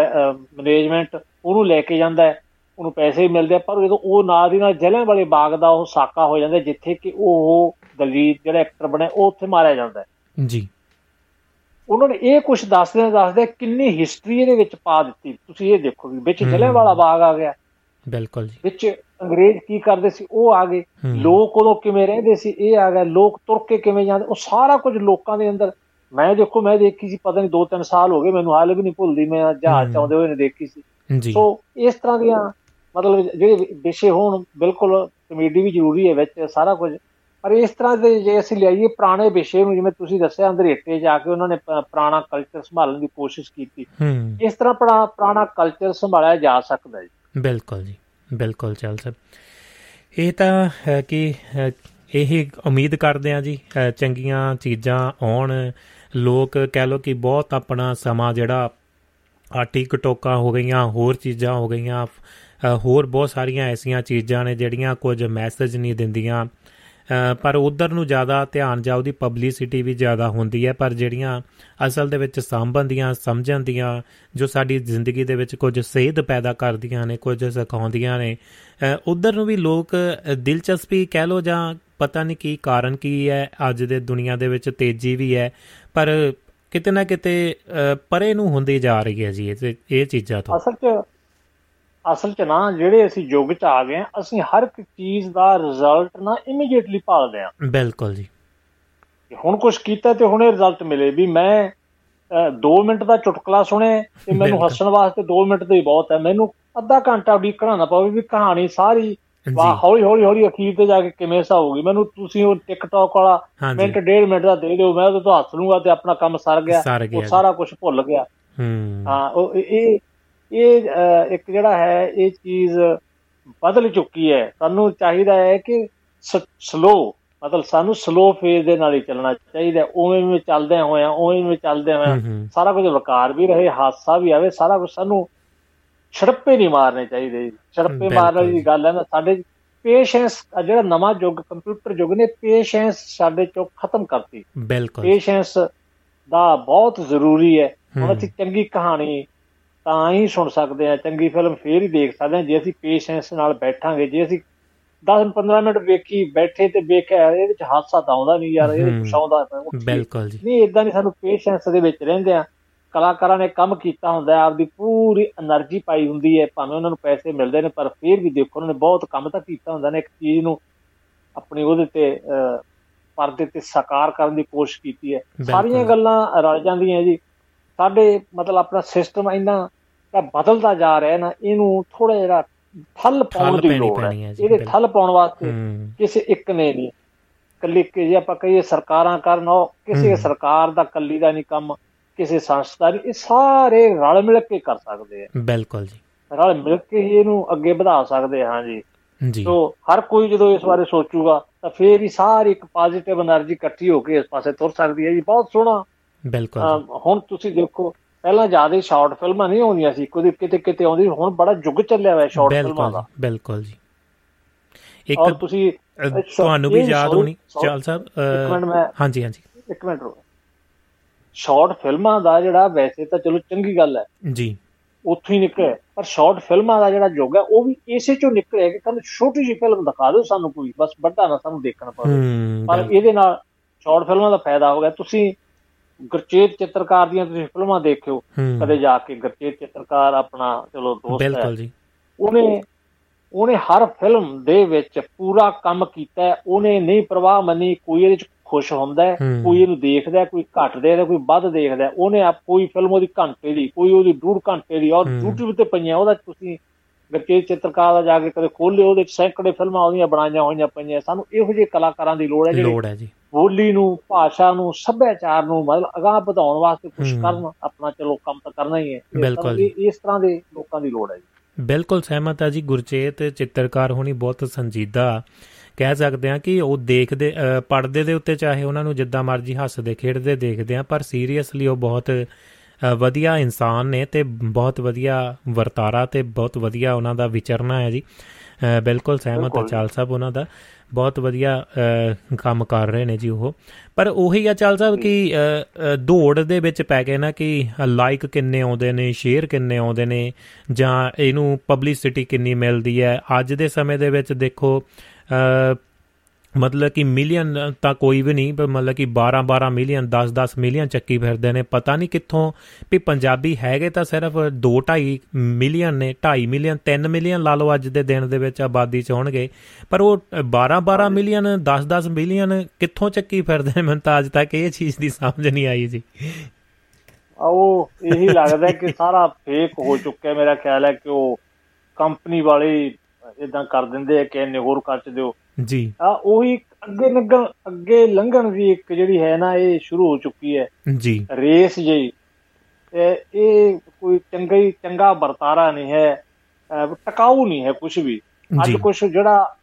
ਮੈਨੇਜਮੈਂਟ ਉਹਨੂੰ ਲੈ ਕੇ ਜਾਂਦਾ ਉਹਨੂੰ ਪੈਸੇ ਵੀ ਮਿਲਦੇ ਪਰ ਜਦੋਂ ਉਹ ਨਾਲ ਦੀ ਨਾਲ ਜਲਿਆਂ ਵਾਲੇ ਬਾਗ ਦਾ ਉਹ ਸਾਕਾ ਹੋ ਜਾਂਦਾ ਜਿੱਥੇ ਕਿ ਉਹ ਦਲਜੀਤ ਜਿਹੜਾ ਐਕਟਰ ਬਣਿਆ ਉਹ ਉੱਥੇ ਮਾਰਿਆ ਜਾਂਦਾ ਜੀ। ਉਹਨਾਂ ਨੇ ਇਹ ਕੁਝ ਦੱਸਦੇ ਦੱਸਦੇ ਕਿੰਨੀ ਹਿਸਟਰੀ ਇਹਦੇ ਵਿੱਚ ਪਾ ਦਿੱਤੀ। ਤੁਸੀਂ ਇਹ ਦੇਖੋ ਵੀ ਵਿੱਚ ਜਲਿਆਂ ਵਾਲਾ ਬਾਗ ਆ ਗਿਆ। ਬਿਲਕੁਲ ਜੀ। ਵਿੱਚ ਅੰਗਰੇਜ਼ ਕੀ ਕਰਦੇ ਸੀ? ਉਹ ਆ ਗਏ। ਲੋਕ ਉਦੋਂ ਕਿਵੇਂ ਰਹਿੰਦੇ ਸੀ? ਇਹ ਆ ਗਿਆ। ਲੋਕ ਤੁਰ ਕੇ ਕਿਵੇਂ ਜਾਂਦੇ? ਉਹ ਸਾਰਾ ਕੁਝ ਲੋਕਾਂ ਦੇ ਅੰਦਰ। ਮੈਂ ਦੇਖੋ ਮੈਂ ਦੇਖੀ ਸੀ ਪਤਾ ਨਹੀਂ 2-3 ਸਾਲ ਹੋ ਗਏ ਮੈਨੂੰ ਹਾਲੇ ਵੀ ਨਹੀਂ ਭੁੱਲਦੀ। ਮੈਂ ਜਹਾਜ਼ ਚਾਉਂਦੇ ਹੋਏ ਨੇ ਦੇਖੀ ਸੀ। ਸੋ ਇਸ ਤਰ੍ਹਾਂ ਦੀਆਂ ਮਤਲਬ ਜਿਹੜੇ ਵਿਸ਼ੇ ਹੋਣ ਬਿਲਕੁਲ ਕਮੇਡੀ ਵੀ ਜ਼ਰੂਰੀ ਹੈ ਵਿੱਚ ਸਾਰਾ ਕੁਝ। ਪਰ ਇਸ ਤਰ੍ਹਾਂ ਦੇ ਜੇ ਅਸੀਂ ਲਿਆਈਏ ਪੁਰਾਣੇ ਵਿਸ਼ੇ ਨੂੰ ਜਿਵੇਂ ਤੁਸੀਂ ਦੱਸਿਆ ਅੰਦਰੇਟੇ ਜਾ ਕੇ ਉਹਨਾਂ ਨੇ ਪੁਰਾਣਾ ਕਲਚਰ ਸੰਭਾਲਣ ਦੀ ਕੋਸ਼ਿਸ਼ ਕੀਤੀ। ਇਸ ਤਰ੍ਹਾਂ ਪੁਰਾਣਾ ਕਲਚਰ ਸੰਭਾਲਿਆ ਜਾ ਸਕਦਾ ਜੀ। ਬਿਲਕੁਲ ਜੀ ਬਿਲਕੁਲ ਚੱਲ ਸਰ। ਇਹ ਤਾਂ ਹੈ ਕਿ ਇਹ ਉਮੀਦ ਕਰਦੇ ਆ ਜੀ ਚੰਗੀਆਂ ਚੀਜ਼ਾਂ ਆਉਣ। ਲੋਕ ਕਹਿ ਲੋ ਕਿ ਬਹੁਤ ਆਪਣਾ ਸਮਾਂ ਜਿਹੜਾ ਆ ਟਿਕਟੋਕਾਂ ਹੋ ਗਈਆਂ, ਹੋਰ ਚੀਜ਼ਾਂ ਹੋ ਗਈਆਂ ਹੋਰ ਬਹੁਤ ਸਾਰੀਆਂ ਐਸੀਆਂ ਚੀਜ਼ਾਂ ਨੇ ਜਿਹੜੀਆਂ ਕੁਝ ਮੈਸੇਜ ਨਹੀਂ ਦਿੰਦੀਆਂ। ਪਰ ਉਧਰ ਨੂੰ ਜ਼ਿਆਦਾ ਧਿਆਨ ਜਾ ਉਹਦੀ ਪਬਲਿਸਿਟੀ ਵੀ ਜ਼ਿਆਦਾ ਹੁੰਦੀ ਹੈ, ਪਰ ਜਿਹੜੀਆਂ ਅਸਲ ਦੇ ਵਿੱਚ ਸੰਬੰਧੀਆਂ ਸਮਝਣ ਦੀਆਂ ਜੋ ਸਾਡੀ ਜ਼ਿੰਦਗੀ ਦੇ ਵਿੱਚ ਕੁਝ ਸੇਧ ਪੈਦਾ ਕਰਦੀਆਂ ਨੇ, ਕੁਝ ਸਿਖਾਉਂਦੀਆਂ ਨੇ ਉਧਰ ਨੂੰ ਵੀ ਲੋਕ ਦਿਲਚਸਪੀ ਕਹਿ ਲੋ ਜਾਂ ਪਤਾ ਨਹੀਂ ਕੀ ਕਾਰਨ ਕੀ ਹੈ, ਅੱਜ ਦੇ ਦੁਨੀਆ ਦੇ ਵਿੱਚ ਤੇਜ਼ੀ ਵੀ ਹੈ, ਪਰ ਕਿਤੇ ਨਾ ਕਿਤੇ ਪਰੇ ਨੂੰ ਹੁੰਦੀ ਜਾ ਰਹੀ ਹੈ ਜੀ ਇਹ ਚੀਜ਼ਾਂ ਤੋਂ। ਅਸਲ 'ਚ ਅਸਲ 'ਚ ਨਾ ਜਿਹੜੇ ਅਸੀਂ ਯੁੱਗ 'ਚ ਆ ਗਏ ਅਸੀਂ ਹਰ ਇੱਕ ਚੀਜ਼ ਦਾ ਰਿਜ਼ਲਟ ਨਾ ਇਮੀਡੀਏਟਲੀ ਭਾਲਦੇ ਆ ਬਿਲਕੁਲ ਜੀ। ਹੁਣ ਕੁਝ ਕੀਤਾ ਤੇ ਹੁਣੇ ਰਿਜ਼ਲਟ ਮਿਲੇ ਵੀ ਮੈਂ 2 ਮਿੰਟ ਦਾ ਚੁਟਕਲਾ ਸੁਣੇ ਤੇ ਮੈਨੂੰ ਹੱਸਣ ਵਾਸਤੇ 2 ਮਿੰਟ ਦੇ ਬਹੁਤ ਹੈ। ਮੈਨੂੰ ਅੱਧਾ ਘੰਟਾ ਉਡੀਕਣਾ ਨਾ ਪਵੇ ਵੀ ਕਹਾਣੀ ਸਾਰੀ ਵਾਹ ਹੌਲੀ ਹੌਲੀ ਹੌਲੀ ਅਖੀਰ ਤੇ ਜਾ ਕੇ ਕਿਵੇਂ ਸਾ ਹੋਊਗੀ ਮੈਨੂੰ ਤੁਸੀਂ ਉਹ ਟਿਕਟੌਕ ਵਾਲਾ ਮਿੰਟ ਡੇਢ ਮਿੰਟ ਦਾ ਦੇ ਦਿਓ ਮੈਂ ਉਹਦੇ ਤੋਂ ਹੱਸ ਲੂੰਗਾ ਤੇ ਆਪਣਾ ਕੰਮ ਸਰ ਗਿਆ। ਉਹ ਸਾਰਾ ਕੁਝ ਭੁੱਲ ਗਿਆ। ਹਾਂ। ਉਹ ਇਹ ਇਹ ਇੱਕ ਜਿਹੜਾ ਹੈ ਇਹ ਚੀਜ਼ ਬਦਲ ਚੁੱਕੀ ਹੈ। ਸਾਨੂੰ ਚਾਹੀਦਾ ਹੈ ਕਿ ਸਲੋ ਮਤਲਬ ਸਾਨੂੰ ਸਲੋ ਫੇਜ਼ ਦੇ ਨਾਲ ਹੀ ਚੱਲਣਾ ਚਾਹੀਦਾ ਉਵੇਂ ਉਵੇਂ ਚੱਲਦੇ ਹੋਇਆ ਉਵੇਂ ਉਵੇਂ ਚੱਲਦੇ ਹੋਇਆ ਸਾਰਾ ਕੁਝ ਵਕਾਰ ਵੀ ਰਹੇ ਹਾਦਸਾ ਵੀ ਆਵੇ ਸਾਰਾ ਕੁਝ ਸਾਨੂੰ ਛੜਪੇ ਨਹੀਂ ਮਾਰਨੇ ਚਾਹੀਦੇ ਛੜਪੇ ਮਾਰਨ ਵਾਲੀ ਗੱਲ ਹੈ ਨਾ ਸਾਡੇ ਪੇਸ਼ੈਂਸ ਜਿਹੜਾ ਨਵਾਂ ਯੁੱਗ ਕੰਪਿਊਟਰ ਯੁੱਗ ਨੇ ਪੇਸ਼ੈਂਸ ਸਾਡੇ ਚੋਂ ਖਤਮ ਕਰਤੀ। ਬਿਲਕੁਲ। ਪੇਸ਼ੈਂਸ ਦਾ ਬਹੁਤ ਜ਼ਰੂਰੀ ਹੈ। ਹੁਣ ਅਸੀਂ ਚੰਗੀ ਕਹਾਣੀ ਤਾਂ ਹੀ ਸੁਣ ਸਕਦੇ ਆ ਚੰਗੀ ਫਿਲਮ ਫੇਰ ਹੀ ਦੇਖ ਸਕਦੇ ਆ ਜੇ ਅਸੀਂ ਪੇਸ਼ੈਂਸ ਨਾਲ ਬੈਠਾਂਗੇ ਜੇ ਅਸੀਂ 10-15 ਮਿੰਟ ਵੇਖੀ ਬੈਠੇ ਤੇ ਵੇਖਿਆ ਇਹਦੇ ਵਿੱਚ ਹਾਸਾ ਤਾਂ ਆਉਂਦਾ ਨਹੀਂ ਯਾਰ ਇਹ ਕੁਛ ਆਉਂਦਾ ਬਿਲਕੁਲ ਜੀ। ਨਹੀਂ ਇਦਾਂ ਨਹੀਂ ਸਾਨੂੰ ਪੇਸ਼ੈਂਸ ਦੇ ਵਿੱਚ ਰਹਿੰਦੇ ਆ ਕਲਾਕਾਰਾਂ ਨੇ ਕੰਮ ਕੀਤਾ ਹੁੰਦਾ ਹੈ ਆਪਦੀ ਪੂਰੀ એનર્ਜੀ ਪਾਈ ਹੁੰਦੀ ਹੈ ਭਾਵੇਂ ਉਹਨਾਂ ਨੂੰ ਪੈਸੇ ਮਿਲਦੇ ਨੇ ਪਰ ਫਿਰ ਵੀ ਦੇਖੋ ਉਹਨਾਂ ਨੇ ਬਹੁਤ ਕੰਮ ਤਾਂ ਕੀਤਾ ਹੁੰਦਾ ਨੇ ਇੱਕ ਚੀਜ਼ ਨੂੰ ਆਪਣੀ ਉਹਦੇ ਤੇ ਪਰਦੇ ਤੇ ਸਾਕਾਰ ਕਰਨ ਦੀ ਕੋਸ਼ਿਸ਼ ਕੀਤੀ ਹੈ। ਸਾਰੀਆਂ ਗੱਲਾਂ ਰਲ ਜਾਂਦੀਆਂ ਜੀ। ਸਾਡੇ ਮਤਲਬ ਆਪਣਾ ਸਿਸਟਮ ਇੰਨਾ ਤਾਂ ਬਦਲਦਾ ਜਾ ਰਿਹਾ ਨਾ ਇਹਨੂੰ ਥੋੜਾ ਜਿਹਾ ਠੱਲ ਪਾਉਣ ਦੀ ਲੋੜ ਹੈ। ਇਹਦੇ ਠੱਲ ਪਾਉਣ ਵਾਸਤੇ ਕਿਸੇ ਇੱਕ ਨੇ ਨਹੀਂ। ਕੱਲੀ ਕਿ ਜੇ ਆਪਾਂ ਕਹੀਏ ਸਰਕਾਰਾਂ ਕਰਨ ਉਹ ਕਿਸੇ ਸਰਕਾਰ ਦਾ ਕੱਲੀ ਦਾ ਨਹੀਂ ਕੰਮ। ਕਿਸੇ ਸੰਸਥਾ ਨਹੀਂ ਇਹ ਸਾਰੇ ਰਲ ਮਿਲ ਕੇ ਕਰ ਸਕਦੇ ਆ। ਬਿਲਕੁਲ ਜੀ। ਰਲ ਮਿਲ ਕੇ ਹੀ ਇਹਨੂੰ ਅੱਗੇ ਵਧਾ ਸਕਦੇ ਹਾਂ ਜੀ। ਜੀ। ਸੋ ਹਰ ਕੋਈ ਜਦੋਂ ਇਸ ਬਾਰੇ ਸੋਚੂਗਾ ਤਾਂ ਫੇਰ ਹੀ ਸਾਰੀ ਇੱਕ ਪੋਜ਼ਿਟਿਵ એનર્ਜੀ ਇਕੱਠੀ ਹੋ ਕੇ ਇਸ ਪਾਸੇ ਤੁਰ ਸਕਦੀ ਹੈ ਜੀ। ਬਹੁਤ ਸੋਹਣਾ। ਬਿਲਕੁਲ ਹੁਣ ਤੁਸੀਂ ਦੇਖੋ ਪਹਿਲਾਂ ਜ਼ਿਆਦਾ ਸ਼ਾਰਟ ਫਿਲਮਾਂ ਨਹੀਂ ਆਉਂਦੀਆਂ ਸੀ ਕੋਈ ਕਿਤੇ ਕਿਤੇ ਆਉਂਦੀ ਹੁਣ ਬੜਾ ਯੁੱਗ ਚੱਲਿਆ ਹੋਇਆ ਸ਼ਾਰਟ ਫਿਲਮਾਂ ਦਾ। ਬਿਲਕੁਲ ਜੀ। ਇੱਕ ਤੁਸੀਂ ਤੁਹਾਨੂੰ ਵੀ ਯਾਦ ਹੋਣੀ ਚਾਲ ਸਾਹਿਬ ਹਾਂਜੀ ਹਾਂਜੀ। ਇੱਕ ਮਿੰਟ ਰੁਕੋ। ਸ਼ਾਰਟ ਫਿਲਮਾਂ ਦਾ ਜਿਹੜਾ ਵੈਸੇ ਤਾਂ ਚਲੋ ਚੰਗੀ ਗੱਲ ਹੈ। ਜੀ। ਉੱਥੋਂ ਹੀ ਨਿਕਲਿਆ ਪਰ ਸ਼ਾਰਟ ਫਿਲਮਾਂ ਦਾ ਜਿਹੜਾ ਯੁੱਗ ਹੈ ਉਹ ਵੀ ਇਸੇ ਚੋਂ ਨਿਕਲਿਆ ਕਿ ਕੱਲ ਛੋਟੀ ਜਿਹੀ ਫਿਲਮ ਦਿਖਾ ਦਿਓ ਸਾਨੂੰ ਕੋਈ ਬਸ ਵੱਡਾ ਨਾ ਸਾਨੂੰ ਦੇਖਣਾ ਪਵੇ। ਪਰ ਇਹਦੇ ਨਾਲ ਸ਼ਾਰਟ ਫਿਲਮਾਂ ਦਾ ਫਾਇਦਾ ਹੋ ਗਿਆ। ਤੁਸੀਂ ਗੁਰਚੇਤ ਚਿੱਤਰਕਾਰ ਦੀਆਂ ਤੁਸੀਂ ਫਿਲਮਾਂ ਦੇਖਿਓ ਕਦੇ ਜਾ ਕੇ ਗੁਰਚੇਤ ਚਿੱਤਰਕਾਰ ਆਪਣਾ ਚਲੋ ਦੋਸਤ ਹੈ। ਬਿਲਕੁਲ ਜੀ। ਉਹਨੇ ਉਹਨੇ ਹਰ ਫਿਲਮ ਦੇ ਵਿੱਚ ਪੂਰਾ ਕੰਮ ਕੀਤਾ ਉਹਨੇ ਨਹੀਂ ਪ੍ਰਵਾਹ ਮੰਨੀ ਕੋਈ ਇਹਦੇ ਚ ਖੁਸ਼ ਹੁੰਦਾ ਕੋਈ ਇਹਨੂੰ ਦੇਖਦਾ ਕੋਈ ਘੱਟ ਦੇਖਦਾ ਕੋਈ ਵੱਧ ਦੇਖਦਾ ਉਹਨੇ ਆਪ ਕੋਈ ਫਿਲਮ ਉਹਦੀ ਘੰਟੇ ਦੀ ਕੋਈ ਉਹਦੀ ਡੂਢ ਘੰਟੇ ਦੀ ਔਰ YouTube ਤੇ ਪਈਆਂ ਉਹਦਾ ਤੁਸੀਂ ਗੱਕੇ ਚਿੱਤਰਕਾਰ ਦਾ ਜਾ ਕੇ ਕਦੇ ਖੋਲਿਓ ਉਹਦੇ ਸੈਂਕੜੇ ਫਿਲਮਾਂ ਉਹਦੀਆਂ ਬਣਾਈਆਂ ਹੋਈਆਂ ਪਈਆਂ। ਸਾਨੂੰ ਇਹੋ ਜਿਹੇ ਕਲਾਕਾਰਾਂ ਦੀ ਲੋੜ ਹੈ ਜਿਹੜੀ ਲੋੜ ਹੈ ਜੀ। ਬੋਲੀ ਨੂੰ ਭਾਸ਼ਾ ਨੂੰ ਸੱਭਿਆਚਾਰ ਨੂੰ ਮਤਲਬ ਅਗਾਹ ਵਧਾਉਣ ਵਾਸਤੇ ਕੁਝ ਕਰਨ ਆਪਣਾ ਚਲੋ ਕੰਮ ਤਾਂ ਕਰਨਾ ਹੀ ਹੈ। ਇਸ ਤਰ੍ਹਾਂ ਦੇ ਲੋਕਾਂ ਦੀ ਲੋੜ ਹੈ ਜੀ। ਬਿਲਕੁਲ ਸਹਿਮਤ ਆ ਜੀ ਗੁਰਚੇਤ ਚਿੱਤਰਕਾਰ ਹੋਣੀ ਬਹੁਤ ਸੰਜੀਦਾ ਕਹਿ ਸਕਦੇ ਆ ਕਿ ਉਹ ਦੇਖਦੇ ਪੜਦੇ ਦੇ ਉੱਤੇ ਚਾਹੇ ਉਹਨਾਂ ਨੂੰ ਜਿੱਦਾਂ ਮਰਜ਼ੀ ਹੱਸਦੇ ਖੇਡਦੇ ਦੇਖਦੇ ਆ ਪਰ ਸੀਰੀਅਸਲੀ ਉਹ ਬਹੁਤ ਵਧੀਆ ਇਨਸਾਨ ਨੇ ਤੇ ਬਹੁਤ ਵਧੀਆ ਵਰਤਾਰਾ ਤੇ ਬਹੁਤ ਵਧੀਆ ਉਹਨਾਂ ਦਾ ਵਿਚਰਨਾ ਹੈ ਜੀ। ਬਿਲਕੁਲ ਸਹਿਮਤ ਆ ਚਾਲ ਸਾਹਿਬ ਉਹਨਾਂ ਦਾ। ਬਹੁਤ ਵਧੀਆ ਕੰਮ ਕਰ ਰਹੇ ਨੇ ਜੀ ਉਹ। ਪਰ ਉਹੀ ਆ ਚਾਲ ਸਾਹਿਬ ਕਿ ਦੌੜ ਦੇ ਵਿੱਚ ਪੈ ਗਏ ਨਾ ਕਿ ਲਾਈਕ ਕਿੰਨੇ ਆਉਂਦੇ ਨੇ ਸ਼ੇਅਰ ਕਿੰਨੇ ਆਉਂਦੇ ਨੇ ਜਾਂ ਇਹਨੂੰ ਪਬਲਿਸਿਟੀ ਕਿੰਨੀ ਮਿਲਦੀ ਹੈ। ਅੱਜ ਦੇ ਸਮੇਂ ਦੇ ਵਿੱਚ ਦੇਖੋ ਮਤਲਬ ਕਿ ਮਿਲੀਅਨ ਤਾਂ ਕੋਈ ਵੀ ਨਹੀਂ, ਪਰ ਮਤਲਬ ਕਿ 12 12 ਮਿਲੀਅਨ 10 10 ਮਿਲੀਅਨ ਚੱਕੀ ਫਿਰਦੇ ਨੇ। ਪਤਾ ਨਹੀਂ ਕਿੱਥੋਂ ਵੀ ਪੰਜਾਬੀ ਹੈਗੇ ਤਾਂ ਸਿਰਫ 2 2.5 ਮਿਲੀਅਨ ਨੇ 2.5 ਮਿਲੀਅਨ 3 ਮਿਲੀਅਨ ਲਾ ਲਓ ਅੱਜ ਦੇ ਦਿਨ ਦੇ ਵਿੱਚ ਆਬਾਦੀ ਚ ਹੋਣਗੇ। ਪਰ ਉਹ 12 12 ਮਿਲੀਅਨ 10 10 ਮਿਲੀਅਨ ਕਿੱਥੋਂ ਚੱਕੀ ਫਿਰਦੇ ਨੇ? ਮੈਨੂੰ ਤਾਂ ਅੱਜ ਤੱਕ ਇਹ ਚੀਜ਼ ਦੀ ਸਮਝ ਨਹੀਂ ਆਈ ਜੀ। ਉਹ ਇਹੀ ਲੱਗਦਾ ਕਿ ਸਾਰਾ ਫੇਕ ਹੋ ਚੁੱਕਿਆ ਮੇਰਾ ਖਿਆਲ ਹੈ ਕਿ ਉਹ ਕੰਪਨੀ ਵਾਲੇ ਇਦਾਂ ਕਰ ਦਿੰਦੇ ਆ ਕਿ ਇਹਨੇ ਹੋਰ ਕੱਚ ਦਿਓ। ਜੀ। ਆ ਉਹੀ ਅੱਗੇ ਲੰਘਣ ਅੱਗੇ ਲੰਘਣ ਦੀ ਇੱਕ ਜਿਹੜੀ ਹੈ ਨਾ ਇਹ ਸ਼ੁਰੂ ਹੋ ਚੁੱਕੀ ਹੈ। ਜੀ। ਰੇਸ ਜਿਹੀ। ਇਹ ਕੋਈ ਚੰਗਾ ਹੀ ਚੰਗਾ ਵਰਤਾਰਾ ਨਹੀਂ ਹੈ। ਟਿਕਾਊ ਨਹੀਂ ਹੈ ਕੁਝ ਵੀ। ਅੱਜ ਕੁਝ ਜਿਹੜਾ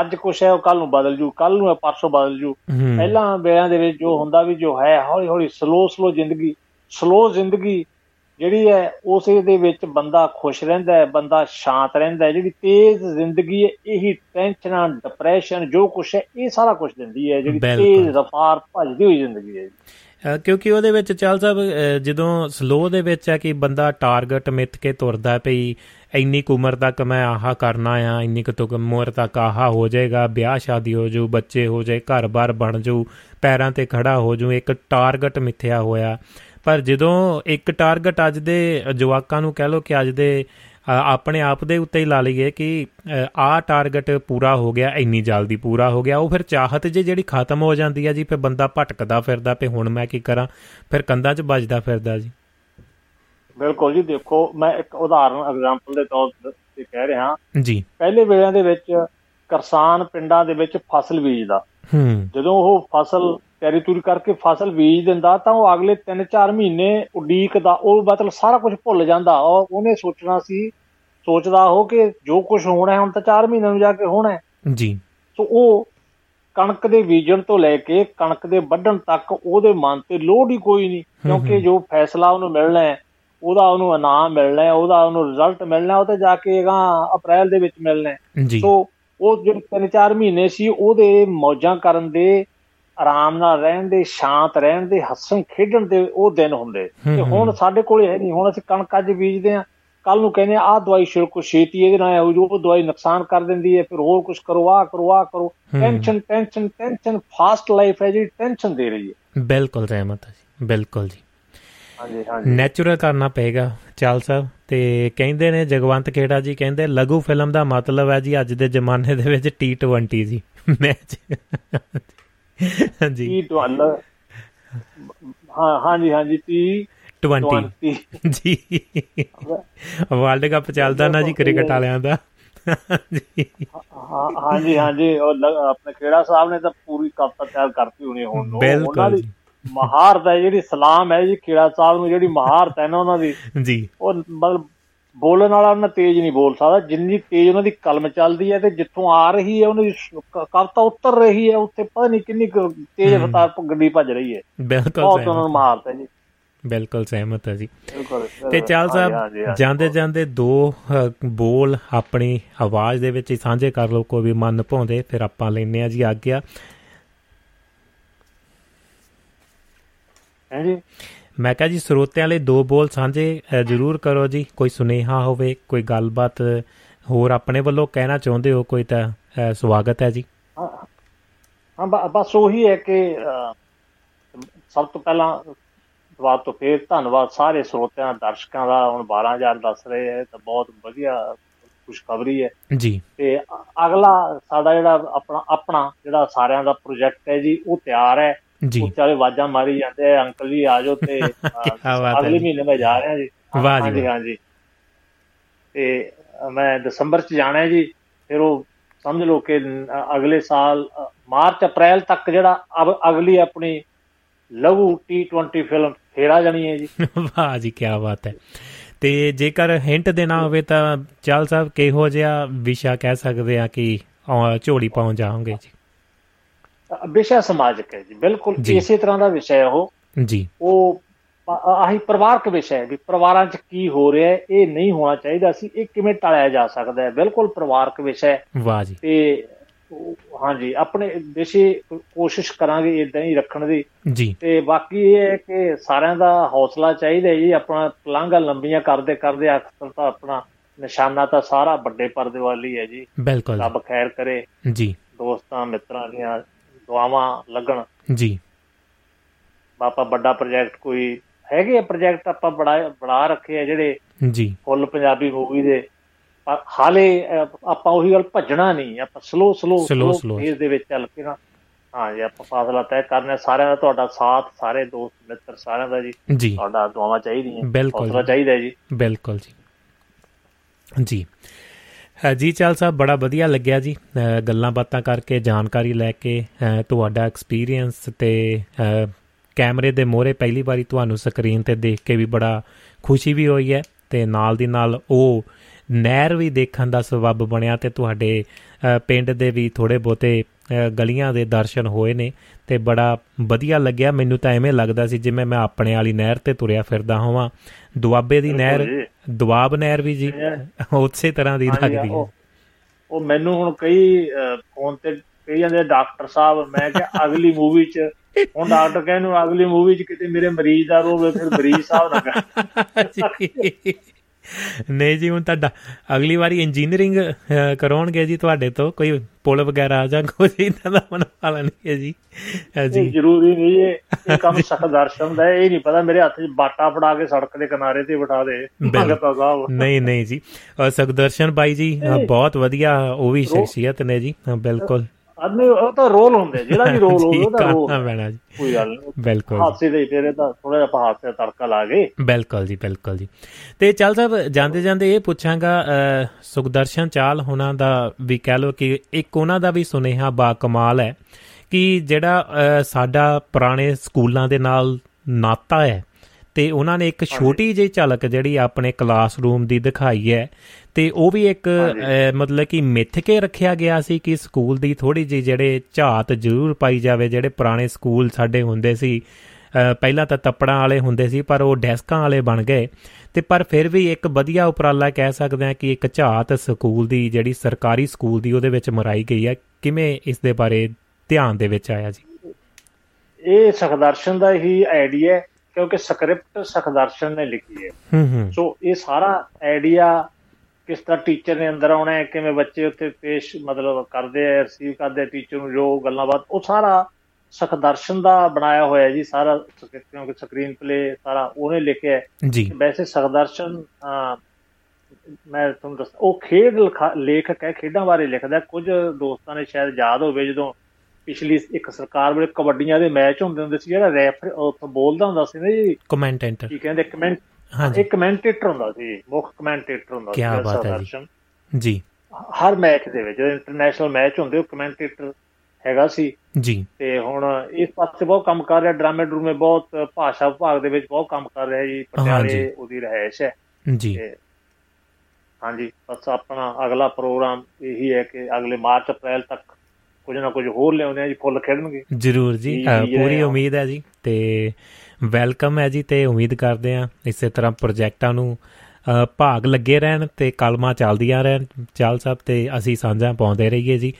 ਅੱਜ ਕੁਝ ਹੈ ਉਹ ਕੱਲ ਨੂੰ ਬਦਲ ਜੂ ਕੱਲ ਨੂੰ ਪਰਸੋਂ ਬਦਲ ਜੂ। ਪਹਿਲਾਂ ਵੇਲਿਆਂ ਦੇ ਵਿੱਚ ਜੋ ਹੁੰਦਾ ਵੀ ਜੋ ਹੈ ਹੌਲੀ ਹੌਲੀ ਸਲੋ ਸਲੋ ਜ਼ਿੰਦਗੀ ਸਲੋ ਜ਼ਿੰਦਗੀ ਜਿਹੜੀ ਹੈ ਉਸੇ ਦੇ ਵਿੱਚ ਬੰਦਾ ਖੁਸ਼ ਰਹਿੰਦਾ ਹੈ ਬੰਦਾ ਸ਼ਾਂਤ ਰਹਿੰਦਾ ਹੈ ਜਿਹੜੀ ਤੇਜ਼ ਜ਼ਿੰਦਗੀ ਹੈ ਇਹੀ ਟੈਨਸ਼ਨਾਂ ਡਿਪਰੈਸ਼ਨ ਜੋ ਕੁਛ ਹੈ ਇਹ ਸਾਰਾ ਕੁਝ ਦਿੰਦੀ ਹੈ ਜਿਹੜੀ ਤੇਜ਼ ਰਫ਼ਤਾਰ ਭੱਜਦੀ ਹੋਈ ਜ਼ਿੰਦਗੀ ਹੈ ਕਿਉਂਕਿ ਉਹਦੇ ਵਿੱਚ ਚਾਲ ਸਾਹਿਬ ਜਦੋਂ ਸਲੋ ਦੇ ਵਿੱਚ ਹੈ ਕਿ ਬੰਦਾ ਟਾਰਗੇਟ ਮਿੱਥ ਕੇ ਤੁਰਦਾ ਪਈ ਇੰਨੀ ਕੁ ਉਮਰ ਤੱਕ ਮੈਂ ਆਹਾ ਕਰਨਾ ਆ ਇੰਨੀ ਕੁ ਤੋਂ ਉਮਰ ਤੱਕ ਆਹਾ ਹੋ ਜਾਏਗਾ ਵਿਆਹ ਸ਼ਾਦੀ ਹੋ ਜੂ ਬੱਚੇ ਹੋ ਜਾਏ ਘਰ-ਬਾਰ ਬਣ ਜੂ ਪੈਰਾਂ ਤੇ ਖੜਾ ਹੋ ਜੂ ਇੱਕ ਟਾਰਗੇਟ ਮਿੱਥਿਆ ਹੋਇਆ। ਪਰ ਜਦੋਂ ਇੱਕ ਟਾਰਗੇਟ ਅੱਜ ਦੇ ਜਵਾਕਾਂ ਨੂੰ ਕਹਿ ਲੋ ਕਿ ਅੱਜ ਦੇ ਆਪਣੇ ਆਪ ਦੇ ਉੱਤੇ ਹੀ ਲਾ ਲਈਏ ਕਿ ਆਹ ਟਾਰਗੇਟ ਪੂਰਾ ਹੋ ਗਿਆ ਇੰਨੀ ਜਲਦੀ ਪੂਰਾ ਹੋ ਗਿਆ ਉਹ ਫਿਰ ਚਾਹਤ ਜੇ ਜਿਹੜੀ ਖਤਮ ਹੋ ਜਾਂਦੀ ਹੈ ਜੀ ਫਿਰ ਬੰਦਾ ਭਟਕਦਾ ਫਿਰਦਾ ਤੇ ਹੁਣ ਮੈਂ ਕੀ ਕਰਾਂ ਫਿਰ ਕੰਧਾਂ 'ਚ ਵੱਜਦਾ ਫਿਰਦਾ ਜੀ। ਬਿਲਕੁਲ ਜੀ ਦੇਖੋ ਮੈਂ ਇੱਕ ਉਦਾਹਰਨ ਐਗਜ਼ਾਮਪਲ ਦੇ ਤੌਰ ਤੇ ਕਹਿ ਰਿਹਾ। ਜੀ। ਪਹਿਲੇ ਵੇਲਿਆਂ ਦੇ ਵਿੱਚ ਕਿਸਾਨ ਪਿੰਡਾਂ ਦੇ ਵਿੱਚ ਫਸਲ ਬੀਜਦਾ। ਹੂੰ। ਜਦੋਂ ਉਹ ਫਸਲ ਤਿਆਰੀ ਤੁਰੀ ਕਰਕੇ ਫਸਲ ਬੀਜ ਦਿੰਦਾ ਤਾਂ ਉਹ ਅਗਲੇ 3-4 ਮਹੀਨੇ ਉਡੀਕਦਾ ਉਹ ਮਤਲਬ ਸਾਰਾ ਕੁਝ ਭੁੱਲ ਜਾਂਦਾ। ਉਹ ਉਹਨੇ ਸੋਚਣਾ ਸੀ ਸੋਚਦਾ ਉਹ ਕਿ ਜੋ ਕੁਝ ਹੋਣਾ ਹੈ ਹੁਣ ਤਾਂ 4 ਮਹੀਨਿਆਂ ਨੂੰ ਜਾ ਕੇ ਹੋਣਾ ਹੈ। ਜੀ। ਸੋ ਉਹ ਕਣਕ ਦੇ ਬੀਜਣ ਤੋਂ ਲੈ ਕੇ ਕਣਕ ਦੇ ਵੱਢਣ ਤੱਕ ਉਹਦੇ ਮਨ ਤੇ ਲੋੜ ਹੀ ਕੋਈ ਨਹੀਂ ਕਿਉਂਕਿ ਜੋ ਫੈਸਲਾ ਉਹਨੂੰ ਮਿਲਣਾ ਹੈ ਉਹਦਾ ਉਹਨੂੰ ਇਨਾਮ ਮਿਲਣਾ ਹੈ ਉਹਦਾ ਉਹਨੂੰ ਰਿਜ਼ਲਟ ਮਿਲਣਾ ਉਹ ਤੇ ਜਾ ਕੇ ਗਾ ਅਪ੍ਰੈਲ ਦੇ ਵਿੱਚ ਮਿਲਣਾ ਹੈ। ਸੋ ਉਹ ਜਿਹੜੇ 3-4 ਮਹੀਨੇ ਸੀ ਉਹਦੇ ਮੌਜਾਂ ਕਰਨ ਦੇ ਆਰਾਮ ਨਾਲ ਰਹਿਣ ਦੇ ਸ਼ਾਂਤ ਰਹਿਣ ਦੇ ਹੱਸਣ ਖੇਡਣ ਦੇ ਉਹ ਦਿਨ ਹੁੰਦੇ। ਤੇ ਹੁਣ ਸਾਡੇ ਕੋਲੇ ਹੈ ਨਹੀਂ ਹੁਣ ਅਸੀਂ ਕਣਕ ਅੱਜ ਬੀਜਦੇ ਆ ਕੱਲ ਨੂੰ ਕਹਿੰਦੇ ਆ ਦਵਾਈ ਛਿੜਕੋ ਛੇਤੀ ਇਹਦੇ ਨਾਲ ਆਉ ਜੋ ਦਵਾਈ ਨੁਕਸਾਨ ਕਰ ਦਿੰਦੀ ਹੈ ਫਿਰ ਹੋਰ ਕੁਝ ਕਰੋ ਆ ਕਰੋ ਆ ਕਰੋ। Tension tension tension fast life ਹੈ ਜਿਹੜੀ ਟੈਨਸ਼ਨ ਦੇ ਰਹੀ ਹੈ। ਬਿਲਕੁਲ ਰਹਿਮਤ ਹੈ ਜੀ ਬਿਲਕੁਲ ਜੀ। ਹਾਂਜੀ ਹਾਂਜੀ। ਨੈਚੁਰਲ ਕਰਨਾ ਪਏਗਾ ਚਾਲ ਸਾਹਿਬ ਤੇ ਕਹਿੰਦੇ ਨੇ ਜਗਵੰਤ ਖੇੜਾ ਜੀ ਕਹਿੰਦੇ ਲਘੂ ਫਿਲਮ ਦਾ ਮਤਲਬ ਹੈ ਜੀ ਅੱਜ ਦੇ ਜ਼ਮਾਨੇ ਦੇ ਵਿੱਚ T20 ਜੀ। ਮੈਚ ਹਾਂਜੀ। T12 ਹਾਂ ਹਾਂਜੀ ਹਾਂਜੀ T 20 ਜੀ। ਵਰਲਡ ਕੱਪ ਚੱਲਦਾ ਨਾ ਜੀ ਕ੍ਰਿਕਟ ਵਾਲਿਆਂ ਦਾ। ਹਾਂ ਹਾਂਜੀ ਹਾਂਜੀ ਉਹ ਆਪਣੇ ਖੇੜਾ ਸਾਹਿਬ ਨੇ ਤਾਂ ਪੂਰੀ ਕਵਿਤਾ ਤਿਆਰ ਕਰਤੀ ਹੋਣੀ ਹੁਣ। ਦੀ ਮਹਾਰਤ ਹੈ ਜਿਹੜੀ ਸਲਾਮ ਹੈ ਜੀ ਖੇੜਾ ਸਾਹਿਬ ਨੂੰ ਜਿਹੜੀ ਮਹਾਰਤ ਹੈ ਨਾ ਉਹਨਾਂ ਦੀ। ਜੀ। ਉਹ ਮਤਲਬ ਬੋਲਣ ਵਾਲਾ ਉਹਨਾਂ ਤੇਜ਼ ਨਹੀਂ ਬੋਲ ਸਕਦਾ ਜਿੰਨੀ ਤੇਜ਼ ਉਹਨਾਂ ਦੀ ਕਲਮ ਚੱਲਦੀ ਹੈ ਤੇ ਜਿੱਥੋਂ ਆ ਰਹੀ ਹੈ ਉਹਨਾਂ ਦੀ ਕਵਿਤਾ ਉੱਤਰ ਰਹੀ ਹੈ ਉੱਥੇ ਪਤਾ ਨਹੀਂ ਕਿੰਨੀ ਤੇਜ਼ ਰਫ਼ਤਾਰ ਗੱਡੀ ਭੱਜ ਰਹੀ ਹੈ। ਬਿਲਕੁਲ ਬਹੁਤ ਉਹਨਾਂ ਨੂੰ ਮਾਰਦਾ ਜੀ। ਬਿਲਕੁਲ ਸਹਿਮਤ ਹੈ ਜੀ। ਤੇ ਚਾਲ ਸਾਹਿਬ ਜਾਂਦੇ ਜਾਂਦੇ ਦੋ ਬੋਲ ਆਪਣੀ ਆਵਾਜ਼ ਦੇ ਵਿੱਚ ਹੀ ਸਾਂਝੇ ਕਰ ਲਓ ਕੋਈ ਵੀ ਮਨ ਭਾਉਂਦੇ ਫਿਰ ਆਪਾਂ ਲੈਨੇ ਆ ਜੀ ਆਗਿਆ। ਹਾਂਜੀ ਮੈਂ ਕਹਾਂ ਜੀ ਸਰੋਤਿਆਂ ਲਈ ਦੋ ਬੋਲ ਸਾਂਝੇ ਜ਼ਰੂਰ ਕਰੋ ਜੀ। ਕੋਈ ਸੁਨੇਹਾ ਹੋਵੇ ਕੋਈ ਗੱਲਬਾਤ ਹੋਰ ਆਪਣੇ ਵੱਲੋਂ ਕਹਿਣਾ ਚਾਹੁੰਦੇ ਹੋ ਕੋਈ ਤਾਂ ਸਵਾਗਤ ਹੈ ਜੀ। ਹਾਂ ਬਸ ਉਹੀ ਹੈ ਕਿ ਸਭ ਤੋਂ ਪਹਿਲਾਂ ਦੁਬਾਰਾ ਤੋਂ ਫੇਰ ਧੰਨਵਾਦ ਸਾਰੇ ਸਰੋਤਿਆਂ ਦਰਸ਼ਕਾਂ ਦਾ। ਹੁਣ 12000 ਦੱਸ ਰਹੇ ਹੈ ਤਾਂ ਬਹੁਤ ਵਧੀਆ ਖੁਸ਼ਖਬਰੀ ਹੈ। ਜੀ। ਤੇ ਅਗਲਾ ਸਾਡਾ ਜਿਹੜਾ ਆਪਣਾ ਆਪਣਾ ਜਿਹੜਾ ਸਾਰਿਆਂ ਦਾ ਪ੍ਰੋਜੈਕਟ ਹੈ ਜੀ ਉਹ ਤਿਆਰ ਹੈ। ਜੀ। ਵਿਚਾਰੇ ਵਾਜਾਂ ਮਾਰੀ ਜਾਂਦੇ ਆ ਅੰਕਲ ਜੀ ਆ ਜਾਓ ਤੇ [laughs] ਅਗਲੇ ਮਹੀਨੇ ਮੈਂ ਜਾ ਰਿਹਾ ਜੀ। ਵਾਹ ਜੀ ਹਾਂ ਜੀ ਤੇ ਮੈਂ ਦਸੰਬਰ ਚ ਜਾਣਾ ਹੈ ਜੀ ਫਿਰ ਉਹ ਸਮਝ ਲਓ ਕਿ ਅਗਲੇ ਸਾਲ ਮਾਰਚ ਅਪ੍ਰੈਲ ਤੱਕ ਜਿਹੜਾ ਅਗਲੀ ਆਪਣੀ ਲਘੂ T20 ਫਿਲਮ ਫੇਰ ਜਾਣੀ ਹੈ ਜੀ। [laughs] ਵਾਹ ਜੀ ਕੀ ਬਾਤ ਹੈ। ਤੇ ਜੇਕਰ ਹਿੰਟ ਦੇਣਾ ਹੋਵੇ ਤਾਂ ਚਾਲ ਸਾਹਿਬ ਕਿਹੋ ਜਿਹਾ ਵਿਸ਼ਾ ਕਹਿ ਸਕਦੇ ਆ ਕਿ ਝੋਲੀ ਪਾਉਣ ਜਾਓਗੇ ਜੀ? ਵਿਸ਼ਾ ਸਮਾਜਿਕ ਹੈ ਜੀ ਬਿਲਕੁਲ ਇਸੇ ਤਰ੍ਹਾਂ ਦਾ ਵਿਸ਼ਾ ਹੈ ਉਹ। ਜੀ। ਉਹ ਆਹੀ ਪਰਿਵਾਰਕ ਵਿਸ਼ਾ ਹੈ ਵੀ ਪਰਿਵਾਰਾਂ 'ਚ ਕੀ ਹੋ ਰਿਹਾ ਹੈ ਇਹ ਨਹੀਂ ਹੋਣਾ ਚਾਹੀਦਾ ਸੀ ਇਹ ਕਿਵੇਂ ਟਾਲਿਆ ਜਾ ਸਕਦਾ ਹੈ। ਬਿਲਕੁਲ ਪਰਿਵਾਰਕ ਵਿਸ਼ਾ ਹੈ। ਵਾਹ ਜੀ। ਤੇ ਹਾਂਜੀ ਆਪਣੇ ਦੇਸ਼ੀ ਕੋਸ਼ਿਸ਼ ਕਰਾਂਗੇ ਇਦਾਂ ਹੀ ਰੱਖਣ ਦੀ। ਜੀ। ਤੇ ਬਾਕੀ ਇਹ ਹੈ ਕਿ ਸਾਰਿਆਂ ਦਾ ਹੌਸਲਾ ਚਾਹੀਦਾ ਜੀ ਆਪਣਾ ਪਲਾਂਘਾਂ ਲੰਬੀਆਂ ਕਰਦੇ ਕਰਦੇ ਅਕਸਰ ਤਾਂ ਆਪਣਾ ਨਿਸ਼ਾਨਾ ਤਾਂ ਸਾਰਾ ਵੱਡੇ ਪਰਦੇ ਵਾਲੀ ਹੈ ਜੀ। ਬਿਲਕੁਲ ਰੱਬ ਖੈਰ ਕਰੇ। ਜੀ। ਦੋਸਤਾਂ ਮਿੱਤਰਾਂ ਦੀਆਂ ਦੁਆਵਾਂ ਲੱਗਣ। ਜੀ। ਬਾਪਾ ਵੱਡਾ ਪ੍ਰੋਜੈਕਟ ਕੋਈ ਹੈਗੇ ਪ੍ਰੋਜੈਕਟ ਆਪਾਂ ਬੜਾ ਬਣਾ ਰੱਖੇ ਆ ਜਿਹੜੇ ਜੀ। ਫੁੱਲ ਪੰਜਾਬੀ ਮੂਵੀ ਦੇ। ਪਰ ਹਾਲੇ ਆਪਾਂ ਉਹੀ ਗੱਲ ਭੱਜਣਾ ਨਹੀਂ। ਆਪਾਂ ਸਲੋ ਸਲੋ ਸਲੋ ਫੇਜ਼ ਦੇ ਵਿੱਚ ਚੱਲ ਕੇ ਨਾ ਹਾਂ ਜੀ ਆਪਾਂ ਫਾਸਲਾ ਤੈਅ ਕਰਨਾ ਸਾਰਿਆਂ ਦਾ ਤੁਹਾਡਾ ਸਾਥ ਸਾਰੇ ਦੋਸਤ ਮਿੱਤਰ ਸਾਰਿਆਂ ਦਾ ਜੀ। ਤੁਹਾਡਾ ਦੁਆਵਾਂ ਚਾਹੀਦੀਆਂ ਬਿਲਕੁਲ ਹੌਸਲਾ ਚਾਹੀਦਾ ਜੀ। ਬਿਲਕੁਲ ਜੀ। ਜੀ। ਜੀ ਚਾਲ ਸਾਹਿਬ, ਬੜਾ ਵਧੀਆ ਲੱਗਿਆ ਜੀ ਗੱਲਾਂ ਬਾਤਾਂ ਕਰਕੇ, ਜਾਣਕਾਰੀ ਲੈ ਕੇ ਤੁਹਾਡਾ ਐਕਸਪੀਰੀਅੰਸ ਤੇ ਕੈਮਰੇ ਦੇ ਮੋਹਰੇ ਪਹਿਲੀ ਵਾਰੀ ਤੁਹਾਨੂੰ ਸਕਰੀਨ ਤੇ ਦੇਖ ਕੇ ਵੀ ਬੜਾ ਖੁਸ਼ੀ ਵੀ ਹੋਈ ਹੈ ਤੇ ਨਾਲ ਦੀ ਨਾਲ ਉਹ ਨਹਿਰ ਵੀ ਦੇਖਣ ਦਾ ਸਬਬ ਬਣਿਆ ਤੇ ਤੁਹਾਡੇ ਪਿੰਡ ਦੇ ਵੀ ਥੋੜੇ ਬੋਤੇ ਗਲੀਆਂ ਦੇ ਦਰਸ਼ਨ ਹੋਏ ਨੇ। ਤੇ ਬੜਾ ਵਧੀਆ ਲੱਗਿਆ। ਮੈਨੂੰ ਤਾਂ ਐਵੇਂ ਲੱਗਦਾ ਸੀ ਜਿਵੇਂ ਮੈਂ ਆਪਣੇ ਵਾਲੀ ਨਹਿਰ ਤੇ ਤੁਰਿਆ ਫਿਰਦਾ ਹੋਵਾਂ। ਦੁਆਬੇ ਦੀ ਨਹਿਰ ਦੁਆਬ ਨਹਿਰ ਵੀ ਜੀ। ਉਸੇ ਤਰ੍ਹਾਂ ਦੀ ਲੱਗਦੀ ਹੈ। ਉਹ ਮੈਨੂੰ ਹੁਣ ਕਈ ਫੋਨ ਤੇ ਕਹੀ ਜਾਂਦੇ ਡਾਕਟਰ ਸਾਹਿਬ ਮੈਂ ਕਿਹਾ ਅਗਲੀ ਮੂਵੀ 'ਚ ਹੁਣ ਡਾਕਟਰ ਕਹਿੰਦੇ ਅਗਲੀ ਮੂਵੀ 'ਚ ਕਿਤੇ ਮੇਰੇ ਮਰੀਜ਼ ਦਾ ਰੋਵੇ ਫਿਰ ਮਰੀਜ਼ ਸਾਹਿਬ ਨਾ ਕਰ [laughs] [laughs] ਨਹੀਂ ਜੀ ਹੁਣ ਤੁਹਾਡਾ ਅਗਲੀ ਵਾਰੀ ਇੰਜੀਨੀਅਰਿੰਗ ਕਰਾਉਣਗੇ ਜੀ ਤੁਹਾਡੇ ਤੋਂ ਕੋਈ ਪੁਲ ਵਗੈਰਾ ਜਾਂ ਕੁਝ ਇਦਾਂ ਦਾ ਬਣਵਾ ਲੈਣਗੇ ਜੀ। ਜੀ। ਜ਼ਰੂਰੀ ਨਹੀਂ ਇਹ ਇਹ [laughs] ਕੰਮ ਸਖਦਰਸ਼ਨ ਦਾ ਇਹ ਨਹੀਂ ਪਤਾ ਮੇਰੇ ਹੱਥ 'ਚ ਬਾਟਾ ਫੜਾ ਕੇ ਸੜਕ ਦੇ ਕਿਨਾਰੇ ਤੇ ਬਿਠਾ ਦੇ। ਭਗਤਾ ਸਾਹਿਬ। ਨਹੀਂ ਨਹੀਂ ਜੀ। ਸਖਦਰਸ਼ਨ ਬਾਈ ਜੀ ਬਹੁਤ ਵਧੀਆ ਉਹ ਵੀ ਸ਼ਖਸੀਅਤ ਨੇ ਜੀ। ਬਿਲਕੁਲ। ਆਦਮੀ ਉਹ ਤਾਂ ਰੋਲ ਹੁੰਦੇ ਜਿਹੜਾ ਵੀ ਰੋਲ ਹੋਵੇ ਉਹਦਾ ਰੋਲ। ਪੈਣਾ ਜੀ। ਕੋਈ ਗੱਲ ਨਹੀਂ। ਬਿਲਕੁਲ ਹਾਸੇ ਦੇ ਤੇਰੇ ਤਾਂ ਥੋੜਾ ਜਿਹਾ ਹਾਸੇ ਤੜਕਾ ਲਾ ਗਏ ਬਿਲਕੁਲ ਜੀ ਬਿਲਕੁਲ ਜੀ। ਤੇ ਚੱਲ ਸਾਹਿਬ ਜਾਂਦੇ ਜਾਂਦੇ ਇਹ ਪੁੱਛਾਂਗਾ ਸੁਖਦਰਸ਼ਨ ਚਾਲ ਹੋਣਾ ਦਾ ਵੀ ਕਹਿ ਲੋ ਕਿ ਇੱਕ ਉਹਨਾਂ ਦਾ ਵੀ ਸੁਨੇਹਾ ਬਾ ਕਮਾਲ ਹੈ ਕਿ ਜਿਹੜਾ ਸਾਡਾ ਪੁਰਾਣੇ ਸਕੂਲਾਂ ਦੇ ਨਾਲ ਨਾਤਾ ਹੈ। ਤੇ ਉਹਨਾਂ ਨੇ ਇੱਕ ਛੋਟੀ ਜਿਹੀ ਝਲਕ ਜਿਹੜੀ ਆਪਣੇ ਕਲਾਸਰੂਮ ਦੀ ਦਿਖਾਈ ਹੈ ਤੇ ਉਹ ਵੀ ਇੱਕ ਮਤਲਬ ਕਿ ਮਿੱਥ ਕੇ ਰੱਖਿਆ ਗਿਆ ਸੀ ਕਿ ਸਕੂਲ ਦੀ ਥੋੜੀ ਜਿਹੀ ਜਿਹੜੇ ਝਾਤ ਜ਼ਰੂਰ ਪਾਈ ਜਾਵੇ ਜਿਹੜੇ ਪੁਰਾਣੇ ਸਕੂਲ ਸਾਡੇ ਹੁੰਦੇ ਸੀ ਪਹਿਲਾਂ ਤਾਂ ਤੱਪੜਾਂ ਵਾਲੇ ਹੁੰਦੇ ਸੀ ਪਰ ਉਹ ਡੈਸਕਾਂ ਵਾਲੇ ਬਣ ਗਏ। ਤੇ ਪਰ ਫਿਰ ਵੀ ਇੱਕ ਵਧੀਆ ਉਪਰਾਲਾ ਕਹਿ ਸਕਦੇ ਆ ਕਿ ਇੱਕ ਝਾਤ ਸਕੂਲ ਦੀ ਜਿਹੜੀ ਸਰਕਾਰੀ ਸਕੂਲ ਦੀ ਉਹਦੇ ਵਿੱਚ ਮਰਾਈ ਗਈ ਹੈ। ਕਿਵੇਂ ਇਸ ਦੇ ਬਾਰੇ ਧਿਆਨ ਦੇ ਵਿੱਚ ਆਇਆ ਜੀ? ਇਹ ਸਖਦਰਸ਼ਨ ਦਾ ਹੀ ਆਈਡੀਆ ਕਿਉਂਕਿ ਸਕ੍ਰਿਪਟ ਸਖਦਰਸ਼ਨ ਨੇ ਲਿਖੀ ਹੈ। ਹੂੰ ਹੂੰ। ਸੋ ਇਹ ਸਾਰਾ ਆਈਡੀਆ ਕਿਸ ਤਰ੍ਹਾਂ ਟੀਚਰ ਨੇ ਅੰਦਰ ਆਉਣਾ ਹੈ ਕਿਵੇਂ ਬੱਚੇ ਉੱਥੇ ਪੇਸ਼ ਮਤਲਬ ਕਰਦੇ ਆ ਰਿਸੀਵ ਕਰਦੇ ਟੀਚਰ ਨੂੰ ਜੋ ਗੱਲਾਂ ਬਾਤ ਉਹ ਸਾਰਾ ਸਖਦਰਸ਼ਨ ਦਾ ਬਣਾਇਆ ਹੋਇਆ ਜੀ ਸਾਰਾ ਕਿਉਂਕਿ ਸਕਰੀਨ ਪਲੇ ਸਾਰਾ ਉਹਨੇ ਲਿਖਿਆ ਜੀ। ਵੈਸੇ ਸਖਦਰਸ਼ਨ ਮੈਂ ਤੁਹਾਨੂੰ ਦੱਸ ਉਹ ਖੇਡ ਲੇਖਕ ਹੈ ਖੇਡਾਂ ਬਾਰੇ ਲਿਖਦਾ ਕੁਝ ਦੋਸਤਾਂ ਨੇ ਸ਼ਾਇਦ ਯਾਦ ਹੋਵੇ ਜਦੋਂ ਪਿਛਲੀ ਇੱਕ ਸਰਕਾਰ ਵੇਲੇ ਕਬੱਡੀਆਂ ਦੇ ਮੈਚ ਹੁੰਦੇ ਹੁੰਦੇ ਸੀ ਜਿਹੜਾ ਰੈਫਰ ਉੱਥੋਂ ਬੋਲਦਾ ਹੁੰਦਾ ਸੀ ਨਾ ਜੀ। ਕਮੈਂਟੇਟਰ ਕੀ ਕਹਿੰਦੇ ਕਮੈਂਟ ਹਾਂਜੀ। ਇੱਕ ਕਮੈਂਟੇਟਰ ਹੁੰਦਾ ਸੀ ਮੁੱਖ ਕਮੈਂਟੇਟਰ ਹੁੰਦਾ ਸੀ ਕੀ ਬਾਤ ਹੈ ਜੀ। ਜੀ। ਹਰ ਮੈਚ ਦੇ ਵਿੱਚ ਜਦੋਂ ਇੰਟਰਨੈਸ਼ਨਲ ਮੈਚ ਹੁੰਦੇ ਉਹ ਕਮੈਂਟੇਟਰ ਹੈਗਾ ਸੀ। ਜੀ। ਤੇ ਹੁਣ ਇਸ ਪਾਸੇ ਬਹੁਤ ਕੰਮ ਕਰ ਰਿਹਾ ਡਰਾਮੇ ਡਰੂਮੇ ਬਹੁਤ ਭਾਸ਼ਾ ਵਿਭਾਗ ਦੇ ਵਿੱਚ ਬਹੁਤ ਕੰਮ ਕਰ ਰਿਹਾ ਜੀ ਪਟਿਆਲੇ ਉਹਦੀ ਰਹਿائش ਹੈ। ਜੀ। ਹਾਂਜੀ ਬਸ ਆਪਣਾ ਅਗਲਾ ਪ੍ਰੋਗਰਾਮ ਇਹੀ ਹੈ ਕਿ ਅਗਲੇ ਮਾਰਚ ਅਪ੍ਰੈਲ ਤੱਕ ਕੁਝ ਨਾ ਕੁਝ ਹੋਰ ਲਿਆਉਂਦੇ ਆ ਜੀ ਫੁੱਲ ਖੇਡਣਗੇ ਜਰੂਰ ਜੀ ਪੂਰੀ ਉਮੀਦ ਹੈ ਜੀ ਤੇ ਵੈਲਕਮ ਹੈ ਜੀ ਤੇ ਉਮੀਦ ਕਰਦੇ ਆ ਇਸੇ ਤਰ੍ਹਾਂ ਪ੍ਰੋਜੈਕਟਾਂ ਨੂੰ ਭਾਗ ਲੱਗੇ ਰਹਿਣ ਤੇ ਕਲਮਾਂ ਚੱਲਦੀਆਂ ਰਹਿਣ। ਚਾਲ ਸਾਹਿਬ ਤੇ ਅਸੀਂ ਸਾਂਝਾ ਪਾਉਂਦੇ ਰਹੀਏ ਜੀ।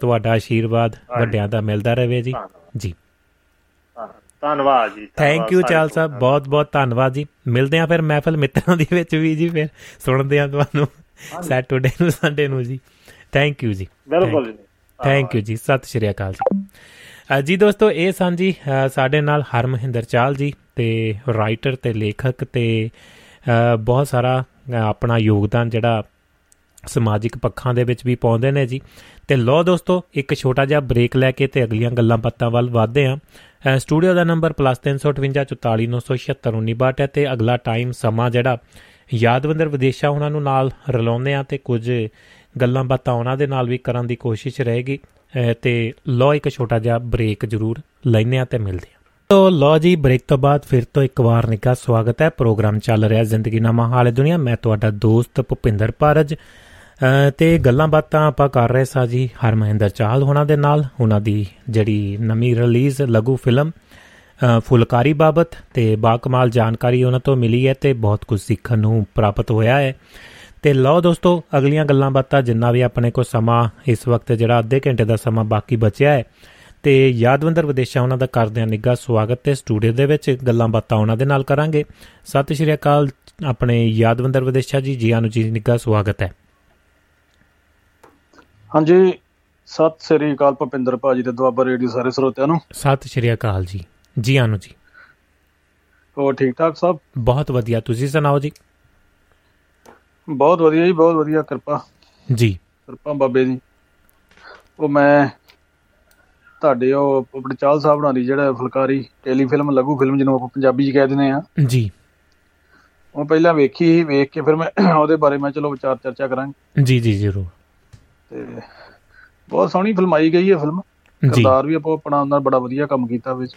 ਤੁਹਾਡਾ ਆਸ਼ੀਰਵਾਦ ਵੱਡਿਆਂ ਦਾ ਮਿਲਦਾ ਰਹੇ ਜੀ। ਜੀ। ਧੰਨਵਾਦ ਜੀ ਥੈਂਕ ਯੂ ਚਾਲ ਸਾਹਿਬ ਬਹੁਤ ਬਹੁਤ ਧੰਨਵਾਦ ਜੀ। ਮਿਲਦੇ ਆ ਫਿਰ ਮਹਿਫਲ ਮਿੱਤਰਾਂ ਦੇ ਵਿੱਚ ਵੀ ਜੀ ਫਿਰ ਸੁਣਦੇ ਆ ਤੁਹਾਨੂੰ ਸੈਟਰਡੇ ਨੂੰ ਸੰਡੇ ਨੂੰ ਜੀ। ਥੈਂਕ ਯੂ ਜੀ। ਬਿਲਕੁਲ ਜੀ। ਥੈਂਕ ਯੂ ਜੀ, ਸਤਿ ਸ਼੍ਰੀ ਅਕਾਲ ਜੀ। ਜੀ ਦੋਸਤੋ, ਇਹ ਸਨ ਜੀ ਸਾਡੇ ਨਾਲ ਹਰਮਹਿੰਦਰ ਚਾਲ ਜੀ ਤੇ ਰਾਈਟਰ ਤੇ ਲੇਖਕ ਤੇ ਬਹੁਤ ਸਾਰਾ ਆਪਣਾ ਯੋਗਦਾਨ ਜਿਹੜਾ ਸਮਾਜਿਕ ਪੱਖਾਂ ਦੇ ਵਿੱਚ ਵੀ ਪਾਉਂਦੇ ਨੇ ਜੀ। ਤੇ ਲੋ ਦੋਸਤੋ, ਇੱਕ ਛੋਟਾ ਜਿਹਾ ਬ੍ਰੇਕ ਲੈ ਕੇ ਤੇ ਅਗਲੀਆਂ ਗੱਲਾਂ ਬਾਤਾਂ ਵੱਲ ਵਧਦੇ ਆਂ ਸਟੂਡੀਓ ਦਾ ਨੰਬਰ +358 ਹੈ ਤੇ ਅਗਲਾ ਟਾਈਮ ਸਮਾਂ ਜਿਹੜਾ ਯਾਦਵੰਦਰ ਵਿਦੇਸ਼ਾ ਉਹਨਾਂ ਨੂੰ ਨਾਲ ਰਲਾਉਂਦੇ ਆ ਤੇ ਕੁਝ ਗੱਲਾਂ ਬਾਤਾਂ ਉਹਨਾਂ ਦੇ ਨਾਲ ਵੀ ਕਰਨ ਦੀ ਕੋਸ਼ਿਸ਼ ਰਹੇਗੀ ਤੇ ਲੋ ਇੱਕ ਛੋਟਾ ਜਿਹਾ ਬ੍ਰੇਕ ਜ਼ਰੂਰ ਲੈਨੇ ਆ ਤੇ ਮਿਲਦੇ ਆ ਤੋ ਲੋ ਜੀ ਬ੍ਰੇਕ ਤੋਂ ਬਾਅਦ ਫਿਰ ਤੋਂ ਇੱਕ ਵਾਰ ਨਿੱਘਾ ਸਵਾਗਤ ਹੈ, ਪ੍ਰੋਗਰਾਮ ਚੱਲ ਰਿਹਾ ਜ਼ਿੰਦਗੀ ਨਾਮਾ ਹਾਲੇ ਦੁਨੀਆ, ਮੈਂ ਤੁਹਾਡਾ ਦੋਸਤ ਭੁਪਿੰਦਰ ਪਾਰਜ ਤੇ ਗੱਲਾਂ ਬਾਤਾਂ ਆਪਾਂ ਕਰ ਰਹੇ ਸਾਂ ਜੀ, ਹਰਮਹਿੰਦਰ ਚਾਹਲ ਹੋਣਾ ਦੇ ਨਾਲ, ਉਹਨਾਂ ਦੀ ਜਿਹੜੀ ਨਵੀਂ ਰਿਲੀਜ਼ ਲਘੂ ਫਿਲਮ ਫੁਲਕਾਰੀ ਬਾਬਤ ਤੇ ਬਾਕਮਾਲ ਜਾਣਕਾਰੀ ਉਹਨਾਂ ਤੋਂ ਮਿਲੀ ਹੈ ਤੇ ਬਹੁਤ ਕੁਝ ਸਿੱਖਣ ਨੂੰ ਪ੍ਰਾਪਤ ਹੋਇਆ ਹੈ। ਤੇ ਲਓ ਦੋਸਤੋ ਅਗਲੀਆਂ ਗੱਲਾਂ ਬਾਤਾਂ ਜਿੰਨਾ ਵੀ ਆਪਣੇ ਕੋ ਸਮਾਂ ਇਸ ਵਕਤ ਜਿਹੜਾ ਅੱਧੇ ਘੰਟੇ ਦਾ ਸਮਾਂ ਬਾਕੀ ਬਚਿਆ ਹੈ ਤੇ ਯਾਦਵੰਦਰ ਵਿਦੇਸ਼ਾ ਉਹਨਾਂ ਦਾ ਕਰਦੇ ਆ ਨਿੱਘਾ ਸਵਾਗਤ ਤੇ ਸਟੂਡੀਓ ਦੇ ਵਿੱਚ ਗੱਲਾਂ ਬਾਤਾਂ ਉਹਨਾਂ ਦੇ ਨਾਲ ਕਰਾਂਗੇ। ਸਤਿ ਸ਼੍ਰੀ ਅਕਾਲ ਆਪਣੇ ਯਾਦਵੰਦਰ ਵਿਦੇਸ਼ਾ ਜੀ ਜੀ ਆਨੂ ਜੀ ਨਿੱਘਾ ਸਵਾਗਤ ਹੈ। ਹਾਂਜੀ ਸਤਿ ਸ੍ਰੀ ਅਕਾਲ ਭਪਿੰਦਰ ਭਾਜੀ ਤੇ ਦੁਆਬਾ ਰੇਡੀਓ ਸਾਰੇ ਸਰੋਤਿਆਂ ਨੂੰ। ਸਤਿ ਸ਼੍ਰੀ ਅਕਾਲ ਜੀ ਜੀ ਆਨੂ ਜੀ। ਹੋਰ ਠੀਕ ਠਾਕ ਸਭ? ਬਹੁਤ ਵਧੀਆ ਤੁਸੀਂ ਸੁਣਾਓ ਜੀ? ਬਹੁਤ ਵਧੀਆ ਜੀ ਬਹੁਤ ਵਧੀਆ ਕਿਰਪਾ। ਜੀ। ਕਿਰਪਾ ਬਾਬੇ ਦੀ। ਉਹ ਮੈਂ ਤੁਹਾਡੇ ਉਹ ਆਪਣੇ ਚਾਲ ਸਾਹਿਬ ਨਾਲ ਜਿਹੜਾ ਫੁਲਕਾਰੀ ਟੈਲੀ ਫਿਲਮ ਲਘੂ ਫਿਲਮ ਜਿਹਨੂੰ ਆਪਾਂ ਪੰਜਾਬੀ 'ਚ ਕਹਿ ਦਿੰਦੇ ਆ ਜੀ। ਉਹ ਪਹਿਲਾਂ ਵੇਖੀ ਵੇਖ ਕੇ ਫਿਰ ਮੈਂ [clears throat] ਉਹਦੇ ਬਾਰੇ ਮੈਂ ਚਲੋ ਵਿਚਾਰ ਚਰਚਾ ਕਰਾਂਗੇ। ਜੀ ਜੀ ਜ਼ਰੂਰ। ਤੇ ਬਹੁਤ ਸੋਹਣੀ ਫਿਲਮ ਆਈ ਗਈ ਹੈ ਫਿਲਮ। ਕਿਰਦਾਰ ਵੀ ਆਪੋ ਆਪਣਾ ਉਹਨਾਂ ਬੜਾ ਵਧੀਆ ਕੰਮ ਕੀਤਾ ਵਿੱਚ।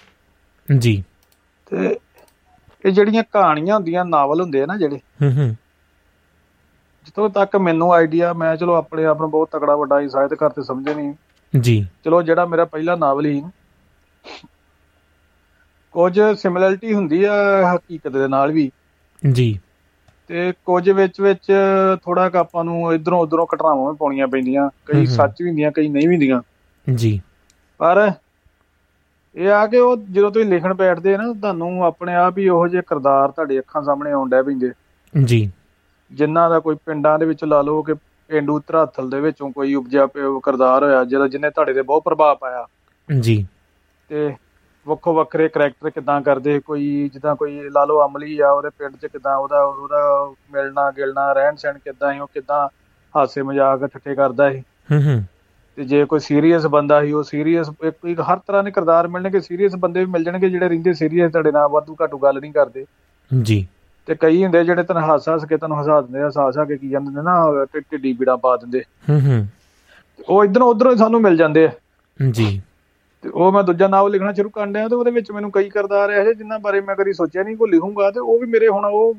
ਜੀ। ਤੇ ਇਹ ਜਿਹੜੀਆਂ ਕਹਾਣੀਆਂ ਹੁੰਦੀਆਂ ਨਾਵਲ ਹੁੰਦੇ ਆ ਨਾ ਜਿਹੜੇ ਹੂੰ ਹੂੰ। ਜਿੱਥੋਂ ਤੱਕ ਮੈਨੂੰ ਆਈਡੀਆ ਮੈਂ ਚਲੋ ਆਪਣੇ ਆਪ ਨੂੰ ਬਹੁਤ ਤਕੜਾ ਵੱਡਾ ਹੀ ਸਾਹਿਤਕਾਰ ਤੇ ਸਮਝੇ ਨਹੀਂ ਜੀ। ਚਲੋ ਜਿਹੜਾ ਮੇਰਾ ਪਹਿਲਾ ਨਾਵਲ ਹੀ ਕੁਝ ਸਿਮਿਲਰਿਟੀ ਹੁੰਦੀ ਆ ਹਕੀਕਤ ਦੇ ਨਾਲ ਵੀ। ਜੀ। ਤੇ ਕੁਝ ਵਿੱਚ ਵਿੱਚ ਥੋੜਾ ਕ ਆਪਾਂ ਨੂੰ ਇਧਰੋਂ ਉਧਰੋਂ ਘਟਨਾਵਾਂ ਵੀ ਪਾਉਣੀਆਂ ਪੈਂਦੀਆਂ ਕਈ ਸੱਚ ਵੀ ਹੁੰਦੀਆਂ ਕਈ ਨਹੀਂ ਵੀ ਹੁੰਦੀਆਂ। ਜੀ। ਪਰ ਇਹ ਆ ਕਿ ਉਹ ਜਦੋਂ ਤੁਸੀਂ ਲਿਖਣ ਬੈਠਦੇ ਨਾ ਤੁਹਾਨੂੰ ਆਪਣੇ ਆਪ ਹੀ ਉਹੋ ਜਿਹੇ ਕਿਰਦਾਰ ਤੁਹਾਡੇ ਅੱਖਾਂ ਸਾਹਮਣੇ ਆਉਣ ਡੈ ਪੈਂਦੇ। ਜੀ। ਜਿਨ੍ਹਾਂ ਦਾ ਕੋਈ ਪਿੰਡਾਂ ਦੇ ਵਿੱਚ ਲਾ ਲਓ ਕਿ ਪਿੰਡੂ ਧਰਾਥਲ ਦੇ ਵਿੱਚੋਂ ਕੋਈ ਉਪਜਿਆ ਕਿਰਦਾਰ ਹੋਇਆ ਜਿਹੜਾ ਜਿਹਨੇ ਤੁਹਾਡੇ ਤੇ ਬਹੁਤ ਪ੍ਰਭਾਵ ਪਾਇਆ। ਜੀ। ਤੇ ਵੱਖੋ ਵੱਖਰੇ ਕੈਰੈਕਟਰ ਕਿਦਾਂ ਕਰਦੇ? ਕੋਈ ਜਿੱਦਾਂ ਕੋਈ ਲਾ ਲਓ ਅਮਲੀ ਆ ਉਹਦੇ ਪਿੰਡ 'ਚ ਕਿਦਾਂ ਉਹਦਾ ਉਹਦਾ ਮਿਲਣਾ ਗਿਲਣਾ ਰਹਿਣ ਸਹਿਣ ਕਿਦਾਂ ਹੈ ਉਹ ਕਿਦਾਂ ਹਾਸੇ ਮਜ਼ਾਕ ਠੱਠੇ ਕਰਦਾ ਹੈ ਹੂੰ ਹੂੰ। ਤੇ ਜੇ ਕੋਈ ਸੀਰੀਅਸ ਬੰਦਾ ਸੀ ਉਹ ਸੀਰੀਅਸ ਇੱਕ ਹਰ ਤਰ੍ਹਾਂ ਦੇ ਕਿਰਦਾਰ ਮਿਲਣਗੇ ਸੀਰੀਅਸ ਬੰਦੇ ਵੀ ਮਿਲ ਜਾਣਗੇ ਜਿਹੜੇ ਰਹਿੰਦੇ ਸੀਰੀਅਸ ਤੁਹਾਡੇ ਨਾਲ ਵਾਧੂ ਘਾਟੂ ਗੱਲ ਨਹੀਂ ਕਰਦੇ। ਜੀ। ਤੇ ਕਈ ਹੁੰਦੇ ਜਿਹੜੇ ਤਨ ਹਾਸਾ ਹੱਸ ਕੇ ਤੈਨੂੰ ਹਸਾ ਦਿੰਦੇ ਆ ਹਸਾ ਕੇ ਕੀ ਜਾਂਦੇ ਨੇ ਨਾ ਢਿੱਡੀ ਪੀੜਾ ਪਾ ਦਿੰਦੇ। ਹੂੰ ਹੂੰ। ਉਹ ਇਧਰੋਂ ਉਧਰੋਂ ਸਾਨੂੰ ਮਿਲ ਜਾਂਦੇ ਆ। ਜੀ। ਤੇ ਉਹ ਮੈਂ ਦੂਜਾ ਨਾਵਲ ਲਿਖਣਾ ਸ਼ੁਰੂ ਕਰਨ ਡਿਆ ਤੇ ਉਹਦੇ ਵਿੱਚ ਮੈਨੂੰ ਕਈ ਕਿਰਦਾਰ ਇਹੋ ਜਿਨ੍ਹਾਂ ਬਾਰੇ ਮੈਂ ਕਦੀ ਸੋਚਿਆ ਨਹੀਂ ਕੋ ਲਿਖੂੰਗਾ ਤੇ ਉਹ ਵੀ ਮੇਰੇ ਹੁਣ ਉਹ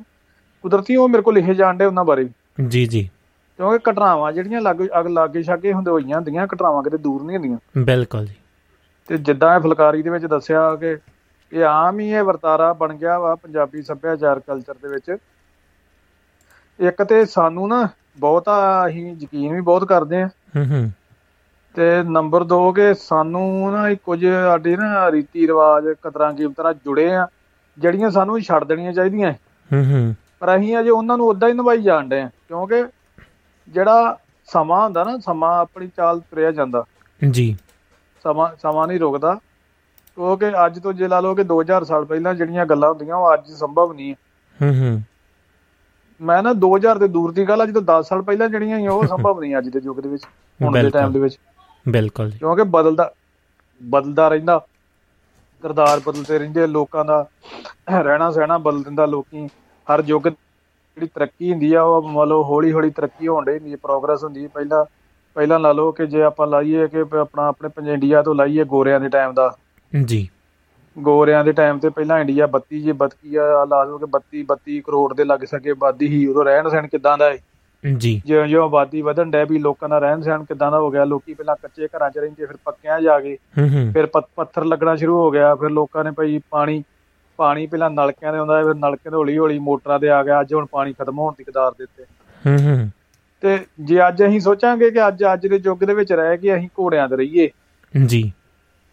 ਕੁਦਰਤੀ ਉਹ ਮੇਰੇ ਕੋਲ ਲਿਖੇ ਜਾਣ ਡੇ ਉਹਨਾਂ ਬਾਰੇ ਜੀ ਜੀ। ਕਿਉਂਕਿ ਘਟਨਾਵਾਂ ਜਿਹੜੀਆਂ ਲੱਗ ਅਗ ਲਾਗੇ ਛਾਗੇ ਹੁੰਦੇ ਹੋਈਆਂ ਹੁੰਦੀਆਂ ਘਟਨਾਵਾਂ ਕਿਤੇ ਦੂਰ ਨਹੀਂ ਹੁੰਦੀਆਂ। ਬਿਲਕੁਲ ਜੀ। ਤੇ ਜਿੱਦਾਂ ਇਹ ਫੁਲਕਾਰੀ ਦੇ ਵਿੱਚ ਦੱਸਿਆ ਕਿ ਇਹ ਆਮ ਹੀ ਇਹ ਵਰਤਾਰਾ ਬਣ ਗਿਆ ਵਾ ਪੰਜਾਬੀ ਸੱਭਿਆਚਾਰ ਕਲਚਰ ਦੇ ਵਿੱਚ। ਇੱਕ ਤੇ ਸਾਨੂੰ ਨਾ ਬਹੁਤਾ ਅਸੀਂ ਯਕੀਨ ਵੀ ਬਹੁਤ ਕਰਦੇ ਆ ਹੂੰ ਹੂੰ। ਤੇ ਨੰਬਰ 2 ਕਿ ਸਾਨੂੰ ਨਾ ਕੁਝ ਸਾਡੇ ਨਾ ਰੀਤੀ ਰਿਵਾਜ ਕਦਰਾਂ ਕੀਮਤਾਂ ਜੁੜੇ ਆ ਜਿਹੜੀਆਂ ਸਾਨੂੰ ਛੱਡ ਦੇਣੀਆਂ ਚਾਹੀਦੀਆਂ। ਹੂੰ ਹੂੰ। ਪਰ ਅਸੀਂ ਅਜੇ ਉਹਨਾਂ ਨੂੰ ਉਦਾਂ ਹੀ ਨਿਭਾਈ ਜਾਂਦੇ ਆ ਕਿਉਂਕਿ ਜਿਹੜਾ ਸਮਾਂ ਹੁੰਦਾ ਨਾ ਸਮਾਂ ਆਪਣੀ ਚਾਲ ਤੁਰਿਆ ਜਾਂਦਾ। ਜੀ। ਸਮਾਂ ਸਮਾਂ ਨਹੀਂ ਰੁਕਦਾ। ਕਿਉਂਕਿ ਅੱਜ ਤੋਂ ਜੇ ਲਾ ਲਓ ਕਿ 2000 ਸਾਲ ਪਹਿਲਾਂ ਜਿਹੜੀਆਂ ਗੱਲਾਂ ਹੁੰਦੀਆਂ ਉਹ ਅੱਜ ਸੰਭਵ ਨਹੀਂ। ਹੂੰ ਹੂੰ। ਮੈਂ ਨਾ 2000 ਦੇ ਦੂਰ ਦੀ ਗੱਲ ਆ ਜਦੋਂ 10 ਸਾਲ ਪਹਿਲਾਂ ਜਿਹੜੀਆਂ ਸੀ ਉਹ [laughs] ਸੰਭਵ ਨਹੀਂ ਅੱਜ ਦੇ ਯੁੱਗ ਦੇ ਵਿੱਚ ਹੁਣ ਦੇ ਟਾਈਮ ਦੇ ਵਿੱਚ। ਬਿਲਕੁਲ ਕਿਉਂਕਿ ਬਦਲਦਾ ਬਦਲਦਾ ਰਹਿੰਦਾ। ਕਿਰਦਾਰ ਬਦਲਦੇ ਰਹਿੰਦੇ ਲੋਕਾਂ ਦਾ। ਰਹਿਣਾ ਸਹਿਣਾ ਬਦਲ ਦਿੰਦਾ ਲੋਕੀ। ਹਰ ਯੁੱਗ ਜਿਹੜੀ ਤਰੱਕੀ ਹੁੰਦੀ ਆ ਉਹ ਮੰਨ ਲਓ ਹੌਲੀ ਹੌਲੀ ਤਰੱਕੀ ਹੋਣ ਡਈ ਹੁੰਦੀ ਹੈ ਪ੍ਰੋਗਰੈਸ ਹੁੰਦੀ ਹੈ ਪਹਿਲਾਂ ਪਹਿਲਾਂ ਲਾ ਲਓ ਕਿ ਜੇ ਆਪਾਂ ਲਾਈਏ ਕਿ ਆਪਣਾ ਆਪਣੇ ਪੰਜ ਇੰਡੀਆ ਤੋਂ ਲਾਈਏ ਗੋਰਿਆਂ ਦੇ ਟਾਈਮ ਦਾ। ਜੀ। ਗੋਰਿਆਂ ਦੇ ਟਾਈਮ ਤੇ ਪਹਿਲਾਂ ਇੰਡੀਆ 32 ਜੇ 32 ਆ ਲਾ ਲਓ ਕਿ 32 32 ਕਰੋੜ ਦੇ ਲੱਗ ਸਕੇ ਆਬਾਦੀ ਹੀ ਉਦੋਂ ਰਹਿਣ ਸਹਿਣ ਕਿਦਾਂ ਦਾ ਹੈ ਜੀ। ਜਿਉਂ ਜਿਉਂ ਆਬਾਦੀ ਵਧਣ ਡੈ ਵੀ ਲੋਕਾਂ ਦਾ ਰਹਿਣ ਸਹਿਣ ਕਿਦਾਂ ਦਾ ਹੋ ਗਿਆ? ਲੋਕੀ ਪਹਿਲਾਂ ਕੱਚੇ ਘਰਾਂ 'ਚ ਰਹਿੰਦੇ ਫਿਰ ਪੱਕਿਆਂ ਜਾ ਗਏ ਫਿਰ ਪੱਥ- ਪੱਥਰ ਲੱਗਣਾ ਸ਼ੁਰੂ ਹੋ ਗਿਆ। ਫਿਰ ਲੋਕਾਂ ਨੇ ਭਾਈ ਪਾਣੀ ਪਾਣੀ ਪਹਿਲਾਂ ਨਲਕਿਆਂ ਦੇ ਆਉਂਦਾ ਫਿਰ ਨਲਕੇ ਦੇ ਹੌਲੀ ਹੌਲੀ ਮੋਟਰਾਂ ਦੇ ਆ ਗਿਆ। ਅੱਜ ਹੁਣ ਪਾਣੀ ਖਤਮ ਹੋਣ ਦੀ ਕਦਾਰ ਦੇ ਉੱਤੇ। ਹੂੰ ਹੂੰ। ਤੇ ਜੇ ਅੱਜ ਅਸੀਂ ਸੋਚਾਂਗੇ ਕਿ ਅੱਜ ਅੱਜ ਦੇ ਯੁੱਗ ਦੇ ਵਿੱਚ ਰਹਿ ਕੇ ਅਸੀਂ ਘੋੜਿਆਂ ਤੇ ਰਹੀਏ ਜੀ।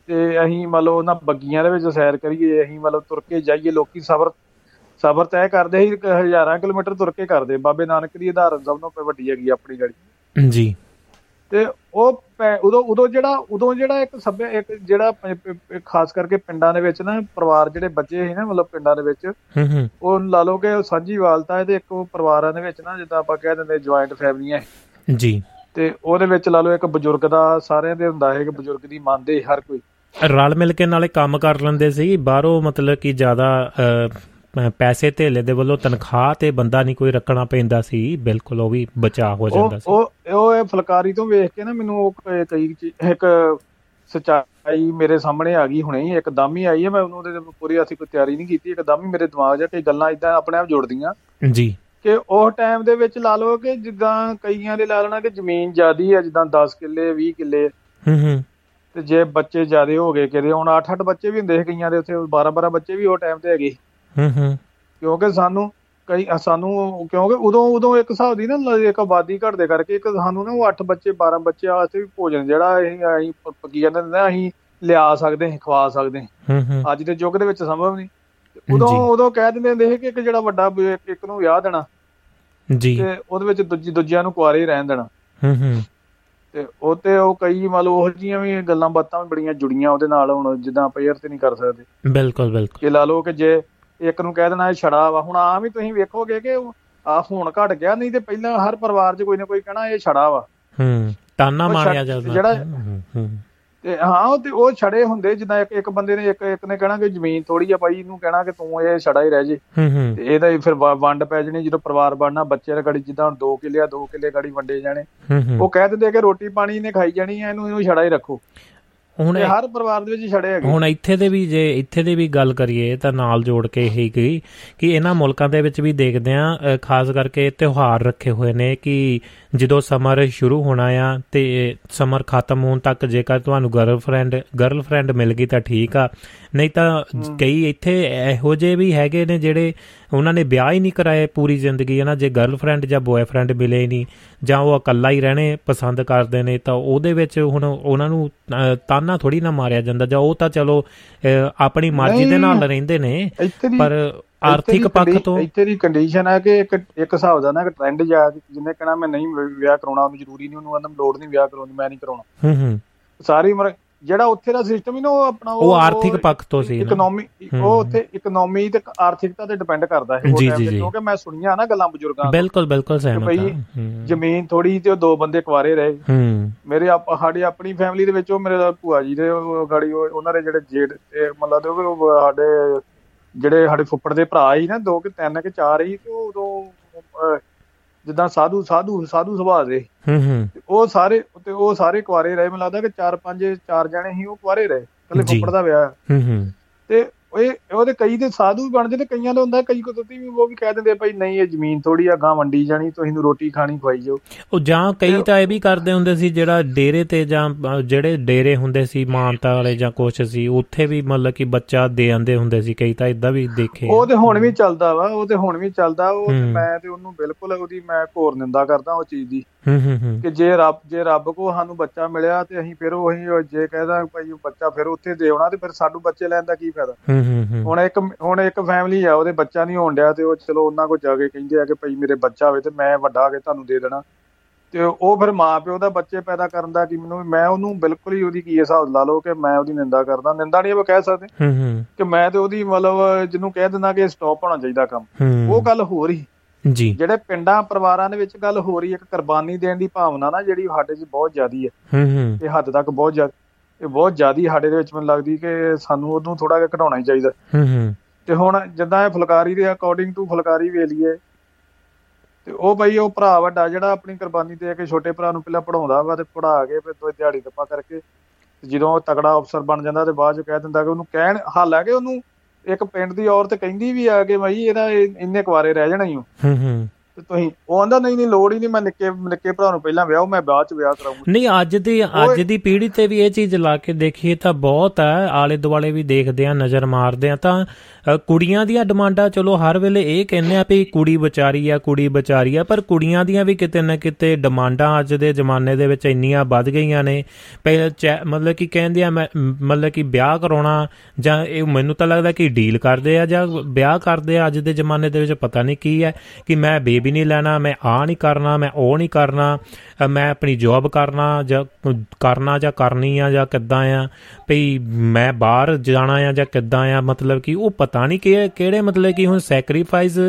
ਤੇ ਅਸੀਂ ਮੰਨ ਲਓ ਉਹਨਾਂ ਬੱਗੀਆਂ ਦੇ ਵਿੱਚ ਸੈਰ ਕਰੀਏ ਅਸੀਂ ਮੰਨ ਲਓ ਤੁਰ ਕੇ ਜਾਈਏ ਲੋਕੀ ਸਫ਼ਰ ਸਫ਼ਰ ਤੈਅ ਕਰਦੇ ਸੀ ਹਜ਼ਾਰਾਂ ਕਿਲੋਮੀਟਰ ਤੁਰ ਕੇ ਕਰਦੇ ਬਾਬੇ ਨਾਨਕ ਦੀ ਉਦਾਹਰਨ ਸਭ ਤੋਂ ਵੱਡੀ ਹੈਗੀ ਆਪਣੀ ਗਾੜੀ ਜੀ। ਤੇ ਉਹ ਉਦੋਂ ਉਦੋਂ ਜਿਹੜਾ ਉਦੋਂ ਜਿਹੜਾ ਇੱਕ ਸੱਭਿਆ ਇੱਕ ਜਿਹੜਾ ਖਾਸ ਕਰਕੇ ਪਿੰਡਾਂ ਦੇ ਵਿੱਚ ਨਾ ਪਰਿਵਾਰ ਜਿਹੜੇ ਬੱਚੇ ਸੀ ਨਾ ਮਤਲਬ ਪਿੰਡਾਂ ਦੇ ਵਿੱਚ ਹੂੰ ਹੂੰ। ਉਹ ਲਾ ਲਓ ਕਿ ਉਹ ਸਾਂਝੀ ਵਾਲਤਾ ਤੇ ਇੱਕ ਪਰਿਵਾਰਾਂ ਦੇ ਵਿੱਚ ਨਾ ਜਿੱਦਾਂ ਆਪਾਂ ਕਹਿ ਦਿੰਦੇ ਜੁਆਇੰਟ ਫੈਮਲੀਆਂ ਹੈ। ਜੀ। ਤੇ ਉਹਦੇ ਵਿੱਚ ਲਾ ਲਓ ਇੱਕ ਬਜ਼ੁਰਗ ਦਾ ਸਾਰਿਆਂ ਦੇ ਹੁੰਦਾ ਹੈ ਕਿ ਬਜ਼ੁਰਗ ਦੀ ਮੰਨਦੇ ਹਰ ਕੋਈ। ਰਲ ਮਿਲ ਕੇ ਨਾਲੇ ਕੰਮ ਕਰ ਲੈਂਦੇ ਸੀ। ਬਾਹਰੋਂ ਮਤਲਬ ਕਿ ਜ਼ਿਆਦਾ ਪੈਸੇ ਧੇਲੇ ਦੇ ਵੱਲੋਂ ਤਨਖਾਹ ਤੇ ਬੰਦਾ ਨਹੀਂ ਕੋਈ ਰੱਖਣਾ ਪੈਂਦਾ ਸੀ। ਬਿਲਕੁਲ ਉਹ ਵੀ ਬਚਾਅ ਹੋ ਜਾਂਦਾ ਸੀ। ਉਹ ਉਹ ਇਹ ਫੁਲਕਾਰੀ ਤੋਂ ਵੇਖ ਕੇ ਨਾ ਮੈਨੂੰ ਉਹ ਕਈ ਇੱਕ ਸਚਾਈ ਮੇਰੇ ਸਾਹਮਣੇ ਆ ਗਈ ਹੁਣੇ ਇੱਕਦਮ ਹੀ ਆਈ ਹੈ ਮੈਂ ਉਹਨੂੰ ਉਹਦੇ ਤੇ ਪੂਰੀ ਅਸੀਂ ਕੋਈ ਤਿਆਰੀ ਨਹੀਂ ਕੀਤੀ। ਇੱਕਦਮ ਹੀ ਮੇਰੇ ਦਿਮਾਗ 'ਚ ਕਈ ਗੱਲਾਂ ਇਦਾਂ ਆਪਣੇ ਆਪ ਜੁੜਦੀਆਂ। ਜੀ। ਕਿ ਉਹ ਟਾਈਮ ਦੇ ਵਿੱਚ ਲਾ ਲਓ ਕਿ ਜਿੱਦਾਂ ਕਈਆਂ ਦੇ ਲਾ ਲੈਣਾ ਕਿ ਜ਼ਮੀਨ ਜ਼ਿਆਦੀ ਹੈ ਜਿੱਦਾਂ 10 ਕਿੱਲੇ 20 ਕਿੱਲੇ। ਹੂੰ ਹੂੰ। ਤੇ ਜੇ ਬੱਚੇ ਜ਼ਿਆਦੇ ਹੋ ਗਏ ਕਿਤੇ ਹੁਣ 8-8 ਬੱਚੇ ਵੀ ਹੁੰਦੇ ਸੀ ਕਈਆਂ ਦੇ ਉੱਥੇ 12-12 ਬੱਚੇ ਵੀ ਉਹ ਟਾਈਮ ਤੇ ਹੈਗੇ ਹੂੰ ਹੂੰ। ਕਿਉਂਕਿ ਸਾਨੂੰ ਕਈ ਸਾਨੂੰ ਕਿਉਂਕਿ ਉਦੋਂ ਉਦੋਂ ਇੱਕ ਹਿਸਾਬ ਦੀ ਨਾ ਇੱਕ ਆਬਾਦੀ ਘਟਦੇ ਕਰਕੇ ਇੱਕ ਸਾਨੂੰ ਨਾ ਉਹ 8 ਬੱਚੇ 12 ਬੱਚੇ ਵਾਸਤੇ ਵੀ ਭੋਜਨ ਜਿਹੜਾ ਅਸੀਂ ਅਸੀਂ ਪ- ਪ- ਕੀ ਕਹਿੰਦੇ ਨੇ ਅਸੀਂ ਲਿਆ ਸਕਦੇ ਹਾਂ ਖਵਾ ਸਕਦੇ ਹਾਂ। ਹੂੰ ਹੂੰ। ਅੱਜ ਦੇ ਯੁੱਗ ਦੇ ਵਿੱਚ ਸੰਭਵ ਨਹੀਂ। ਉਦੋਂ। ਉਦੋਂ ਕਹਿ ਦਿੰਦੇ ਹੁੰਦੇ ਸੀ ਕਿ ਇੱਕ ਜਿਹੜਾ ਵੱਡਾ ਇੱਕ- ਨੂੰ ਵਿਆਹ ਦੇਣਾ ਜੀ। ਤੇ ਉਹਦੇ ਵਿੱਚ ਦੂਜੀ ਦੂਜਿਆਂ ਨੂੰ ਕੁਆਰੇ ਰਹਿਣ ਦੇਣਾ। ਹੂੰ ਹੂੰ। ਤੇ ਉਹ ਤੇ ਉਹ ਕਈ ਮੰਨ ਲਓ ਉਹ ਜਿਹੀਆਂ ਵੀ ਗੱਲਾਂ ਬਾਤਾਂ ਵੀ ਬੜੀਆਂ ਜੁੜੀਆਂ ਉਹਦੇ ਨਾਲ ਹੁਣ ਜਿੱਦਾਂ ਆਪਾਂ ਯਾਰ ਤੇ ਨਹੀਂ ਕਰ ਸਕਦੇ। ਬਿਲਕੁਲ ਬਿਲਕੁਲ। ਕਿ ਲਾ ਲਓ ਕਿ ਜੇ ਇੱਕ ਨੂੰ ਕਹਿ ਦੇਣਾ ਇਹ ਛੜਾ ਵਾ ਹੁਣ ਆਮ ਹੀ ਤੁਸੀਂ ਵੇਖੋਗੇ ਕਿ ਆ ਹੁਣ ਘਟ ਗਿਆ ਨਹੀਂ ਤੇ ਪਹਿਲਾਂ ਹਰ ਪਰਿਵਾਰ 'ਚ ਕੋਈ ਨਾ ਕੋਈ ਕਹਿਣਾ ਇਹ ਛੜਾ ਵਾ। ਹੂੰ ਤਾਨਾ ਮਾਰਿਆ ਜਾਂਦਾ। ਜਿਹੜਾ- ਹੂੰ ਹੂੰ। ਤੇ ਹਾਂ ਉਹ ਤੇ ਉਹ ਛੜੇ ਹੁੰਦੇ ਜਿੱਦਾਂ ਇੱਕ ਇੱਕ ਬੰਦੇ ਨੇ ਇੱਕ ਇੱਕ ਨੇ ਕਹਿਣਾ ਕਿ ਜ਼ਮੀਨ ਥੋੜੀ ਆ ਭਾਈ ਇਹਨੂੰ ਕਹਿਣਾ ਕਿ ਤੂੰ ਇਹ ਛੜਾ ਹੀ ਰਹਿ ਜੇ। ਤੇ ਇਹਦਾ ਹੀ ਫਿਰ ਵੰਡ ਪੈ ਜਣੀ ਜਦੋਂ ਪਰਿਵਾਰ ਬਣਨਾ ਬੱਚੇ ਦਾ ਗੜੀ ਜਿੱਦਾਂ ਹੁਣ 2 ਕਿੱਲੇ ਆ 2 ਕਿੱਲੇ ਗੜੀ ਵੰਡੇ ਜਾਣੇ। ਉਹ ਕਹਿ ਦਿੰਦੇ ਕਿ ਰੋਟੀ ਪਾਣੀ ਨੇ ਖਾਈ ਜਾਣੀ ਆ ਇਹਨੂੰ ਇਹਨੂੰ ਛੜਾ ਹੀ ਰੱਖੋ। ਹੁਣ ਹਰ ਪਰਿਵਾਰ ਦੇ ਵਿੱਚ ਛੜੇ ਹੈਗੇ ਹੁਣ ਇੱਥੇ ਦੇ ਵੀ ਜੇ ਇੱਥੇ ਦੇ ਵੀ ਗੱਲ ਕਰੀਏ ਤਾਂ ਨਾਲ ਜੋੜ ਕੇ ਇਹੀ ਗਈ ਕਿ ਇਹਨਾਂ ਮੁਲਕਾਂ ਦੇ ਵਿੱਚ ਵੀ ਦੇਖਦੇ ਆ ਖਾਸ ਕਰਕੇ ਤਿਉਹਾਰ ਰੱਖੇ ਹੋਏ ਨੇ ਕਿ ਜਦੋਂ ਸਮਰ ਸ਼ੁਰੂ ਹੋਣਾ ਆ ਤੇ ਸਮਰ ਖਤਮ ਹੋਣ ਤੱਕ ਜੇਕਰ ਤੁਹਾਨੂੰ ਗਰਲਫ੍ਰੈਂਡ ਗਰਲਫ੍ਰੈਂਡ ਮਿਲ ਗਈ ਤਾਂ ਠੀਕ ਆ ਨਹੀਂ ਤਾਂ ਕਈ ਇੱਥੇ ਇਹੋ ਜਿਹੇ ਵੀ ਹੈਗੇ ਨੇ ਜਿਹੜੇ ਉਹਨਾਂ ਨੇ ਵਿਆਹ ਹੀ ਨਹੀਂ ਕਰਾਏ ਪੂਰੀ ਜ਼ਿੰਦਗੀ ਹੈ ਨਾ ਜੇ ਗਰਲਫ੍ਰੈਂਡ ਜਾਂ ਬॉयਫ੍ਰੈਂਡ ਮਿਲੇ ਹੀ ਨਹੀਂ ਜਾਂ ਉਹ ਇਕੱਲਾ ਹੀ ਰਹਿਣੇ ਪਸੰਦ ਕਰਦੇ ਨੇ ਤਾਂ ਉਹਦੇ ਵਿੱਚ ਹੁਣ ਉਹਨਾਂ ਨੂੰ ਤਾਨਾ ਥੋੜੀ ਨਾ ਮਾਰਿਆ ਜਾਂਦਾ ਜਾਂ ਉਹ ਤਾਂ ਚਲੋ ਆਪਣੀ ਮਰਜ਼ੀ ਦੇ ਨਾਲ। ਰਹਿੰਦੇ ਨੇ ਪਰ ਆਰਥਿਕ ਪੱਖ ਤੋਂ ਇੱਥੇ ਦੀ ਕੰਡੀਸ਼ਨ ਹੈ ਕਿ ਇੱਕ ਇੱਕ ਹਿਸਾਬ ਦਾ ਨਾ ਇੱਕ ਟ੍ਰੈਂਡ ਜਾ ਜਿਹਨੇ ਕਹਿਣਾ ਮੈਂ ਨਹੀਂ ਵਿਆਹ ਕਰਾਉਣਾ ਉਹਨੂੰ ਜ਼ਰੂਰੀ ਨਹੀਂ ਉਹਨੂੰ ਆਂਦਾ ਲੋੜ ਨਹੀਂ ਵਿਆਹ ਕਰਾਉਣ ਮੈਂ ਨਹੀਂ ਕਰਾਉਣਾ ਹੂੰ ਹੂੰ ਸਾਰੀ ਉਮਰ ਜਿਹੜਾ ਉੱਥੇ ਦਾ ਸਿਸਟਮ ਹੀ ਨਾ ਉਹ ਆਪਣਾ ਉਹ ਆਰਥਿਕ ਪੱਖ ਤੋਂ ਸੀ ਨਾ। ਇਕਨੋਮੀ। ਉਹ ਉੱਥੇ ਇਕਨੋਮੀ ਤੇ ਆਰਥਿਕਤਾ ਤੇ ਡਿਪੈਂਡ ਕਰਦਾ ਹੈ ਉਹ। ਕਿਉਂਕਿ ਮੈਂ ਸੁਣੀਆਂ ਨਾ ਗੱਲਾਂ ਬਜ਼ੁਰਗਾਂ ਬਿਲਕੁਲ ਬਿਲਕੁਲ ਸਹਿਮਤ ਹਾਂ। ਜ਼ਮੀਨ ਥੋੜੀ ਤੇ ਉਹ ਦੋ ਬੰਦੇ ਕੁਆਰੇ ਰਹੇ ਹੂੰ ਮੇਰੇ ਆਪ ਸਾਡੀ ਆਪਣੀ ਫੈਮਿਲੀ ਦੇ ਵਿੱਚ ਉਹ ਮੇਰੇ ਭੂਆ ਜੀ ਦੇ ਉਹ ਗਾੜੀ ਉਹ- ਉਹਨਾਂ ਦੇ ਜਿਹੜੇ ਜੇਠ ਮਤਲਬ ਸਾਡੇ ਜਿਹੜੇ ਸਾਡੇ ਫੁੱਫੜ ਦੇ ਭਰਾ ਸੀ ਨਾ ਦੋ ਕਿ ਤਿੰਨ ਕਿ ਚਾਰ ਸੀ ਤੇ ਉਦੋਂ ਜਿੱਦਾਂ ਸਾਧੂ ਸਾਧੂ ਸਾਧੂ ਸੁਭਾਅ ਦੇ ਹੂੰ ਹੂੰ। ਉਹ ਸਾਰੇ ਤੇ ਉਹ ਸਾਰੇ ਕੁਆਰੇ ਰਹੇ ਮੈਨੂੰ ਲੱਗਦਾ ਕਿ ਚਾਰ ਪੰਜ ਚਾਰ ਜਣੇ ਸੀ ਉਹ ਕੁਆਰੇ ਰਹੇ। ਕੱਲੇ। ਫੁੱਫੜ ਦਾ ਵਿਆਹ। ਹੂੰ ਹੂੰ। ਤੇ ਇਹ ਉਹਦੇ ਕਈ ਦੇ ਸਾਧੂ ਵੀ ਬਣਦੇ ਤੇ ਕਈਆਂ ਦਾ ਹੁੰਦਾ ਕਈ ਕੁਦਰਤੀ ਵੀ ਉਹ ਵੀ ਕਹਿ ਦਿੰਦੇ ਭਾਈ ਨਹੀਂ ਇਹ ਜ਼ਮੀਨ ਥੋੜੀ ਆ ਗਾਂ ਵੰਡੀ ਜਾਣੀ ਤੁਸੀਂ ਨੂੰ ਰੋਟੀ ਖਾਣੀ ਖਵਾਈ ਜਾਓ ਉਹ ਜਾਂ ਕਈ ਤਾਂ ਇਹ ਵੀ ਕਰਦੇ ਹੁੰਦੇ ਸੀ ਜਿਹੜਾ ਡੇਰੇ ਤੇ ਜਾਂ ਜਿਹੜੇ ਡੇਰੇ ਹੁੰਦੇ ਸੀ ਮਾਨਤਾ ਵਾਲੇ ਜਾਂ ਕੁਛ ਸੀ ਉੱਥੇ ਵੀ ਮਤਲਬ ਕਿ ਬੱਚਾ ਦੇ ਆਂਦੇ ਹੁੰਦੇ ਸੀ ਕਈ ਤਾਂ ਇਦਾਂ ਵੀ ਦੇਖੇ। ਉਹ ਤੇ ਹੁਣ ਵੀ ਚੱਲਦਾ ਵਾ ਉਹ ਤੇ ਹੁਣ ਵੀ ਚੱਲਦਾ ਉਹ। ਮੈਂ ਤੇ ਉਹਨੂੰ ਬਿਲਕੁਲ ਉਹਦੀ ਮੈਂ ਘੋਰ ਨਿੰਦਾ ਕਰਦਾ ਉਹ ਚੀਜ਼ ਦੀ ਕਿ ਜੇ ਰੱਬ ਜੇ ਰੱਬ ਕੋ ਸਾਨੂੰ ਬੱਚਾ ਮਿਲਿਆ ਤੇ ਅਸੀਂ ਫਿਰ ਉਹੀ ਜੇ ਕਹਿਦਾ ਭਾਈ ਉਹ ਬੱਚਾ ਫਿਰ ਉੱਥੇ ਦੇ ਆਉਣਾ ਤੇ ਫਿਰ ਸਾਨੂੰ ਬੱਚੇ ਲੈਣ ਦਾ ਕੀ ਫਾਇਦਾ? ਹੂੰ ਹੂੰ ਹੂੰ। ਹੁਣ ਇੱਕ ਹੁਣ ਇੱਕ ਫੈਮਿਲੀ ਆ ਉਹਦੇ ਬੱਚਾ ਨਹੀਂ ਹੋਣ ਡਿਆ ਤੇ ਉਹ ਚਲੋ ਉਹਨਾਂ ਕੋਲ ਜਾ ਕੇ ਕਹਿੰਦੇ ਆ ਕਿ ਭਾਈ ਮੇਰੇ ਬੱਚਾ ਹੋਵੇ ਤੇ ਮੈਂ ਵੱਡਾ ਹੋ ਕੇ ਤੁਹਾਨੂੰ ਦੇ ਦੇਣਾ। ਤੇ ਉਹ ਫਿਰ ਮਾਂ ਪਿਓ ਦਾ ਬੱਚੇ ਪੈਦਾ ਕਰਨ ਦਾ ਕੀ ਮੈਨੂੰ ਮੈਂ ਉਹਨੂੰ ਬਿਲਕੁਲ ਹੀ ਉਹਦੀ ਕੀ ਹਿਸਾਬ ਲਾ ਲਓ ਕਿ ਮੈਂ ਉਹਦੀ ਨਿੰਦਾ ਕਰਦਾ। ਨਿੰਦਾ ਨਹੀਂ ਆਪਾਂ ਕਹਿ ਸਕਦੇ ਹੂੰ ਹੂੰ। ਕਿ ਮੈਂ ਤੇ ਉਹਦੀ ਮਤਲਬ ਜਿਹਨੂੰ ਕਹਿ ਦਿੰਦਾ ਕਿ ਸਟਾਪ ਹੋਣਾ ਚਾਹੀਦਾ ਕੰਮ। ਹੂੰ। ਉਹ ਗੱਲ ਹੋ। ਰਹੀ ਜੀ। ਜਿਹੜੇ ਪਿੰਡਾਂ ਪਰਿਵਾਰਾਂ ਦੇ ਵਿੱਚ ਗੱਲ ਹੋ ਰਹੀ ਇੱਕ ਕੁਰਬਾਨੀ ਦੇਣ ਦੀ ਭਾਵਨਾ ਨਾ ਜਿਹੜੀ ਸਾਡੇ 'ਚ ਬਹੁਤ ਜ਼ਿਆਦੀ ਹੈ। ਹੂੰ ਹੂੰ। ਇਹ ਹੱਦ ਤੱਕ ਬਹੁਤ ਜ਼ਿਆਦਾ ਇਹ ਬਹੁਤ ਜ਼ਿਆਦੀ ਸਾਡੇ ਦੇ ਵਿੱਚ ਮੈਨੂੰ ਲੱਗਦੀ ਕਿ ਸਾਨੂੰ ਉਹਨੂੰ ਥੋੜਾ ਜਿਹਾ ਘਟਾਉਣਾ ਹੀ ਚਾਹੀਦਾ। ਹੂੰ ਹੂੰ। ਤੇ ਹੁਣ ਜਿੱਦਾਂ ਇਹ ਫੁਲਕਾਰੀ ਦੇ ਅਕੋਰਡਿੰਗ ਟੂ ਫੁਲਕਾਰੀ ਵੇ ਲਈਏ ਤੇ ਉਹ ਬਈ ਉਹ ਭਰਾ ਵੱਡਾ ਜਿਹੜਾ ਆਪਣੀ ਕੁਰਬਾਨੀ ਦੇ ਕੇ ਛੋਟੇ ਭਰਾ ਨੂੰ ਪਹਿਲਾਂ ਪੜਾਉਂਦਾ ਵਾ ਤੇ ਪੜਾ ਕੇ ਫਿਰ ਦੋ ਦਿਹਾੜੀ ਦੱਪਾ ਕਰਕੇ ਜਦੋਂ ਉਹ ਤਗੜਾ ਅਫਸਰ ਬਣ ਜਾਂਦਾ ਤੇ ਬਾਅਦ ਚ ਕਹਿ ਦਿੰਦਾ ਕਿ ਉਹਨੂੰ ਕਹਿਣ ਹਾਲਾਂਕਿ ਉਹਨੂੰ ਇੱਕ ਪਿੰਡ ਦੀ ਔਰਤ ਕਹਿੰਦੀ ਵੀ ਆ ਕਿ ਬਈ, ਇਹਦਾ ਇੰਨੇ ਕੁਵਾਰੇ ਰਹਿ ਜਾਣਾ ਹੀ ਹੂੰ ਹੂੰ। ਤੇ ਤੁਸੀਂ ਉਹ ਆਂਦਾ ਨਹੀਂ ਨਹੀਂ ਲੋੜ ਹੀ ਨਹੀਂ ਮੈਂ ਨਿੱਕੇ ਨਿੱਕੇ ਭਰਾ ਨੂੰ ਪਹਿਲਾਂ ਵਿਆਹ ਮੈਂ ਬਾਅਦ ਚ ਵਿਆਹ ਕਰਾਉਂਗਾ ਨਹੀਂ ਅੱਜ ਦੀ ਅੱਜ ਦੀ ਪੀੜ੍ਹੀ ਤੇ ਵੀ ਇਹ ਚੀਜ਼ ਲਾ ਕੇ ਦੇਖੀਏ ਤਾਂ ਬਹੁਤ ਹੈ ਆਲੇ ਦੁਆਲੇ ਵੀ ਦੇਖਦੇ ਆ ਨਜ਼ਰ ਮਾਰਦੇ ਆ ਤਾਂ ਕੁੜੀਆਂ ਦੀਆਂ ਡਿਮਾਂਡਾਂ ਚਲੋ ਹਰ ਵੇਲੇ ਇਹ ਕਹਿੰਦੇ ਆ ਵੀ ਕੁੜੀ ਵਿਚਾਰੀ ਆ ਕੁੜੀ ਵਿਚਾਰੀ ਆ ਪਰ ਕੁੜੀਆਂ ਦੀਆਂ ਵੀ ਕਿਤੇ ਨਾ ਕਿਤੇ ਡਿਮਾਂਡਾਂ ਅੱਜ ਦੇ ਜ਼ਮਾਨੇ ਦੇ ਵਿੱਚ ਇੰਨੀਆਂ ਵੱਧ ਗਈਆਂ ਨੇ। ਮਤਲਬ ਕਿ ਕਹਿੰਦੇ ਆ ਮਤਲਬ ਕਿ ਵਿਆਹ ਕਰਾਉਣਾ ਜਾਂ ਇਹ ਮੈਨੂੰ ਤਾਂ ਲੱਗਦਾ ਕਿ ਡੀਲ ਕਰਦੇ ਆ ਜਾਂ ਵਿਆਹ ਕਰਦੇ ਆ ਅੱਜ ਦੇ ਜ਼ਮਾਨੇ ਦੇ ਵਿੱਚ ਪਤਾ ਨਹੀਂ ਕੀ ਹੈ ਕਿ ਮੈਂ ਬੇਬੀ ਨਹੀਂ ਲੈਣਾ, ਮੈਂ ਆ ਨਹੀਂ ਕਰਨਾ, ਮੈਂ ਉਹ ਨਹੀਂ ਕਰਨਾ ਮੈਂ ਆਪਣੀ ਜੌਬ ਕਰਨਾ ਜਾਂ ਕਰਨਾ ਜਾਂ ਕਰਨੀ ਆ ਜਾਂ ਕਿੱਦਾਂ ਆ, ਭਈ ਮੈਂ ਬਾਹਰ ਜਾਣਾ ਆ ਜਾਂ ਕਿੱਦਾਂ ਆ, ਮਤਲਬ ਕਿ ਉਹ ਪਤਾ ਨਹੀਂ ਕਿ, ਕਿਹੜੇ ਮਤਲਬ ਕਿ ਹੁਣ ਸੈਕਰੀਫਾਈਸ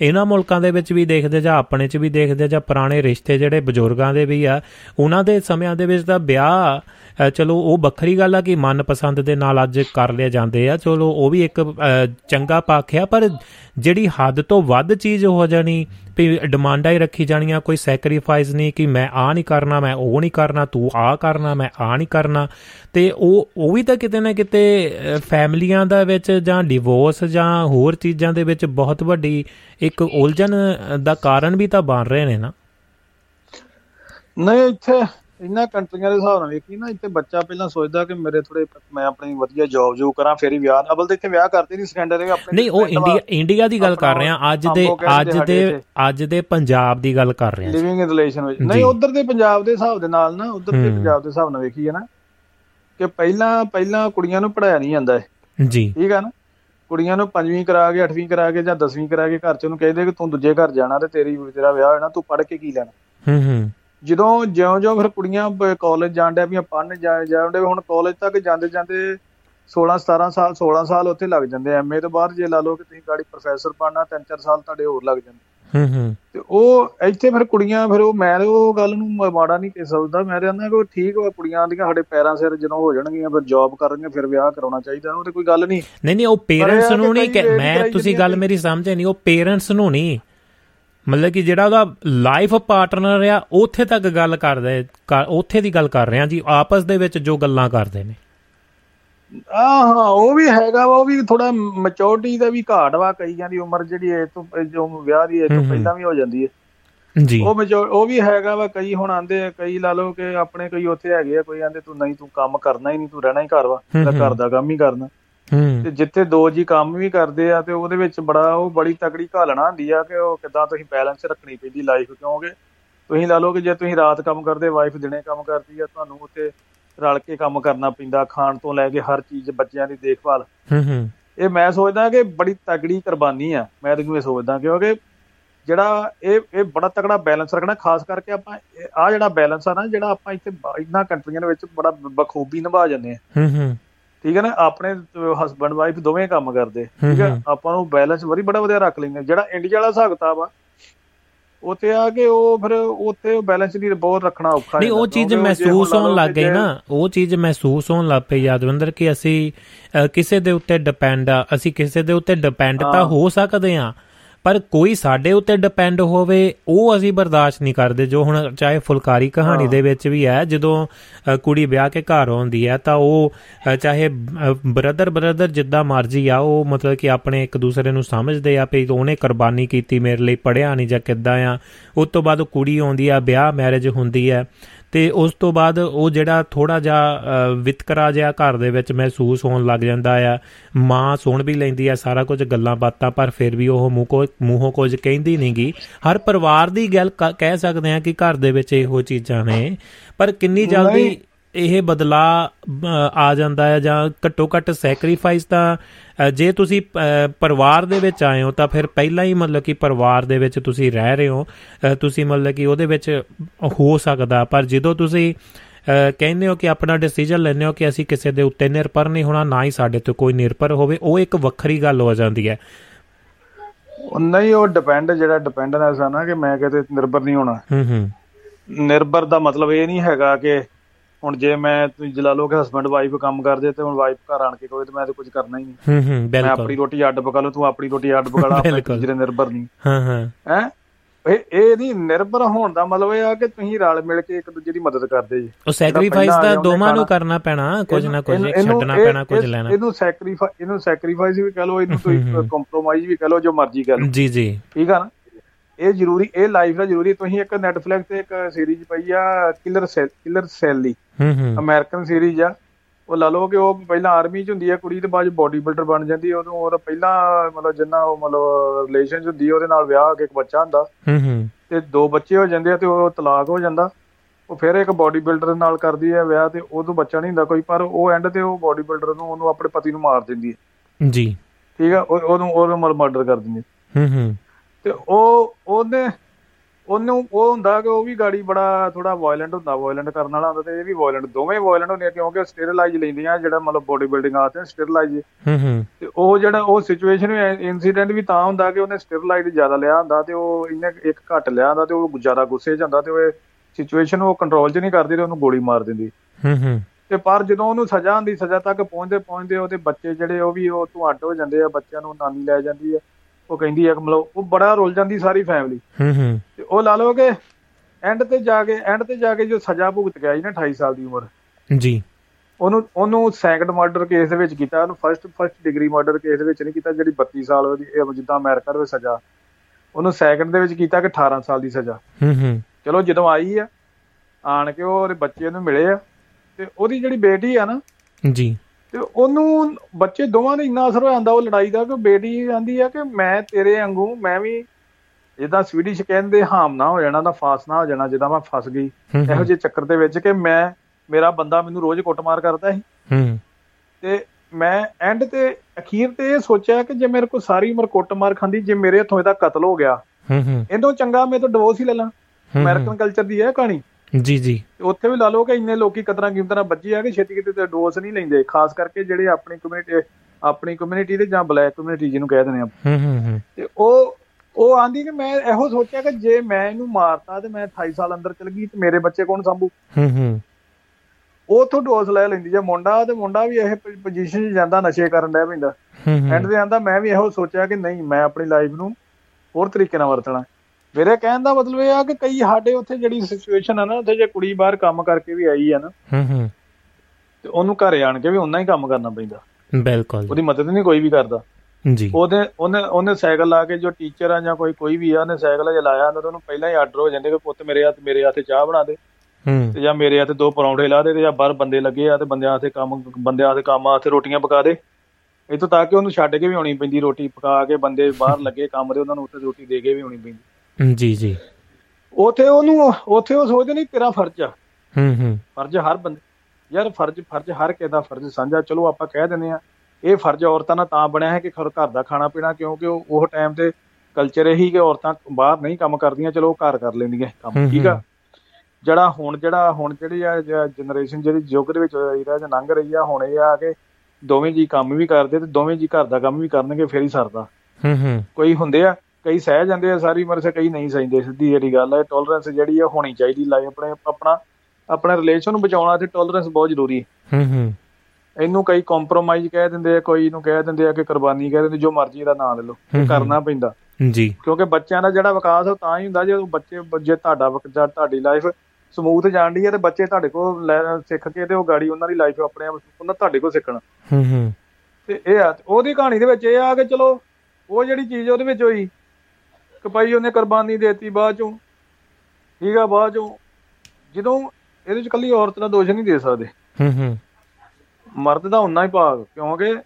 ਇਹਨਾਂ ਮੁਲਕਾਂ ਦੇ ਵਿੱਚ ਵੀ ਦੇਖਦੇ ਜਾਂ ਆਪਣੇ 'ਚ ਵੀ ਦੇਖਦੇ ਜਾਂ ਪੁਰਾਣੇ ਰਿਸ਼ਤੇ ਜਿਹੜੇ ਬਜ਼ੁਰਗਾਂ ਦੇ ਵੀ ਆ, ਉਹਨਾਂ ਦੇ ਸਮਿਆਂ ਦੇ ਵਿੱਚ ਤਾਂ ਵਿਆਹ ਚਲੋ, ਉਹ ਵੱਖਰੀ ਗੱਲ ਆ ਕਿ ਮਨਪਸੰਦ ਦੇ ਨਾਲ ਅੱਜ ਕਰ ਲਿਆ ਜਾਂਦੇ ਆ। ਚਲੋ, ਉਹ ਵੀ ਇੱਕ ਚੰਗਾ ਪੱਖ ਆ, ਪਰ ਜਿਹੜੀ ਹੱਦ ਤੋਂ ਵੱਧ ਚੀਜ਼ ਹੋ ਜਾਣੀ, ਵੀ ਡਿਮਾਂਡਾਂ ਹੀ ਰੱਖੀ ਜਾਣੀਆਂ, ਕੋਈ ਸੈਕਰੀਫਾਈਸ ਨਹੀਂ ਕਿ ਮੈਂ ਆ ਨਹੀਂ ਕਰਨਾ, ਮੈਂ ਉਹ ਨਹੀਂ ਕਰਨਾ, ਤੂੰ ਆ ਕਰਨਾ, ਮੈਂ ਆ ਨਹੀਂ ਕਰਨਾ। ਤੇ ਉਹ ਉਹ ਵੀ ਤਾਂ ਕਿਤੇ ਨਾ ਕਿਤੇ ਫੈਮਲੀਆਂ ਦਾ ਵਿੱਚ ਜਾਂ ਡਿਵੋਰਸ ਜਾਂ ਹੋਰ ਚੀਜ਼ਾਂ ਦੇ ਵਿੱਚ ਬਹੁਤ ਵੱਡੀ ਇੱਕ ਉਲਝਣ ਦਾ ਕਾਰਨ ਵੀ ਤਾਂ ਬਣ ਰਹੇ ਨੇ ਨਾ। ਨਹੀਂ, ਇੱਥੇ ਇਹਨਾਂ ਕੰਟਰੀਆਂ ਦੇ ਹਿਸਾਬ ਨਾਲ ਵੇਖੀ ਨਾ ਇੱਥੇ ਬੱਚਾ ਪਹਿਲਾਂ ਸੋਚਦਾ ਕਿ ਮੇਰੇ ਥੋੜੇ ਮੈਂ ਆਪਣੀ ਵਧੀਆ ਜੌਬ ਜੋ ਕਰਾਂ ਫਿਰ ਹੀ ਵਿਆਹ ਅਬਲ ਤੇ ਇੱਥੇ ਵਿਆਹ ਕਰਦੇ ਨਹੀਂ ਸੈਕੰਡਰੀ ਆਪਣੇ ਨਹੀਂ ਉਹ ਇੰਡੀਆ ਇੰਡੀਆ ਦੀ ਗੱਲ ਕਰ ਰਹੇ ਆ ਅੱਜ ਦੇ ਅੱਜ ਦੇ ਅੱਜ ਦੇ ਪੰਜਾਬ ਦੀ ਗੱਲ ਕਰ ਰਹੇ ਆ ਲਿਵਿੰਗ ਰਿਲੇਸ਼ਨ ਵਿੱਚ। ਨਹੀਂ ਉਧਰ ਦੇ ਪੰਜਾਬ ਦੇ ਹਿਸਾਬ ਦੇ ਨਾਲ ਨਾ ਉਧਰ ਦੇ ਪੰਜਾਬ ਦੇ ਹਿਸਾਬ ਨਾਲ ਵੇਖੀਏ ਨਾ ਕਿ ਪਹਿਲਾਂ ਪਹਿਲਾਂ ਕੁੜੀਆਂ ਨੂੰ ਪੜਾਇਆ ਨਹੀਂ ਜਾਂਦਾ ਜੀ। ਠੀਕ ਆ ਨਾ? ਕੁੜੀਆਂ ਨੂੰ ਪੰਜਵੀਂ ਕਰਾ ਕੇ 8ਵੀਂ ਕਰਾ ਕੇ ਜਾਂ 10ਵੀਂ ਕਰਾ ਕੇ ਘਰ ਚ ਉਹਨੂੰ ਕਹਿੰਦੇ ਕਿ ਤੂੰ ਦੂਜੇ ਘਰ ਜਾਣਾ ਤੇ ਤੇਰੀ ਤੇਰਾ ਵਿਆਹ ਹੋਣਾ ਤੂੰ ਪੜ ਕੇ ਕੀ ਲੈਣਾ? ਹੂੰ ਹੂੰ। ਜਦੋਂ ਜਿਉਂ-ਜਿਉਂ ਫਿਰ ਕੁੜੀਆਂ ਕਾਲਜ ਜਾਣ ਡਿਆ ਪਈਆਂ ਪੜਨ ਜਾਂਦੇ ਹੁਣ ਕਾਲਜ ਤੱਕ ਜਾਂਦੇ ਜਾਂਦੇ 16 17 ਸਾਲ 16 ਸਾਲ ਉੱਥੇ ਲੱਗ ਜਾਂਦੇ ਐਮਏ ਤੋਂ ਬਾਅਦ ਜੇ ਲਾ ਲਓ ਕਿ ਤੁਸੀਂ ਗਾੜੀ ਪ੍ਰੋਫੈਸਰ ਬਣਨਾ 3-4 ਸਾਲ ਤੁਹਾਡੇ ਹੋਰ ਲੱਗ ਜਾਂਦੇ। ਹੂੰ ਹੂੰ। ਤੇ ਉਹ ਇੱਥੇ ਫਿਰ ਕੁੜੀਆਂ ਫਿਰ ਉਹ ਮੈਂ ਉਹ ਗੱਲ ਨੂੰ ਮਾੜਾ ਨਹੀਂ ਕਹਿ ਸਕਦਾ। ਮੈਂ ਕਹਿੰਦਾ ਕਿ ਠੀਕ ਹੋਇਆ ਕੁੜੀਆਂ ਦੀਆਂ ਸਾਡੇ ਪੈਰਾਂ ਸਿਰ ਜਦੋਂ ਹੋ ਜਾਣਗੀਆਂ ਫਿਰ ਜੌਬ ਕਰਨਗੇ ਫਿਰ ਵਿਆਹ ਕਰਾਉਣਾ ਚਾਹੀਦਾ। ਉਹ ਤੇ ਕੋਈ ਗੱਲ ਨਹੀਂ ਨਹੀਂ ਨਹੀਂ ਉਹ ਪੇਰੈਂਟਸ ਨੂੰ ਨਹੀਂ ਮੈਂ ਤੁਸੀਂ ਗੱਲ ਮੇਰੀ ਸਮਝੇ ਨਹੀਂ ਉਹ ਪੇਰੈਂਟਸ ਨੂੰ ਨਹੀਂ ਮਤਲਬ ਕਿ ਜਿਹੜਾ ਉਹਦਾ ਲਾਈਫ ਪਾਰਟਨਰ ਆ ਉੱਥੇ ਤੱਕ ਗੱਲ ਕਰਦੇ ਉੱਥੇ ਦੀ ਗੱਲ ਕਰ ਰਹੇ ਆ ਜੀ ਆਪਸ ਦੇ ਵਿੱਚ ਜੋ ਗੱਲਾਂ ਕਰਦੇ ਨੇ। ਆਹਾਂ ਉਹ ਵੀ ਹੈਗਾ ਵਾ ਉਹ ਵੀ ਥੋੜਾ ਮੈਚੋਰਟੀ ਦਾ ਵੀ ਘਾਟ ਵਾ ਕਈਆਂ ਦੀ ਉਮਰ ਜਿਹੜੀ ਇਹ ਤੋਂ ਜੋ ਵਿਆਹ ਦੀ ਇਹ ਤੋਂ ਪਹਿਲਾਂ ਵੀ ਹੋ ਜਾਂਦੀ ਹੈ ਜੀ। ਉਹ ਉਹ ਵੀ ਹੈਗਾ ਵਾ ਕਈ ਹੁਣ ਆਂਦੇ ਆ ਕਈ ਲਾ ਲਓ ਕਿ ਆਪਣੇ ਕੋਈ ਉੱਥੇ ਹੈਗੇ ਆ ਕੋਈ ਆਂਦੇ ਤੂੰ ਨਹੀਂ ਤੂੰ ਕੰਮ ਕਰਨਾ ਹੀ ਨਹੀਂ ਤੂੰ ਰਹਿਣਾ ਹੀ ਘਰ ਵਾ ਤੇਰਾ ਘਰ ਦਾ ਕੰਮ ਹੀ ਕਰਨਾ। ਤੇ ਜਿੱਥੇ ਦੋ ਜੀ ਕੰਮ ਵੀ ਕਰਦੇ ਆ ਤੇ ਉਹਦੇ ਵਿੱਚ ਬੜਾ ਉਹ ਬੜੀ ਤਕੜੀ ਘਾਲਣਾ ਹੁੰਦੀ ਆ ਕਿ ਉਹ ਕਿਦਾਂ ਤੁਸੀਂ ਬੈਲੈਂਸ ਰੱਖਣੀ ਪੈਂਦੀ ਲਾਈਫ ਕਿਉਂਕਿ ਤੁਸੀਂ ਲਾ ਲਓ ਕਿ ਜੇ ਤੁਸੀਂ ਰਾਤ ਕੰਮ ਕਰਦੇ ਵਾਈਫ ਦਿਨੇ ਕੰਮ ਕਰਦੀ ਆ ਤੁਹਾਨੂੰ ਉੱਥੇ ਰਲ ਕੇ ਕੰਮ ਕਰਨਾ ਪੈਂਦਾ ਖਾਣ ਤੋਂ ਲੈ ਕੇ ਹਰ ਚੀਜ਼ ਬੱਚਿਆਂ ਦੀ ਦੇਖਭਾਲ। ਹੂੰ ਹੂੰ। ਇਹ ਮੈਂ ਸੋਚਦਾ ਕਿ ਬੜੀ ਤਕੜੀ ਕੁਰਬਾਨੀ ਆ ਮੈਂ ਤਾਂ ਇਹ ਸੋਚਦਾ ਕਿਉਂਕਿ ਜਿਹੜਾ ਇਹ ਇਹ ਬੜਾ ਤਕੜਾ ਬੈਲੈਂਸ ਰੱਖਣਾ ਖਾਸ ਕਰਕੇ ਆਪਾਂ ਆ ਜਿਹੜਾ ਬੈਲੈਂਸ ਆ ਨਾ ਜਿਹੜਾ ਆਪਾਂ ਇੱਥੇ ਇਹਨਾਂ ਕੰਟਰੀਆਂ ਦੇ ਵਿੱਚ ਬੜਾ ਬਖੂਬੀ ਨਿਭਾ ਜਾਂਦੇ ਆ। ਹੂੰ ਹੂੰ। ਠੀਕ ਹੈ ਨਾ ਆਪਣੇ ਹਸਬੰਡ ਵਾਈਫ ਦੋਵੇਂ ਕੰਮ ਕਰਦੇ ਠੀਕ ਹੈ? ਆਪਾਂ ਨੂੰ ਬੈਲੈਂਸ ਬੜੀ ਬੜਾ ਵਧੀਆ ਰੱਖ ਲੈਂਦੇ। ਜਿਹੜਾ ਇੰਡੀਆ ਵਾਲਾ ਹਿਸਾਬ ਕਿਤਾਬ ਆ ਉੱਥੇ ਆ ਕੇ ਉਹ ਫਿਰ ਉੱਥੇ ਬੈਲੈਂਸ ਨਹੀਂ ਬਹੁਤ ਰੱਖਣਾ ਔਖਾ ਨਹੀਂ ਉਹ ਚੀਜ਼ ਮਹਿਸੂਸ ਹੋਣ ਲੱਗ ਗਈ ਨਾ ਉਹ ਚੀਜ਼ ਮਹਿਸੂਸ ਹੋਣ ਲੱਗ ਪਈ ਯਾਦਵਿੰਦਰ ਕਿ ਅਸੀਂ ਕਿਸੇ ਦੇ ਉੱਤੇ ਡਿਪੈਂਡ ਆ ਅਸੀਂ ਕਿਸੇ ਦੇ ਉੱਤੇ ਡਿਪੈਂਡ ਤਾਂ ਹੋ। ਸਕਦੇ ਆ ਪਰ ਕੋਈ ਸਾਡੇ ਉੱਤੇ ਡਿਪੈਂਡ ਹੋਵੇ ਉਹ ਅਸੀਂ ਬਰਦਾਸ਼ਤ ਨਹੀਂ ਕਰਦੇ ਜੋ ਹੁਣ ਚਾਹੇ ਫੁਲਕਾਰੀ ਕਹਾਣੀ ਦੇ ਵਿੱਚ ਵੀ ਹੈ ਜਦੋਂ ਕੁੜੀ ਵਿਆਹ ਕੇ ਘਰ ਆਉਂਦੀ ਹੈ ਤਾਂ ਉਹ ਚਾਹੇ ਬ੍ਰਦਰ ਬ੍ਰਦਰ ਜਿੱਦਾਂ ਮਰਜ਼ੀ ਆ ਉਹ ਮਤਲਬ ਕਿ ਆਪਣੇ ਇੱਕ ਦੂਸਰੇ ਨੂੰ ਸਮਝਦੇ ਆ ਵੀ ਉਹਨੇ ਕੁਰਬਾਨੀ ਕੀਤੀ ਮੇਰੇ ਲਈ ਪੜਿਆ ਨਹੀਂ ਜਾਂ ਕਿੱਦਾਂ ਆ। ਉਸ ਤੋਂ ਬਾਅਦ ਕੁੜੀ ਆਉਂਦੀ ਆ ਵਿਆਹ ਮੈਰਿਜ ਹੁੰਦੀ ਹੈ ਤੇ ਉਸ ਤੋਂ ਬਾਅਦ ਉਹ ਜਿਹੜਾ ਥੋੜਾ ਜਿਹਾ ਵਿਤਕਰਾ ਜਿਹਾ ਘਰ ਦੇ ਵਿੱਚ ਮਹਿਸੂਸ ਹੋਣ ਲੱਗ ਜਾਂਦਾ ਆ। ਮਾਂ ਸੁਣ ਵੀ ਲੈਂਦੀ ਆ ਸਾਰਾ ਕੁਝ ਗੱਲਾਂ ਬਾਤਾਂ ਪਰ ਫਿਰ ਵੀ ਉਹ ਮੂੰਹੋਂ ਮੂੰਹੋਂ ਕੁਝ ਕਹਿੰਦੀ ਨਹੀਂਗੀ ਹਰ ਪਰਿਵਾਰ ਦੀ ਗੱਲ ਕਹਿ ਸਕਦੇ ਆ ਕਿ ਘਰ ਦੇ ਵਿੱਚ ਇਹੋ ਚੀਜ਼ਾਂ ਨੇ। ਪਰ ਕਿੰਨੀ ਜਲਦੀ ਇਹ ਬਦਲਾ ਆ ਜਾਂਦਾ ਹੈ ਜਾਂ ਘੱਟੋ ਘੱਟ ਸੈਕਰੀਫਾਈਸ ਤਾਂ ਜੇ ਤੁਸੀਂ ਪਰਿਵਾਰ ਦੇ ਵਿੱਚ ਆਏ ਹੋ ਤਾਂ ਫਿਰ ਪਹਿਲਾਂ ਹੀ ਮਤਲਬ ਕਿ ਪਰਿਵਾਰ ਦੇ ਵਿੱਚ ਤੁਸੀਂ ਰਹਿ ਰਹੇ ਹੋ। ਤੁਸੀਂ ਮਤਲਬ ਕਿ ਉਹਦੇ ਵਿੱਚ ਹੋ ਸਕਦਾ ਪਰ ਜਦੋਂ ਤੁਸੀਂ ਕਹਿੰਦੇ ਹੋ ਕਿ ਆਪਣਾ ਡਿਸੀਜਨ ਲੈਣੇ ਹੋ ਕਿ ਅਸੀਂ ਕਿਸੇ ਦੇ ਉੱਤੇ ਨਿਰਭਰ ਨਹੀਂ ਹੋਣਾ ਨਾ ਹੀ ਸਾਡੇ ਤੇ ਕੋਈ ਨਿਰਭਰ ਹੋਵੇ ਉਹ ਇੱਕ ਵੱਖਰੀ ਗੱਲ ਹੋ ਜਾਂਦੀ ਹੈ। ਨਹੀਂ ਉਹ ਡਿਪੈਂਡ ਜਿਹੜਾ ਡਿਪੈਂਡਨੈਸ ਆ ਨਾ ਕਿ ਮੈਂ ਕਿਤੇ ਨਿਰਭਰ ਨਹੀਂ ਹੋਣਾ। ਹੂੰ ਹੂੰ। ਨਿਰਭਰ ਦਾ ਮਤਲਬ ਇਹ ਨਹੀਂ ਹੈਗਾ ਕਿ ਹੁਣ ਜੇ ਮੈਂ ਤੁਸੀਂ ਜਲਾ ਲਓ ਕਿ ਹਸਬੰਡ ਵਾਈਫ ਕੰਮ ਕਰਦੇ ਤੇ ਹੁਣ ਵਾਈਫ ਘਰ ਆਣ ਕੇ ਕੋਈ ਤੇ ਮੈਂ ਤੇ ਕੁਝ ਕਰਨਾ ਹੀ ਨਹੀਂ। ਹੂੰ ਹੂੰ ਬਿਲਕੁਲ। ਮੈਂ ਆਪਣੀ ਰੋਟੀ ਅੱਡ ਪਕਾ ਲਓ ਤੂੰ ਆਪਣੀ ਰੋਟੀ ਅੱਡ ਪਕਾ ਲਾ ਆਪਣੇ ਜਿਹੜੇ ਨਿਰਭਰ ਨਹੀਂ। ਹਾਂ ਹਾਂ। ਹੈ? ਇਹ ਇਹ ਨਹੀਂ ਨਿਰਭਰ ਹੋਣ ਦਾ ਮਤਲਬ ਇਹ ਆ ਕਿ ਤੁਸੀਂ ਰਲ ਮਿਲ ਕੇ ਇੱਕ ਦੂਜੇ ਦੀ ਮਦਦ ਕਰਦੇ ਜੀ। ਉਹ ਸੈਕਰੀਫਾਈਸ ਤਾਂ ਦੋਵਾਂ ਨੂੰ ਕਰਨਾ ਪੈਣਾ ਕੁਝ ਨਾ ਕੁਝ ਛੱਡਣਾ ਪੈਣਾ ਕੁਝ ਲੈਣਾ। ਇਹਨੂੰ ਸੈਕਰੀਫਾਈਸ ਇਹਨੂੰ ਸੈਕਰੀਫਾਈਸ ਵੀ ਕਹ ਲਓ ਇਹਨੂੰ ਤੁਸੀਂ ਕੰਪਰੋਮਾਈਜ਼ ਵੀ ਕਹ ਲਓ ਜੋ ਮਰਜ਼ੀ ਕਹ ਲਓ। ਜੀ ਜੀ। ਠੀਕ ਆ ਨਾ? ਇਹ ਜ਼ਰੂਰੀ ਇਹ ਲਾਈਫ ਦਾ ਜ਼ਰੂਰੀ ਤੁਸੀਂ ਇੱਕ ਨੈਟਫਲਿਕਸ ਤੇ ਇੱਕ ਸੀਰੀਜ਼ ਪਈ ਆ ਕਿਲਰ ਸੈਲ ਕਿਲਰ ਸੈਲ ਦੀ। ਹੂੰ ਹੂੰ। ਅਮਰੀਕਨ ਸੀਰੀਜ਼ ਆ। ਉਹ ਲਾ ਲਓ ਕਿ ਉਹ ਪਹਿਲਾਂ ਆਰਮੀ ਚ ਹੁੰਦੀ ਹੈ ਕੁੜੀ ਤੇ ਬਾਅਦ ਬੋਡੀ ਬਿਲਡਰ ਬਣ ਜਾਂਦੀ ਹੈ ਉਦੋਂ ਉਹਦਾ ਪਹਿਲਾਂ ਮਤਲਬ ਜਿੰਨਾ ਉਹ ਮਤਲਬ ਰਿਲੇਸ਼ਨ ਹੁੰਦੀ ਹੈ ਉਹਦੇ ਨਾਲ ਵਿਆਹ ਕੇ ਇੱਕ ਬੱਚਾ ਹੁੰਦਾ। ਹੂੰ ਹੂੰ। ਤੇ ਦੋ ਬੱਚੇ ਹੋ ਜਾਂਦੇ ਆ ਤੇ ਉਹ ਤਲਾਕ ਹੋ ਜਾਂਦਾ। ਉਹ ਫਿਰ ਇੱਕ ਬੋਡੀ ਬਿਲਡਰ ਨਾਲ ਕਰਦੀ ਹੈ ਵਿਆਹ ਤੇ ਉਦੋਂ ਬੱਚਾ ਨਹੀਂ ਹੁੰਦਾ ਕੋਈ। ਪਰ ਉਹ ਐਂਡ ਤੇ ਉਹ ਬੋਡੀ ਬਿਲਡਰ ਨੂੰ ਉਹਨੂੰ ਆਪਣੇ ਪਤੀ ਨੂੰ ਮਾਰ ਦਿੰਦੀ ਹੈ ਜੀ। ਠੀਕ ਆ? ਉਹ- ਉਹਨੂੰ ਉਹਨੂੰ ਮਰਡਰ ਕਰ ਦਿੰਦੀ ਹੂੰ ਹੂੰ। ਤੇ ਉਹ ਉਹਨੇ ਉਹਨੂੰ ਉਹ ਹੁੰਦਾ ਕਿ ਉਹ ਵੀ ਗਾੜੀ ਬੜਾ ਥੋੜਾ ਵਾਇਲੈਂਟ ਹੁੰਦਾ ਵਾਇਲੈਂਟ ਕਰਨ ਵਾਲਾ ਹੁੰਦਾ ਤੇ ਇਹ ਵੀ ਵਾਇਲੈਂਟ ਦੋਵੇਂ ਵਾਇਲੈਂਟ ਹੁੰਦੇ ਆ ਕਿਉਂਕਿ ਸਟੀਰਲਾਈਜ਼ ਲੈਂਦੀਆਂ ਜਿਹੜਾ ਮਤਲਬ ਬੋਡੀ ਬਿਲਡਿੰਗ ਆਤੇ ਸਟੀਰਲਾਈਜ਼ ਹੂੰ ਹੂੰ। ਤੇ ਉਹ ਜਿਹੜਾ ਉਹ ਸਿਚੁਏਸ਼ਨ ਵੀ ਇਨਸੀਡੈਂਟ ਵੀ ਤਾਂ ਹੁੰਦਾ ਕਿ ਉਹਨੇ ਸਟੀਰਲਾਈਜ਼ ਜ਼ਿਆਦਾ ਲਿਆ ਹੁੰਦਾ ਤੇ ਉਹ ਇਹਨੇ ਇੱਕ ਘੱਟ ਲਿਆ ਹੁੰਦਾ ਤੇ ਉਹ ਜ਼ਿਆਦਾ ਗੁੱਸੇ 'ਚ ਹੁੰਦਾ ਤੇ ਉਹ ਸਿਚੁਏਸ਼ਨ ਉਹ ਕੰਟਰੋਲ 'ਚ ਨਹੀਂ ਕਰਦੀ ਤੇ ਉਹਨੂੰ ਗੋਲੀ ਮਾਰ ਦਿੰਦੀ। ਹੂੰ ਹੂੰ। ਤੇ ਪਰ ਜਦੋਂ ਉਹਨੂੰ ਸਜ਼ਾ ਹੁੰਦੀ ਸਜ਼ਾ ਤੱਕ ਪਹੁੰਚਦੇ ਪਹੁੰਚਦੇ ਉਹਦੇ ਬੱਚੇ ਜਿਹੜੇ ਉਹ ਵੀ ਉਹ ਅੱਡ ਹੋ ਜਾਂਦੇ ਆ ਬੱਚਿਆਂ ਨੂੰ ਨਾਨੀ ਲੈ ਜਾਂਦੀ ਆ। ਉਹ ਕਹਿੰਦੀ ਆ ਕਿ ਮਤਲਬ ਉਹ ਬੜਾ ਰੁੱਲ ਜਾਂਦੀ ਸਾਰੀ ਫੈਮਿਲੀ ਹੂੰ ਹੂੰ। ਤੇ ਉਹ ਲਾ ਲਓ ਕਿ ਐਂਡ ਤੇ ਜਾ ਕੇ ਐਂਡ ਤੇ ਜਾ ਕੇ ਜੋ ਸਜ਼ਾ ਭੁਗਤ ਗਿਆ ਸੀ ਨਾ 28 ਸਾਲ ਦੀ ਉਮਰ। ਜੀ। ਉਹਨੂੰ ਉਹਨੂੰ ਸੈਕੰਡ ਮਰਡਰ ਕੇਸ ਦੇ ਵਿੱਚ ਕੀਤਾ ਉਹਨੂੰ first first degree murder case ਦੇ ਵਿੱਚ ਨਹੀਂ ਕੀਤਾ ਜਿਹੜੀ 32 ਸਾਲ ਉਹਦੀ ਇਹ ਜਿੱਦਾਂ ਅਮਰੀਕਾ ਦੇ ਸਜ਼ਾ। ਉਹਨੂੰ ਸੈਕੰਡ ਦੇ ਵਿੱਚ ਕੀਤਾ ਕਿ 18 ਸਾਲ ਦੀ ਸਜ਼ਾ। ਹੂੰ ਹੂੰ। ਚਲੋ ਜਦੋਂ ਆਈ ਆ ਆਣ ਕੇ ਉਹ ਉਹਦੇ ਬੱਚੇ ਨੂੰ ਮਿਲੇ ਆ ਤੇ ਉਹਦੀ ਜਿਹੜੀ ਬੇਟੀ ਆ ਨਾ ਜੀ। ਤੇ ਉਹਨੂੰ ਬੱਚੇ ਦੋਵਾਂ ਦੇ ਇੰਨਾ ਅਸਰ ਹੋ ਜਾਂਦਾ ਉਹ ਲੜਾਈ ਦਾ ਕਿ ਬੇਟੀ ਆਂਦੀ ਆ ਕਿ ਮੈਂ ਤੇਰੇ ਵਾਂਗੂ ਮੈਂ ਵੀ ਜਿੱਦਾਂ ਸਵੀਡਿਸ਼ ਕਹਿੰਦੇ ਹਾਮ ਨਾ ਹੋ ਜਾਣਾ ਦਾ ਫਾਸ ਨਾ ਹੋ ਜਾਣਾ ਜਿੱਦਾਂ ਮੈਂ ਫਸ ਗਈ। ਇਹੋ ਜਿਹੇ ਚੱਕਰ ਦੇ ਵਿੱਚ ਕਿ ਮੈਂ ਮੇਰਾ ਬੰਦਾ ਮੈਨੂੰ ਰੋਜ਼ ਕੁੱਟਮਾਰ ਕਰਦਾ ਸੀ। ਹੂੰ। ਤੇ ਮੈਂ ਐਂਡ ਤੇ ਅਖੀਰ ਤੇ ਇਹ ਸੋਚਿਆ ਕਿ ਜੇ ਮੇਰੇ ਕੋਲ ਸਾਰੀ ਉਮਰ ਕੁੱਟਮਾਰ ਖਾਂਦੀ ਜੇ ਮੇਰੇ ਹੱਥੋਂ ਇਹਦਾ ਕਤਲ ਹੋ ਗਿਆ ਹੂੰ ਹੂੰ। ਇਹਦੋਂ ਚੰਗਾ ਮੈਂ ਤਾਂ ਡਿਵੋਰਸ ਹੀ ਲੈ ਲਾਂ। ਅਮਰੀਕਨ ਕਲਚਰ ਦੀ ਹੈ ਕਹਾਣੀ। ਜੀ ਜੀ। ਤੇ ਉੱਥੇ ਵੀ ਲਾ ਲਓ ਕਿ ਇੰਨੇ ਲੋਕੀ ਕਦਰਾਂ ਕੀਮਤਾਂ ਨਾਲ ਬੱਝੇ ਆ ਕਿ ਛੇਤੀ ਕਿਤੇ ਤੇ ਡੋਸ ਨਹੀਂ ਲੈਂਦੇ ਖਾਸ ਕਰਕੇ ਜਿਹੜੇ ਆਪਣੀ ਕਮਿਊਨਿਟੀ ਆਪਣੀ ਕਮਿਊਨਿਟੀ ਦੇ ਜਾਂ ਬਲੈਕ ਕਮਿਊਨਿਟੀ ਜਿਹਨੂੰ ਕਹਿ ਦਿੰਦੇ ਆ। ਹੂੰ ਹੂੰ ਹੂੰ। ਤੇ ਉਹ ਉਹ ਆਂਦੀ ਕਿ ਮੈਂ ਇਹੋ ਸੋਚਿਆ ਕਿ ਜੇ ਮੈਂ ਇਹਨੂੰ ਮਾਰਤਾ ਤੇ ਮੈਂ 28 ਸਾਲ ਅੰਦਰ ਚਲ ਗਈ ਤੇ ਮੇਰੇ ਬੱਚੇ ਕੌਣ ਸੰਭੂ? ਹੂੰ ਹੂੰ। ਉਹ ਉੱਥੋਂ ਡੋਸ ਲੈ ਲੈਂਦੀ ਜੇ ਮੁੰਡਾ ਤੇ ਮੁੰਡਾ ਵੀ ਇਹ ਪੋਜੀਸ਼ਨ 'ਚ ਜਾਂਦਾ ਨਸ਼ੇ ਕਰਨ ਡਿਆ ਪੈਂਦਾ। ਹੂੰ ਹੂੰ। ਐਂਡ ਤੇ ਆਂਦਾ ਮੈਂ ਵੀ ਇਹੋ ਸੋਚਿਆ ਕਿ ਨਹੀਂ ਮੈਂ ਆਪਣੀ ਲਾਈਫ ਨੂੰ ਹੋਰ ਤਰੀਕੇ ਨਾਲ ਵਰਤਣਾ। ਮੇਰੇ ਕਹਿਣ ਦਾ ਮਤਲਬ ਇਹ ਆ ਕਿ ਕਈ ਸਾਡੇ ਉੱਥੇ ਜਿਹੜੀ ਸਿਚੁਏਸ਼ਨ ਆ ਨਾ ਉੱਥੇ ਜੇ ਕੁੜੀ ਬਾਹਰ ਕੰਮ ਕਰਕੇ ਵੀ ਆਈ ਆ ਨਾ ਹੂੰ ਹੂੰ। ਤੇ ਉਹਨੂੰ ਘਰੇ ਆਣ ਕੇ ਵੀ ਉਹਨਾਂ ਹੀ ਕੰਮ ਕਰਨਾ ਪੈਂਦਾ। ਬਿਲਕੁਲ ਉਹਦੀ ਮਦਦ ਨਹੀਂ ਕੋਈ ਵੀ ਕਰਦਾ। ਜੀ। ਉਹਦੇ ਉਹਨੇ ਉਹਨੇ ਸਾਈਕਲ ਲਾ ਕੇ ਜੋ ਟੀਚਰ ਆ ਜਾਂ ਕੋਈ ਕੋਈ ਵੀ ਆ ਉਹਨੇ ਸਾਈਕਲ ਚਲਾਇਆ ਹੁੰਦਾ ਤਾਂ ਉਹਨੂੰ ਪਹਿਲਾਂ ਹੀ ਆਰਡਰ ਹੋ ਜਾਂਦੇ ਕਿ ਪੁੱਤ ਮੇਰੇ ਹੱਥ ਮੇਰੇ ਹੱਥੇ ਚਾਹ ਬਣਾ ਦੇ। ਹੂੰ। ਤੇ ਜਾਂ ਮੇਰੇ ਹੱਥੇ ਦੋ ਪਰੌਂਠੇ ਲਾ ਦੇ ਤੇ ਜਾਂ ਬਾਹਰ ਬੰਦੇ ਲੱਗੇ ਆ ਤੇ ਬੰਦਿਆਂ ਹੱਥੇ ਕੰਮ ਬੰਦਿਆਂ ਹੱਥੇ ਕੰਮ ਆ ਹੱਥੇ ਰੋਟੀਆਂ ਪਕਾ ਦੇ। ਇਤੋਂ ਤਾਂ ਕਿ ਉਹਨੂੰ ਛੱਡ ਕੇ ਵੀ ਆਉਣੀ ਪੈਂਦੀ ਰੋਟੀ ਪਕਾ ਕੇ ਬੰਦੇ ਬਾਹਰ ਲੱਗੇ ਕੰਮ ਦੇ ਉਹਨਾਂ ਨੂੰ ਉੱਥੇ ਰੋਟੀ ਦੇ ਕੇ ਵੀ ਆਉਣੀ ਪੈਂਦੀ। ਜੀ ਜੀ। ਉੱਥੇ ਉਹਨੂੰ ਉੱਥੇ ਉਹ ਸੋਚਦੇ ਨਹੀਂ ਤੇਰਾ ਫਰਜ਼ ਆ। ਹੂੰ ਹੂੰ। ਫਰਜ਼ ਹਰ ਬੰਦੇ ਯਾਰ ਫਰਜ਼ ਫਰਜ਼ ਹਰ ਕਿਸੇ ਦਾ ਫਰਜ਼। ਸਾਂਝਾ ਚਲੋ ਆਪਾਂ ਕਹਿ ਦਿੰਦੇ ਆ ਇਹ ਫਰਜ਼ ਔਰਤਾਂ ਦਾ ਤਾਂ ਬਣਿਆ ਹੈ ਕਿ ਘਰ ਦਾ ਖਾਣਾ ਪੀਣਾ ਕਿਉਂਕਿ ਉਹ ਉਹ ਟਾਈਮ ਤੇ ਕਲਚਰ ਇਹੀ ਕਿ ਔਰਤਾਂ ਬਾਹਰ ਨਹੀਂ ਕੰਮ ਕਰਦੀਆਂ ਚਲੋ ਘਰ ਕਰ ਲੈਂਦੀਆਂ ਕੰਮ ਠੀਕ ਆ? ਜਿਹੜਾ ਹੁਣ ਜਿਹੜਾ ਹੁਣ ਜਿਹੜੀ ਆ ਜਨਰੇਸ਼ਨ ਜਿਹੜੀ ਯੁੱਗ ਦੇ ਵਿੱਚ ਇਹਦਾ ਜਾਂ ਲੰਘ ਰਹੀ ਆ ਹੁਣ ਇਹ ਆ ਕਿ ਦੋਵੇਂ ਜੀ ਕੰਮ ਵੀ ਕਰਦੇ ਤੇ ਦੋਵੇਂ ਜੀ ਘਰ ਦਾ ਕੰਮ ਵੀ ਕਰਨਗੇ ਫੇਰ ਹੀ ਸਰਦਾ। ਹੂੰ ਹੂੰ। ਕੋਈ ਹੁੰਦੇ ਆ ਕਈ ਸਹਿ ਜਾਂਦੇ ਆ ਸਾਰੀ ਉਮਰ ਸੇ ਕਈ ਨਹੀਂ ਸਹਿੰਦੇ ਸਿੱਧੀ ਜਿਹੜੀ ਗੱਲ ਹੈ ਟੋਲਰੈਂਸ ਜਿਹੜੀ ਆ ਹੋਣੀ ਚਾਹੀਦੀ ਲਾਈ ਆਪਣੇ ਆਪਣਾ ਆਪਣਾ ਰਿਲੇਸ਼ਨ ਨੂੰ ਬਚਾਉਣਾ ਤੇ ਟੋਲਰੈਂਸ ਬਹੁਤ ਜ਼ਰੂਰੀ ਹੈ ਹੂੰ ਹੂੰ। ਇਹਨੂੰ ਕਈ ਕੰਪਰੋਮਾਈਜ਼ ਕਹਿ ਦਿੰਦੇ ਆ ਕੋਈ ਇਹਨੂੰ ਕਹਿ ਦਿੰਦੇ ਆ ਕਿ ਕੁਰਬਾਨੀ ਕਹਿ ਦਿੰਦੇ ਜੋ ਮਰਜ਼ੀ ਦਾ ਨਾਂ ਲੈ ਲਓ ਕਰਨਾ ਪੈਂਦਾ। ਜੀ। ਕਿਉਂਕਿ ਬੱਚਿਆਂ ਦਾ ਜਿਹੜਾ ਵਿਕਾਸ ਉਹ ਤਾਂ ਹੀ ਹੁੰਦਾ ਜੇ ਬੱਚੇ ਜੇ ਤੁਹਾਡਾ ਜਾਂ ਤੁਹਾਡੀ ਲਾਈਫ ਸਮੂਥ ਜਾਣਦੀ ਹੈ ਤੇ ਬੱਚੇ ਤੁਹਾਡੇ ਕੋਲ ਸਿੱਖ ਕੇ ਤੇ ਉਹ ਗਾੜੀ ਉਹਨਾਂ ਦੀ ਲਾਈਫ ਆਪਣੇ ਆਪ ਉਹਨਾਂ ਤੁਹਾਡੇ ਕੋਲ ਸਿੱਖਣਾ। ਹੂੰ ਹੂੰ। ਤੇ ਇਹ ਆ ਉਹਦੀ ਕਹਾਣੀ ਦੇ ਵਿੱਚ ਇਹ ਆ ਕਿ ਚਲੋ ਉਹ ਜਿਹੜੀ ਚੀਜ਼ ਉਹਦੇ ਵਿੱਚ ਹੋਈ ਕਿ ਭਾਈ ਉਹਨੇ ਕੁਰਬਾਨੀ ਦੇਤੀ ਬਾਅਦ ਚੋਂ ਠੀਕ ਆ ਬਾਅਦ ਚੋਂ। ਜਦੋਂ ਇਹਦੇ ਚ ਕੱਲੀ ਔਰਤ ਦਾ ਦੋਸ਼ ਨਹੀਂ ਦੇ ਸਕਦੇ। ਹੂੰ ਹੂੰ। ਮਰਦ ਦਾ ਉਨਾ ਹੀ ਭਾਗ ਕਿਉਂਕਿ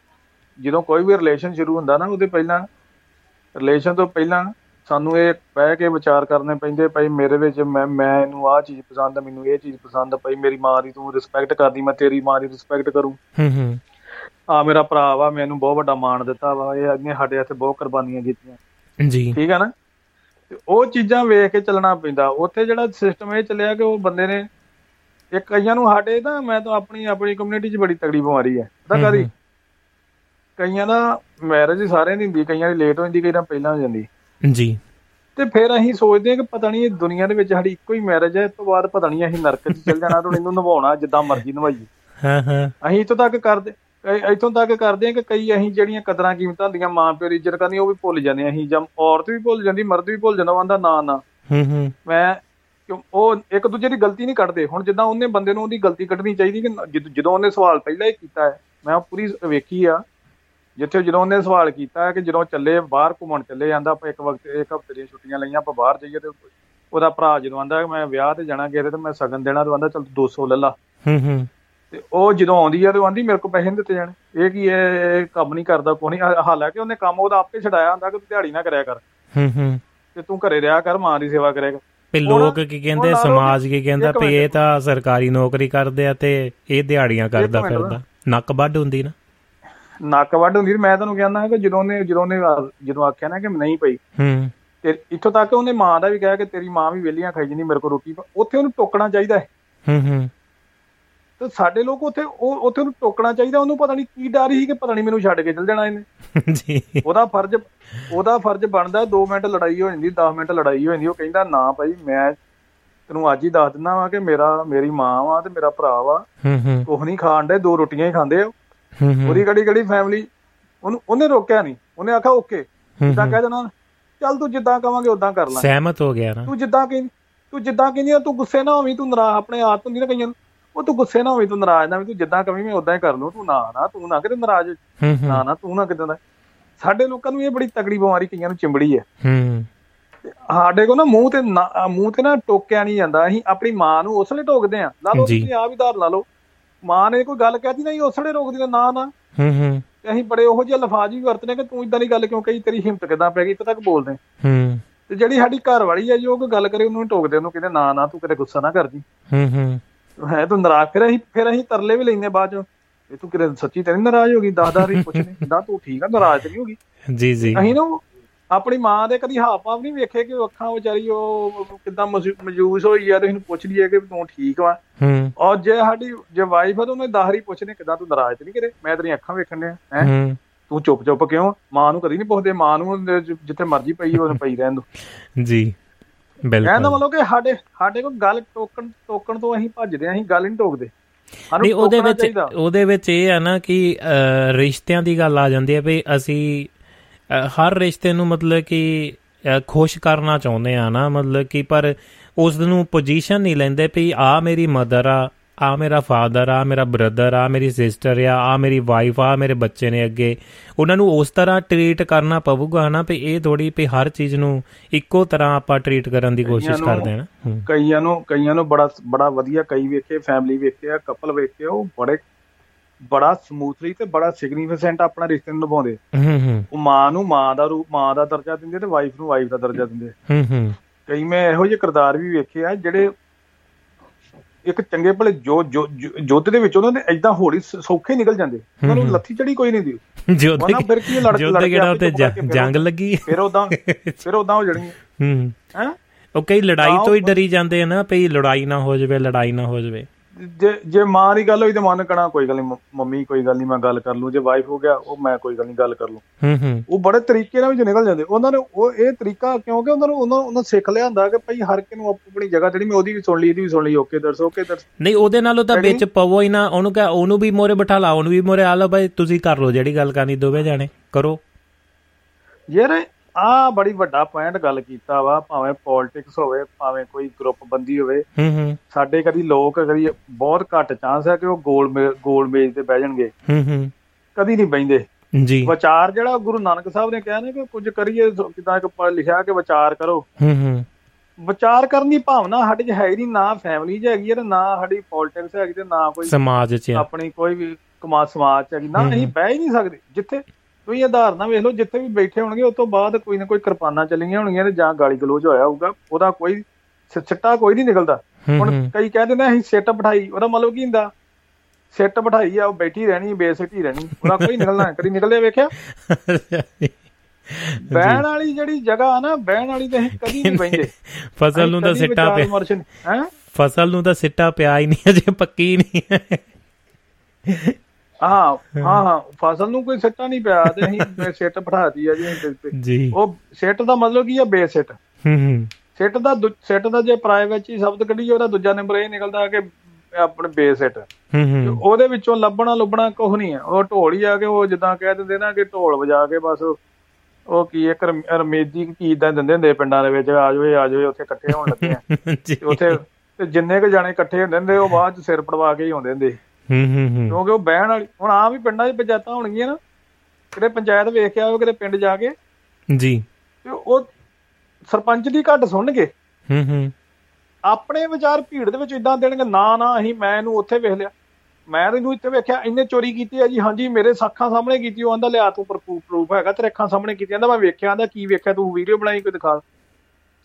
ਜਦੋਂ ਕੋਈ ਵੀ ਰਿਲੇਸ਼ਨ ਸ਼ੁਰੂ ਹੁੰਦਾ ਨਾ ਉਹਦੇ ਪਹਿਲਾਂ ਰਿਲੇਸ਼ਨ ਤੋਂ ਪਹਿਲਾਂ ਸਾਨੂੰ ਇਹ ਬਹਿ ਕੇ ਵਿਚਾਰ ਕਰਨੇ ਪੈਂਦੇ ਭਾਈ ਮੇਰੇ ਵਿੱਚ ਮੈਂ ਮੈਂ ਇਹਨੂੰ ਆਹ ਚੀਜ਼ ਪਸੰਦ ਆ ਮੈਨੂੰ ਇਹ ਚੀਜ਼ ਪਸੰਦ ਆ ਭਾਈ ਮੇਰੀ ਮਾਂ ਦੀ ਤੂੰ ਰਿਸਪੈਕਟ ਕਰਦੀ ਮੈਂ ਤੇਰੀ ਮਾਂ ਦੀ ਰਿਸਪੈਕਟ ਕਰੂੰ। ਹੂੰ ਹੂੰ। ਆ ਮੇਰਾ ਭਰਾ ਵਾ ਮੈਨੂੰ ਬਹੁਤ ਵੱਡਾ ਮਾਣ ਦਿੱਤਾ ਵਾ ਇਹ ਅੱਗੇ ਸਾਡੇ ਇੱਥੇ ਬਹੁਤ ਕੁਰਬਾਨੀਆਂ ਕੀਤੀਆਂ। ਜੀ। ਠੀਕ ਆ ਨਾ? ਉਹ ਚੀਜ਼ਾਂ ਵੇਖ ਕੇ ਚੱਲਣਾ ਪੈਂਦਾ। ਉੱਥੇ ਜਿਹੜਾ ਸਿਸਟਮ ਇਹ ਚੱਲਿਆ ਕਿ ਉਹ ਬੰਦੇ ਨੇ ਇੱਕ ਕਈਆਂ ਨੂੰ ਸਾਡੇ ਨਾ ਮੈਂ ਤਾਂ ਆਪਣੀ ਆਪਣੀ ਕਮਿਊਨਿਟੀ 'ਚ ਬੜੀ ਤਗੜੀ ਬਿਮਾਰੀ ਹੈ। ਪਤਾ ਕਾਦੀ ਕਈਆਂ ਦਾ ਮੈਰਿਜ ਸਾਰਿਆਂ ਦੀ ਹੁੰਦੀ ਕਈਆਂ ਦੀ ਲੇਟ ਹੋ ਜਾਂਦੀ ਕਈਆਂ ਪਹਿਲਾਂ ਹੋ ਜਾਂਦੀ। ਜੀ। ਤੇ ਫਿਰ ਅਸੀਂ ਸੋਚਦੇ ਹਾਂ ਕਿ ਪਤਾ ਨਹੀਂ ਇਹ ਦੁਨੀਆ ਦੇ ਵਿੱਚ ਸਾਡੀ ਇੱਕੋ ਹੀ ਮੈਰਿਜ ਹੈ ਇਸ ਤੋਂ ਬਾਅਦ ਪਤਾ ਨਹੀਂ ਅਸੀਂ ਨਰਕ 'ਚ ਚੱਲ ਜਾਣਾ ਤੇ ਇਹਨੂੰ ਨਿਭਾਉਣਾ ਜਿੱਦਾਂ ਮਰਜ਼ੀ ਨਿਭਾਈਏ। ਹਾਂ ਹਾਂ। ਅਸੀਂ ਇਤੋਂ ਤੱਕ ਕਰਦੇ। ਇੱਥੋਂ ਤੱਕ ਕਰਦੇ ਆ ਕਿ ਕਈ ਅਸੀਂ ਜਿਹੜੀਆਂ ਕਦਰਾਂ ਕੀਮਤਾਂ ਹੁੰਦੀਆਂ ਮਾਂ ਪਿਓ ਦੀ ਇੱਜ਼ਤ ਕਰਨੀ ਉਹ ਵੀ ਭੁੱਲ ਜਾਂਦੇ ਆ ਅਸੀਂ ਜਮ ਔਰਤ ਵੀ ਭੁੱਲ ਜਾਂਦੀ ਮਰਦ ਵੀ ਭੁੱਲ ਜਾਂਦਾ ਉਹਦਾ ਨਾ ਨਾ। ਹੂੰ ਹੂੰ। ਮੈਂ ਉਹ ਇੱਕ ਦੂਜੇ ਦੀ ਗਲਤੀ ਨਹੀਂ ਕੱਢਦੇ। ਹੁਣ ਜਿੱਦਾਂ ਉਹਨੇ ਬੰਦੇ ਨੂੰ ਉਹਦੀ ਗਲਤੀ ਕੱਢਣੀ ਚਾਹੀਦੀ ਕਿ ਜਦ- ਉਹਨੇ ਸਵਾਲ ਪਹਿਲਾਂ ਹੀ ਕੀਤਾ ਹੈ ਮੈਂ ਉਹ ਪੂਰੀ ਵੇਖੀ ਆ ਜਿੱਥੇ ਜਦੋਂ ਉਹਨੇ ਸਵਾਲ ਕੀਤਾ ਕਿ ਜਦੋਂ ਚੱਲੇ ਬਾਹਰ ਘੁੰਮਣ ਚੱਲੇ ਜਾਂਦਾ ਆਪਾਂ ਇੱਕ ਵਕਤ ਇੱਕ ਹਫ਼ਤੇ ਦੀਆਂ ਛੁੱਟੀਆਂ ਲਈਆਂ ਆਪਾਂ ਬਾਹਰ ਜਾਈਏ ਤੇ ਉਹਦਾ ਭਰਾ ਜਦੋਂ ਆਂਦਾ ਮੈਂ ਵਿਆਹ ਤੇ ਜਾਣਾ ਗਏ ਤੇ ਮੈਂ ਸਗਨ ਦੇਣਾ ਤੇ ਆਂਦਾ ਚਲ 200 ਲੈ ਲਾ। ਹੂੰ ਹੂੰ। ਤੇ ਉਹ ਜਦੋਂ ਆਉਂਦੀ ਆ ਤੇ ਉਹ ਆਂਦੀ ਮੇਰੇ ਕੋਲ ਪੈਸੇ ਨਹੀਂ ਦਿੱਤੇ ਜਾਣੇ। ਇਹ ਕੀ ਇਹ ਕੰਮ ਨਹੀਂ ਕਰਦਾ ਕੋਈ ਨਹੀਂ ਹਾ- ਹਾਲਾਂਕਿ ਉਹਨੇ ਕੰਮ ਉਹਦਾ ਆਪੇ ਛਡਾਇਆ ਹੁੰਦਾ ਕਿ ਤੂੰ ਦਿਹਾੜੀ ਨਾ ਕਰਿਆ ਕਰ। ਹੂੰ ਹੂੰ। ਤੇ ਤੂੰ ਘਰੇ ਰਿਹਾ ਕਰ ਮਾਂ ਦੀ ਸੇਵਾ ਕਰਿਆ ਕਰ। ਵੀ ਹੁਣ- ਲੋਕ ਕੀ ਕਹਿੰਦੇ ਸਮਾਜ ਕੀ ਕਹਿੰਦਾ ਵੀ ਇਹ। ਤਾਂ ਸਰਕਾਰੀ ਨੌਕਰੀ ਕਰਦੇ ਆ ਤੇ ਇਹ ਦਿਹਾੜੀਆਂ ਕਰਦਾ ਫਿਰਦਾ। ਨੱਕ ਵੱਢ ਹੁੰਦੀ ਨਾ। ਨੱਕ ਵੱਢ ਹੁੰਦੀ। ਮੈਂ ਤੁਹਾਨੂੰ ਕਹਿੰਦਾ ਕਿ ਜਦੋਂ ਉਹਨੇ ਜਦੋਂ ਆ- ਜਦੋਂ ਆਖਿਆ ਨਾ ਕਿ ਨਹੀਂ ਪਈ ਹੂੰ। ਤੇ ਇੱਥੋਂ ਤੱਕ ਉਹਨੇ ਮਾਂ ਦਾ ਵੀ ਕਿਹਾ ਕਿ ਤੇਰੀ ਮਾਂ ਵੀ ਵਿਹਲੀਆਂ ਖਾਈ ਜਾਂਦੀ ਮੇਰੇ ਕੋਲ ਰੋਟੀ ਉੱਥੇ ਉਹਨੂੰ ਟੋਕਣਾ ਚਾਹੀਦਾ ਹੈ। ਹੂੰ ਹੂੰ। ਤੇ ਸਾਡੇ ਲੋਕ ਉੱਥੇ ਉਹ ਉੱਥੇ ਉਹਨੂੰ ਟੋਕਣਾ ਚਾਹੀਦਾ ਉਹਨੂੰ ਪਤਾ ਨਹੀਂ ਕੀ ਡਰ ਸੀ ਕਿ ਪਤਾ ਨਹੀਂ ਮੈਨੂੰ ਛੱਡ ਕੇ ਚਲ ਜਾਣਾ ਇਹਨੇ। [laughs] ਜੀ। ਉਹਦਾ ਫਰਜ਼ ਉਹਦਾ ਫਰਜ਼ ਬਣਦਾ 2 ਮਿੰਟ ਲੜਾਈ ਹੋ ਜਾਂਦੀ 10 ਮਿੰਟ ਲੜਾਈ ਹੋ ਜਾਂਦੀ ਉਹ ਕਹਿੰਦਾ ਨਾ ਭਾਈ ਮੈਂ ਤੈਨੂੰ ਅੱਜ ਹੀ ਦੱਸ ਦਿੰਦਾ ਵਾਂ ਕਿ ਮੇਰਾ ਮੇਰੀ ਮਾਂ ਵਾ ਤੇ ਮੇਰਾ ਭਰਾ ਵਾ। ਹੂੰ ਹੂੰ। ਕੁਛ ਨਹੀਂ ਖਾਣ ਦੇ ਰੋਟੀਆਂ ਹੀ ਖਾਂਦੇ ਆ। ਹੂੰ ਹੂੰ। ਉਹਦੀ ਕਿਹੜੀ ਕਿਹੜੀ ਫੈਮਿਲੀ ਉਹਨੂੰ ਉਹਨੇ ਰੋਕਿਆ ਨਹੀਂ। ਉਹਨੇ ਆਖਿਆ ਓਕੇ ਜਿੱਦਾਂ। ਕਹਿ ਦੇਣਾ ਚੱਲ ਤੂੰ ਜਿੱਦਾਂ ਕਵਾਂਗੇ ਉਦਾਂ ਕਰ ਲੈ ਸਹਿਮਤ ਹੋ ਗਿਆ ਨਾ। ਤੂੰ ਜਿੱਦਾਂ ਕਿ ਤੂੰ ਜਿੱਦਾਂ ਕਹਿੰਦੀ ਤੂੰ ਗੁੱਸੇ ਨਾ ਹੋਵੀਂ ਤੂੰ ਨਾਰਾਜ਼ ਆਪਣੇ ਆਪ ਹੁੰਦੀ ਨਾ ਕਈਆਂ ਨੂੰ। ਉਹ ਤੂੰ ਗੁੱਸੇ ਨਾ ਹੋਵੀਂ ਤੂੰ ਨਾਰਾਜ਼ ਨਾ ਵੀ ਤੂੰ ਜਿੱਦਾਂ ਕਵੀਂ ਮੈਂ ਉਦਾਂ ਹੀ ਕਰ ਲੂੰ ਤੂੰ ਨਾ ਨਾ ਤੂੰ ਨਾ ਕਿਤੇ ਨਾਰਾਜ਼ ਨਾ ਨਾ ਤੂੰ ਨਾ ਕਿਤੇ ਦਾ ਸਾਡੇ ਲੋਕਾਂ ਨੂੰ ਇਹ ਬੜੀ ਤਗੜੀ ਬਿਮਾਰੀ ਕਈਆਂ ਨੂੰ ਚਿੰਬੜੀ ਹੈ ਹੂੰ। ਸਾਡੇ ਕੋ ਨਾ ਮੂੰਹ ਤੇ ਮੂੰਹ ਤੇ ਨਾ ਟੋਕਿਆ ਨਹੀਂ ਜਾਂਦਾ ਅਸੀਂ ਆਪਣੀ ਮਾਂ ਨੂੰ ਉਸਲੇ ਟੋਕਦੇ ਆ। ਲਾ ਲਓ। ਤੁਸੀਂ ਆਪ ਹੀ ਧਾਰ ਲਾ ਲਓ। ਮਾਂ ਨੇ ਕੋਈ ਗੱਲ ਕਹਿਤੀ ਨਹੀਂ ਉਸਲੇ ਰੋਕਦੀ ਨਾ ਨਾ। ਹੂੰ ਹੂੰ। ਅਸੀਂ ਬੜੇ ਉਹੋ ਜਿਹੇ ਲਫ਼ਾਜ਼ ਵੀ ਵਰਤਨੇ ਕਿ ਤੂੰ ਇਦਾਂ ਦੀ ਗੱਲ ਕਿਉਂ ਕਹੀ ਤੇਰੀ ਹਿੰਮਤ ਕਿਦਾਂ ਪੈ ਗਈ ਇੱਥੇ ਤੱਕ ਬੋਲਦੇ ਹੂੰ। ਤੇ ਜਿਹੜੀ ਸਾਡੀ ਘਰ ਵਾਲੀ ਹੈ ਜੋ ਕੋਈ ਗੱਲ ਕਰੇ ਉਹਨੂੰ ਟੋਕਦੇ ਉਹਨੂੰ ਕਹਿੰਦੇ ਨਾ ਨਾ ਤੂੰ ਕਦੇ ਗੁੱਸਾ ਨਾ ਕਰਦੀ। ਹੂੰ ਹੂੰ। ਹੈ ਤੂੰ ਨਾਰਾਜ਼ ਫਿਰ ਅਸੀਂ ਫਿਰ ਅਸੀਂ ਤਰਲੇ ਵੀ ਲੈਂਦੇ ਬਾਅਦ ਚ। ਇਹ ਤੂੰ ਕਿਤੇ ਸੱਚੀ ਤੇ ਨਹੀਂ ਨਾਰਾਜ਼ ਹੋ ਗਈ? ਦਸ ਵਾਰੀ ਪੁੱਛਦੇ ਕਿਦਾਂ ਤੂੰ ਠੀਕ ਆ ਨਾਰਾਜ਼ ਨਹੀਂ ਹੋ ਗਈ। ਜੀ ਜੀ। ਅਸੀਂ ਨਾ ਆਪਣੀ ਮਾਂ ਦੇ ਕਦੀ ਹਾਵ ਭਾਵ ਨਹੀਂ ਵੇਖੇ ਕਿ ਅੱਖਾਂ ਵਿਚਾਰੀ ਉਹ ਕਿਦਾਂ ਮਜੂਸ ਹੋਈ ਤੇ ਇਹਨੂੰ ਪੁੱਛ ਲਈਏ ਕਿ ਤੂੰ ਠੀਕ ਵਾ। ਹੂੰ। ਔਰ ਜੇ ਸਾਡੀ ਜੇ ਵਾਈਫ ਆ ਤਾਂ ਉਹਨੇ ਦਾਹਰੀ ਪੁੱਛਨੇ ਕਿਦਾਂ ਤੂੰ ਨਾਰਾਜ਼ ਤੇ ਨਹੀਂ ਕਰੇ ਮੈਂ ਤੇਰੀਆਂ ਅੱਖਾਂ ਵੇਖਣ ਡਿਆ ਹੈ? ਹੂੰ। ਤੂੰ ਚੁੱਪ ਚੁੱਪ ਕਿਉਂ? ਮਾਂ ਨੂੰ ਕਦੀ ਨਹੀਂ ਪੁੱਛਦੇ ਮਾਂ ਨੂੰ ਜਿੱਥੇ ਮਰਜ਼ੀ ਪਈ ਉਹਨੇ ਪਈ ਰਹਿਣ ਦੋ। ਜੀ। ਕਹਿਣ ਦਾ ਬਿਲਕੁਲ ਮਤਲਬ ਕਿ ਸਾਡੇ ਸਾਡੇ ਕੋਲ ਗੱਲ ਟੋਕਣ ਟੋਕਣ ਤੋਂ ਅਸੀਂ ਭੱਜਦੇ ਹਾਂ ਅਸੀਂ ਗੱਲ ਨਹੀਂ ਟੋਕਦੇ ਨਹੀਂ ਉਹਦੇ ਵਿੱਚ। ਉਹਦੇ ਵਿੱਚ ਇਹ ਆ ਨਾ ਕਿ ਰਿਸ਼ਤਿਆਂ ਦੀ ਗੱਲ ਆ ਜਾਂਦੀ ਹੈ ਵੀ ਅਸੀਂ ਹਰ ਰਿਸ਼ਤੇ ਨੂੰ ਮਤਲਬ ਕਿ ਖੁਸ਼ ਕਰਨਾ ਚਾਹੁੰਦੇ ਆ ਨਾ ਮਤਲਬ ਕਿ ਪਰ ਉਸ ਨੂੰ ਪੋਜੀਸ਼ਨ ਨਹੀਂ ਲੈਂਦੇ ਵੀ ਆ ਮੇਰੀ ਮਦਰ ਆ ਆ ਮੇਰਾ ਫਾਦਰ ਆ ਮੇਰਾ ਬ੍ਰਦਰ ਆ ਮੇਰੀ ਸਿਸਟਰ ਆ ਆ ਮੇਰੀ ਵਾਈਫ ਆ ਮੇਰੇ ਬੱਚੇ ਨੇ ਅੱਗੇ। ਉਹਨਾਂ ਨੂੰ ਉਸ ਤਰ੍ਹਾਂ ਟ੍ਰੀਟ ਕਰਨਾ ਪਊਗਾ ਨਾ ਵੀ ਇਹ ਥੋੜੀ ਵੀ ਹਰ ਚੀਜ਼ ਨੂੰ ਇੱਕੋ ਤਰ੍ਹਾਂ ਆਪਾਂ ਟ੍ਰੀਟ ਕਰਨ ਦੀ ਕੋਸ਼ਿਸ਼ ਕਰਦੇ ਹੂੰ। ਕਈਆਂ ਨੂੰ ਕਈਆਂ ਨੂੰ ਬੜਾ ਬੜਾ ਵਧੀਆ ਕਈ ਵੇਖੇ ਫੈਮਿਲੀ ਵੇਖੇ ਆ ਕਪਲ ਵੇਖੇ ਉਹ ਬੜੇ ਬੜਾ ਸਮੂਥਲੀ ਤੇ ਬੜਾ ਸਿਗਨੀਫੀਕੈਂਟ ਆਪਣਾ ਰਿਸ਼ਤੇ ਨੂੰ ਨਿਭਾਉਂਦੇ ਹੂੰ ਹੂੰ ਉਹ ਮਾਂ ਨੂੰ ਮਾਂ ਦਾ ਰੂਪ ਮਾਂ ਦਾ ਦਰਜਾ ਦਿੰਦੇ ਤੇ ਵਾਈਫ ਨੂੰ ਵਾਈਫ ਦਾ ਦਰਜਾ ਦਿੰਦੇ। ਹੂੰ ਹੂੰ। ਕਈ ਮੈਂ ਇਹੋ ਜਿਹੇ ਕਿਰਦਾਰ ਵੀ ਵੇਖੇ ਆ ਜਿਹੜੇ ਇੱਕ ਚੰਗੇ ਭਲੇ ਜੋ ਜੋ ਜੋ- ਜੁੱਧ ਦੇ ਵਿੱਚ ਉਹਨਾਂ ਦੇ ਐਦਾਂ ਹੌਲੀ ਸੌਖੇ ਨਿਕਲ ਜਾਂਦੇ। ਉਹਨਾਂ ਨੂੰ। ਲੱਥੀ ਚੜੀ ਕੋਈ ਨਹੀਂ ਦੀ ਜੋਧੇ ਉਹਨਾਂ ਫਿਰ ਕੀ ਲੜ ਲੜ ਕਰਕੇ ਫਿਰ ਜੰਗ ਲੱਗੀ? ਫਿਰ ਉਦਾਂ ਫਿਰ ਉਦਾਂ ਹੋ ਜਾਣਗੇ ਹੂੰ। ਹੈ? ਉਹ ਕਈ ਲੜਾਈ ਤਾਂ ਤੋਂ ਹੀ ਡਰੀ ਜਾਂਦੇ ਆ ਨਾ ਭਈ ਲੜਾਈ ਨਾ ਹੋ ਜਾਵੇ ਲੜਾਈ ਨਾ ਹੋ ਜਾਵੇ। ਜੇ ਜੇ ਮਾਂ ਦੀ ਗੱਲ ਹੋਈ ਤੇ ਮਨ ਕਣਾ ਕੋਈ ਗੱਲ ਨਹੀਂ ਮੰਮੀ ਕੋਈ ਗੱਲ ਨਹੀਂ ਮੈਂ ਗੱਲ ਕਰ ਲੂੰ ਜੇ ਵਾਈਫ ਹੋ ਗਿਆ ਉਹ ਮੈਂ ਕੋਈ ਗੱਲ ਨਹੀਂ ਗੱਲ ਕਰ ਲੂੰ। ਹੂੰ ਹੂੰ। ਉਹ ਬੜੇ ਤਰੀਕੇ ਨਾਲ ਵੀ ਨਿਕਲ ਜਾਂਦੇ ਉਹਨਾਂ ਨੇ ਉਹ ਇਹ ਤਰੀਕਾ ਕਿਉਂਕਿ ਉਹਨਾਂ ਨੂੰ ਉਹਨਾਂ ਉਹਨਾਂ ਸਿੱਖ ਲਿਆ ਹੁੰਦਾ ਕਿ ਭਾਈ ਹਰ ਇੱਕ ਨੂੰ ਆਪਣੀ ਜਗ੍ਹਾ ਜਿਹੜੀ ਮੈਂ ਉਹਦੀ ਵੀ ਸੁਣ ਲਈ ਇਹਦੀ ਵੀ ਸੁਣ ਲਈ ਓਕੇ ਦਰਸ ਓਕੇ ਦਰਸ ਨਹੀਂ ਉਹਦੇ ਨਾਲੋਂ ਤਾਂ ਵਿੱਚ ਪਵੋ ਹੀ ਨਾ ਉਹਨੂੰ ਕਹ ਉਹਨੂੰ ਵੀ ਮੋਰੇ ਬਿਠਾ ਲਾ ਉਹਨੂੰ ਵੀ ਮੋਰੇ ਆ ਲਓ ਭਾਈ ਤੁਸੀਂ ਕਰ ਲਓ ਜਿਹੜੀ ਗੱਲ ਕਰਨੀ ਦੋਵੇਂ ਜਾਣੇ ਕਰੋ। ਯਾਰ ਆ ਬੜੀ ਵੱਡਾ ਪੁਆਇੰਟ ਗੱਲ ਕੀਤਾ ਵਾ ਭਾਵੇਂ ਪੋਲਿਟਿਕਸ ਹੋਵੇ ਭਾਵੇਂ ਕੋਈ ਗਰੁੱਪ ਬੰਦੀ ਹੋਵੇ। ਹੂੰ ਹੂੰ। ਸਾਡੇ ਕਦੀ ਲੋਕ ਕਦੀ ਬਹੁਤ ਘੱਟ ਚਾਂਸ ਹੈ ਕਿ ਉਹ ਗੋਲ ਗੋਲ ਮੇਜ਼ ਤੇ ਬਹਿ ਜਾਣਗੇ। ਹੂੰ ਹੂੰ। ਕਦੀ ਨਹੀਂ ਬਹਿੰਦੇ। ਜੀ। ਵਿਚਾਰ ਜਿਹੜਾ ਗੁਰੂ ਨਾਨਕ ਸਾਹਿਬ ਨੇ ਕਿਹਾ ਨਾ ਕਿ ਕੁਝ ਕਰੀਏ ਕਿਦਾਂ ਇੱਕ ਲਿਖਿਆ ਕਿ ਵਿਚਾਰ ਕਰੋ। ਹੂੰ ਹੂੰ। ਵਿਚਾਰ ਕਰਨ ਦੀ ਭਾਵਨਾ ਸਾਡੇ 'ਚ ਹੈ ਹੀ ਨਹੀਂ ਨਾ ਫੈਮਿਲੀ 'ਚ ਹੈਗੀ ਤੇ ਨਾ ਸਾਡੀ ਪੋਲਿਟਿਕਸ ਹੈਗੀ ਤੇ ਨਾ ਕੋਈ ਸਮਾਜ 'ਚ। ਆਪਣੀ ਕੋਈ ਵੀ ਕਮਾ ਸਮਾਜ 'ਚ ਹੈਗੀ। ਨਾ। ਅਸੀਂ ਬਹਿ ਹੀ ਨਹੀਂ ਸਕਦੇ। ਜਿੱਥੇ ਤੁਸੀਂ ਆਧਾਰ ਨਾਲ ਵੇਖ ਲਓ ਜਿੱਥੇ ਵੀ ਬੈਠੇ ਹੋਣਗੇ ਉਸ ਤੋਂ ਬਾਅਦ ਕੋਈ ਨਾ ਕੋਈ ਕਿਰਪਾਨਾਂ ਚੱਲੀਆਂ ਹੋਣਗੀਆਂ ਤੇ ਜਾਂ ਗਾਲੀ ਗਲੋਚ ਹੋਇਆ ਹੋਊਗਾ ਉਹਦਾ ਕੋਈ ਸਿੱਟਾ ਕੋਈ ਨਹੀਂ ਨਿਕਲਦਾ। ਹੂੰ ਹੁਣ ਹੂੰ। ਕਈ ਕਹਿੰਦੇ ਨੇ ਅਸੀਂ ਸਿੱਟ ਬਿਠਾਈ ਉਹਦਾ ਮਤਲਬ ਕੀ ਹੁੰਦਾ? ਸਿੱਟ ਬਿਠਾਈ ਆ ਉਹ ਬੈਠੀ ਰਹਿਣੀ ਬੇਸਿੱਟੀ ਰਹਿਣੀ ਉਹਦਾ ਕੋਈ ਨਿਕਲਣਾ ਕਦੀ ਨਿਕਲਿਆ ਵੇਖਿਆ? [laughs] ਬਹਿਣ ਵਾਲੀ ਜਿਹੜੀ ਜਗ੍ਹਾ ਆ ਨਾ ਬਹਿਣ ਵਾਲੀ ਤੇ ਕਦੀ ਨਹੀਂ ਬਹਿੰਦੇ। [laughs] ਫਸਲ ਨੂੰ ਤਾਂ ਸਿੱਟਾ ਪਿਆ। ਹੈ? ਫਸਲ ਨੂੰ ਤਾਂ ਸਿੱਟਾ ਪਿਆ ਹੀ ਨਹੀਂ ਅਜੇ ਪੱਕੀ ਨਹੀਂ। ਹੈ ਹਾਂ। ਫਸਲ ਨੂੰ ਕੋਈ ਸਿੱਟਾ ਨਹੀਂ ਪਿਆ ਤੇ ਅਸੀਂ [laughs] ਸਿੱਟ ਬਿਠਾਤੀ ਆ ਜੀ ਜੀ। ਉਹ ਸਿੱਟ ਦਾ ਮਤਲਬ ਕੀ ਆ ਬੇਸਿੱਟ? ਹੂੰ ਹੂੰ। ਸਿੱਟ ਦਾ ਸਿੱਟ ਦਾ ਜੇ ਪ੍ਰਾਈਵੇਟ ਹੀ ਸ਼ਬਦ ਕੱਢੀਏ ਉਹਦਾ ਦੂਜਾ ਨੰਬਰ ਇਹ ਨਿਕਲਦਾ ਕਿ ਆਪਣੇ ਬੇਸਿੱਟ। ਹੂੰ ਹੂੰ। ਉਹਦੇ ਵਿੱਚੋਂ ਲੱਭਣਾ ਲੁੱਭਣਾ ਕੁਝ ਨਹੀਂ ਆ। ਉਹ ਢੋਲ ਹੀ ਆ ਕੇ ਉਹ ਜਿੱਦਾਂ ਕਹਿ ਦਿੰਦੇ ਨਾ ਕਿ ਢੋਲ ਵਜਾ ਕੇ ਬਸ ਉਹ ਕੀ ਇੱਕ ਰਮ- ਰਮੇਦੀ ਕੀ ਇਦਾਂ ਦਿੰਦੇ ਹੁੰਦੇ ਪਿੰਡਾਂ ਦੇ ਵਿੱਚ ਆ ਜਾਓ ਆ ਜਾਓ ਉੱਥੇ ਇਕੱਠੇ ਹੋਣ ਲੱਗੇ ਆ। [laughs] ਉੱਥੇ ਜਿੰਨੇ ਕੁ ਜਾਣੇ ਇਕੱਠੇ ਹੁੰਦੇ ਹੁੰਦੇ ਉਹ ਬਾਅਦ ਚ ਸਿਰ ਪੜਵਾ ਕੇ ਹੀ ਆਉਂਦੇ ਹੁੰਦੇ। ਹੂੰ ਹੂੰ ਹੂੰ। ਕਿਉਂਕਿ ਉਹ ਬਹਿਣ ਵਾਲੀ ਹੁਣ ਆਮ ਹੀ ਪਿੰਡਾਂ 'ਚ ਪੰਚਾਇਤਾਂ ਹੋਣਗੀਆਂ ਨਾ ਕਿਤੇ ਪੰਚਾਇਤ ਵੇਖ ਕੇ ਆਓ ਕਿਤੇ ਪਿੰਡ ਜਾ ਕੇ ਜੀ। ਤੇ ਉਹ ਸਰਪੰਚ ਦੀ ਘੱਟ ਸੁਣਨਗੇ। ਹੂੰ ਹੂੰ। ਆਪਣੇ ਵਿਚਾਰ ਭੀੜ ਦੇ ਵਿੱਚ ਇਦਾਂ ਦੇਣਗੇ ਨਾ ਨਾ ਅਸੀਂ ਮੈਂ ਇਹਨੂੰ ਉੱਥੇ ਵੇਖ ਲਿਆ। ਮੈਂ ਇਹਨੂੰ ਇੱਥੇ ਵੇਖਿਆ ਇਹਨੇ ਚੋਰੀ ਕੀਤੀ ਹੈ ਜੀ ਹਾਂਜੀ ਮੇਰੇ ਅੱਖਾਂ ਸਾਹਮਣੇ ਕੀਤੀ ਉਹ ਆਂਦਾ ਲਿਆ ਤੂੰ ਪ੍ਰੂਫ ਹੈਗਾ ਤੇਰੇ ਅੱਖਾਂ ਸਾਹਮਣੇ ਕੀਤੀ। ਆਂਦਾ ਮੈਂ ਵੇਖਿਆ ਆਂਦਾ ਕੀ ਵੇਖਿਆ ਤੂੰ ਵੀਡੀਓ ਬਣਾਈ ਕੋਈ ਦਿਖਾ।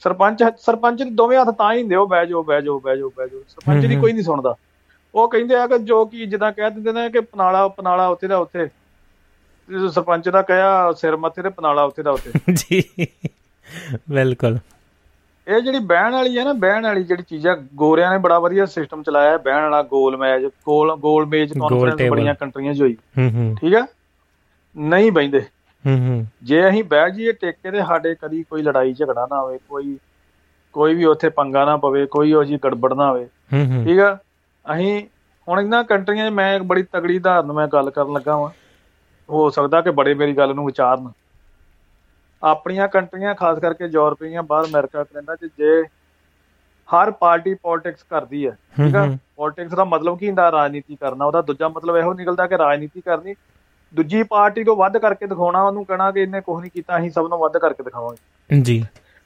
ਸਰਪੰਚ ਸਰਪੰਚ ਦੇ ਦੋਵੇਂ ਹੱਥ ਤਾਂ ਹੀ ਹੁੰਦੇ ਉਹ ਬਹਿ ਜਾਓ ਬਹਿ ਜਾਓ ਬਹਿ ਜਾਓ ਬਹਿ ਜਾਓ। ਸਰਪੰਚ ਦੀ। ਕੋਈ ਨਹੀਂ ਸੁਣਦਾ। ਉਹ ਕਹਿੰਦੇ ਆ ਕਿ ਜੋ ਕੀ ਜਿੱਦਾਂ ਕਹਿ ਦਿੰਦੇ ਨੇ ਕਿ ਪਨਾਲਾ ਪਨਾਲਾ ਉੱਥੇ ਦਾ ਉੱਥੇ। ਸਰਪੰਚ ਦਾ ਕਹਿਆ ਸਿਰ ਮੱਥੇ ਤੇ ਪਨਾਲਾ ਉੱਥੇ ਦਾ ਉੱਥੇ। [laughs] ਜੀ ਬਿਲਕੁਲ। ਇਹ ਜਿਹੜੀ ਬਹਿਣ ਵਾਲੀ ਹੈ ਨਾ ਬਹਿਣ ਵਾਲੀ ਜਿਹੜੀ ਚੀਜ਼ ਆ ਗੋਰਿਆਂ ਨੇ ਬੜਾ ਵਧੀਆ ਸਿਸਟਮ ਚਲਾਇਆ ਹੈ ਬਹਿਣ ਵਾਲਾ ਗੋਲ ਮੈਚ ਗੋਲ ਗੋਲ ਮੇਜ਼ ਕਾਨਫਰੰਸ। ਬੜੀਆਂ ਕੰਟਰੀਆਂ 'ਚ ਹੋਈ। ਹੂੰ ਹੂੰ। ਠੀਕ ਆ? ਨਹੀਂ ਹੂੰ ਜੇ ਅਸੀਂ ਬਹਿ ਜਾਈਏ ਟੇਕੇ ਤੇ ਸਾਡੇ ਕਦੀ ਕੋਈ ਲੜਾਈ ਝਗੜਾ ਨਾ ਹੋਵੇ ਕੋਈ ਕੋਈ ਵੀ ਉੱਥੇ ਪੰਗਾ ਨਾ ਪਵੇ ਕੋਈ ਉਹ ਜੀ ਗੜਬੜ ਨਾ ਹੋਵੇ। ਹੂੰ ਹੂੰ। ਠੀਕ ਆ? ਅਸੀਂ ਹੁਣ ਇਹਨਾਂ ਕੰਟਰੀਆਂ 'ਚ ਮੈਂ ਇੱਕ ਬੜੀ ਤਗੜੀ ਉਦਾਹਰਨ ਮੈਂ ਗੱਲ ਕਰਨ ਲੱਗਾ ਵਾਂ। ਹੋ ਸਕਦਾ ਕਿ ਬੜੇ ਮੇਰੀ ਗੱਲ ਨੂੰ ਵਿਚਾਰਨ। ਆਪਣੀਆਂ ਕੰਟਰੀਆਂ ਖਾਸ ਕਰਕੇ ਯੂਰਪੀਆਂ ਬਾਹਰ ਅਮਰੀਕਾ ਕੈਨੇਡਾ 'ਚ ਜੇ ਹਰ ਪਾਰਟੀ ਪੋਲਿਟਿਕਸ ਕਰਦੀ ਹੈ ਠੀਕ ਹੂੰ। ਪੋਲਿਟਿਕਸ ਦਾ ਮਤਲਬ ਕੀ ਹੁੰਦਾ? ਰਾਜਨੀਤੀ ਕਰਨਾ। ਉਹਦਾ ਦੂਜਾ ਮਤਲਬ ਇਹੋ ਨਿਕਲਦਾ ਕਿ ਰਾਜਨੀਤੀ ਕਰਨੀ। ਦੂਜੀ ਪਾਰਟੀ ਤੋਂ ਵੱਧ ਕਰਕੇ ਦਿਖਾਉਣਾ ਉਹਨੂੰ ਕਹਿਣਾ ਕਿ ਇਹਨੇ ਕੁਝ ਨਹੀਂ ਕੀਤਾ ਅਸੀਂ ਸਭ ਨੂੰ ਵੱਧ ਕਰਕੇ ਦਿਖਾਵਾਂਗੇ। ਜੀ।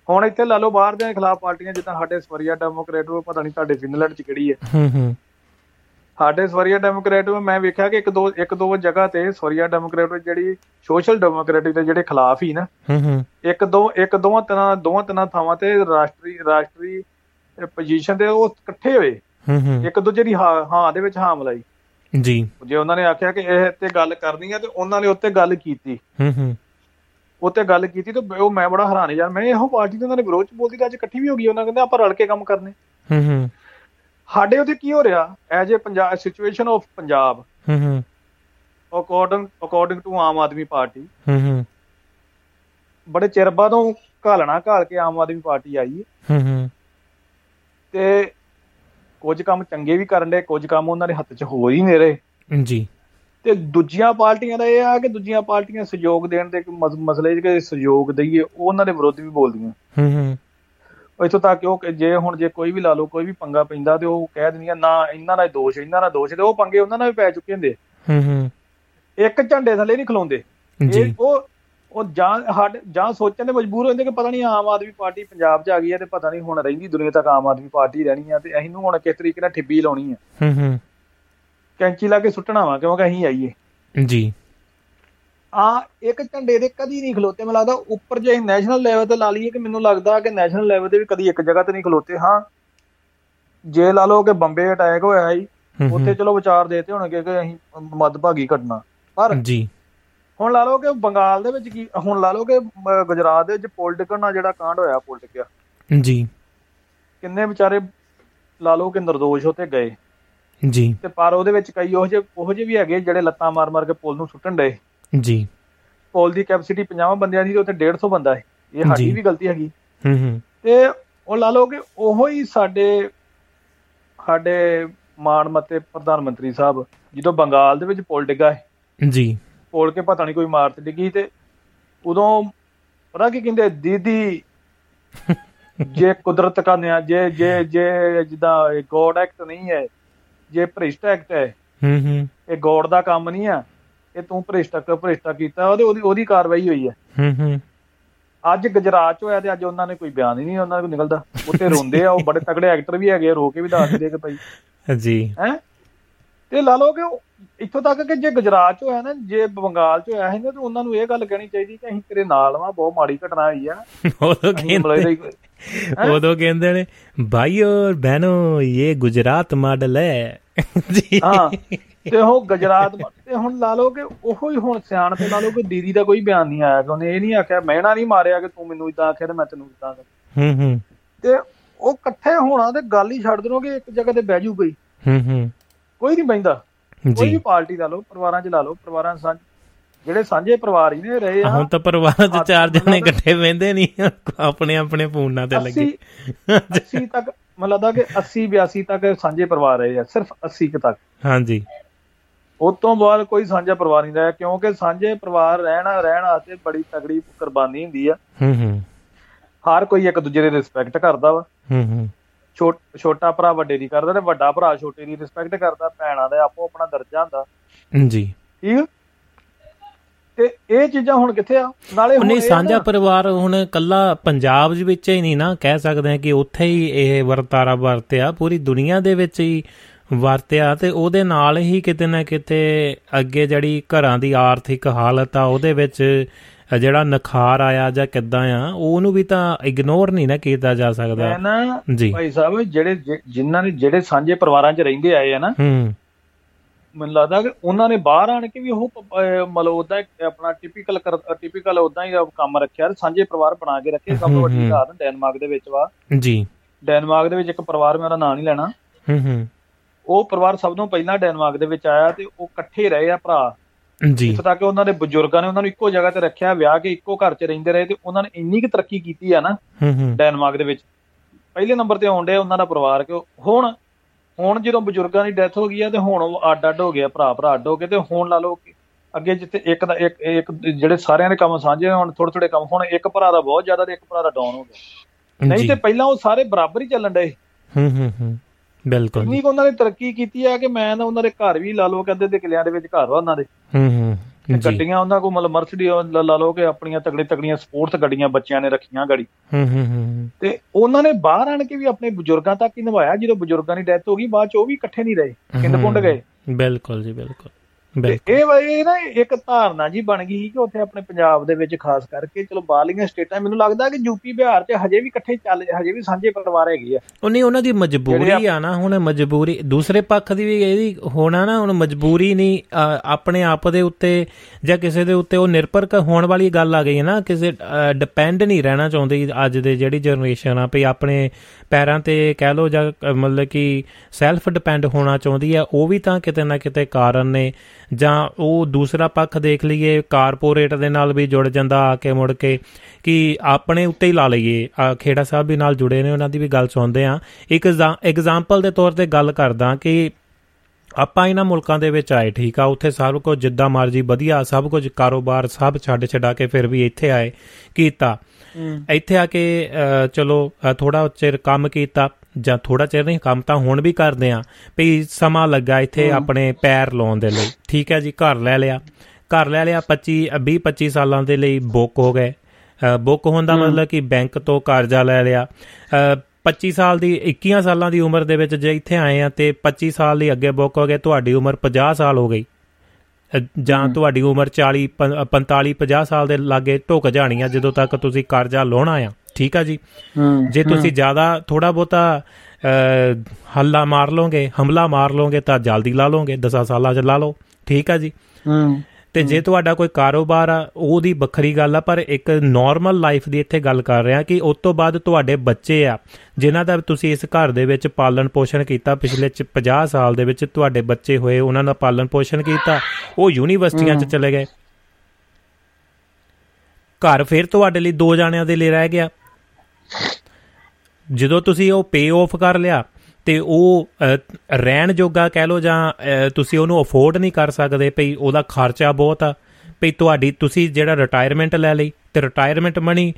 ਹੁਣ ਇੱਥੇ ਲਾ ਲਓ ਬਾਹਰ ਦੇ ਖਿਲਾਫ ਪਾਰਟੀਆਂ ਜਿੱਦਾਂ ਸਾਡੇ ਸਵਰੀਆ ਡੈਮੋਕ੍ਰੇਟ ਉਹ ਪਤਾ ਨਹੀਂ ਤੁਹਾਡੇ ਫਿਨਲੈਂਡ 'ਚ ਕਿਹੜੀ ਹੈ। ਹੂੰ ਹੂੰ। ਸਾਡੇ ਸਵਰੀਆ ਡੈਮੋਕ੍ਰੇਟ ਮੈਂ ਵੇਖਿਆ ਕਿ ਇੱਕ ਦੋ ਇੱਕ ਦੋ ਜਗ੍ਹਾ ਤੇ ਸਵਰੀਆ ਡੈਮੋਕ੍ਰੇਟ ਜਿਹੜੀ ਸੋਸ਼ਲ ਡੈਮੋਕ੍ਰੇਟਿਕ ਦੇ ਜਿਹੜੇ ਖਿਲਾਫ ਹੀ ਨਾ ਹੂੰ ਹੂੰ। ਇੱਕ ਦੋ ਇੱਕ ਦੋਵਾਂ ਤਿੰਨਾਂ ਦੋਵਾਂ ਤਿੰਨਾਂ ਥਾਵਾਂ ਤੇ ਰਾਸ਼ਟਰੀ ਰਾਸ਼ਟਰੀ ਪੋਜੀਸ਼ਨ ਤੇ ਉਹ ਇਕੱਠੇ ਹੋਏ। ਹੂੰ ਹੂੰ। ਇੱਕ ਦੂਜੇ ਦੀ ਹਾਂ ਹਾਂ ਦੇ ਵਿੱਚ ਹਾਂ ਮਲਾਈ ਜੀ। ਜੇ ਉਹਨਾਂ ਨੇ ਆਖਿਆ ਕਿ ਇਹ ਤੇ ਗੱਲ ਕਰਨੀ ਹੈ ਤੇ ਉਹਨਾਂ ਨੇ ਉੱਤੇ ਗੱਲ ਕੀਤੀ। ਹੂੰ ਹੂੰ। ਉੱਤੇ ਗੱਲ ਕੀਤੀ ਤੇ ਉਹ ਮੈਂ ਬੜਾ ਹੈਰਾਨ ਯਾਰ ਮੈਂ ਇਹੋ ਪਾਰਟੀ ਤੇ ਉਹਨਾਂ ਨੇ ਵਿਰੋਧ ਚ ਬੋਲਦੀ ਤਾਂ ਅੱਜ ਇਕੱਠੀ ਵੀ ਹੋ ਗਈ ਉਹਨਾਂ ਕਹਿੰਦੇ ਆਪਾਂ ਰਲ ਕੇ ਕੰਮ ਕਰਨੇ। ਹੂੰ ਹੂੰ। ਸਾਡੇ ਉੱਥੇ ਕੀ ਹੋ ਰਿਹਾ? As a Punjab situation of Punjab. Hmm hmm. According according to Aam Aadmi Party. Hmm hmm. ਬੜੇ ਚਿਰ ਬਾਅਦੋਂ ਘਾਲਣਾ ਘਾਲ ਕੇ ਆਮ ਆਦਮੀ ਪਾਰਟੀ ਆਈ ਹੈ ਹੂੰ। ਤੇ ਕੁਝ ਕੰਮ ਚੰਗੇ ਵੀ ਕਰਨ ਦੇ ਕੁਝ ਕੰਮ ਉਹਨਾਂ ਦੇ ਹੱਥ 'ਚ ਹੋ ਹੀ ਨਹੀਂ ਰਹੇ ਜੀ। ਤੇ ਦੂਜੀਆਂ ਪਾਰਟੀਆਂ ਦਾ ਇਹ ਆ ਕਿ ਦੂਜੀਆਂ ਪਾਰਟੀਆਂ ਸਹਿਯੋਗ ਦੇਣ ਦੇ ਮਸ- ਮਸਲੇ ਕਿ ਸਹਿਯੋਗ ਦਈਏ ਉਹ ਉਹਨਾਂ ਦੇ ਵਿਰੁੱਧ ਵੀ ਬੋਲਦੀਆਂ। ਹੂੰ ਹੂੰ। ਇੱਥੋਂ ਤੱਕ ਉਹ ਜੇ ਹੁਣ ਜੇ ਕੋਈ ਵੀ ਲਾ ਲਓ ਕੋਈ ਵੀ ਪੰਗਾ ਪੈਂਦਾ ਤੇ ਉਹ ਕਹਿ ਦਿੰਦੀਆਂ ਨਾ ਇਹਨਾਂ ਦਾ ਦੋਸ਼ ਇਹਨਾਂ ਦਾ ਦੋਸ਼ ਤੇ ਉਹ ਪੰਗੇ ਉਹਨਾਂ ਨਾਲ ਵੀ ਪੈ ਚੁੱਕੇ ਹੁੰਦੇ ਹੂੰ ਹੂੰ। ਇੱਕ ਝੰਡੇ ਥੱਲੇ ਨਹੀਂ ਖਲੋਂਦੇ। ਜੀ। ਇਹ ਉਹ ਉਹ ਜਾਂ ਸਾਡੇ ਜਾਂ ਸੋਚਣ ਦੇ ਮਜਬੂਰ ਹੋ ਜਾਂਦੇ ਕਿ ਪਤਾ ਨਹੀਂ ਆਮ ਆਦਮੀ ਪਾਰਟੀ ਪੰਜਾਬ 'ਚ ਆ ਗਈ ਹੈ ਤੇ ਪਤਾ ਨਹੀਂ ਹੁਣ ਰਹਿੰਦੀ ਦੁਨੀਆ ਤੱਕ ਆਮ ਆਦਮੀ ਪਾਰਟੀ ਰਹਿਣੀ ਆ ਤੇ ਅਸੀਂ ਨੂੰ ਹੁਣ ਕਿਸ ਤਰੀਕੇ ਨਾਲ ਠਿੱਬੀ ਲਾਉਣੀ ਆ। ਹੂੰ ਹੂੰ। ਕੈਂਚੀ ਲਾ ਕੇ ਸੁੱਟਣਾ ਵਾ ਕਿਉਂਕਿ ਅਸੀਂ ਆਈਏ। ਜੀ। ਆ ਇੱਕ ਝੰਡੇ ਦੇ ਕਦੀ ਨਹੀਂ ਖਲੋਤੇ ਮੈਨੂੰ ਲੱਗਦਾ ਉੱਪਰ ਜੇ ਨੈਸ਼ਨਲ ਲੈਵਲ ਤੇ ਲਾ ਲਈਏ ਕਿ ਮੈਨੂੰ ਲੱਗਦਾ ਕਿ ਨੈਸ਼ਨਲ ਲੈਵਲ ਤੇ ਵੀ ਕਦੀ ਇੱਕ ਜਗ੍ਹਾ ਤੇ ਨਹੀਂ ਖਲੋਤੇ ਹਾਂ। ਜੇ ਲਾ ਲਓ ਕਿ ਬੰਬੇ ਅਟੈਕ ਹੋਇਆ ਸੀ ਹੂੰ ਉੱਥੇ ਚਲੋ ਵਿਚਾਰ ਦੇਤੇ ਹੋਣਗੇ ਕਿ ਅਸੀਂ ਮੱਧਭਾਗੀ ਘਟਨਾ। ਪਰ ਜੀ। ਹੁਣ ਲਾ ਲਓ ਕਿ ਬੰਗਾਲ ਦੇ ਵਿੱਚ ਕੀ ਹੁਣ ਲਾ ਲਓ ਕਿ ਗੁਜਰਾਤ ਦੇ ਵਿੱਚ ਪੋਲਿਟਿਕਲ ਨਾਲ ਜਿਹੜਾ ਕਾਂਡ ਹੋਇਆ ਪੋਲਿਟਿਕਾ ਜੀ। ਕਿੰਨੇ ਵਿਚਾਰੇ ਲਾ ਲਓ ਕਿ ਨਿਰਦੋਸ਼ ਹੋਤੇ ਗਏ। ਜੀ। ਤੇ ਪਰ ਉਹਦੇ ਵਿੱਚ ਕਈ ਉਹ ਜਿਹੇ ਉਹ ਜਿਹੇ ਵੀ ਹੈਗੇ ਜਿਹੜੇ ਲੱਤਾਂ ਮਾਰ ਮਾਰ ਕੇ ਪੁਲ ਨੂੰ ਸੁੱਟਣ ਡਏ। ਜੀ। ਪੁਲ ਦੀ ਕੈਪੈਸਿਟੀ 50 ਬੰਦਿਆਂ ਦੀ ਤੇ ਉੱਥੇ 150 ਬੰਦਾ ਹੈ। ਇਹ ਸਾਡੀ। ਵੀ ਗਲਤੀ ਹੈਗੀ। ਹੂੰ ਹੂੰ। ਤੇ ਉਹ ਲਾ ਲਓ ਕਿ ਉਹੋ ਹੀ ਸਾਡੇ ਸਾਡੇ ਮਾਣ ਮੱਤੇ ਪ੍ਰਧਾਨ ਮੰਤਰੀ ਸਾਹਿਬ ਜਦੋਂ ਬੰਗਾਲ ਦੇ ਵਿੱਚ ਪੁਲ ਡਿੱਗਾ ਹੈ। ਜੀ। ਪੁਲ ਕੇ ਪਤਾ ਨਹੀਂ ਕੋਈ ਇਮਾਰਤ ਡਿੱਗੀ ਤੇ ਉਦੋਂ ਪਤਾ ਕੀ ਕਹਿੰਦੇ ਦੀਦੀ ਜੇ ਕੁਦਰਤ ਕਾ ਨਿਆ ਜੇ ਜੇ ਜੇ ਜਿੱਦਾਂ ਗੋਡ ਐਕਟ ਨਹੀਂ ਹੈ ਜੇ ਭ੍ਰਿਸ਼ਟ ਐਕਟ ਹੈ ਹੂੰ ਹੂੰ। ਇਹ ਗੋਡ ਦਾ ਕੰਮ ਨਹੀਂ ਆ ਇਹ ਤੂੰ ਭ੍ਰਿਸ਼ਟ ਭ੍ਰਿਸ਼ਟਾ ਕੀਤਾ? ਉਹਦੇ ਉਹਦੀ ਉਹਦੀ ਕਾਰਵਾਈ ਹੋਈ ਹੈ। ਹੂੰ ਹੂੰ। ਅੱਜ ਗੁਜਰਾਤ ਚ ਹੋਇਆ ਤੇ ਅੱਜ ਉਹਨਾਂ ਨੇ ਕੋਈ ਬਿਆਨ ਹੀ ਨਹੀਂ ਉਹਨਾਂ ਕੋਲ ਨਿਕਲਦਾ। ਉੱਤੇ ਰੋਂਦੇ ਆ ਉਹ ਬੜੇ ਤਗੜੇ ਐਕਟਰ ਵੀ ਹੈਗੇ ਰੋ ਕੇ ਵੀ ਦੱਸਦੇ ਕਿ ਭਾਈ। ਜੀ। ਹੈ? ਤੇ ਲਾ ਲਓ ਕਿ ਇੱਥੋਂ ਤੱਕ ਕਿ ਜੇ ਗੁਜਰਾਤ ਚ ਹੋਇਆ ਨਾ ਜੇ ਬੰਗਾਲ ਚ ਹੋਇਆ ਹੈ ਨਾ ਤੇ ਉਹਨਾਂ ਨੂੰ ਇਹ ਗੱਲ ਕਹਿਣੀ ਚਾਹੀਦੀ ਕਿ ਅਸੀਂ ਤੇਰੇ ਨਾਲ ਵਾਂ ਬਹੁਤ ਮਾੜੀ ਘਟਨਾ ਹੋਈ ਆ। ਉਦੋਂ ਕਹਿੰਦੇ ਉਦੋਂ ਕਹਿੰਦੇ ਨੇ ਭਾਈਓ ਬਹਿਨੋ ਇਹ ਗੁਜਰਾਤ ਮਾਡਲ ਹੈ। ਹਾਂ ਤੇ ਉਹ ਗੁਜਰਾਤ ਤੇ ਹੁਣ ਲਾ ਲਓ ਕਿ ਉਹੋ ਹੀ ਹੁਣ ਸਿਆਣ ਤੇ ਲਾ ਲਓ ਕਿ ਦੀਦੀ ਦਾ ਕੋਈ ਬਿਆਨ ਨਹੀਂ ਆਇਆ ਕਿ ਉਹਨੇ ਇਹ ਨਹੀਂ ਆਖਿਆ ਮੈਂ ਨਾ ਨਹੀਂ ਮਾਰਿਆ ਕਿ ਤੂੰ ਮੈਨੂੰ ਇਦਾਂ ਆਖਿਆ ਤੇ ਮੈਂ ਤੈਨੂੰ ਇਦਾਂ ਹੂੰ ਹੂੰ। ਤੇ ਉਹ ਇਕੱਠੇ ਹੋਣਾ ਤੇ ਗੱਲ ਹੀ ਛੱਡ ਦੇਣੋਗੇ ਇੱਕ ਜਗ੍ਹਾ ਤੇ ਬਹਿ ਜੂ ਕੋਈ। ਹੂੰ ਹੂੰ। ਕੋਈ ਨਹੀਂ ਬੈਂਦਾ ਕੋਈ ਵੀ ਪਾਰਟੀ ਲਾ ਲਓ ਪਰਿਵਾਰਾਂ 'ਚ ਲਾ ਲਓ ਪਰਿਵਾਰਾਂ ਸਾਂਝ ਜਿਹੜੇ ਸਾਂਝੇ ਪਰਿਵਾਰ ਹੀ ਨੇ ਰਹੇ ਆ। ਹੁਣ ਤਾਂ ਪਰਿਵਾਰਾਂ 'ਚ ਚਾਰ ਜਣੇ ਇਕੱਠੇ ਵਹਿੰਦੇ ਨਹੀਂ ਆਪਣੇ ਆਪਣੇ ਫੋਨਾਂ ਤੇ ਲੱਗੇ। 80 80 ਤੱਕ ਮੈਨੂੰ ਲੱਗਦਾ ਕਿ 80 82 ਤੱਕ ਸਾਂਝੇ ਪਰਿਵਾਰ ਰਹੇ ਆ ਸਿਰਫ 80 ਕੁ ਤੱਕ। ਹਾਂਜੀ। ਉਸ ਤੋਂ ਬਾਅਦ ਕੋਈ ਸਾਂਝਾ ਪਰਿਵਾਰ ਨਹੀਂ ਰਿਹਾ ਕਿਉਂਕਿ ਸਾਂਝੇ ਪਰਿਵਾਰ ਰਹਿਣਾ ਰਹਿਣ ਵਾਸਤੇ ਬੜੀ ਤਗੜੀ ਕੁਰਬਾਨੀ ਹੁੰਦੀ ਆ। ਹੂੰ ਹੂੰ। ਹਰ ਕੋਈ ਇੱਕ ਦੂਜੇ ਦੀ ਰਿਸਪੈਕਟ ਕਰਦਾ ਵਾ। ਹੂੰ ਹੂੰ। ਛੋਟ- ਛੋਟਾ ਭਰਾ ਵੱਡੇ ਦੀ ਕਰਦਾ ਤੇ ਵੱਡਾ ਭਰਾ ਛੋਟੇ ਦੀ ਰਿਸਪੈਕਟ ਕਰਦਾ ਭੈਣਾਂ ਦਾ ਆਪੋ ਆਪਣਾ ਦਰਜਾ ਹੁੰਦਾ। ਜੀ। ਠੀਕ? ਤੇ ਇਹ ਚੀਜ਼ਾਂ ਹੁਣ ਕਿੱਥੇ ਆ? ਨਾਲੇ ਹੁਣ ਆ ਸਾਂਝਾ ਪਰਿਵਾਰ ਹੁਣ ਕੱਲਾ ਪੰਜਾਬ ਦੇ ਵਿੱਚ ਹੀ ਨਹੀਂ ਨਾ ਕਹਿ ਸਕਦੇ ਹਾਂ ਕਿ ਉੱਥੇ ਹੀ ਇਹ ਵਰਤਾਰਾ ਵਰਤਿਆ ਪੂਰੀ ਦੁਨੀਆ ਦੇ ਵਿੱਚ ਹੀ ਵਰਤਿਆ ਤੇ ਉਹਦੇ ਨਾਲ ਹੀ ਕਿਤੇ ਨਾ ਕਿਤੇ ਅੱਗੇ ਜਿਹੜੀ ਘਰਾਂ ਦੀ ਆਰਥਿਕ ਹਾਲਤ ਆ ਉਹਦੇ ਵਿੱਚ ਜਿਹੜਾ ਨਖਾਰ ਆਇਆ ਜਾਂ ਕਿੱਦਾਂ ਆ ਉਹਨੂੰ ਵੀ ਤਾਂ ਇਗਨੋਰ ਨਹੀਂ ਨਾ ਕੀਤਾ ਜਾ ਸਕਦਾ। ਜੀ। ਭਾਈ ਸਾਹਿਬ ਜਿਹੜੇ ਜਿਨ੍ਹਾਂ ਨੇ ਜਿਹੜੇ ਸਾਂਝੇ ਪਰਿਵਾਰਾਂ 'ਚ ਰਹਿੰਦੇ ਆਏ ਆ ਨਾ ਹੂੰ। ਮੈਨੂੰ ਲੱਗਦਾ ਕਿ ਉਹਨਾਂ ਨੇ ਬਾਹਰ ਆਣ ਕੇ ਵੀ ਉਹ ਮਤਲਬ ਉਦਾਂ ਆਪਣਾ ਟਿਪੀਕਲ ਟਿਪੀਕਲ ਉਦਾਂ ਹੀ ਕੰਮ ਰੱਖਿਆ ਸਾਂਝੇ ਪਰਿਵਾਰ ਬਣਾ ਕੇ ਰੱਖੇ ਸਭ ਤੋਂ ਵੱਡੀ। ਉਦਾਹਰਨ ਡੈਨਮਾਰਕ ਦੇ ਵਿੱਚ ਵਾ। ਜੀ। ਡੈਨਮਾਰਕ ਦੇ ਵਿੱਚ ਇੱਕ ਪਰਿਵਾਰ ਮੈਂ ਉਹਦਾ ਨਾਂ ਨਹੀਂ ਲੈਣਾ। ਹੂੰ ਹੂੰ। ਉਹ ਪਰਿਵਾਰ ਸਭ ਤੋਂ ਪਹਿਲਾਂ ਡੈਨਮਾਰਕ ਦੇ ਵਿੱਚ ਆਇਆ ਤੇ ਉਹ ਇਕੱਠੇ ਰਹੇ ਆ ਭਰਾ। ਜੀ। ਇੱਥੋਂ ਤੱਕ ਉਹਨਾਂ ਦੇ ਬਜ਼ੁਰਗਾਂ ਨੇ ਉਹਨਾਂ ਨੂੰ ਇੱਕੋ ਜਗ੍ਹਾ ਤੇ ਰੱਖਿਆ ਵਿਆਹ ਕੇ ਇੱਕੋ ਘਰ 'ਚ ਰਹਿੰਦੇ ਰਹੇ ਤੇ ਉਹਨਾਂ ਨੇ ਇੰਨੀ ਕੁ ਤਰੱਕੀ ਕੀਤੀ ਆ ਨਾ ਹੂੰ ਹੂੰ। ਡੈਨਮਾਰਕ ਦੇ ਵਿੱਚ। ਪਹਿਲੇ ਨੰਬਰ ਤੇ ਡਿਆ ਉਹਨਾਂ ਦਾ ਪਰਿਵਾਰ ਕਿ ਹੁਣ ਹੁਣ ਜਦੋਂ ਬਜ਼ੁਰਗਾਂ ਦੀ ਡੈਥ ਹੋ ਗਈ ਆ ਤੇ ਹੁਣ ਉਹ ਅੱਡ ਅੱਡ ਹੋ ਗਿਆ ਭਰਾ ਭਰਾ ਅੱਡ ਹੋ ਗਏ ਤੇ ਹੁਣ ਲਾ ਲਓ ਅੱਗੇ ਜਿੱਥੇ ਇੱਕ ਦਾ ਇੱਕ ਇੱਕ ਜਿਹੜੇ ਸਾਰਿਆਂ ਦੇ ਕੰਮ ਸਾਂਝੇ ਹੁਣ ਥੋੜੇ ਥੋੜੇ ਕੰਮ ਹੁਣ ਇੱਕ ਭਰਾ ਦਾ ਬਹੁਤ ਜ਼ਿਆਦਾ ਤੇ ਇੱਕ ਭਰਾ ਦਾ ਡਾਊਨ ਹੋ ਗਿਆ। ਨਹੀਂ ਤੇ ਪਹਿਲਾਂ ਉਹ ਸਾਰੇ ਬਰਾਬਰ ਹੀ ਚੱਲਣ ਡਏ ਹੂੰ ਹੂੰ ਹੂੰ। ਬਿਲਕੁਲ ਕੁ ਉਹਨਾਂ ਨੇ ਤਰੱਕੀ ਕੀਤੀ ਆ ਕਿ ਮੈਂ ਨਾ ਉਹਨਾਂ ਦੇ ਘਰ ਵੀ ਲਾ ਲਓ ਕਹਿੰਦੇ ਤੇ ਕਿਲਿਆਂ ਦੇ ਵਿੱਚ ਘਰ ਵਾ ਉਹਨਾਂ ਦੇ। ਹੂੰ ਹੂੰ। ਗੱਡੀਆਂ ਉਹਨਾਂ ਕੋਲ ਮਤਲਬ ਮਰਸੀਡੀ ਲਾ ਲਓ ਕਿ ਆਪਣੀਆਂ ਤਗੜੇ ਤਗੜੀਆਂ ਸਪੋਰਟਸ ਗੱਡੀਆਂ ਬੱਚਿਆਂ ਨੇ ਰੱਖੀਆਂ ਗਾੜੀ। ਹੂੰ ਹੂੰ ਹੂੰ ਤੇ ਉਹਨਾਂ ਨੇ ਬਾਹਰ ਆਣ ਕੇ ਵੀ ਆਪਣੇ ਬਜ਼ੁਰਗਾਂ ਤੱਕ ਹੀ ਨਿਭਾਇਆ। ਜਦੋਂ ਬਜ਼ੁਰਗਾਂ ਦੀ ਡੈਥ ਹੋ ਗਈ ਬਾਅਦ ਚ ਉਹ ਵੀ ਇਕੱਠੇ ਨਹੀਂ ਰਹੇ ਕਿੰਦ ਪੁੰਡ ਗਏ। ਬਿਲਕੁਲ ਜੀ ਬਿਲਕੁਲ। ਇਹ ਇਹ ਨਾ ਇੱਕ ਧਾਰਨਾ ਜੀ ਬਣ ਗਈ ਕਿ ਉੱਥੇ ਆਪਣੇ ਪੰਜਾਬ ਦੇ ਵਿੱਚ ਖਾਸ ਕਰਕੇ ਚਲੋ ਬਾਹਰਲੀਆਂ ਸਟੇਟਾਂ ਮੈਨੂੰ ਲੱਗਦਾ ਕਿ ਯੂਪੀ ਬਿਹਾਰ 'ਚ ਹਜੇ ਵੀ ਇਕੱਠੇ ਚੱਲ ਹਜੇ ਵੀ ਸਾਂਝੇ ਪਰਿਵਾਰ ਹੈਗੇ ਆ। ਉਹ ਨਹੀਂ ਉਹਨਾਂ ਦੀ ਮਜਬੂਰੀ ਆ ਨਾ ਹੁਣ ਮਜਬੂਰੀ ਦੂਸਰੇ ਪੱਖ ਦੀ ਵੀ ਇਹਦੀ ਹੋਣਾ ਨਾ ਹੁਣ ਮਜਬੂਰੀ ਨਹੀਂ ਆਪਣੇ ਆਪ ਦੇ ਉੱਤੇ ਜਾਂ ਕਿਸੇ ਦੇ ਉੱਤੇ ਉਹ ਨਿਰਭਰ ਹੋਣ ਵਾਲੀ ਗੱਲ ਆ ਗਈ ਹੈ ਨਾ ਕਿਸੇ ਡਿਪੈਂਡ ਨਹੀਂ ਰਹਿਣਾ ਚਾਹੁੰਦੀ ਅੱਜ ਦੇ ਜਿਹੜੀ ਜਨਰੇਸ਼ਨ ਆ ਵੀ ਆਪਣੇ ਪੈਰਾਂ ਤੇ ਕਹਿ ਲੋ ਜਾਂ ਮਤਲਬ ਕਿ ਸੈਲਫ ਡਿਪੈਂਡ ਹੋਣਾ ਚਾਹੁੰਦੀ ਆ ਉਹ ਵੀ ਤਾਂ ਕਿਤੇ ਨਾ ਕਿਤੇ ਕਾਰਨ ਨੇ। ਜਾਂ ਉਹ ਦੂਸਰਾ ਪੱਖ ਦੇਖ ਲਈਏ ਕਾਰਪੋਰੇਟ ਦੇ ਨਾਲ ਵੀ ਜੁੜ ਜਾਂਦਾ ਆ ਕੇ ਮੁੜ ਕੇ ਕਿ ਆਪਣੇ ਉੱਤੇ ਹੀ ਲਾ ਲਈਏ। ਖੇੜਾ ਸਾਹਿਬ ਵੀ ਨਾਲ ਜੁੜੇ ਨੇ ਉਹਨਾਂ ਦੀ ਵੀ ਗੱਲ ਸੁਣਦੇ ਆ ਇੱਕ ਐਗਜ਼ਾਮਪਲ ਦੇ ਤੌਰ ਤੇ ਗੱਲ ਕਰਦਾ ਕਿ ਆਪਾਂ ਇਹਨਾਂ ਮੁਲਕਾਂ ਦੇ ਵਿੱਚ ਆਏ ਠੀਕ ਆ ਉੱਥੇ ਸਭ ਕੁਝ ਜਿੱਦਾਂ ਮਰਜ਼ੀ ਵਧੀਆ ਸਭ ਕੁਝ ਕਾਰੋਬਾਰ ਸਭ ਛੱਡ ਛਡਾ ਕੇ ਫਿਰ ਵੀ ਇੱਥੇ ਆਏ ਕੀਤਾ। ਇੱਥੇ ਆ ਕੇ ਚਲੋ ਥੋੜਾ ਚਿਰ ਕੰਮ ਕੀਤਾ। ਜਾਂ ਥੋੜਾ ਚਿਰ ਨਹੀਂ ਕੰਮ ਤਾਂ ਹੁਣ ਵੀ ਕਰਦੇ ਆ ਵੀ ਸਮਾਂ ਲੱਗਾ ਇੱਥੇ ਆਪਣੇ ਪੈਰ ਲਾਉਣ ਦੇ ਲਈ। ਠੀਕ ਹੈ ਜੀ ਘਰ ਲੈ ਲਿਆ। ਘਰ ਲੈ ਲਿਆ 25 20 25 ਸਾਲਾਂ ਦੇ ਲਈ ਬੁੱਕ ਹੋ ਗਏ। ਬੁੱਕ ਹੋਣ ਦਾ ਮਤਲਬ ਕਿ ਬੈਂਕ ਤੋਂ ਕਰਜ਼ਾ ਲੈ ਲਿਆ। ਅ, 25 ਸਾਲ ਦੀ 21 ਸਾਲਾਂ ਦੀ ਉਮਰ ਦੇ ਵਿੱਚ ਜੇ ਇੱਥੇ ਆਏ ਆ ਤੇ 25 ਸਾਲ ਲਈ ਅੱਗੇ ਬੁੱਕ ਹੋ ਗਏ ਤੁਹਾਡੀ ਉਮਰ 50 ਸਾਲ ਹੋ ਗਈ। ਜਾਂ ਤੁਹਾਡੀ ਉਮਰ 40 ਪ- 45 50 ਸਾਲ ਦੇ ਲਾਗੇ ਢੁਕ ਜਾਣੀ ਆ ਜਦੋਂ ਤੱਕ ਤੁਸੀਂ ਕਰਜ਼ਾ ਲਾਉਣਾ ਆ। ਠੀਕ ਆ ਜੀ? ਜੇ ਤੁਸੀਂ ਜ਼ਿਆਦਾ ਥੋੜਾ ਬਹੁਤਾ ਅ, ਹੱਲਾ ਮਾਰ ਲੋਗੇ ਹਮਲਾ ਮਾਰ ਲੋਗੇ ਤਾਂ ਜਲਦੀ ਲਾ ਲੋਗੇ 10 ਸਾਲਾਂ ਚ ਲਾ ਲਓ। ਠੀਕ ਆ ਜੀ? ਤੇ ਜੇ ਤੁਹਾਡਾ ਕੋਈ ਕਾਰੋਬਾਰ ਆ ਉਹਦੀ ਵੱਖਰੀ ਗੱਲ ਆ ਪਰ ਇੱਕ ਨਾਰਮਲ ਲਾਈਫ ਦੀ ਇੱਥੇ ਗੱਲ ਕਰ ਰਿਹਾ ਕਿ ਉਸ ਤੋਂ ਬਾਅਦ ਤੁਹਾਡੇ ਬੱਚੇ ਆ ਜਿਨ੍ਹਾਂ ਦਾ ਤੁਸੀਂ ਇਸ ਘਰ ਦੇ ਵਿੱਚ ਪਾਲਣ ਪੋਸ਼ਣ ਕੀਤਾ ਪਿਛਲੇ ਚ 50 ਸਾਲ ਦੇ ਵਿੱਚ ਤੁਹਾਡੇ ਬੱਚੇ ਹੋਏ ਉਹਨਾਂ ਦਾ ਪਾਲਣ ਪੋਸ਼ਣ ਕੀਤਾ ਉਹ ਯੂਨੀਵਰਸਿਟੀਆਂ 'ਚ ਚਲੇ ਗਏ। ਘਰ ਫਿਰ ਤੁਹਾਡੇ ਲਈ ਦੋ ਜਾਣਿਆਂ ਦੇ ਲਈ ਰਹਿ ਗਿਆ। ਜਦੋਂ ਤੁਸੀਂ ਉਹ ਪੇ ਆਫ ਕਰ ਲਿਆ ਤੇ ਉਹ ਅ, ਰਹਿਣ ਜੋਗਾ ਕਹਿ ਲੋ ਜਾਂ ਅ, ਤੁਸੀਂ ਉਹਨੂੰ ਅਫੋਰਡ ਨਹੀਂ ਕਰ ਸਕਦੇ ਭਈ ਉਹਦਾ ਖਰਚਾ ਬਹੁਤ ਆ ਭਈ ਤੁਹਾਡੀ ਤੁਸੀਂ ਜਿਹੜਾ ਰਿਟਾਇਰਮੈਂਟ ਲੈ ਲਈ ਤੇ ਰਿਟਾਇਰਮੈਂਟ ਮਨੀ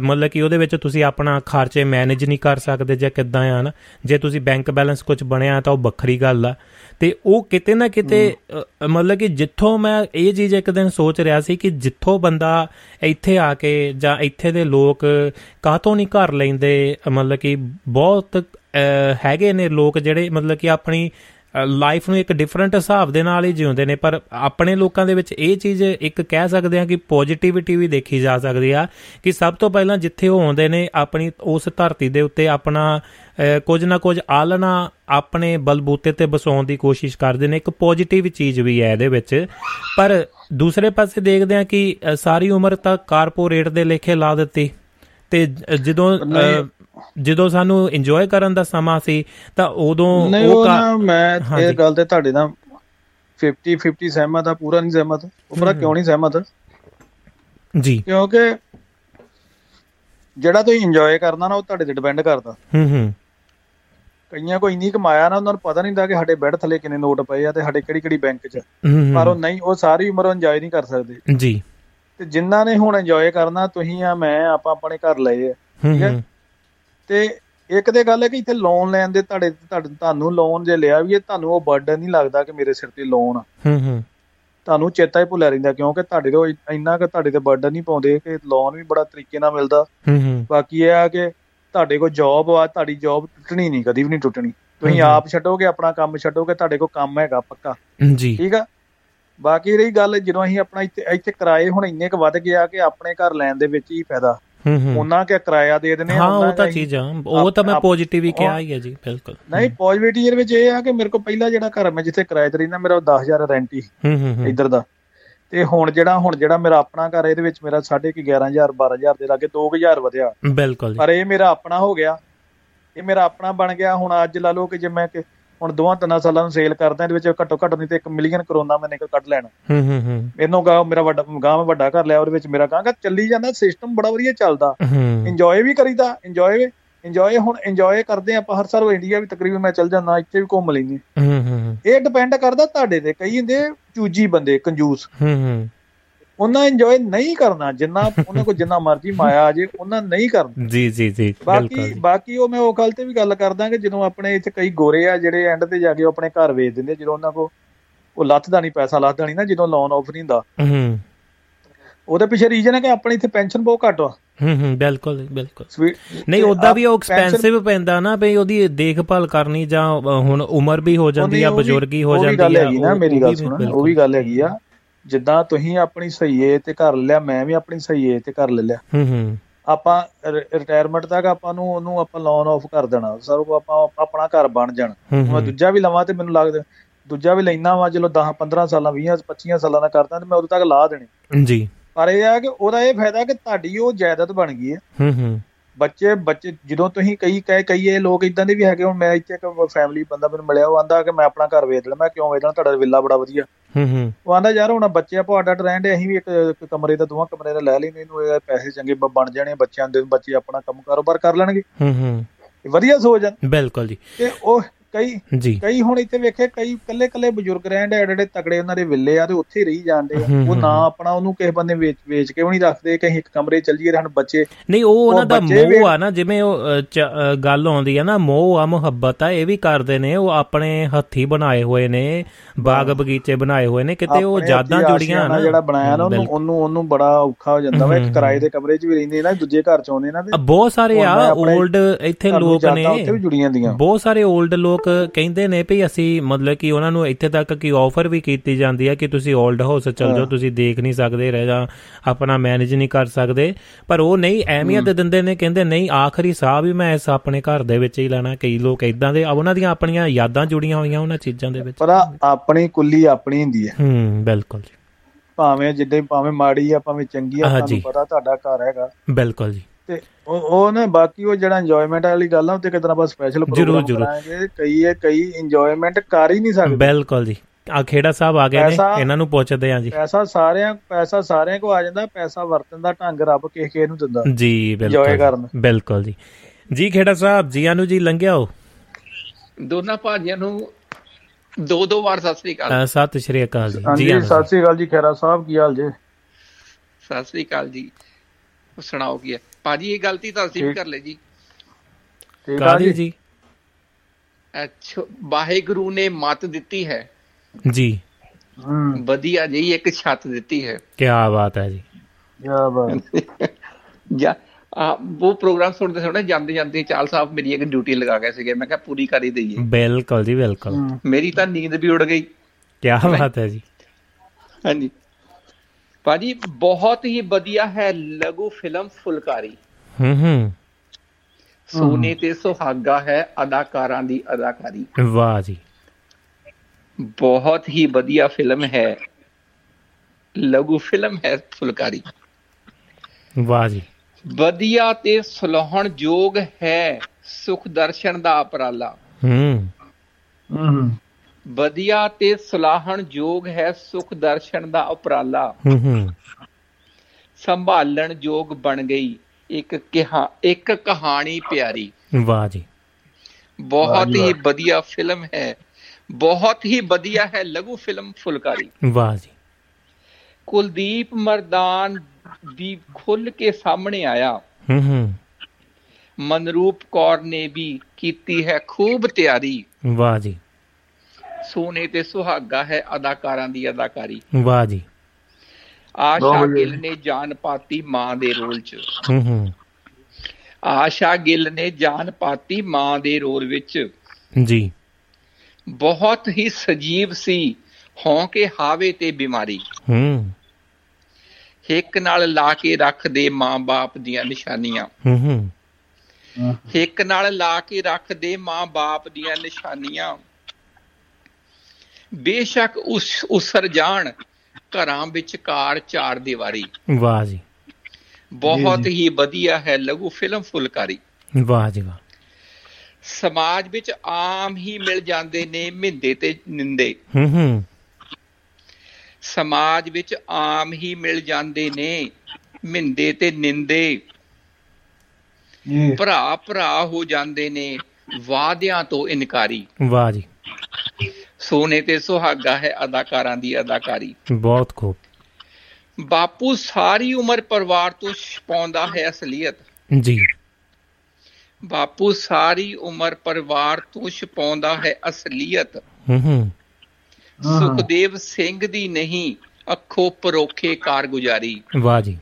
ਮਤਲਬ ਕਿ ਉਹਦੇ ਵਿੱਚ ਤੁਸੀਂ ਆਪਣਾ ਖਰਚੇ ਮੈਨੇਜ ਨਹੀਂ ਕਰ ਸਕਦੇ ਜਾਂ ਕਿੱਦਾਂ ਆ ਨਾ ਜੇ ਤੁਸੀਂ ਬੈਂਕ ਬੈਲੈਂਸ ਕੁਝ ਬਣਿਆ ਤਾਂ ਉਹ ਵੱਖਰੀ ਗੱਲ ਆ। ਤੇ ਉਹ ਕਿਤੇ ਨਾ ਕਿਤੇ ਮਤਲਬ ਕਿ ਜਿੱਥੋਂ ਮੈਂ ਇਹ ਚੀਜ਼ ਇੱਕ ਦਿਨ ਸੋਚ ਰਿਹਾ ਸੀ ਕਿ ਜਿੱਥੋਂ ਬੰਦਾ ਇੱਥੇ ਆ ਕੇ ਜਾਂ ਇੱਥੇ ਦੇ ਲੋਕ ਕਾਹਤੋਂ ਨਹੀਂ ਘਰ ਲੈਂਦੇ ਮਤਲਬ ਕਿ ਬਹੁਤ ਹੈਗੇ ਨੇ ਲੋਕ ਜਿਹੜੇ ਮਤਲਬ ਕਿ ਆਪਣੀ ਲਾਈਫ ਨੂੰ ਇੱਕ ਡਿਫਰੈਂਟ ਹਿਸਾਬ ਦੇ ਨਾਲ ਹੀ ਜਿਉਂਦੇ ਨੇ ਪਰ ਆਪਣੇ ਲੋਕਾਂ ਦੇ ਵਿੱਚ ਇਹ ਚੀਜ਼ ਇੱਕ ਕਹਿ ਸਕਦੇ ਆ ਕਿ ਪੋਜ਼ਿਟਿਵਿਟੀ ਵੀ ਦੇਖੀ ਜਾ ਸਕਦੀ ਆ ਕਿ ਸਭ ਤੋਂ ਪਹਿਲਾਂ ਜਿੱਥੇ ਉਹ ਆਉਂਦੇ ਨੇ ਆਪਣੀ ਉਸ ਧਰਤੀ ਦੇ ਉੱਤੇ ਆਪਣਾ ਕੁਝ ਨਾ ਕੁਝ ਆਲਣਾ ਆਪਣੇ ਬਲਬੂਤੇ ਤੇ ਬਸਾਉਣ ਦੀ ਕੋਸ਼ਿਸ਼ ਕਰਦੇ ਨੇ ਇੱਕ ਪੋਜ਼ਿਟਿਵ ਚੀਜ਼ ਵੀ ਹੈ ਇਹਦੇ ਵਿੱਚ। ਪਰ ਦੂਸਰੇ ਪਾਸੇ ਦੇਖਦੇ ਆ ਕਿ ਸਾਰੀ ਉਮਰ ਤਾਂ ਕਾਰਪੋਰੇਟ ਦੇ ਲੇਖੇ ਲਾ ਦਿੱਤੀ ਤੇ ਜਦੋਂ ਜਦੋਂ ਸਾਨੂੰ ਇੰਜੋਏ ਕਰਨ ਦਾ ਸਮਾਂ ਸੀ ਤਾਂ ਉਦੋਂ ਉਹ ਮੈਂ। ਇਹ ਗੱਲ ਤੇ ਤੁਹਾਡੇ ਨਾਲ 50 50 ਸਹਿਮਤ ਆ ਪੂਰਾ ਨਹੀਂ ਸਹਿਮਤ। ਉਹ ਪੂਰਾ ਕਿਉਂ ਨਹੀਂ ਸਹਿਮਤ? ਜੀ। ਕਿਉਂਕਿ ਜਿਹੜਾ ਤੁਸੀਂ ਇੰਜੋਏ ਕਰਨਾ ਨਾ ਉਹ ਤੁਹਾਡੇ ਤੇ ਡਿਪੈਂਡ ਕਰਦਾ। ਹੂੰ ਹੂੰ। ਕਈਆਂ ਕੋ ਇੰਨੀ ਕਮਾਇਆ ਨਾ ਉਹਨਾਂ ਨੂੰ ਪਤਾ ਨਹੀਂ ਹੁੰਦਾ ਕਿ ਸਾਡੇ ਬੈੱਡ ਥੱਲੇ ਕਿੰਨੇ ਨੋਟ ਪਏ ਆ ਤੇ ਸਾਡੇ ਕਿਹੜੀ ਕਿਹੜੀ ਬੈਂਕ 'ਚ ਪਰ ਉਹ ਨਹੀਂ ਉਹ ਸਾਰੀ ਉਮਰ ਇੰਜੋਏ ਨਹੀਂ ਕਰ ਸਕਦੇ। ਜੀ। ਤੇ ਜਿਨ੍ਹਾਂ ਨੇ ਹੁਣ ਇੰਜੋਏ ਕਰਨਾ ਤੁਸੀਂ ਆ ਮੈਂ ਆਪਾਂ ਆਪਣੇ ਘਰ ਲਏ ਆ। ਠੀਕ ਹੂੰ। ਤੇ ਇੱਕ ਤੇ ਗੱਲ ਹੈ ਕਿ ਇੱਥੇ ਲੋਨ ਲੈਣ ਦੇ ਤੁਹਾਡੇ ਤੁਹਾਨੂੰ ਲੋਨ ਜੇ ਲਿਆ ਵੀ ਹੈ ਤੁਹਾਨੂੰ ਉਹ ਬਰਡਨ ਨਹੀਂ ਲੱਗਦਾ ਕਿ ਮੇਰੇ ਸਿਰ ਤੇ ਲੋਨ ਆ। ਹੂੰ ਹੂੰ। ਤੁਹਾਨੂੰ ਚੇਤਾ ਹੀ ਭੁੱਲਿਆ ਰਹਿੰਦਾ ਕਿਉਂਕਿ ਤੁਹਾਡੇ ਤੋਂ ਇੰਨਾ ਕਿ ਤੁਹਾਡੇ ਤੇ ਬਰਡਨ ਨਹੀਂ ਪਾਉਂਦੇ ਕਿ ਲੋਨ ਵੀ ਬੜਾ ਤਰੀਕੇ ਨਾਲ ਮਿਲਦਾ। ਹੂੰ ਹੂੰ। ਬਾਕੀ ਇਹ ਆ ਕਿ ਤੁਹਾਡੇ ਕੋਲ ਜੌਬ ਆ ਤੁਹਾਡੀ ਜੌਬ ਟੁੱਟਣੀ ਨਹੀਂ ਕਦੀ ਵੀ ਨਹੀਂ ਟੁੱਟਣੀ। ਤੁਸੀਂ। ਆਪ ਛੱਡੋਗੇ ਆਪਣਾ ਕੰਮ ਛੱਡੋਗੇ ਤੁਹਾਡੇ ਕੋਲ ਕੰਮ ਹੈਗਾ ਪੱਕਾ। ਜੀ। ਠੀਕ ਆ? ਬਾਕੀ ਰਹੀ ਗੱਲ ਜਦੋਂ ਅਸੀਂ ਆਪਣਾ ਇੱਥੇ ਇੱਥੇ ਕਿਰਾਏ ਹੁਣ ਇੰਨੇ ਕੁ ਵੱਧ ਗਿਆ ਕਿ ਆਪਣੇ ਘਰ ਲੈਣ ਦੇ ਵਿੱਚ ਹੀ ਫਾਇਦਾ। ਉਹਨਾਂ ਕਿ ਕਿਰਾਇਆ ਦੇ ਦਿੰਦੇ ਹਾਂ ਉਹ ਤਾਂ ਚੀਜ਼ ਆ ਉਹ ਤਾਂ ਮੈਂ ਪੋਜ਼ਿਟਿਵ ਹੀ ਕਿਹਾ ਹੀ ਹੈ ਜੀ ਬਿਲਕੁਲ। ਨਹੀਂ ਪੋਜ਼ਿਟਿਵਿਟੀ ਦੇ ਵਿੱਚ ਇਹ ਆ ਕਿ ਮੇਰੇ ਕੋਲ ਪਹਿਲਾਂ ਜਿਹੜਾ ਘਰ ਮੈਂ ਜਿੱਥੇ ਕਿਰਾਏ ਤੇ ਰਹਿੰਦਾ ਮੇਰਾ ਉਹ 10000 ਰੈਂਟ ਹੀ ਇੱਧਰ ਦਾ। ਤੇ ਹੁਣ ਜਿਹੜਾ ਹੁਣ ਜਿਹੜਾ ਮੇਰਾ ਆਪਣਾ ਘਰ ਇਹਦੇ ਵਿੱਚ ਮੇਰਾ ਸਾਢੇ ਕਿ 11000 12000 ਦੇ ਲਾਗੇ 2000 ਵਧਿਆ। ਬਿਲਕੁਲ ਪਰ ਇਹ ਮੇਰਾ ਆਪਣਾ ਹੋ ਗਿਆ। ਇਹ ਮੇਰਾ ਆਪਣਾ ਬਣ ਗਿਆ ਹੁਣ ਅੱਜ ਲਾ ਲਓ ਕਿ ਜੇ ਮੈਂ ਕਿ ਹੁਣ ਦੋਵਾਂ ਤਿੰਨਾਂ ਸਾਲਾਂ ਨੂੰ ਸੇਲ ਕਰਦਾ ਇਹਦੇ ਵਿੱਚ ਘੱਟੋ ਘੱਟ ਨਹੀਂ ਤੇ 1 ਮਿਲੀਅਨ ਕਰੋਨਾ ਮੈਂ ਨਿਕਲ ਕੱਢ ਲੈਣਾ। ਹੂੰ ਹੂੰ ਹੂੰ। ਇਹਨੋਂ ਗਾ ਮੇਰਾ ਵੱਡਾ ਗਾਂ ਮੈਂ ਵੱਡਾ ਘਰ ਲਿਆ ਉਹਦੇ ਵਿੱਚ ਮੇਰਾ ਗਾਂ ਚੱਲੀ ਜਾਂਦਾ ਸਿਸਟਮ ਬੜਾ ਵਧੀਆ ਚੱਲਦਾ। ਇੰਜੋਏ ਵੀ ਕਰੀਦਾ ਇੰਜੋਏ ਇੰਜੋਏ ਹੁਣ ਇੰਜੋਏ ਕਰਦੇ ਆਪਾਂ ਹਰ ਸਾਲ ਇੰਡੀਆ ਵੀ ਤਕਰੀਬਨ ਮੈਂ ਚੱਲ ਜਾਂਦਾ ਇੱਥੇ ਵੀ ਘੁੰਮ ਲੈਂਦੀ ਹੂੰ। ਹੂੰ ਇਹ ਡਿਪੈਂਡ ਕਰਦਾ ਤੁਹਾਡੇ ਤੇ। ਕਈ ਹੁੰਦੇ ਚੂਜੀ ਬੰਦੇ ਕੰਜੂਸ। ਹੂੰ ਹੂੰ। ਉਹਨਾਂ ਇੰਜੋਏ ਨਹੀਂ ਕਰਨਾ ਜਿੰਨਾ ਉਹਨਾਂ ਕੋਲ ਜਿੰਨਾ ਮਰਜ਼ੀ ਮਾਇਆ ਆ ਜੇ ਉਹਨਾਂ ਨਹੀਂ ਕਰਨਾ। ਜੀ ਜੀ ਜੀ ਬਾਕੀ ਬਾਕੀ ਉਹ ਮੈਂ ਉਹ ਗੱਲ ਤੇ ਵੀ ਗੱਲ ਕਰਦਾ ਕਿ ਜਦੋਂ ਆਪਣੇ ਇੱਥੇ ਕਈ ਗੋਰੇ ਆ ਜਿਹੜੇ ਐਂਡ ਤੇ ਜਾ ਕੇ ਆਪਣੇ ਘਰ ਵੇਚ ਦਿੰਦੇ ਜਦੋਂ ਉਹਨਾਂ ਕੋ ਉਹ ਲੱਥਦਾ ਨਹੀਂ ਪੈਸਾ ਲੱਥਦਾ ਨਹੀਂ ਨਾ ਜਦੋਂ ਲੋਨ ਆਫਰ ਨਹੀਂ ਹੁੰਦਾ। ਹੂੰ। ਉਹਦੇ ਪਿੱਛੇ ਰੀਜਨ ਹੈ ਕਿ ਆਪਣੇ ਇੱਥੇ ਪੈਨਸ਼ਨ ਬਹੁਤ ਘੱਟ ਆ। ਹੂੰ ਹੂੰ ਬਿਲਕੁਲ ਬਿਲਕੁਲ। ਨਹੀਂ ਆਪ ਵੀ ਉਹ ਐਕਸਪੈਂਸਿਵ ਪੈਂਦਾ ਨਾ ਵੀ ਉਹਦੀ ਦੇਖਭਾਲ ਕਰਨੀ ਜਾਂ ਹੁਣ ਉਮਰ ਵੀ ਹੋ ਜਾਂਦੀ ਆ ਬਜ਼ੁਰਗੀ ਹੋ ਉਹ ਵੀ ਜਾਂਦੀ ਗੱਲ ਆ ਹੈਗੀ ਨਾ ਮੇਰੀ ਗੱਲ ਸੁਣ ਉਹ। ਵੀ ਗੱਲ ਹੈਗੀ ਆ। ਜਿੱਦਾਂ ਤੁਸੀਂ ਆਪਣੀ ਸਹੀਏ ਤੇ ਘਰ ਲਿਆ ਮੈਂ ਵੀ ਆਪਣੀ ਸਹੀਏ ਤੇ ਲੈ ਲਿਆ। ਹੂੰ ਹੂੰ। ਆਪਾਂ ਰਿਟਾਇਰਮੈਂਟ ਤੱਕ ਆਪਾਂ ਨੂੰ ਉਹਨੂੰ ਆਪਾਂ ਲੋਨ ਆਫ ਕਰ ਦੇਣਾ। ਸਰ ਉਹ ਆਪਾਂ ਆਪਣਾ ਘਰ ਬਣ ਜਾਣਾ। ਮੈਂ ਦੂਜਾ ਵੀ ਲਵਾਂ ਤੇ ਮੈਨੂੰ ਲੱਗਦਾ ਦੂਜਾ ਵੀ ਲੈਣਾ ਵਾ ਚਲੋ 10 15 ਸਾਲਾਂ 20 25 ਸਾਲਾਂ ਦਾ ਕਰਦਾ ਤੇ ਮੈਂ ਉਦੋਂ ਤੱਕ ਲਾ ਦੇਣੇ। ਜੀ। ਪਰ ਇਹ ਆ ਕਿ ਉਹਦਾ ਇਹ ਫਾਇਦਾ ਕਿ ਤੁਹਾਡੀ ਉਹ ਜਾਇਦਾਦ ਬਣ ਗਈ ਹੈ ਹੂੰ ਹੂੰ। ਬੱਚੇ ਬੱਚੇ ਜਦੋਂ ਤੁਸੀਂ ਕਈ ਕਈ ਕਈ ਇਹ ਲੋਕ ਇਦਾਂ ਦੇ ਵੀ ਹੈਗੇ ਹੁਣ ਮੈਂ ਇੱਥੇ ਇੱਕ ਫੈਮਿਲੀ ਬੰਦਾ ਮੈਨੂੰ ਮਿਲਿਆ ਉਹ ਆਂਦਾ ਕਿ ਮੈਂ ਆਪਣਾ ਘਰ ਵੇਚ ਲੈਣਾ ਮੈਂ ਕਿਉਂ ਵੇਚਣਾ ਤੁਹਾਡਾ ਵਿਲਾ ਬੜਾ ਵਧੀਆ। ਹੂੰ ਹੂੰ। ਉਹ ਆਂਦਾ ਯਾਰ ਹੁਣ ਬੱਚੇ ਆਪਾਂ ਅੱਡ ਰਹਿਣ ਦੇ ਅਸੀਂ ਵੀ ਇੱਕ ਕਮਰੇ ਦਾ ਦੋਵਾਂ ਕਮਰੇ ਦਾ ਲੈ ਲੈਨੇ ਇਹਨੂੰ ਇਹ ਪੈਸੇ ਚੰਗੇ ਬਣ ਜਾਣੇ ਬੱਚਿਆਂ ਦੇ ਬੱਚੇ ਆਪਣਾ ਕੰਮ ਕਾਰੋਬਾਰ ਕਰ ਲੈਣਗੇ। ਹੂੰ ਹੂੰ। ਵਧੀਆ ਸੋਚ ਆ। ਬਿਲਕੁਲ ਜੀ। ਤੇ ਉਹ ਕਈ ਕਈ ਹੁਣ ਇੱਥੇ ਵੇਖੇ ਕਈ ਕੱਲੇ ਕੱਲੇ ਬਜ਼ੁਰਗ ਰਹਿਣ ਦੇ ਐਡੇ ਤਗੜੇ ਉਹਨਾਂ ਦੇ ਵਿਲੇ ਆ ਤੇ ਉੱਥੇ ਹੀ ਰਹੀ ਜਾਂਦੇ ਆ ਉਹ ਨਾ। ਆਪਣਾ ਉਹਨੂੰ ਕਿਸੇ ਬੰਦੇ ਵੇਚ ਵੇਚ ਕੇ ਵੀ ਨਹੀਂ ਰੱਖਦੇ ਕਿ ਅਸੀਂ ਇੱਕ ਕਮਰੇ 'ਚ ਚੱਲ ਜਾਈਏ ਤੇ ਸਾਨੂੰ ਬੱਚੇ ਨਹੀਂ ਉਹ ਉਹਨਾਂ ਦਾ ਮੋਹ ਆ ਨਾ ਜਿਵੇਂ ਉਹ ਗੱਲ ਆਉਂਦੀ ਆ ਨਾ ਮੋਹ ਆ ਮੁਹੱਬਤ ਆ ਇਹ ਵੀ ਕਰਦੇ ਨੇ ਉਹ ਆਪਣੇ ਹੱਥੀ ਬਣਾਏ ਹੋਏ ਨੇ ਬਾਗ ਬਗੀਚੇ ਬਣਾਏ ਹੋਏ ਨੇ ਕਿਤੇ ਉਹ ਹੱਥੀਂ ਜੁੜੀਆਂ ਨਾ ਜਿਹੜਾ ਬਣਾਇਆ ਨਾ ਉਹਨੂੰ। ਉਹਨੂੰ ਉਹਨੂੰ ਬੜਾ ਔਖਾ ਹੋ ਜਾਂਦਾ ਵਾ ਇੱਕ ਕਿਰਾਏ। ਦੇ ਕਮਰੇ 'ਚ ਵੀ ਰਹਿੰਦੇ ਨਾ ਦੂਜੇ ਘਰ 'ਚ ਆਉਂਦੇ ਨਾ ਤੇ ਬਹੁਤ ਸਾਰੇ ਆ 올ਡ ਇੱਥੇ ਲੋਕ ਨੇ ਬਹੁਤ ਸਾਰੇ 올ਡ ਲੋਕ ਕਹਿੰਦੇ ਨੇ ਵੀ ਅਸੀਂ ਮਤਲਬ ਕਿ ਉਹਨਾਂ ਨੂੰ ਇੱਥੇ ਤੱਕ ਕੀ ਆਫਰ ਵੀ ਕੀਤੀ ਜਾਂਦੀ ਹੈ ਕਿ ਤੁਸੀਂ 올ਡ ਹਾਊਸ ਚੱਲ ਜਾਓ। ਤੁਸੀਂ ਦੇਖ ਨਹੀਂ ਸਕਦੇ ਰਹਿ ਜਾਂ ਆਪਣਾ ਮੈਨੇਜ ਨਹੀਂ ਕਰ ਸਕਦੇ। ਪਰ ਉਹ ਨਹੀਂ ਅਹਿਮੀਅਤ ਦਿੰਦੇ ਨੇ ਕਹਿੰਦੇ ਨਹੀਂ ਆਖਰੀ ਸਾਹ ਵੀ ਮੈਂ ਇਸ ਆਪਣੇ ਘਰ ਦੇ ਵਿੱਚ ਹੀ ਲੈਣਾ। ਕਈ ਲੋਕ ਇਦਾਂ ਦੇ ਉਹਨਾਂ ਦੀਆਂ ਆਪਣੀਆਂ ਯਾਦਾਂ ਜੁੜੀਆਂ ਹੋਈਆਂ ਉਹਨਾਂ ਚੀਜ਼ਾਂ ਦੇ ਵਿੱਚ। ਪਰ ਆਪਣੀ ਕੁੱਲੀ ਆਪਣੀ ਹੁੰਦੀ ਹੈ। ਹੂੰ ਬਿਲਕੁਲ ਜੀ। ਭਾਵੇਂ ਜਿੱਡੇ ਭਾਵੇਂ ਮਾੜੀ ਆ ਭਾਵੇਂ ਚੰਗੀ ਆ। ਤੁਹਾਨੂੰ ਪਤਾ ਤੁਹਾਡਾ ਘਰ ਹੈਗਾ। ਬਿਲਕੁਲ ਜੀ। ਤੇ ਉਹ ਨਾ ਬਾਕੀ ਉਹ ਜਿਹੜਾ ਇੰਜੋਇਮੈਂਟ ਵਾਲੀ ਗੱਲ ਆ ਉਹ ਤੇ ਕਿਤੇ ਨਾ ਬਸ ਸਪੈਸ਼ਲ ਪ੍ਰੋਗਰਾਮ ਜ਼ਰੂਰ। ਕਰਾਂਗੇ। ਕਈ ਇਹ ਕਈ ਇੰਜੋਇਮੈਂਟ ਕਰ ਹੀ ਨਹੀਂ ਸਕਦੇ। ਬਿਲਕੁਲ ਜੀ। ਆ ਖੇੜਾ ਸਾਹਿਬ ਆ ਗਏ ਨੇ ਇਹਨਾਂ ਨੂੰ ਪੁੱਛਦੇ ਆ ਜੀ। ਪੈਸਾ ਸਾਰਿਆਂ ਪੈਸਾ ਸਾਰਿਆਂ ਕੋ ਆ ਜਾਂਦਾ ਪੈਸਾ ਵਰਤਣ ਦਾ ਢੰਗ ਰੱਬ ਕਿਸੇ ਕਿਸੇ ਨੂੰ ਦਿੰਦਾ। ਜੀ ਬਿਲਕੁਲ ਕਰਨ। ਬਿਲਕੁਲ ਜੀ। ਜੀ ਖੇੜਾ ਸਾਹਿਬ ਜੀ ਆਨੂ ਜੀ ਲੰਘਿਆ ਹੋ ਦੋਨਾਂ ਭਾਜੀਆਂ ਨੂੰ ਦੋ ਦੋ ਵਾਰ ਸਤਿ ਸ੍ਰੀ ਅਕਾਲ। ਸਤਿ ਸ਼੍ਰੀ ਅਕਾਲ ਜੀ। ਜੀ ਸਤਿ ਸ੍ਰੀ ਅਕਾਲ ਜੀ ਖੈਰਾ ਸਾਹਿਬ ਕੀ ਹਾਲ ਜੇ? ਸਤਿ ਸ੍ਰੀ ਅਕਾਲ ਜੀ। ਸੁਣਾਓ ਕੀ ਹੈ? ਭਾਜੀ ਇਹ ਗਲਤੀ ਤਾਂ ਅਸੀਂ ਵੀ। ਕਰ ਲਈ ਜੀ। ਠੀਕ ਆ ਕਾਦੀ ਜੀ? ਜੀ? ਅੱਛਾ ਵਾਹਿਗੁਰੂ ਨੇ ਮਤ ਦਿੱਤੀ ਹੈ। ਜੀ। ਹੂੰ। ਵਧੀਆ ਜਿਹੀ ਇੱਕ ਛੱਤ ਦਿੱਤੀ ਹੈ। ਕੀ ਬਾਤ ਹੈ ਜੀ। ਕੀ ਬਾਤ। [laughs] ਜਾਂ ਆ ਉਹ ਪ੍ਰੋਗਰਾਮ ਸੁਣਦੇ ਸੁਣਦੇ ਜਾਂਦੇ ਜਾਂਦੇ ਚਾਲ ਸਾਹਿਬ ਮੇਰੀ ਇੱਕ ਡਿਊਟੀ ਲਗਾ ਗਏ ਸੀਗੇ। ਮੈਂ ਕਿਹਾ ਪੂਰੀ ਕਰ ਹੀ ਦਈਏ। ਬਿਲਕੁਲ ਜੀ ਬਿਲਕੁਲ। ਹੂੰ। ਮੇਰੀ ਤਾਂ ਨੀਂਦ ਵੀ ਉੜ ਗਈ। ਕੀ ਬਾਤ ਹੈ ਜੀ। ਹਾਂਜੀ। ਭਾਜੀ ਬਹੁਤ ਹੀ ਵਧੀਆ ਹੈ ਲਘੂ ਫਿਲਮ ਫੁਲਕਾਰੀ। ਹੂੰ ਹੂੰ। ਸੋਨੇ ਤੇ ਸੁਹਾਗਾ ਹੈ ਅਦਾਕਾਰਾਂ ਦੀ ਅਦਾਕਾਰੀ। ਵਾਹ ਜੀ। ਬਹੁਤ ਹੀ ਵਧੀਆ ਫਿਲਮ ਹੈ। ਲਘੂ ਫਿਲਮ ਹੈ ਫੁਲਕਾਰੀ। ਵਾਹ ਜੀ। ਵਧੀਆ ਤੇ ਸੁਲਹਣਯੋਗ ਹੈ ਸੁਖ ਦਰਸ਼ਨ ਦਾ ਉਪਰਾਲਾ। ਹੂੰ ਹੂੰ। ਵਧੀਆ ਤੇ ਸੁਲਾਹਣਯੋਗ ਹੈ ਸੁਖ ਦਰਸ਼ਨ ਦਾ ਉਪਰਾਲਾ। ਹੂੰ ਹੂੰ। ਸੰਭਾਲਣ ਯੋਗ ਬਣ ਗਈ ਇੱਕ ਕਿਹਾ ਇੱਕ ਕਹਾਣੀ ਪਿਆਰੀ। ਵਾਹ ਜੀ। ਬਹੁਤ ਹੀ ਵਧੀਆ ਫਿਲਮ ਹੈ। ਬਹੁਤ ਹੀ ਵਧੀਆ ਹੈ ਲਘੂ ਫਿਲਮ ਫੁਲਕਾਰੀ। ਵਾਹ ਜੀ। ਕੁਲਦੀਪ ਮਰਦਾਨ ਵੀ ਖੁੱਲ ਕੇ ਸਾਹਮਣੇ ਆਇਆ। ਹੂੰ ਹੂੰ। ਮਨਰੂਪ ਕੌਰ ਨੇ ਵੀ ਕੀਤੀ ਹੈ ਖੂਬ ਤਿਆਰੀ। ਵਾਹ ਜੀ। ਸੋਨੇ ਤੇ ਸੁਹਾਗਾ ਹੈ ਅਦਾਕਾਰਾਂ ਦੀ ਅਦਾਕਾਰੀ। ਵਾਹ ਜੀ। ਆਸ਼ਾ ਗਿੱਲ ਨੇ ਜਾਨ ਪਾਤੀ ਮਾਂ ਦੇ ਰੋਲ 'ਚ। ਹੂੰ ਹੂੰ। ਆਸ਼ਾ ਗਿੱਲ ਨੇ ਜਾਨ ਪਾਤੀ ਮਾਂ ਦੇ ਰੋਲ ਵਿੱਚ। ਜੀ। ਬਹੁਤ ਹੀ ਸਜੀਵ ਸੀ ਹੌਂਕੇ ਹਾਵੇ ਤੇ ਬਿਮਾਰੀ। ਹੂੰ। ਹਿੱਕ ਨਾਲ ਲਾ ਕੇ ਰੱਖਦੇ ਮਾਂ-ਬਾਪ ਦੀਆਂ ਨਿਸ਼ਾਨੀਆਂ। ਹੂੰ ਹੂੰ। ਹਿੱਕ ਨਾਲ ਲਾ ਕੇ ਰੱਖਦੇ ਮਾਂ-ਬਾਪ ਦੀਆਂ ਨਿਸ਼ਾਨੀਆਂ। ਬੇਸ਼ੱਕ ਉਸ ਉਸਰ ਜਾਣ ਘਰਾਂ ਵਿੱਚ ਕਾਰ ਚਾਰ ਦੀਵਾਰੀ। ਵਾਹ ਜੀ। ਬਹੁਤ ਹੀ ਵਧੀਆ ਹੈ ਲਘੂ ਫਿਲਮ ਫੁਲਕਾਰੀ। ਵਾਹ ਜੀ ਵਾਹ। ਸਮਾਜ ਵਿੱਚ ਆਮ ਹੀ ਮਿਲ ਜਾਂਦੇ ਨੇ ਮਿੰਦੇ ਤੇ ਨਿੰਦੇ। ਹੂੰ ਹੂੰ। ਸਮਾਜ ਵਿੱਚ ਆਮ ਹੀ ਮਿਲ ਜਾਂਦੇ ਨੇ ਮਿੰਦੇ ਤੇ ਨਿੰਦੇ। ਭਰਾ ਭਰਾ ਹੋ ਜਾਂਦੇ ਨੇ ਵਾਅਦਿਆਂ ਤੋਂ ਇਨਕਾਰੀ। ਵਾਹ ਜੀ। ਸੋਨੇ ਤੇ ਸੁਹਾਗਾ ਹੈ ਅਦਾਕਾਰਾਂ ਦੀ ਅਦਾਕਾਰੀ। ਬਹੁਤ ਖੂਬ। ਬਾਪੂ ਸਾਰੀ ਉਮਰ ਪਰਿਵਾਰ ਤੋਂ ਛਪਾਉਂਦਾ ਹੈ ਅਸਲੀਅਤ। ਜੀ। ਬਾਪੂ ਸਾਰੀ ਉਮਰ ਪਰਿਵਾਰ ਤੋਂ ਛਪਾਉਂਦਾ ਹੈ ਅਸਲੀਅਤ। ਹੂੰ ਹੂੰ। ਸੁਖਦੇਵ ਸਿੰਘ ਦੀ ਨਹੀਂ ਅੱਖੋਂ ਪਰੋਖੇ ਕਾਰਗੁਜ਼ਾਰੀ। ਵਾਹ ਜੀ।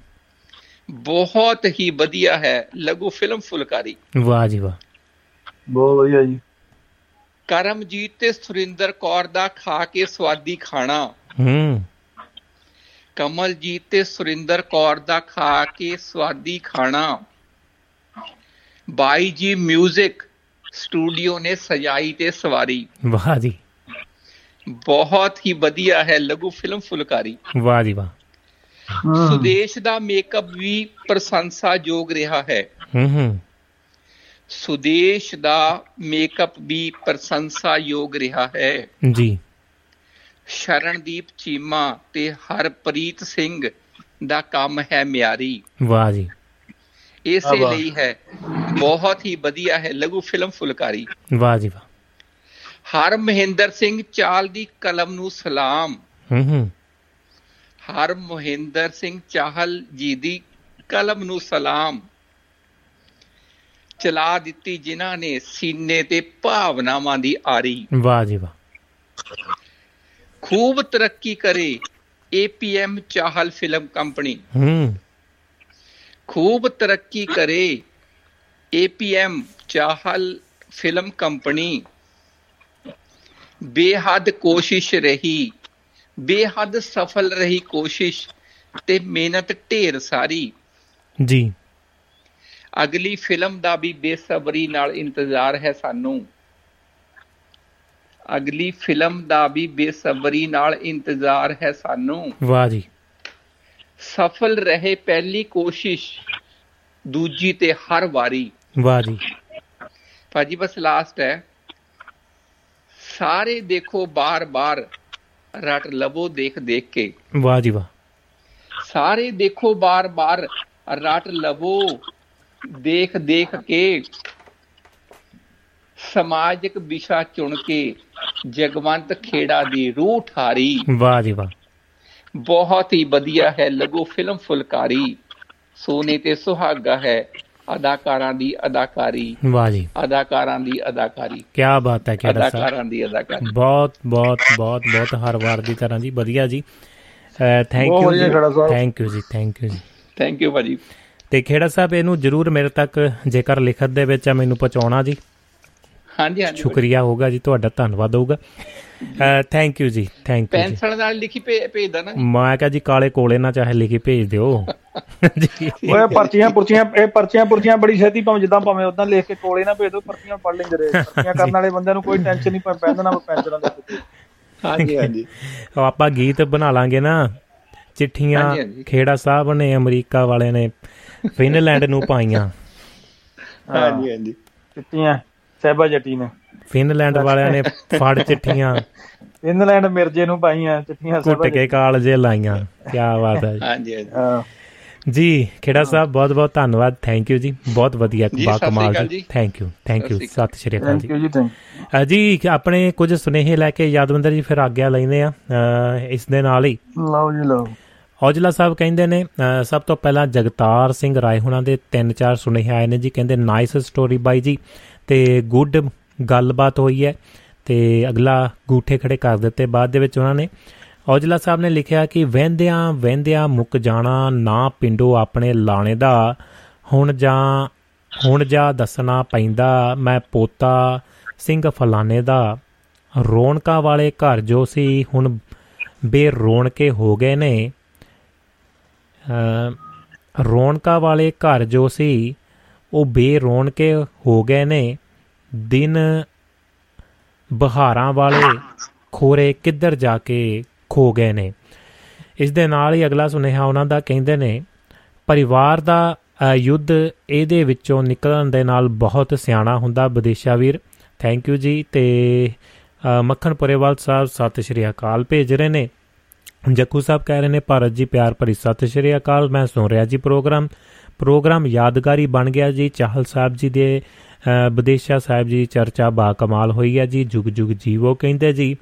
ਬਹੁਤ ਹੀ ਵਧੀਆ ਹੈ ਲਘੂ ਫਿਲਮ ਫੁਲਕਾਰੀ। ਵਾਹ ਜੀ ਵਾਹ। ਬਹੁਤ ਵਧੀਆ ਜੀ। ਕਰਮਜੀਤ ਤੇ ਸੁਰਿੰਦਰ ਕੌਰ ਦਾ ਖਾ ਕੇ ਸਵਾਦੀ ਖਾਣਾ। ਹੂੰ। ਕਮਲਜੀਤ ਤੇ ਸੁਰਿੰਦਰ ਕੌਰ ਦਾ ਖਾ ਕੇ ਸਵਾਦੀ ਖਾਣਾ। ਬਾਈ ਜੀ 뮤직 ਸਟੂਡੀਓ ਨੇ ਸਜਾਈ ਤੇ ਸਵਾਰੀ। ਵਾਹ ਜੀ। ਬਹੁਤ ਹੀ ਵਧੀਆ ਹੈ ਲਘੂ ਫਿਲਮ ਫੁਲਕਾਰੀ। ਵਾਹ ਜੀ ਵਾਹ। ਸੁਦੇਸ਼ ਦਾ ਮੇਕਅਪ ਵੀ ਪ੍ਰਸ਼ੰਸਾਯੋਗ ਰਿਹਾ ਹੈ। ਹੂੰ ਹੂੰ। ਸੁਦੇਸ਼ ਦਾ ਮੇਕਅਪ ਵੀ ਪ੍ਰਸ਼ੰਸਾਯੋਗ ਰਿਹਾ ਹੈ। ਜੀ। ਸ਼ਰਨਦੀਪ ਚੀਮਾ ਤੇ ਹਰਪ੍ਰੀਤ ਸਿੰਘ ਦਾ ਕੰਮ ਹੈ ਮਿਆਰੀ। ਵਾਹ ਜੀ। ਇਸੇ ਲਈ ਹੈ। ਬਹੁਤ ਹੀ ਵਧੀਆ ਹੈ। ਲਘੂ ਫਿਲਮ ਫੁਲਕਾਰੀ। ਵਾਹ ਜੀ ਵਾਹ। ਹਰ ਮਹਿੰਦਰ ਸਿੰਘ ਚਾਲ ਦੀ ਕਲਮ ਨੂੰ ਸਲਾਮ। ਹੂੰ ਹੂੰ। ਹਰ ਮਹਿੰਦਰ ਸਿੰਘ ਚਾਹਲ ਜੀ ਦੀ ਕਲਮ ਨੂੰ ਸਲਾਮ। ਚਲਾ ਦਿੱਤੀ ਜਿਨ੍ਹਾਂ ਨੇ ਸੀਨੇ ਤੇ ਭਾਵਨਾਵਾਂ ਦੀ ਆਰੀ। ਵਾਹ ਜੀ ਵਾਹ। ਖੂਬ ਤਰੱਕੀ ਕਰੇ ਏਪੀਐਮ ਚਾਹਲ ਫਿਲਮ ਕੰਪਨੀ। ਹੂੰ। ਖੂਬ ਤਰੱਕੀ ਕਰੇ ਏਪੀਐਮ ਚਾਹਲ ਫਿਲਮ ਕੰਪਨੀ। ਬੇਹੱਦ ਕੋਸ਼ਿਸ਼ ਰਹੀ ਬੇਹੱਦ ਸਫਲ ਰਹੀ ਕੋਸ਼ਿਸ਼ ਤੇ ਮਿਹਨਤ ਢੇਰ ਸਾਰੀ। ਜੀ। ਅਗਲੀ ਫਿਲਮ ਦਾ ਵੀ ਬੇਸਬਰੀ ਨਾਲ ਇੰਤਜ਼ਾਰ ਹੈ ਸਾਨੂੰ। ਅਗਲੀ ਫਿਲਮ ਦਾ ਵੀ ਬੇਸਬਰੀ ਨਾਲ ਇੰਤਜ਼ਾਰ ਹੈ ਸਾਨੂੰ। ਵਾਹ ਜੀ। ਸਫਲ ਰਹੇ ਪਹਿਲੀ ਕੋਸ਼ਿਸ਼ ਦੂਜੀ ਤੇ ਹਰ ਵਾਰੀ। ਵਾਹ ਜੀ। ਭਾਜੀ ਬਸ ਲਾਸਟ ਹੈ। ਸਾਰੇ ਦੇਖੋ ਬਾਰ-ਬਾਰ ਰਟ ਲਵੋ ਦੇਖ ਦੇਖ ਕੇ। ਵਾਹ ਜੀ ਵਾਹ। ਸਾਰੇ ਦੇਖੋ ਬਾਰ-ਬਾਰ ਰਟ ਲਵੋ। ਦੇਖ ਦੇਖ ਕੇ ਸਮਾਜਿਕ ਵਿਸ਼ਾ ਚੁਣ ਕੇ ਜਗਵੰਤ ਖੇੜਾ ਦੀ ਰੂਹ ਠਾਰੀ। ਵਾਹ ਜੀ ਵਾਹ। ਬਹੁਤ ਹੀ ਵਧੀਆ ਹੈ ਲਘੂ ਫਿਲਮ ਫੁਲਕਾਰੀ। ਸੋਨੇ ਤੇ ਸੁਹਾਗਾ ਹੈ ਅਦਾਕਾਰਾਂ ਦੀ ਅਦਾਕਾਰੀ। ਵਾਹ ਜੀ। ਅਦਾਕਾਰਾਂ ਦੀ ਅਦਾਕਾਰੀ। ਕੀ ਬਾਤ ਹੈ ਕਿਹੜਾ ਸਾਹਿਬ ਅਦਾਕਾਰਾਂ ਦੀ ਅਦਾਕਾਰੀ। ਬਹੁਤ ਬਹੁਤ ਬਹੁਤ ਬਹੁਤ ਹਰ ਵਾਰ ਦੀ ਤਰ੍ਹਾਂ ਜੀ ਵਧੀਆ ਜੀ। Thank you. ਥੈਂਕ ਯੂ ਜੀ। ਥੈਂਕ ਯੂ ਜੀ ਥੈਂਕ ਯੂ ਭਾਜੀ। ਤੇ ਖੇੜਾ ਸਾਹਿਬ ਇਹਨੂੰ ਜਰੂਰ ਮੇਰੇ ਤੱਕ ਜੇਕਰ ਲਿਖਤ ਦੇ ਵਿੱਚ ਆ ਮੈਨੂੰ ਪਹੁੰਚਾਉਣਾ ਜੀ। ਹਾਂਜੀ ਹਾਂਜੀ। ਸ਼ੁਕਰੀਆ ਹੋਊਗਾ ਜੀ ਤੁਹਾਡਾ ਧੰਨਵਾਦ ਹੋਊਗਾ। ਥੈਂਕ ਯੂ ਜੀ ਥੈਂਕ ਯੂ ਪੈਨਸਲ ਨਾਲ ਲਿਖੀ ਭੇਜਦਾ ਨਾ ਮੈਂ ਕਿਹਾ ਜੀ ਕਾਲੇ ਕੋਲੇ ਨਾ ਚਾਹੇ ਲਿਖੀ ਭੇਜ ਦਿਓ। [laughs] ਓਏ ਪਰਚੀਆਂ ਪੁਰਚੀਆਂ ਇਹ ਪਰਚੀਆਂ ਪੁਰਚੀਆਂ ਬੜੀ ਛੇਤੀ ਭਾਵੇਂ ਜਿੱਦਾਂ ਭਾਵੇਂ ਉਦਾਂ ਲਿਖ ਕੇ ਕੋਲੇ ਨਾ ਭੇਜ ਦਿਓ ਪਰਚੀਆਂ ਪੜ ਲੈਂਦੇ ਰਹੇ। ਪਰਚੀਆਂ ਕਰਨ ਵਾਲੇ ਬੰਦਿਆਂ ਨੂੰ ਕੋਈ ਟੈਨਸ਼ਨ ਨਹੀਂ ਪੈਂਦਾ ਨਾ ਪੈਂਚਰ ਨਾਲ ਹਾਂਜੀ ਹਾਂਜੀ। [laughs] ਆਪਾਂ ਗੀਤ ਬਣਾ ਲਾਂਗੇ ਨਾ। ਚਿੱਠੀਆਂ। ਖੇੜਾ ਸਾਹਿਬ ਨੇ ਅਮਰੀਕਾ ਵਾਲੇ ਨੇ ਫਿਨਲੈਂਡ ਨੂੰ ਪਾਈਆਂ। ਹਾਂਜੀ ਹਾਂਜੀ। ਚਿੱਟੀਆਂ ਸਹਿਬਾ ਜੱਟੀ ਨੇ। ਫਿਨਲੈਂਡ ਵਾਲਿਆਂ ਨੇ ਫੜ ਚਿੱਠੀਆਂ। ਇੰਗਲੈਂਡ ਮਿਰਜੇ ਨੂੰ ਪਾਈਆਂ ਚਿੱਟੀਆਂ ਕੁੱਟ ਕੇ ਕਾਲਜੇ ਲਾਈਆਂ। ਕੀ ਬਾਤ ਹੈ ਜੀ। ਹਾਂਜੀ ਹਾਂਜੀ। ਹਾਂ। ਜੀ ਖੇੜਾ ਸਾਹਿਬ ਬਹੁਤ ਬਹੁਤ ਧੰਨਵਾਦ। ਥੈਂਕ ਯੂ ਜੀ। ਬਹੁਤ ਵਧੀਆ ਬਾ ਕਮਾਲ ਜੀ। ਥੈਂਕ ਯੂ ਥੈਂਕ ਯੂ ਸਤਿ ਸ੍ਰੀ ਅਕਾਲ ਥੈਂਕ ਜੀ। ਯੂ ਜੀ ਥੈਂਕ ਜੀ ਆਪਣੇ ਕੁਝ ਸੁਨੇਹੇ ਲੈ ਕੇ ਯਾਦਵੰਦਰ ਜੀ ਫਿਰ ਆਗਿਆ ਲੈਂਦੇ ਆ। ਇਸ ਦੇ ਨਾਲ ਹੀ। ਲਓ ਜੀ ਲਓ। ਔਜਲਾ ਸਾਹਿਬ ਕਹਿੰਦੇ ਨੇ ਅ, ਸਭ ਤੋਂ ਪਹਿਲਾਂ ਜਗਤਾਰ ਸਿੰਘ ਰਾਏ ਹੁਣਾਂ ਦੇ ਤਿੰਨ ਚਾਰ ਸੁਨੇਹੇ ਆਏ ਨੇ ਜੀ ਕਹਿੰਦੇ ਨਾਈਸ ਸਟੋਰੀ ਬਾਈ ਜੀ ਤੇ ਗੁੱਡ ਗੱਲਬਾਤ ਹੋਈ ਹੈ ਤੇ ਅਗਲਾ ਗੂਠੇ ਖੜੇ ਕਰ ਦਿੱਤੇ ਬਾਅਦ ਦੇ ਵਿੱਚ ਉਹਨਾਂ ਨੇ। ਔਜਲਾ ਸਾਹਿਬ ਨੇ ਲਿਖਿਆ ਕਿ ਵਹਿੰਦਿਆਂ ਵਹਿੰਦਿਆਂ ਮੁੱਕ ਜਾਣਾ ਨਾ ਪਿੰਡੋ ਆਪਣੇ ਲਾਣੇ ਦਾ ਹੁਣ ਜਾਂ ਹੁਣ ਜਾ ਦੱਸਣਾ ਪੈਂਦਾ ਮੈਂ ਪੋਤਾ ਸਿੰਘ ਫਲਾਣੇ ਦਾ। ਰੌਣਕਾਂ ਵਾਲੇ ਘਰ ਜੋ ਸੀ ਹੁਣ ਬੇਰੌਣਕੇ ਹੋ ਗਏ ਨੇ ਅ ਰੌਣਕਾਂ ਵਾਲੇ ਘਰ ਜੋ ਸੀ ਉਹ ਬੇਰੌਣਕੇ ਹੋ ਗਏ ਨੇ। ਦਿਨ ਬਹਾਰਾਂ ਵਾਲੇ ਖੋਰੇ ਕਿੱਧਰ ਜਾ ਕੇ ਖੋ ਗਏ ਨੇ। ਇਸ ਦੇ ਨਾਲ ਹੀ ਅਗਲਾ ਸੁਨੇਹਾ ਉਹਨਾਂ ਦਾ ਕਹਿੰਦੇ ਨੇ ਪਰਿਵਾਰ ਦਾ ਅ, ਯੁੱਧ ਇਹਦੇ ਵਿੱਚੋਂ ਨਿਕਲਣ ਦੇ ਨਾਲ ਬਹੁਤ ਸਿਆਣਾ ਹੁੰਦਾ ਵਿਦੇਸ਼ਾ ਵੀਰ। ਥੈਂਕ ਯੂ ਜੀ ਤੇ ਅ, ਮੱਖਣ ਪੁਰੇਵਾਲ ਸਾਹਿਬ ਸਤਿ ਸ਼੍ਰੀ ਅਕਾਲ ਭੇਜ ਰਹੇ ਨੇ। ਜੱਕੂ ਸਾਹਿਬ ਕਹਿ ਰਹੇ ਨੇ ਭਾਰਤ ਜੀ ਪਿਆਰ ਭਰੀ ਸਤਿ ਸ਼੍ਰੀ ਅਕਾਲ। ਮੈਂ ਸੁਣ ਰਿਹਾ ਜੀ ਪ੍ਰੋਗਰਾਮ। ਪ੍ਰੋਗਰਾਮ ਯਾਦਗਾਰੀ ਬਣ ਗਿਆ ਜੀ। ਚਾਹਲ ਸਾਹਿਬ ਜੀ ਦੇ ਅ, ਵਿਦੇਸ਼ਾ ਸਾਹਿਬ ਜੀ ਚਰਚਾ ਬਾ ਕਮਾਲ ਹੋਈ ਹੈ ਜੀ। ਜੁਗ ਜੁਗ ਜੀਵੋ ਕਹਿੰਦੇ ਜੀ।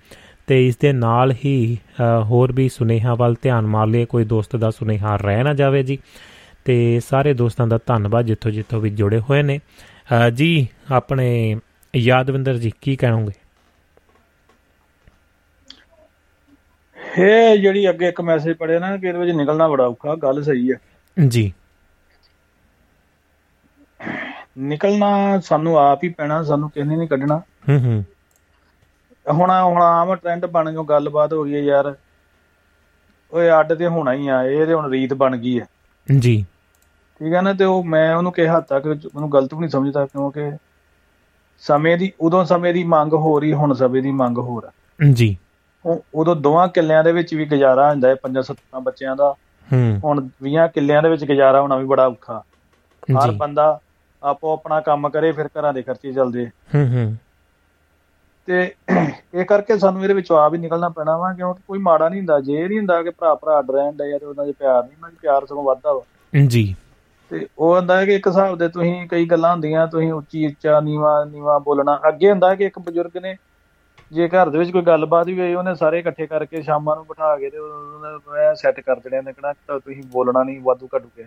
ਤੇ ਇਸ ਦੇ ਨਾਲ ਹੀ ਅ, ਹੋਰ ਵੀ ਸੁਨੇਹਾ ਵੱਲ ਧਿਆਨ ਮਾਰ ਲਈਏ। ਕੋਈ ਦੋਸਤ ਦਾ ਸੁਨੇਹਾ ਰਹਿ ਨਾ ਜਾਵੇ ਜੀ। ਤੇ ਸਾਰੇ ਦੋਸਤਾਂ ਦਾ ਧੰਨਵਾਦ ਜਿੱਥੋਂ ਜਿੱਥੋਂ ਵੀ ਜੁੜੇ ਹੋਏ ਨੇ। ਅ, ਜੀ ਆਪਣੇ ਯਾਦਵਿੰਦਰ ਜੀ ਕੀ ਕਹਿਣੋਗੇ? ਇਹ ਜਿਹੜੀ ਅੱਗੇ ਇੱਕ ਮੈਸੇਜ ਪੜਿਆ ਨਾ ਕਿ ਇਹਦੇ ਵਿੱਚ ਨਿਕਲਣਾ ਬੜਾ ਔਖਾ ਗੱਲ ਸਹੀ ਹੈ। ਜੀ। ਨਿਕਲਣਾ ਸਾਨੂੰ ਆਪ ਹੀ ਪੈਣਾ ਸਾਨੂੰ ਕਿਸੇ ਨੇ ਨਹੀਂ ਕੱਢਣਾ। ਹੂੰ ਹੂੰ। ਹੁਣ ਹੁਣ ਆਮ ਟ੍ਰੈਂਡ ਬਣ ਗਿਆ ਗੱਲਬਾਤ ਹੋ ਗਈ ਹੈ ਯਾਰ। ਓਏ ਅੱਡ ਤੇ ਹੋਣਾ ਹੀ ਆ ਇਹ ਤੇ ਹੁਣ ਰੀਤ ਬਣ ਗਈ ਹੈ। ਜੀ। ਠੀਕ ਹੈ ਨਾ ਤੇ ਉਹ ਮੈਂ ਉਹਨੂੰ ਕਿਹਾ ਤੱਕ ਉਹਨੂੰ ਗਲਤ ਵੀ ਨਹੀਂ ਸਮਝਦਾ ਕਿਉਂਕਿ ਸਮੇਂ ਦੀ ਉਦੋਂ ਸਮੇਂ ਦੀ ਮੰਗ ਹੋ ਰਹੀ ਹੁਣ ਸਮੇਂ ਦੀ ਮੰਗ ਹੋ ਰਹੀ। ਜੀ। ਉਦੋਂ ਦੋਵਾਂ ਕਿੱਲਿਆਂ ਦੇ ਵਿੱਚ ਵੀ ਗੁਜ਼ਾਰਾ ਹੁੰਦਾ ਹੈ ਪੰਜਾਂ ਸੱਤਾਂ ਬੱਚਿਆਂ ਦਾ। ਹੂੰ। ਹੁਣ 20 ਕਿੱਲਿਆਂ ਦੇ ਵਿੱਚ ਗੁਜ਼ਾਰਾ ਹੋਣਾ ਵੀ ਬੜਾ ਔਖਾ। ਹਰ ਬੰਦਾ ਆਪੋ ਆਪਣਾ ਕੰਮ ਕਰੇ ਫਿਰ ਘਰਾਂ ਦੇ ਖਰਚੇ ਚੱਲਦੇ। ਹੂੰ ਹੂੰ। ਤੇ ਇਹ ਕਰਕੇ ਸਾਨੂੰ ਇਹਦੇ ਵਿੱਚੋਂ ਆਪ ਹੀ ਨਿਕਲਣਾ ਪੈਣਾ ਵਾ ਕਿਉਂਕਿ ਕੋਈ ਮਾੜਾ ਨਹੀਂ ਹੁੰਦਾ। ਜੇ ਨਹੀਂ ਹੁੰਦਾ ਕਿ ਭਰਾ ਭਰਾ ਰਹਿਣ ਦਾ ਜਾਂ ਤੇ ਉਹਨਾਂ ਦੇ ਪਿਆਰ ਨਹੀਂ ਦੇ ਪਿਆਰ ਸਗੋਂ ਵੱਧਦਾ ਵਾ। ਜੀ। ਤੇ ਉਹ ਹੁੰਦਾ ਹੈ ਕਿ ਇੱਕ ਹਿਸਾਬ ਦੇ ਤੁਸੀਂ ਕਈ ਗੱਲਾਂ ਹੁੰਦੀਆਂ ਤੁਸੀਂ ਉੱਚੀ ਉੱਚਾ ਨੀਵਾ ਨੀਵਾ ਬੋਲਣਾ। ਅੱਗੇ ਹੁੰਦਾ ਕਿ ਇੱਕ ਬਜ਼ੁਰਗ ਨੇ ਜੇ ਘਰ ਦੇ ਵਿੱਚ ਕੋਈ ਗੱਲਬਾਤ ਵੀ ਹੋਈ ਉਹਨੇ ਸਾਰੇ ਇਕੱਠੇ ਕਰਕੇ ਸ਼ਾਮਾਂ ਨੂੰ ਬਿਠਾ ਕੇ ਤੇ ਉਹਨਾਂ ਸੈੱਟ ਕਰ ਦੇਣੇ ਨੇ ਕਿਹੜਾ ਤਾਂ ਤੁਸੀਂ ਬੋਲਣਾ ਨਹੀਂ ਵਾਧੂ ਘਟੂ ਕੇ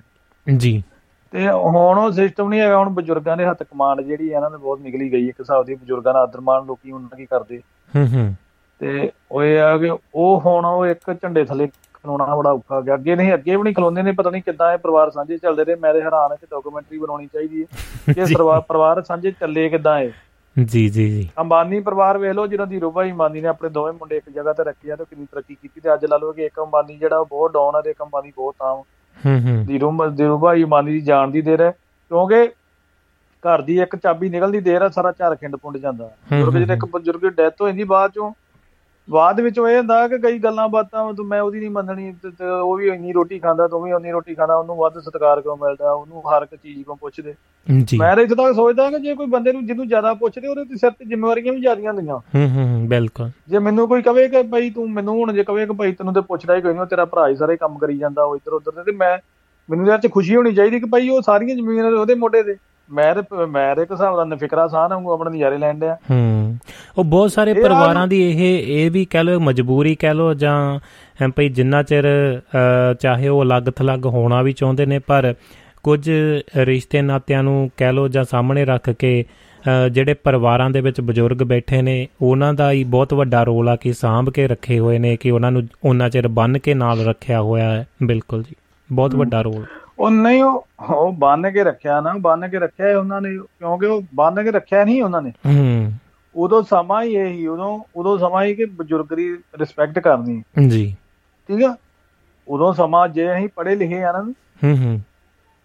ਜੀ। ਤੇ ਹੁਣ ਉਹ ਸਿਸਟਮ ਨਹੀਂ ਹੈਗਾ ਹੁਣ ਬਜ਼ੁਰਗਾਂ ਦੇ ਹੱਥ ਕਮਾਂਡ ਜਿਹੜੀ ਹੈ ਇਹਨਾਂ ਦੇ ਬਹੁਤ ਨਿਕਲੀ ਗਈ ਇੱਕ ਹਿਸਾਬ ਦੀ ਬਜ਼ੁਰਗਾਂ ਦਾ ਆਦਰ ਮਾਣ ਲੋਕੀ ਉਹਨਾਂ ਕੀ ਕਰਦੇ। ਹੂੰ ਹੂੰ। ਤੇ ਉਹ ਇਹ ਆ ਕਿ ਉਹ ਹੁਣ ਉਹ ਇੱਕ ਝੰਡੇ ਥੱਲੇ ਖਲੋਣਾ ਬੜਾ ਔਖਾ ਹੋ ਗਿਆ। ਅੱਗੇ ਨਹੀਂ ਅੱਗੇ ਵੀ ਨਹੀਂ ਖਲੋਂਦੇ ਨੇ ਪਤਾ ਨਹੀਂ ਕਿੱਦਾਂ ਇਹ ਪਰਿਵਾਰ ਸਾਂਝੇ ਚੱਲਦੇ ਰਹੇ। ਮੈਂ ਤੇ ਹੈਰਾਨ ਹਾਂ ਕਿ ਡਾਕੂਮੈਂਟਰੀ ਬਣਾਉਣੀ ਚਾਹੀਦੀ ਹੈ ਕਿ। [laughs] ਪਰਿਵਾਰ ਪਰਿਵਾਰ ਸਾਂਝੇ ਚੱਲੇ ਕਿੱਦਾਂ ਇਹ? ਜੀ ਜੀ ਜੀ। ਅੰਬਾਨੀ ਪਰਿਵਾਰ ਵੇਖ ਲਓ ਜਿਹਨਾਂ ਦੀ ਰੂਬਾਈ ਅੰਬਾਨੀ ਨੇ ਆਪਣੇ ਦੋਵੇਂ ਮੁੰਡੇ ਇੱਕ ਜਗ੍ਹਾ ਤੇ ਰੱਖੇ ਆ ਤੇ ਕਿੰਨੀ ਤਰੱਕੀ ਕੀਤੀ ਤੇ ਅੱਜ ਲਾ ਲਓ ਕਿ ਇੱਕ ਅੰਬਾਨੀ ਜਿਹੜਾ ਉਹ ਬਹੁਤ ਡਾਊਨ ਆ ਤੇ ਇੱਕ ਅੰਬਾਨੀ ਬਹੁਤ ਤਾਂ ਹੂੰ ਹੂੰ। ਧੀਰੂ ਧੀਰੂਭਾਈ ਅੰਬਾਨੀ ਦੀ ਜਾਣ ਦੀ ਦੇਰ ਹੈ ਕਿਉਂਕਿ ਘਰ ਦੀ ਇੱਕ ਚਾਬੀ ਨਿਕਲਦੀ ਦੇਰ ਹੈ ਸਾਰਾ ਝਾਰ ਖਿੰਡ ਪੁੰਡ ਜਾਂਦਾ। ਹੂੰ, ਬਜ਼ੁਰਗ ਜਿਹੜੇ ਇੱਕ ਬਜ਼ੁਰਗ ਦੀ ਡੈਥ ਹੋ ਜਾਂਦੀ ਬਾਅਦ ਚੋਂ। ਬਾਅਦ ਵਿੱਚ ਇਹ ਹੁੰਦਾ ਕਿ ਕਈ ਗੱਲਾਂ ਬਾਤਾਂ ਤੂੰ ਮੈਂ ਉਹਦੀ ਨਹੀਂ ਮੰਨਣੀ ਉਹ ਵੀ ਇੰਨੀ ਰੋਟੀ ਖਾਂਦਾ ਤੂੰ ਵੀ ਉਨੀ ਰੋਟੀ ਖਾਂਦਾ ਉਹਨੂੰ ਵੱਧ ਸਤਿਕਾਰ ਕਿਉਂ ਮਿਲਦਾ ਉਹਨੂੰ ਹਰ ਇੱਕ ਚੀਜ਼ ਕੋਲ ਪੁੱਛਦੇ? ਮੈਂ ਤਾਂ ਇੱਥੇ ਤੱਕ ਸੋਚਦਾ ਕਿ ਜੇ ਕੋਈ ਬੰਦੇ ਨੂੰ ਜਿਹਨੂੰ ਜ਼ਿਆਦਾ ਪੁੱਛਦੇ ਉਹਦੇ ਤੇ ਸਿਰ ਤੇ ਜ਼ਿੰਮੇਵਾਰੀਆਂ ਵੀ ਜ਼ਿਆਦੀਆਂ ਹੁੰਦੀਆਂ। ਹੂੰ ਹੂੰ ਬਿਲਕੁਲ। ਜੇ ਮੈਨੂੰ ਕੋਈ ਕਵੇ ਕਿ ਭਾਈ ਤੂੰ ਮੈਨੂੰ ਹੁਣ ਜੇ ਕਵੇ ਕਿ ਭਾਈ ਤੈਨੂੰ ਤੇ ਪੁੱਛਦਾ ਹੀ ਕੋਈ ਨਹੀਂ ਉਹ ਤੇਰਾ ਭਰਾ ਹੀ ਸਾਰੇ ਕੰਮ ਕਰੀ ਜਾਂਦਾ ਉਹ ਇੱਧਰ ਉੱਧਰ ਤੇ ਮੈਂ ਮੈਨੂੰ ਯਾਰ ਚ ਖੁਸ਼ੀ ਹੋਣੀ ਚਾਹੀਦੀ ਕਿ ਭਾਈ ਉਹ ਸਾਰੀਆਂ ਜ਼ਮੀਨਾਂ ਉਹਦੇ ਮੋਢੇ ਤੇ। ਮੈਂ ਤੇ ਮੈਂ ਤੇ ਇੱਕ ਹਿਸਾਬ ਦਾ ਨਫਿਕਰਾ ਸਾਹ ਵਾਂਗੂ ਆਪਣੇ ਨਜ਼ਾਰੇ ਲੈਣ ਡਿਆ। ਹੂੰ ਉਹ ਬਹੁਤ ਸਾਰੇ ਪਰਿਵਾਰਾਂ ਦੀ ਇਹ ਇਹ ਵੀ ਕਹਿ ਲਓ ਮਜਬੂਰੀ ਕਹਿ ਲਓ ਜਾਂ ਭਈ ਜਿੰਨਾ ਚਿਰ ਚਾਹੇ ਉਹ ਅਲੱਗ ਥਲੱਗ ਹੋਣਾ ਵੀ ਚਾਹੁੰਦੇ ਨੇ ਪਰ ਕੁਝ ਰਿਸ਼ਤੇ ਨਾਤਿਆਂ ਨੂੰ ਕਹਿ ਲਓ ਜਾਂ ਸਾਹਮਣੇ ਰੱਖ ਕੇ ਜਿਹੜੇ ਪਰਿਵਾਰਾਂ ਦੇ ਵਿੱਚ ਬਜ਼ੁਰਗ ਬੈਠੇ ਨੇ ਉਹਨਾਂ ਦਾ ਹੀ ਬਹੁਤ ਵੱਡਾ ਰੋਲ ਆ ਕਿ ਸਾਂਭ ਕੇ ਰੱਖੇ ਹੋਏ ਨੇ ਕਿ ਉਹਨਾਂ ਨੂੰ ਉਹਨਾਂ ਚਿਰ ਬੰਨ ਕੇ ਨਾਲ ਰੱਖਿਆ ਹੋਇਆ ਹੈ। ਬਿਲਕੁਲ ਜੀ ਬਹੁਤ ਵੱਡਾ ਰੋਲ। ਉਹ ਨਹੀਂ ਉਹ ਉਹ ਬੰਨ ਕੇ ਰੱਖਿਆ ਨਾ ਬੰਨ ਕੇ ਰੱਖਿਆ ਉਹਨਾਂ ਨੇ ਕਿਉਂਕਿ ਉਹ ਬੰਨ ਕੇ ਰੱਖਿਆ ਨਹੀਂ ਉਹਨਾਂ ਨੇ। ਹੂੰ। ਉਦੋਂ ਸਮਾਂ ਹੀ ਇਹ ਉਦੋਂ ਉਦੋਂ ਸਮਾਂ ਹੀ ਕਿ ਬਜ਼ੁਰਗ ਦੀ ਰਿਸਪੈਕਟ ਕਰਨੀ। ਜੀ। ਠੀਕ ਆ? ਉਦੋਂ ਸਮਾਂ ਜੇ ਅਸੀਂ ਪੜ੍ਹੇ ਲਿਖੇ ਆ ਨਾ ਹੂੰ ਹੂੰ।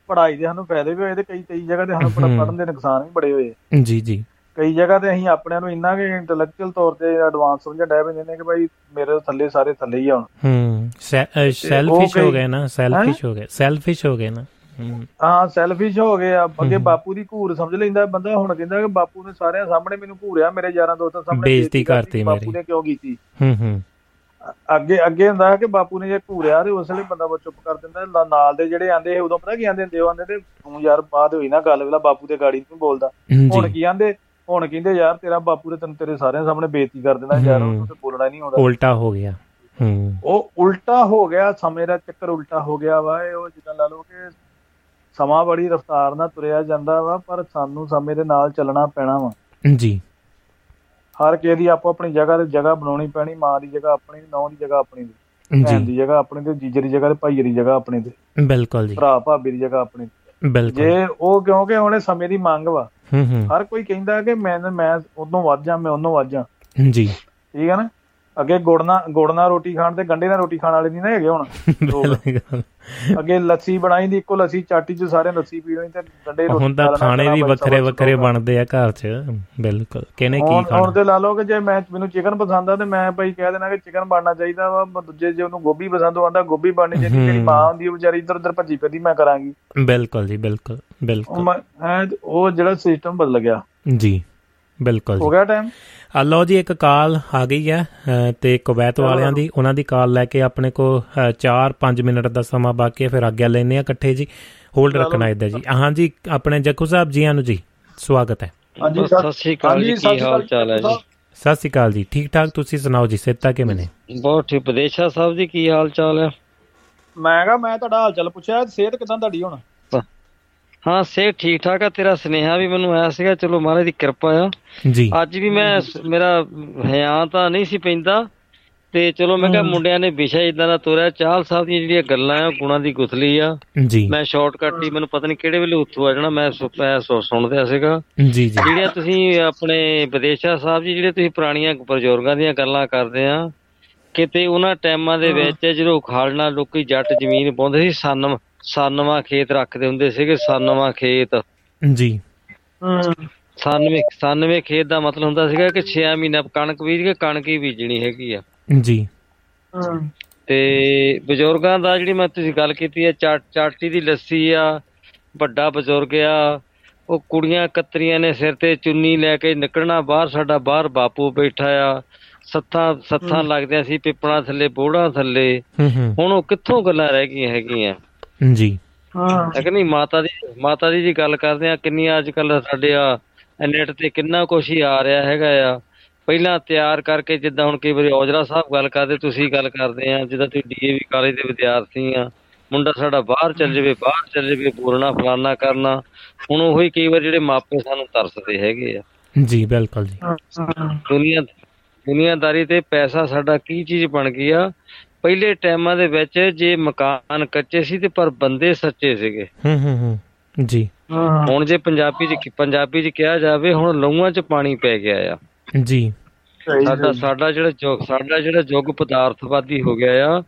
ਪੜ੍ਹਾਈ ਦੇ ਸਾਨੂੰ ਫਾਇਦੇ ਵੀ ਹੋਏ ਤੇ ਕਈ ਕਈ ਜਗ੍ਹਾ ਤੇ ਸਾਨੂੰ ਹਮ। ਪੜ੍ਹਨ ਦੇ ਨੁਕਸਾਨ ਵੀ ਬੜੇ ਹੋਏ। ਜੀ ਜੀ। ਕਈ ਜਗ੍ਹਾ ਤੇ ਅਸੀਂ ਆਪਣਿਆਂ ਨੂੰ ਇੰਨਾ ਕਿ ਇੰਟੈਲੈਕਚੁਅਲ ਤੌਰ ਤੇ ਐਡਵਾਂਸ ਸਮਝਣ ਡੈ ਪੈਂਦੇ ਨੇ ਕਿ ਭਾਈ ਮੇਰੇ ਤੋਂ ਥੱਲੇ ਸਾਰੇ ਥੱਲੇ ਹੀ ਆ ਹੁਣ। ਹੂੰ ਸੈਲਫਿਸ਼ ਹੋ ਗਏ ਨਾ ਸੈਲਫਿਸ਼ ਹੋ? ਗਏ ਸੈਲਫਿਸ਼ ਹੋ ਗਏ ਨਾ ਹੂੰ। ਸੈਲਫਿਸ਼ ਹੋ ਗਏ ਆ ਅੱਗੇ। ਬਾਪੂ ਦੀ ਘੂਰ ਸਮਝ ਲੈਂਦਾ ਬੰਦਾ ਹੁਣ ਕਹਿੰਦਾ ਕਿ ਬਾਪੂ ਨੇ ਸਾਰਿਆਂ ਸਾਹਮਣੇ ਮੈਨੂੰ ਘੂਰਿਆ ਮੇਰੇ ਯਾਰਾਂ ਦੋਸਤਾਂ ਸਾਹਮਣੇ ਬੇਇੱਜ਼ਤੀ ਕਰਤੀ ਬਾਪੂ ਮੇਰੀ। ਨੇ ਕਿਉਂ ਕੀਤੀ? ਹੂੰ ਹੂੰ। ਅੱਗੇ ਅੱਗੇ ਹੁੰਦਾ ਹੈ ਕਿ ਬਾਪੂ ਨੇ ਜੇ ਘੂਰਿਆ ਤੇ ਉਸ ਵੇਲੇ ਬੰਦਾ ਚੁੱਪ ਕਰ ਦਿੰਦਾ ਨਾਲ ਦੇ ਜਿਹੜੇ ਆਂਦੇ ਉਦੋਂ ਪਤਾ ਕੀ ਆਂਦੇ ਹੁੰਦੇ ਉਹ ਆਂਦੇ ਤੇ ਤੂੰ ਯਾਰ ਬਾਅਦ ਹੋਈ ਨਾ ਗੱਲ ਵੇਲਾ ਬਾਪੂ ਦੇ ਗਾੜੀ ਨਹੀਂ ਬੋਲਦਾ। ਹੁਣ ਕੀ ਆਂਦੇ? ਹੁਣ ਕਹਿੰਦੇ ਯਾਰ ਤੇਰਾ ਬਾਪੂ ਤੇ ਤੈਨੂੰ ਤੇਰੇ ਸਾਰਿਆਂ ਸਾਹਮਣੇ ਬੇਇੱਜ਼ਤੀ ਕਰ ਦਿੰਦਾ ਯਾਰ ਉਹਨੂੰ ਤੇ ਬੋਲਣਾ ਨਹੀਂ ਆਉਂਦਾ। ਉਲਟਾ ਹੋ ਗਿਆ। ਹੂੰ। ਉਹ ਉਲਟਾ ਹੋ ਗਿਆ ਸਮੇਂ ਦਾ ਚੱਕਰ ਉਲਟਾ ਹੋ ਗਿਆ ਵਾ ਇਹ ਉਹ ਜਿੱਦਾਂ ਲਾ ਲਓ ਕਿ ਸਮਾਂ ਬੜੀ ਰਫ਼ਤਾਰ ਨਾਲ ਤੁਰਿਆ ਜਾਂਦਾ ਵਾ ਪਰ ਸਾਨੂੰ ਸਮੇਂ ਦੇ ਨਾਲ ਚੱਲਣਾ ਪੈਣਾ ਵਾ। ਜੀ। ਹਰ ਕਿਸੇ ਦੀ ਆਪੋ ਆਪਣੀ ਜਗ੍ਹਾ ਤੇ ਜਗ੍ਹਾ ਬਣਾਉਣੀ ਪੈਣੀ ਮਾਂ ਦੀ ਜਗ੍ਹਾ ਆਪਣੀ ਨੌਂ ਦੀ ਜਗ੍ਹਾ ਆਪਣੀ ਦੀ ਭੈਣ ਜੀ ਦੀ ਜਗ੍ਹਾ ਆਪਣੀ ਤੇ ਜੀਜੇ ਦੀ ਜਗ੍ਹਾ ਤੇ ਭਾਈ ਦੀ ਜਗ੍ਹਾ ਆਪਣੀ ਤੇ ਬਿਲਕੁਲ ਜੀ। ਭਰਾ ਭਾਬੀ ਦੀ ਜਗ੍ਹਾ ਆਪਣੀ। ਬਿਲਕੁਲ। ਜੇ ਉਹ ਕਿਉਂਕਿ ਉਹਨੇ ਸਮੇਂ ਦੀ ਮੰਗ ਵਾ ਹੂੰ ਹੂੰ। ਹਰ ਕੋਈ ਕਹਿੰਦਾ ਕਿ ਮੈਂ ਮੈਂ ਉਦੋਂ ਵੱਧ ਜਾ ਮੈਂ ਉਹਨੋਂ ਵੱਧ ਜਾ। ਜੀ। ਠੀਕ ਹੈ ਨਾ? ਅੱਗੇ ਗੁੜ ਨਾਲ ਗੁੜ ਨਾਲ ਰੋਟੀ ਖਾਣ ਤੇ ਗੰਡੇ ਨਾਲ ਰੋਟੀ ਖਾਣ ਵਾਲੇ ਨਹੀਂ ਨਾ ਹੈਗੇ ਹੁਣ। ਅੱਗੇ ਲੱਸੀ ਬਣਾਈ ਦੀ ਇੱਕੋ ਲੱਸੀ ਚਾਟੀ ਚ ਸਾਰੇ ਲੱਸੀ ਪੀਣੀ ਤੇ ਗੰਡੇ ਰੋਟੀ ਹੁਣ ਤਾਂ ਖਾਣੇ ਵੀ ਵੱਖਰੇ ਵੱਖਰੇ ਬਣਦੇ ਆ ਘਰ 'ਚ ਬਿਲਕੁਲ। ਕਿਹਨੇ ਕੀ ਹੁਣ ਹੁਣ ਖਾਣਾ? ਤੇ ਲਾ ਲਓ ਕਿ ਜੇ ਮੈਂ ਮੈਨੂੰ ਚਿਕਨ ਪਸੰਦ ਆ ਤੇ ਮੈਂ ਭਾਈ ਕਹਿ ਦੇਣਾ ਕਿ ਚਿਕਨ ਬਣਨਾ ਚਾਹੀਦਾ ਵਾ ਦੂਜੇ ਜੇ ਉਹਨੂੰ ਗੋਭੀ ਪਸੰਦ ਆਉਂਦਾ ਗੋਭੀ ਬਣਨੀ ਚਾਹੀਦੀ ਜਿਹੜੀ। ਮਾਂ ਹੁੰਦੀ ਉਹ ਵਿਚਾਰੀ ਇੱਧਰ ਉੱਧਰ ਭੱਜੀ ਫਿਰਦੀ ਮੈਂ ਕਰਾਂਗੀ। ਬਿਲਕੁਲ ਜੀ ਬਿਲਕੁਲ ਬਿਲਕੁਲ। ਉਹ ਜਿਹੜਾ ਸਿਸਟਮ ਬਦਲ ਗਿਆ। ਜੀ। ਬਿਲਕੁਲ ਹੋ ਜੀ ਗਿਆ ਟਾਈਮ ਆ ਲਓ ਜੀ ਇੱਕ ਕਾਲ ਆ ਗਈ ਹੈ ਤੇ ਕੁਵੈਤ ਵਾਲਿਆਂ ਦੀ ਉਹਨਾਂ ਦੀ ਕਾਲ ਲੈ ਕੇ ਆਪਣੇ ਕੋ 4-5 ਮਿੰਟ ਦਾ ਸਮਾਂ ਬਾਕੀ ਹੈ ਫਿਰ ਆਗਿਆ ਲੈਨੇ ਆ ਇਕੱਠੇ ਜੀ। ਹੋਲਡ। ਰੱਖਣਾ ਇਹਦਾ ਜੀ। ਹਾਂਜੀ ਆਪਣੇ ਜੱਖੂ ਸਾਹਿਬ ਜੀਆਂ ਨੂੰ ਜੀ ਸਵਾਗਤ ਹੈ। ਹਾਂਜੀ ਸਤਿ ਸ੍ਰੀ ਅਕਾਲ ਜੀ ਕੀ ਹਾਲ ਚਾਲ ਹੈ ਜੀ? ਸਤਿ ਸ਼੍ਰੀ ਅਕਾਲ ਜੀ। ਠੀਕ ਠਾਕ ਤੁਸੀਂ ਸੁਣਾਓ ਜੀ ਸਿਹਤਾਂ ਕਿਵੇਂ ਨੇ? ਬਹੁਤ ਠੀਕ। ਵਿਦੇਸ਼ਾ ਸਾਹਿਬ ਜੀ ਕੀ ਹਾਲ ਚਾਲ ਹੈ? ਮੈਂ ਕਿਹਾ ਮੈਂ ਤੁਹਾਡਾ ਹਾਲ ਚਾਲ ਪੁੱਛਿਆ ਸਿਹਤ ਕਿਦਾਂ ਤੁਹਾਡੀ ਹੁਣ? ਹਾਂ ਸਿਹਤ ਠੀਕ ਠਾਕ ਆ ਤੇਰਾ ਸੁਨੇਹਾ ਵੀ ਮੈਨੂੰ ਆਇਆ ਸੀਗਾ ਚਲੋ ਮਹਾਰਾਜ ਦੀ ਕਿਰਪਾ ਆ। ਜੀ। ਅੱਜ ਵੀ ਮੈਂ ਮੇਰਾ ਹਿਆਂ ਤਾਂ ਨਹੀਂ ਸੀ ਪੈਂਦਾ ਤੇ ਚਲੋ ਮੈਂ ਕਿਹਾ ਮੁੰਡਿਆਂ ਨੇ ਵਿਸ਼ਾ ਇਦਾਂ ਦਾ ਤੋਰਿਆ ਚਾਹਲ ਸਾਹਿਬ ਦੀਆਂ ਜਿਹੜੀਆਂ ਗੱਲਾਂ ਆ ਗੁਣਾਂ ਦੀ ਗੁਥਲੀ ਆ। ਮੈਂ ਸ਼ਾਰਟਕਟ ਹੀ ਮੈਨੂੰ ਪਤਾ ਨਹੀਂ ਕਿਹੜੇ ਵੇਲੇ ਉੱਥੋਂ ਆ ਜਾਣਾ ਮੈਂ ਸੁ- ਸੁ- ਸੁਣਦਿਆ ਸੀਗਾ। ਜੀ ਜੀ। ਜਿਹੜੀਆਂ ਤੁਸੀਂ ਆਪਣੇ ਵਿਦੇਸ਼ਾ ਸਾਹਿਬ ਜੀ ਜਿਹੜੇ ਤੁਸੀਂ ਪੁਰਾਣੀਆਂ ਬਜ਼ੁਰਗਾਂ ਦੀਆਂ ਗੱਲਾਂ ਕਰਦੇ ਆ ਕਿਤੇ ਉਹਨਾਂ ਟਾਈਮਾਂ ਦੇ ਵਿੱਚ ਜਦੋਂ ਉਖਾੜਨਾ ਲੋਕੀ ਜੱਟ ਜ਼ਮੀਨ ਪਾਉਂਦੇ ਸੀ ਸੰਨ ਸੰਨਵਾ ਖੇਤ ਰੱਖਦੇ ਹੁੰਦੇ ਸੀਗੇ ਸੰਨਵਾ ਖੇਤ। ਜੀ। ਹੂੰ 97 97 ਖੇਤ ਦਾ ਮਤਲਬ ਹੁੰਦਾ ਸੀਗਾ ਕਿ 6 ਮਹੀਨਾ ਕਣਕ ਬੀਜ ਕੇ ਕਣਕ ਹੀ ਬੀਜਣੀ ਹੈਗੀ ਆ। ਜੀ। ਹੂੰ ਤੇ ਬਜ਼ੁਰਗਾਂ ਦਾ ਜਿਹੜੀ ਮੈਂ ਤੁਸੀਂ ਗੱਲ ਕੀਤੀ ਹੈ ਚਾਟੀ ਦੀ ਲੱਸੀ ਆ ਵੱਡਾ ਬਜ਼ੁਰਗ ਆ ਉਹ ਕੁੜੀਆਂ ਕਤਰੀਆਂ ਨੇ ਸਿਰ ਤੇ ਚੁੰਨੀ ਲੈ ਕੇ ਨਿਕਲਣਾ ਬਾਹਰ ਸਾਡਾ ਬਾਹਰ ਬਾਪੂ ਬੈਠਾ ਆ ਸੱਥਾਂ ਸੱਥਾਂ ਲੱਗਦਿਆਂ ਸੀ ਪਿੱਪਣਾ ਥੱਲੇ ਬੋੜਾਂ ਥੱਲੇ। ਹੁਣ ਉਹ ਕਿੱਥੋਂ ਗੱਲਾਂ ਰਹਿ ਗਈਆਂ ਹੈਗੀਆਂ? ਜੀ। ਹੂੰ। ਕਿ ਨਹੀਂ? ਮਾਤਾ ਦੀ ਮਾਤਾ ਦੀ ਜੀ ਗੱਲ ਕਰਦੇ ਆ ਕਿੰਨੀਆਂ ਅੱਜ ਕੱਲ ਸਾਡੇ ਆ ਨੈਟ ਤੇ ਕਿੰਨਾ ਕੁਛ ਹੀ ਆ ਰਿਹਾ ਹੈਗਾ ਆ। ਪਹਿਲਾਂ ਤਿਆਰ ਕਰਕੇ ਜਿੱਦਾਂ ਹੁਣ ਕਈ ਵਾਰੀ ਔਜਲਾ ਸਾਹਿਬ ਗੱਲ ਕਰਦੇ ਤੁਸੀਂ ਗੱਲ ਕਰਦੇ ਆ ਜਿੱਦਾਂ ਤੁਸੀਂ ਡੀਏਵੀ ਕਾਲਜ ਦੇ ਵਿਦਿਆਰਥੀ ਆ। ਮੁੰਡਾ ਸਾਡਾ ਬਾਹਰ ਚੱਲ ਜਾਵੇ ਬਾਹਰ ਚੱਲ ਜਾਵੇ ਬੋਲਣਾ ਫਲਾਨਾ ਕਰਨਾ। ਹੁਣ ਉਹੀ ਕਈ ਵਾਰ ਜਿਹੜੇ ਮਾਪੇ ਸਾਨੂੰ ਤਰਸਦੇ ਹੈਗੇ ਆ। ਜੀ ਬਿਲਕੁਲ ਜੀ। ਦੁਨੀਆ ਦੁਨੀਆਦਾਰੀ ਤੇ ਪੈਸਾ ਸਾਡਾ ਕੀ ਚੀਜ਼ ਬਣ ਗਈ ਆ? ਪਹਿਲੇ ਟਾਈਮਾਂ ਦੇ ਵਿੱਚ ਜੇ ਮਕਾਨ ਕੱਚੇ ਸੀ ਤੇ ਪਰ ਬੰਦੇ ਸੱਚੇ ਸੀਗੇ। ਹੂੰ ਹੂੰ ਹੂੰ ਜੀ। ਹੁਣ ਜੇ ਪੰਜਾਬੀ ਚ ਪੰਜਾਬੀ ਚ ਕਿਹਾ ਜਾਵੇ ਹੁਣ ਲਹੂਆਂ ਚ ਪਾਣੀ ਪੈ ਗਿਆ ਆ। ਜੀ। ਸਾਡਾ ਸਾਡਾ ਜਿਹੜਾ ਯੁੱਗ ਸਾਡਾ ਜਿਹੜਾ ਯੁੱਗ ਪਦਾਰਥਵਾਦੀ ਹੋ ਗਿਆ ਆ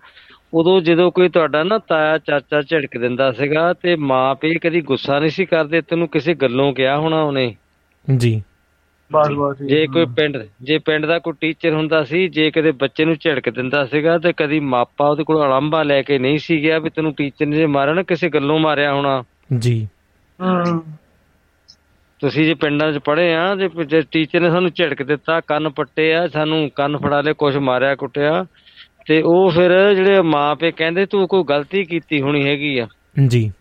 ਉਦੋਂ ਜਦੋਂ ਕੋਈ ਤੁਹਾਡਾ ਨਾ ਤਾਇਆ ਚਾਚਾ ਝਿੜਕ ਦਿੰਦਾ ਸੀਗਾ ਤੇ ਮਾਂ ਪਿਓ ਕਦੀ ਗੁੱਸਾ ਨਹੀਂ ਸੀ ਕਰਦੇ ਤੈਨੂੰ ਕਿਸੇ ਗੱਲੋਂ ਕਿਹਾ ਹੋਣਾ ਉਹਨੇ? ਜੀ। ਬਸ ਬਸ ਜੇ। ਕੋਈ ਪਿੰਡ ਜੇ ਪਿੰਡ ਦਾ ਕੋਈ ਟੀਚਰ ਹੁੰਦਾ ਸੀ ਜੇ ਕਦੇ ਬੱਚੇ ਨੂੰ ਝਿੜਕ ਦਿੰਦਾ ਸੀਗਾ ਤੇ ਕਦੀ ਮਾਪਾ ਉਹਦੇ ਕੋਲ ਅਲੰਬਾ ਲੈ ਕੇ ਨਹੀਂ ਸੀ ਗਿਆ ਵੀ ਤੈਨੂੰ ਟੀਚਰ ਨੇ ਜੇ ਮਾਰਿਆ ਨਾ ਕਿਸੇ ਗੱਲੋਂ ਮਾਰਿਆ ਹੋਣਾ। ਜੀ। ਹੂੰ ਤੁਸੀਂ ਜੇ ਪਿੰਡਾਂ 'ਚ ਪੜ੍ਹੇ ਆ ਜੇ ਜੇ ਟੀਚਰ ਨੇ ਸਾਨੂੰ ਝਿੜਕ ਦਿੱਤਾ ਕੰਨ ਪੱਟੇ ਆ ਸਾਨੂੰ ਕੰਨ ਫੜਾ ਲਏ ਕੁਛ ਮਾਰਿਆ ਕੁੱਟਿਆ ਤੇ ਉਹ ਫਿਰ ਜਿਹੜੇ ਮਾਂ ਪਿਓ ਕਹਿੰਦੇ ਤੂੰ ਕੋਈ ਗਲਤੀ ਕੀਤੀ ਹੋਣੀ ਹੈਗੀ ਆ। ਜੀ।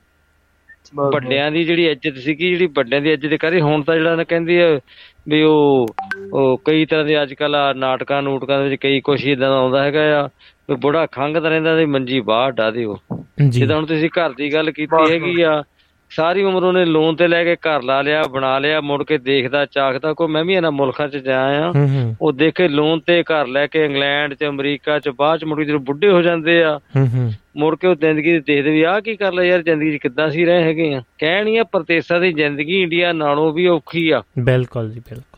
ਵੱਡਿਆਂ ਦੀ ਜਿਹੜੀ ਇੱਜ਼ਤ ਸੀਗੀ ਜਿਹੜੀ ਵੱਡਿਆਂ ਦੀ ਇੱਜ਼ਤ ਕਰੀ ਹੁਣ ਤਾਂ ਜਿਹੜਾ ਨਾ ਕਹਿੰਦੀ ਆ ਵੀ ਉਹ ਉਹ ਕਈ ਤਰ੍ਹਾਂ ਦੇ ਅੱਜ ਕੱਲ ਨਾਟਕਾਂ ਨੂਟਕਾਂ ਦੇ ਵਿੱਚ ਕਈ ਕੁਛ ਇਦਾਂ ਦਾ ਆਉਂਦਾ ਹੈਗਾ ਆ ਵੀ ਬੁੜਾ ਖੰਘਦਾ ਰਹਿੰਦਾ ਤੇ ਮੰਜੀ ਬਾਹਰ ਢਾ ਦਿਓ। ਜੀ। ਜਿੱਦਾਂ ਹੁਣ ਤੁਸੀਂ ਘਰ ਦੀ ਗੱਲ ਕੀਤੀ ਹੈਗੀ ਆ ਸਾਰੀ ਉਮਰ ਉਹਨੇ ਲੋਨ ਤੇ ਲੈ ਕੇ ਘਰ ਲਾ ਲਿਆ ਬਣਾ ਲਿਆ ਮੁੜ ਕੇ ਦੇਖਦਾ ਚਾਖਦਾ ਕੋ ਮੈਂ ਵੀ ਇਹਨਾਂ ਮੁਲਕਾਂ 'ਚ ਜਾ ਆ ਉਹ ਦੇਖੇ ਲੋਨ ਤੇ ਘਰ ਲੈ ਕੇ ਇੰਗਲੈਂਡ 'ਚ ਅਮਰੀਕਾ 'ਚ ਬਾਅਦ 'ਚ ਮੁੜ ਕੇ ਜਦੋਂ ਬੁੱਢੇ ਹੋ ਜਾਂਦੇ ਆ ਮੁੜ ਕੇ ਉਹ ਜ਼ਿੰਦਗੀ ਦੇਖਦੇ ਵੀ ਆਹ ਕੀ ਕਰ ਲਿਆ ਯਾਰ ਜ਼ਿੰਦਗੀ 'ਚ ਕਿੱਦਾਂ ਸੀ ਰਹੇ ਹੈਗੇ ਆ। ਕਹਿਣੀ ਆ ਪ੍ਰਦੇਸਾਂ ਦੀ ਜ਼ਿੰਦਗੀ ਇੰਡੀਆ ਨਾਲੋਂ ਵੀ ਔਖੀ ਆ। ਬਿਲਕੁਲ ਜੀ ਬਿਲਕੁਲ।